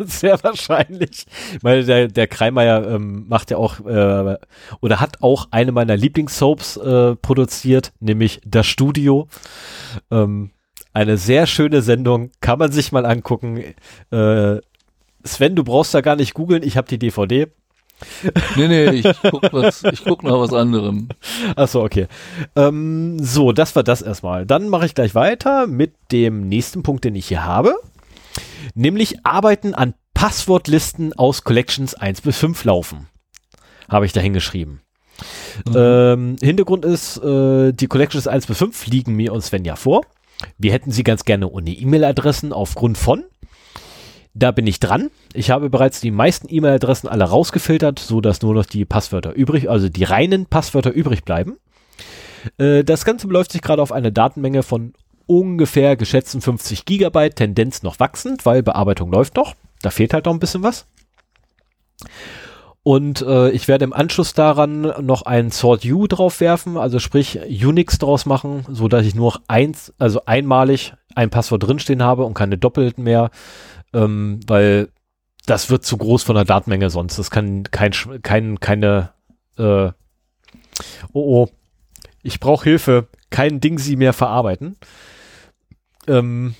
sehr wahrscheinlich. Weil der, der Kreimeier ähm, macht ja auch äh, oder hat auch eine meiner Lieblingssoaps äh, produziert, nämlich Das Studio. Ähm, eine sehr schöne Sendung, kann man sich mal angucken. Äh, Sven, du brauchst da gar nicht googeln, ich habe die DVD. Nee, nee, ich guck, was, ich guck nach was anderem. Achso, okay. Ähm, so, das war das erstmal. Dann mache ich gleich weiter mit dem nächsten Punkt, den ich hier habe. Nämlich Arbeiten an Passwortlisten aus Collections 1 bis 5 laufen. Habe ich da hingeschrieben. Mhm. Ähm, Hintergrund ist, äh, die Collections 1 bis 5 liegen mir und Sven ja vor. Wir hätten sie ganz gerne ohne E-Mail-Adressen aufgrund von. Da bin ich dran. Ich habe bereits die meisten E-Mail-Adressen alle rausgefiltert, so dass nur noch die Passwörter übrig, also die reinen Passwörter übrig bleiben. Äh, das Ganze beläuft sich gerade auf eine Datenmenge von ungefähr geschätzten 50 Gigabyte, Tendenz noch wachsend, weil Bearbeitung läuft noch. Da fehlt halt noch ein bisschen was. Und äh, ich werde im Anschluss daran noch ein Sort U drauf werfen, also sprich Unix draus machen, so dass ich nur eins, also einmalig ein Passwort drinstehen habe und keine doppelten mehr, ähm, weil das wird zu groß von der Datenmenge sonst. Das kann kein, kein keine, äh, oh oh, ich brauche Hilfe, kein Ding sie mehr verarbeiten. Ähm,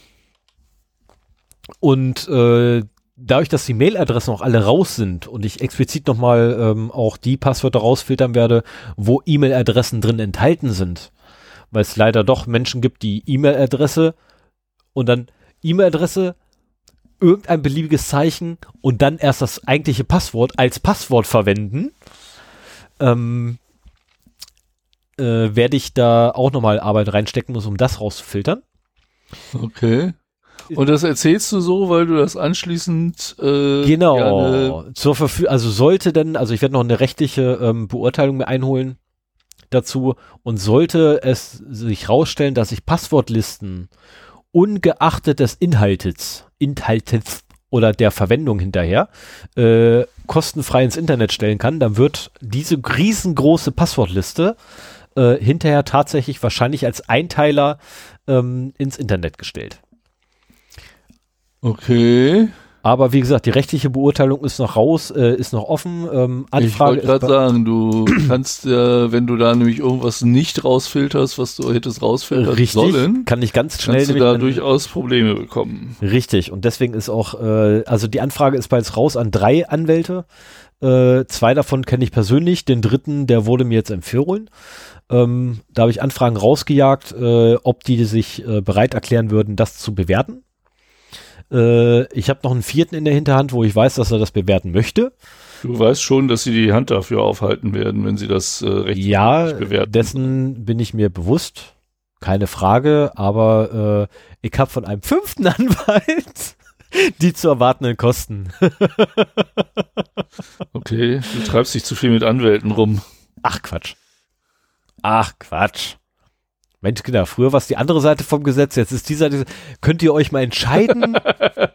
und äh, dadurch, dass die Mailadressen auch alle raus sind und ich explizit nochmal ähm, auch die Passwörter rausfiltern werde, wo E-Mail-Adressen drin enthalten sind, weil es leider doch Menschen gibt, die E-Mail-Adresse und dann E-Mail-Adresse, irgendein beliebiges Zeichen und dann erst das eigentliche Passwort als Passwort verwenden, ähm, äh, werde ich da auch nochmal Arbeit reinstecken muss, um das rauszufiltern. Okay. Und das erzählst du so, weil du das anschließend äh, Genau. Zur Verfügung, also sollte denn, also ich werde noch eine rechtliche ähm, Beurteilung mir einholen dazu und sollte es sich rausstellen, dass ich Passwortlisten ungeachtet des Inhaltes, Inhaltes oder der Verwendung hinterher äh, kostenfrei ins Internet stellen kann, dann wird diese riesengroße Passwortliste äh, hinterher tatsächlich wahrscheinlich als Einteiler ähm, ins Internet gestellt. Okay. Aber wie gesagt, die rechtliche Beurteilung ist noch raus, äh, ist noch offen. Ähm, ich wollte gerade sagen, du kannst ja, wenn du da nämlich irgendwas nicht rausfilterst, was du hättest rausfiltern richtig, sollen, kann ich ganz schnell kannst du da durchaus Probleme bekommen. Richtig, und deswegen ist auch, äh, also die Anfrage ist bereits raus an drei Anwälte. Äh, zwei davon kenne ich persönlich, den dritten, der wurde mir jetzt empfohlen. Ähm, da habe ich Anfragen rausgejagt, äh, ob die sich äh, bereit erklären würden, das zu bewerten. Äh, ich habe noch einen vierten in der Hinterhand, wo ich weiß, dass er das bewerten möchte. Du weißt schon, dass sie die Hand dafür aufhalten werden, wenn sie das äh, rechtlich Ja, bewerten. dessen bin ich mir bewusst. Keine Frage, aber äh, ich habe von einem fünften Anwalt die zu erwartenden Kosten. Okay, du treibst dich zu viel mit Anwälten rum. Ach Quatsch. Ach, Quatsch. Mensch, Kinder, früher war es die andere Seite vom Gesetz, jetzt ist die Seite. Könnt ihr euch mal entscheiden?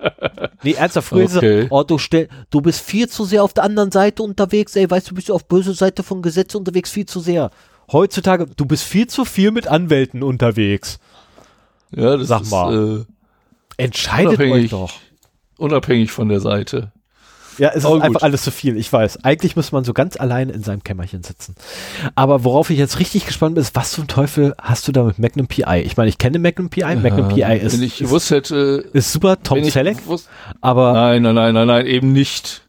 nee, ernsthaft, früher ist Okay. es, oh, du, stell, du bist viel zu sehr auf der anderen Seite unterwegs, ey, weißt du, bist du auf böse Seite vom Gesetz unterwegs, viel zu sehr. Heutzutage, du bist viel zu viel mit Anwälten unterwegs. Ja, das Sag ist mal. Entscheidet euch doch. Unabhängig von der Seite. Ja, es ist Aber gut. einfach alles zu viel, ich weiß. Eigentlich muss man so ganz allein in seinem Kämmerchen sitzen. Aber worauf ich jetzt richtig gespannt bin, ist, was zum Teufel hast du da mit Magnum PI? Ich meine, ich kenne Magnum PI. Magnum Ja, PI ist, Wenn ich ist, hätte, ist super, Tom Selleck, aber Nein, nein, nein, nein, nein, eben nicht.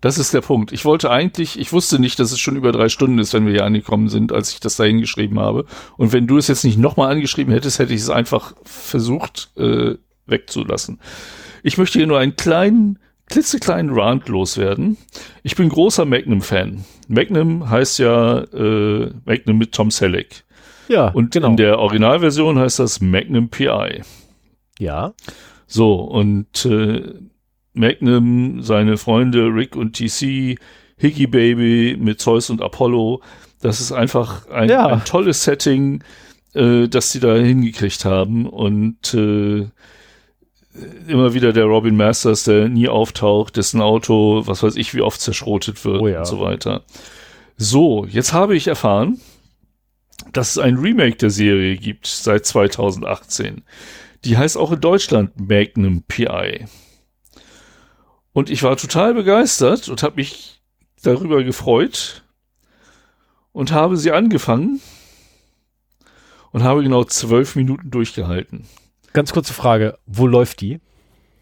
Das ist der Punkt. Ich wollte eigentlich, ich wusste nicht, dass es schon über drei Stunden ist, wenn wir hier angekommen sind, als ich das da hingeschrieben habe. Und wenn du es jetzt nicht nochmal angeschrieben hättest, hätte ich es einfach versucht äh, wegzulassen. Ich möchte hier nur einen kleinen, klitzekleinen Rant loswerden. Ich bin großer Magnum-Fan. Magnum heißt ja äh, Magnum mit Tom Selleck. ja, Und genau. in der Originalversion heißt das Magnum PI. ja, So, und äh, Magnum, seine Freunde Rick und TC, Higgy Baby mit Zeus und Apollo, das ist einfach ein, Ja. ein tolles Setting, äh, das sie da hingekriegt haben. Und äh, immer wieder der Robin Masters, der nie auftaucht, dessen Auto, was weiß ich, wie oft zerschrotet wird Oh ja. und so weiter. So, jetzt habe ich erfahren, dass es ein Remake der Serie gibt seit 2018. Die heißt auch in Deutschland Magnum PI. Und ich war total begeistert und habe mich darüber gefreut und habe sie angefangen und habe genau zwölf Minuten durchgehalten. Ganz kurze Frage, wo läuft die?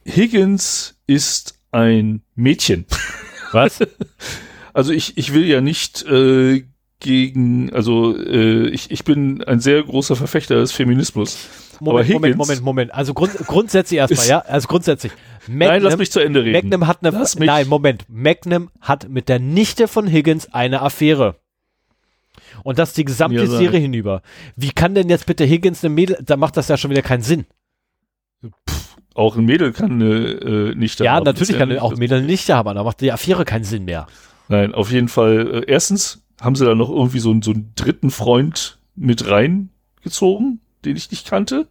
Higgins ist ein Mädchen. Was? Also ich, ich will ja nicht äh, gegen, also äh, ich, ich bin ein sehr großer Verfechter des Feminismus. Moment, Moment, Moment, Moment. Also grund, grundsätzlich erstmal, ja, also grundsätzlich. Nein, lass mich zu Ende reden. Magnum hat eine, nein, Moment, Magnum hat mit der Nichte von Higgins eine Affäre. Und das die gesamte Ja. Serie hinüber. Wie kann denn jetzt bitte Higgins eine Mädel, da macht das ja schon wieder keinen Sinn. Auch ein Mädel kann eine äh, nicht ja, haben. natürlich kann nicht auch das- Mädel eine Nichte haben, aber da macht die Affäre keinen Sinn mehr. Nein, auf jeden Fall. Äh, erstens haben sie da noch irgendwie so, einen- so einen dritten Freund mit reingezogen, den ich nicht kannte,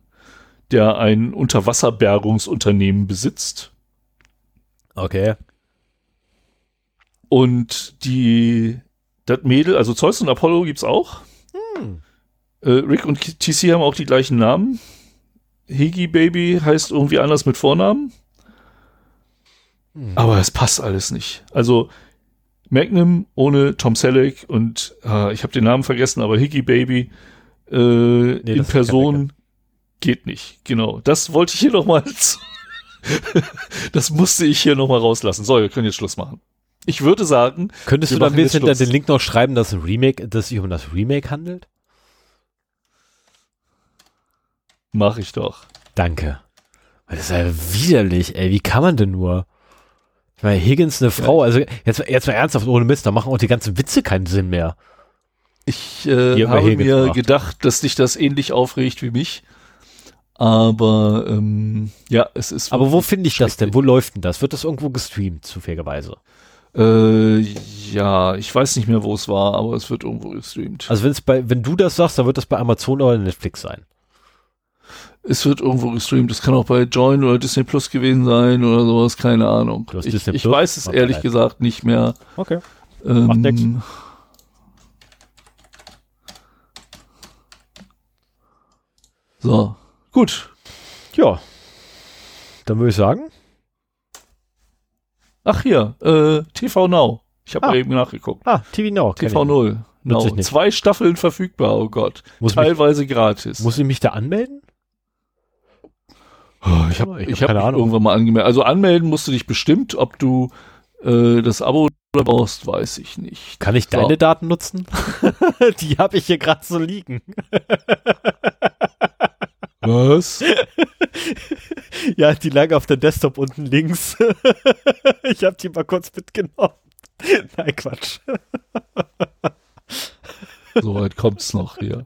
der ein Unterwasserbergungsunternehmen besitzt. Okay. Und die, das Mädel, also Zeus und Apollo gibt's auch. Hm. Äh, Rick und TC haben auch die gleichen Namen. Higgy Baby heißt irgendwie anders mit Vornamen. Hm. Aber es passt alles nicht. Also Magnum ohne Tom Selleck und äh, ich habe den Namen vergessen, aber Higgy Baby äh, in das ist Person geht nicht. Genau. Das wollte ich hier noch mal. das musste ich hier noch mal rauslassen. So, wir können jetzt Schluss machen. Ich würde sagen, Könntest du da ein bisschen den Link noch schreiben, dass Remake, dass sich um das Remake handelt? Mache ich doch. Danke. Das ist ja widerlich, ey. Wie kann man denn nur? Ich meine, Higgins eine Frau, also jetzt, jetzt mal ernsthaft, ohne Mist, da machen auch die ganzen Witze keinen Sinn mehr. Ich äh, habe mir gebracht. gedacht, dass dich das ähnlich aufregt wie mich. Aber ähm, ja, es ist. Aber wo finde ich das denn? Wo läuft denn das? Wird das irgendwo gestreamt, zufälligerweise? Äh, ja, ich weiß nicht mehr, wo es war, aber es wird irgendwo gestreamt. Also wenn es bei, wenn du das sagst, dann wird das bei Amazon oder Netflix sein. Es wird irgendwo gestreamt. Es kann auch bei Join oder Disney Plus gewesen sein oder sowas, keine Ahnung. Du hast Ich, Disney ich Plus? weiß es Okay. ehrlich gesagt nicht mehr. Okay. Ähm, Macht nix. So, gut. Ja. Dann würde ich sagen, Ach hier, äh, TV Now. Ich habe Ah. eben nachgeguckt. ah, TV Now. TV ich. 0. Nutze Now. Zwei Staffeln verfügbar, oh Gott. Muss, mich, Teilweise gratis. muss ich mich da anmelden? Oh, ich habe Ich ich hab hab keine mich Ahnung. irgendwann mal angemeldet. Also anmelden musst du dich bestimmt, ob du äh, das Abo brauchst, weiß ich nicht. Kann ich So. deine Daten nutzen? die habe ich hier gerade so liegen. Was? Ja, die lag auf der Desktop unten links. ich habe die mal kurz mitgenommen. Nein, Quatsch. Soweit kommt's noch hier.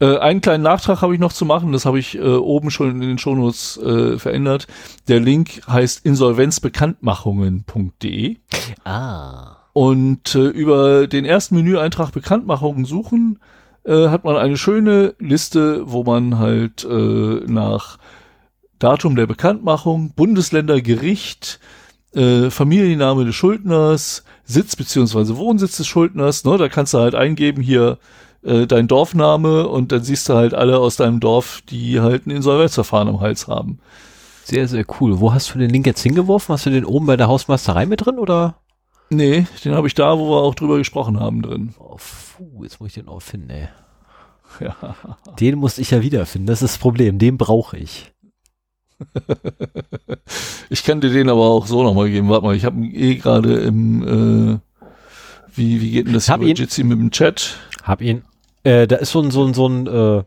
Äh, einen kleinen Nachtrag habe ich noch zu machen, das habe ich äh, oben schon in den Shownotes äh, verändert. Der Link heißt insolvenzbekanntmachungen.de Ah. und äh, über den ersten Menüeintrag Bekanntmachungen suchen äh, hat man eine schöne Liste, wo man halt äh, nach Datum der Bekanntmachung, Bundesländer, Gericht, äh, Familienname des Schuldners, Sitz beziehungsweise Wohnsitz des Schuldners, ne, da kannst du halt eingeben hier äh, dein Dorfname und dann siehst du halt alle aus deinem Dorf, die halt ein Insolvenzverfahren am Hals haben. Sehr, sehr cool. Wo hast du den Link jetzt hingeworfen? Hast du den oben bei der Hausmeisterei mit drin oder? Nee, den habe ich da, wo wir auch drüber gesprochen haben, drin. Oh, puh, jetzt muss ich den auch finden, ey. Ja. Den muss ich ja wiederfinden. Das ist das Problem. Den brauche ich. ich kann dir den aber auch so nochmal geben. Warte mal, ich habe eh gerade im, äh, wie, wie geht denn das Hab hier ihn. Jitsi mit dem Chat? Hab ihn. Äh, da ist so ein, so ein, so ein, äh,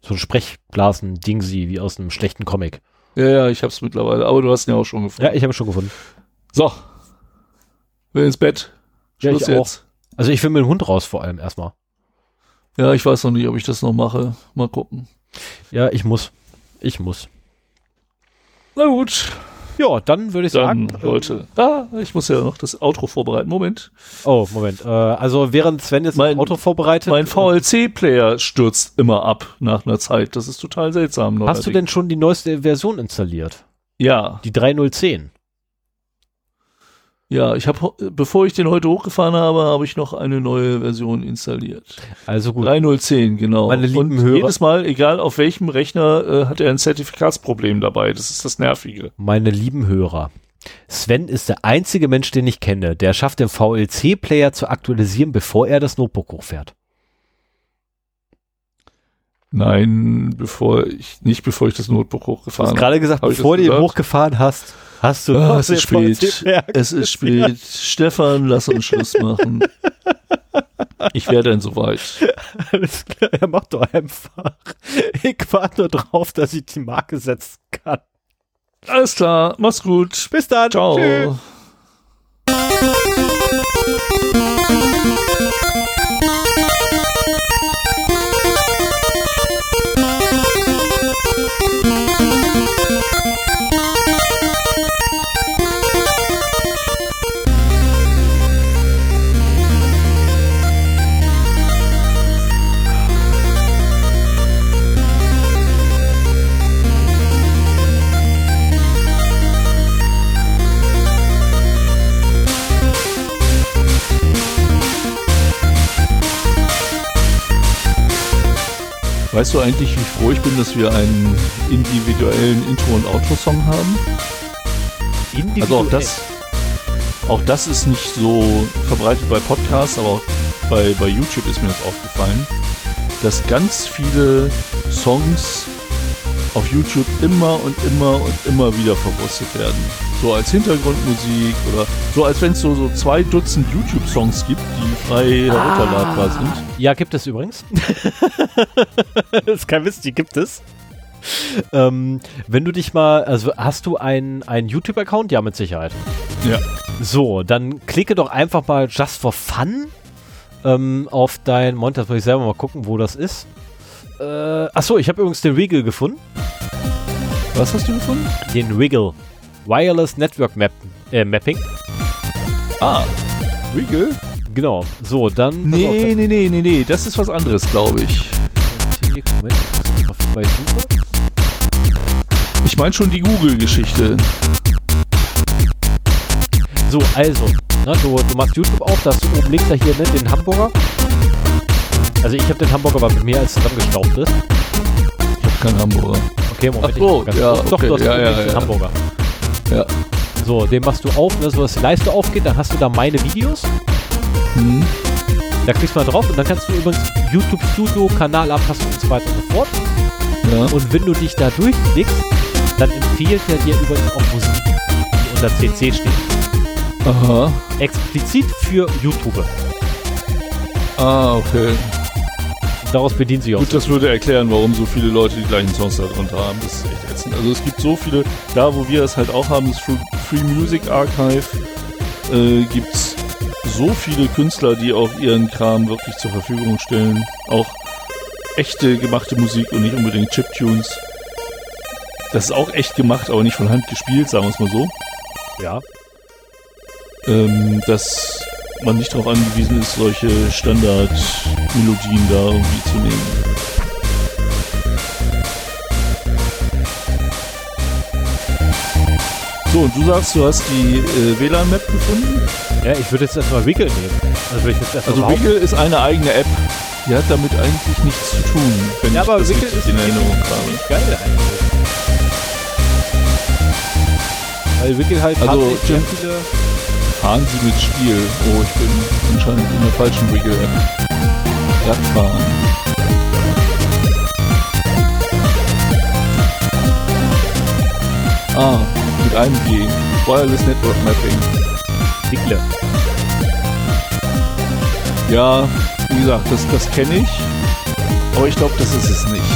so ein Sprechblasen-Dingsi, wie aus einem schlechten Comic. Ja, ja, ich hab's mittlerweile, aber du hast ihn ja auch schon gefunden. Ja, ich habe ihn schon gefunden. So. Will ins Bett. Ja, Schluss ich jetzt. Also ich will mit dem Hund raus vor allem erstmal. Ja, ich weiß noch nicht, ob ich das noch mache. Mal gucken. Ja, ich muss. Ich muss. Na gut, Ja, dann würde ich dann, sagen. äh, Leute. Ah, ich muss ja noch das Outro vorbereiten. Moment. Oh, Moment. Äh, also während Sven jetzt Mein- Auto vorbereitet. Mein VLC-Player stürzt immer ab nach einer Zeit. Das ist total seltsam. hast du denn schon die neueste Version installiert? Ja, Die 3010. ja. Ich habe, bevor ich den heute hochgefahren habe, habe ich noch eine neue Version installiert. Also gut. 3010, genau. Meine lieben Und Hörer- jedes Mal, egal auf welchem Rechner, äh, hat er ein Zertifikatsproblem dabei. Das ist das Nervige. Meine lieben Hörer. Sven ist der einzige Mensch, den ich kenne, der schafft, den VLC-Player zu aktualisieren, bevor er das Notebook hochfährt. Nein, bevor ich, nicht bevor ich das Notebook Du hast hochgefahren habe. gerade gesagt, Hab ich bevor du ihn gesagt? hochgefahren hast, hast du noch es ist spät. Es ist spät. Stefan, lass uns Schluss machen. Ich wäre dann soweit. Alles klar, er macht doch einfach. Ich warte nur drauf, dass ich die Marke setzen kann. Alles klar, mach's gut. Bis dann. Ciao. Tschüss. Weißt du eigentlich, wie froh ich bin, dass wir einen individuellen Intro- und Outro-Song haben? Also auch das, auch das ist nicht so verbreitet bei Podcasts, aber auch bei, bei YouTube ist mir das aufgefallen, dass ganz viele Songs auf YouTube immer und immer und immer wieder verwurstet werden. So als Hintergrundmusik oder so als wenn es so, so zwei Dutzend YouTube-Songs gibt, die frei herunterladbar sind. Ja, gibt es übrigens. das ist kein Witz, die gibt es. Ähm, wenn du dich mal, also hast du einen, einen YouTube-Account? Ja, mit Sicherheit. Ja. So, dann klicke doch einfach mal just for fun ähm, auf dein Monitor. Das muss ich selber mal gucken, wo das ist. Äh, achso, ich habe übrigens den Wiggle gefunden. Was hast du gefunden? Den Wiggle. Wireless Network Map, äh, Mapping. Ah, Wiggle? Genau. So, dann. pass auf, Nee, nee, nee, nee, nee, das ist was anderes, glaube ich. Ich meine schon die Google-Geschichte. So, also, ne, du, du machst YouTube auf, da hast du oben links da hier ne, den Hamburger. Also ich habe den Hamburger, weil mit mehr als zusammengestaubt ist. Ich habe keinen Hamburger. Okay, Moment. Ach so, ich ganz ja, kurz. Doch, okay, du hast ja, ja, ja. Hamburger. Ja. So, den machst du auf, ne, so dass die Leiste aufgeht, dann hast du da meine Videos. Hm. Da klickst du mal drauf und dann kannst du übrigens YouTube Studio, Kanalanpassung und so weiter und so fort. Ja. Und wenn du dich da durchklickst, dann empfiehlt er dir übrigens auch Musik, die unter CC steht. Aha. Explizit für YouTuber. Ah, okay. Daraus bedient sich auch. Gut, das würde erklären, warum so viele Leute die gleichen Songs da drunter haben. Das ist echt ätzend. Also es gibt so viele, da wo wir es halt auch haben, das Free Music Archive, äh, gibt's so viele Künstler, die auch ihren Kram wirklich zur Verfügung stellen. Auch echte gemachte Musik und nicht unbedingt Chiptunes. Das ist auch echt gemacht, aber nicht von Hand gespielt, sagen wir es mal so. Ja. Ähm, das man nicht darauf angewiesen ist, solche Standardmelodien da irgendwie zu nehmen. So, und du sagst, du hast die äh, WLAN-Map gefunden? Ja, ich würde jetzt erstmal Wiggle nehmen. Also, ich jetzt also Wiggle ist eine eigene App. Die hat damit eigentlich nichts zu tun, wenn ja, ich aber das Wiggle ist in Erinnerung habe. Geil eigentlich. Weil Wiggle halt also, sehr viele Fahren Sie mit Stil. Oh, ich bin anscheinend in der falschen Wiggle-App. Radfahren. Ah, mit einem G. Wireless Network Mapping. Wigle. Ja, wie gesagt, das, das kenne ich. Aber ich glaube, das ist es nicht.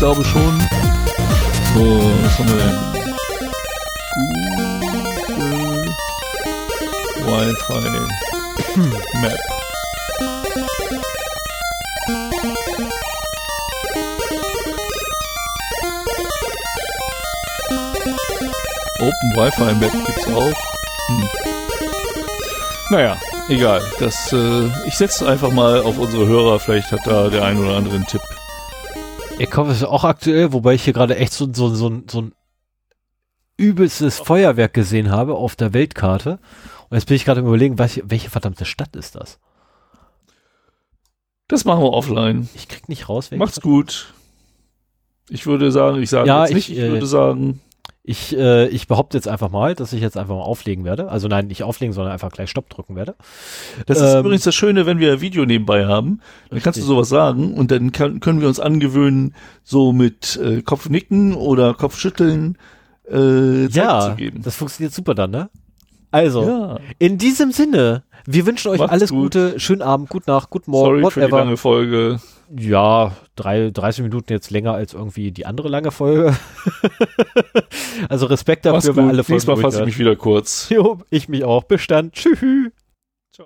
Glaube schon. So, was haben wir denn? Google Wi-Fi Map. Open Wi-Fi Map gibt's auch. Hm. Naja, egal. Das, äh, ich setze einfach mal auf unsere Hörer. Vielleicht hat da der ein oder andere einen Tipp. Ich es ist auch aktuell, wobei ich hier gerade echt so, so, so, so ein übelstes Feuerwerk gesehen habe auf der Weltkarte. Und jetzt bin ich gerade überlegen, was, welche verdammte Stadt ist das? Das machen wir offline. Ich krieg nicht raus. Macht's gut. Ich würde sagen, ich sage ja, jetzt nicht, ich, ich würde äh, sagen, ich, äh, ich behaupte jetzt einfach mal, dass ich jetzt einfach mal auflegen werde. Also nein, nicht auflegen, sondern einfach gleich Stopp drücken werde. Das ähm, ist übrigens das Schöne, wenn wir ein Video nebenbei haben. Dann richtig. kannst du sowas sagen und dann kann, können wir uns angewöhnen, so mit äh, Kopfnicken oder Kopfschütteln äh, Zeit ja, zu geben. Das funktioniert super dann, ne? Also, ja. in diesem Sinne, wir wünschen euch Macht's alles gut. Gute, schönen Abend, gute Nacht, guten Morgen, Sorry whatever. für die lange Folge. Ja, drei, 30 Minuten jetzt länger als irgendwie die andere lange Folge. also Respekt dafür, weil alle Folgen. Nächstes Mal fasse ich mich wieder kurz. Jo, ich mich auch. Bestand. Tschüss.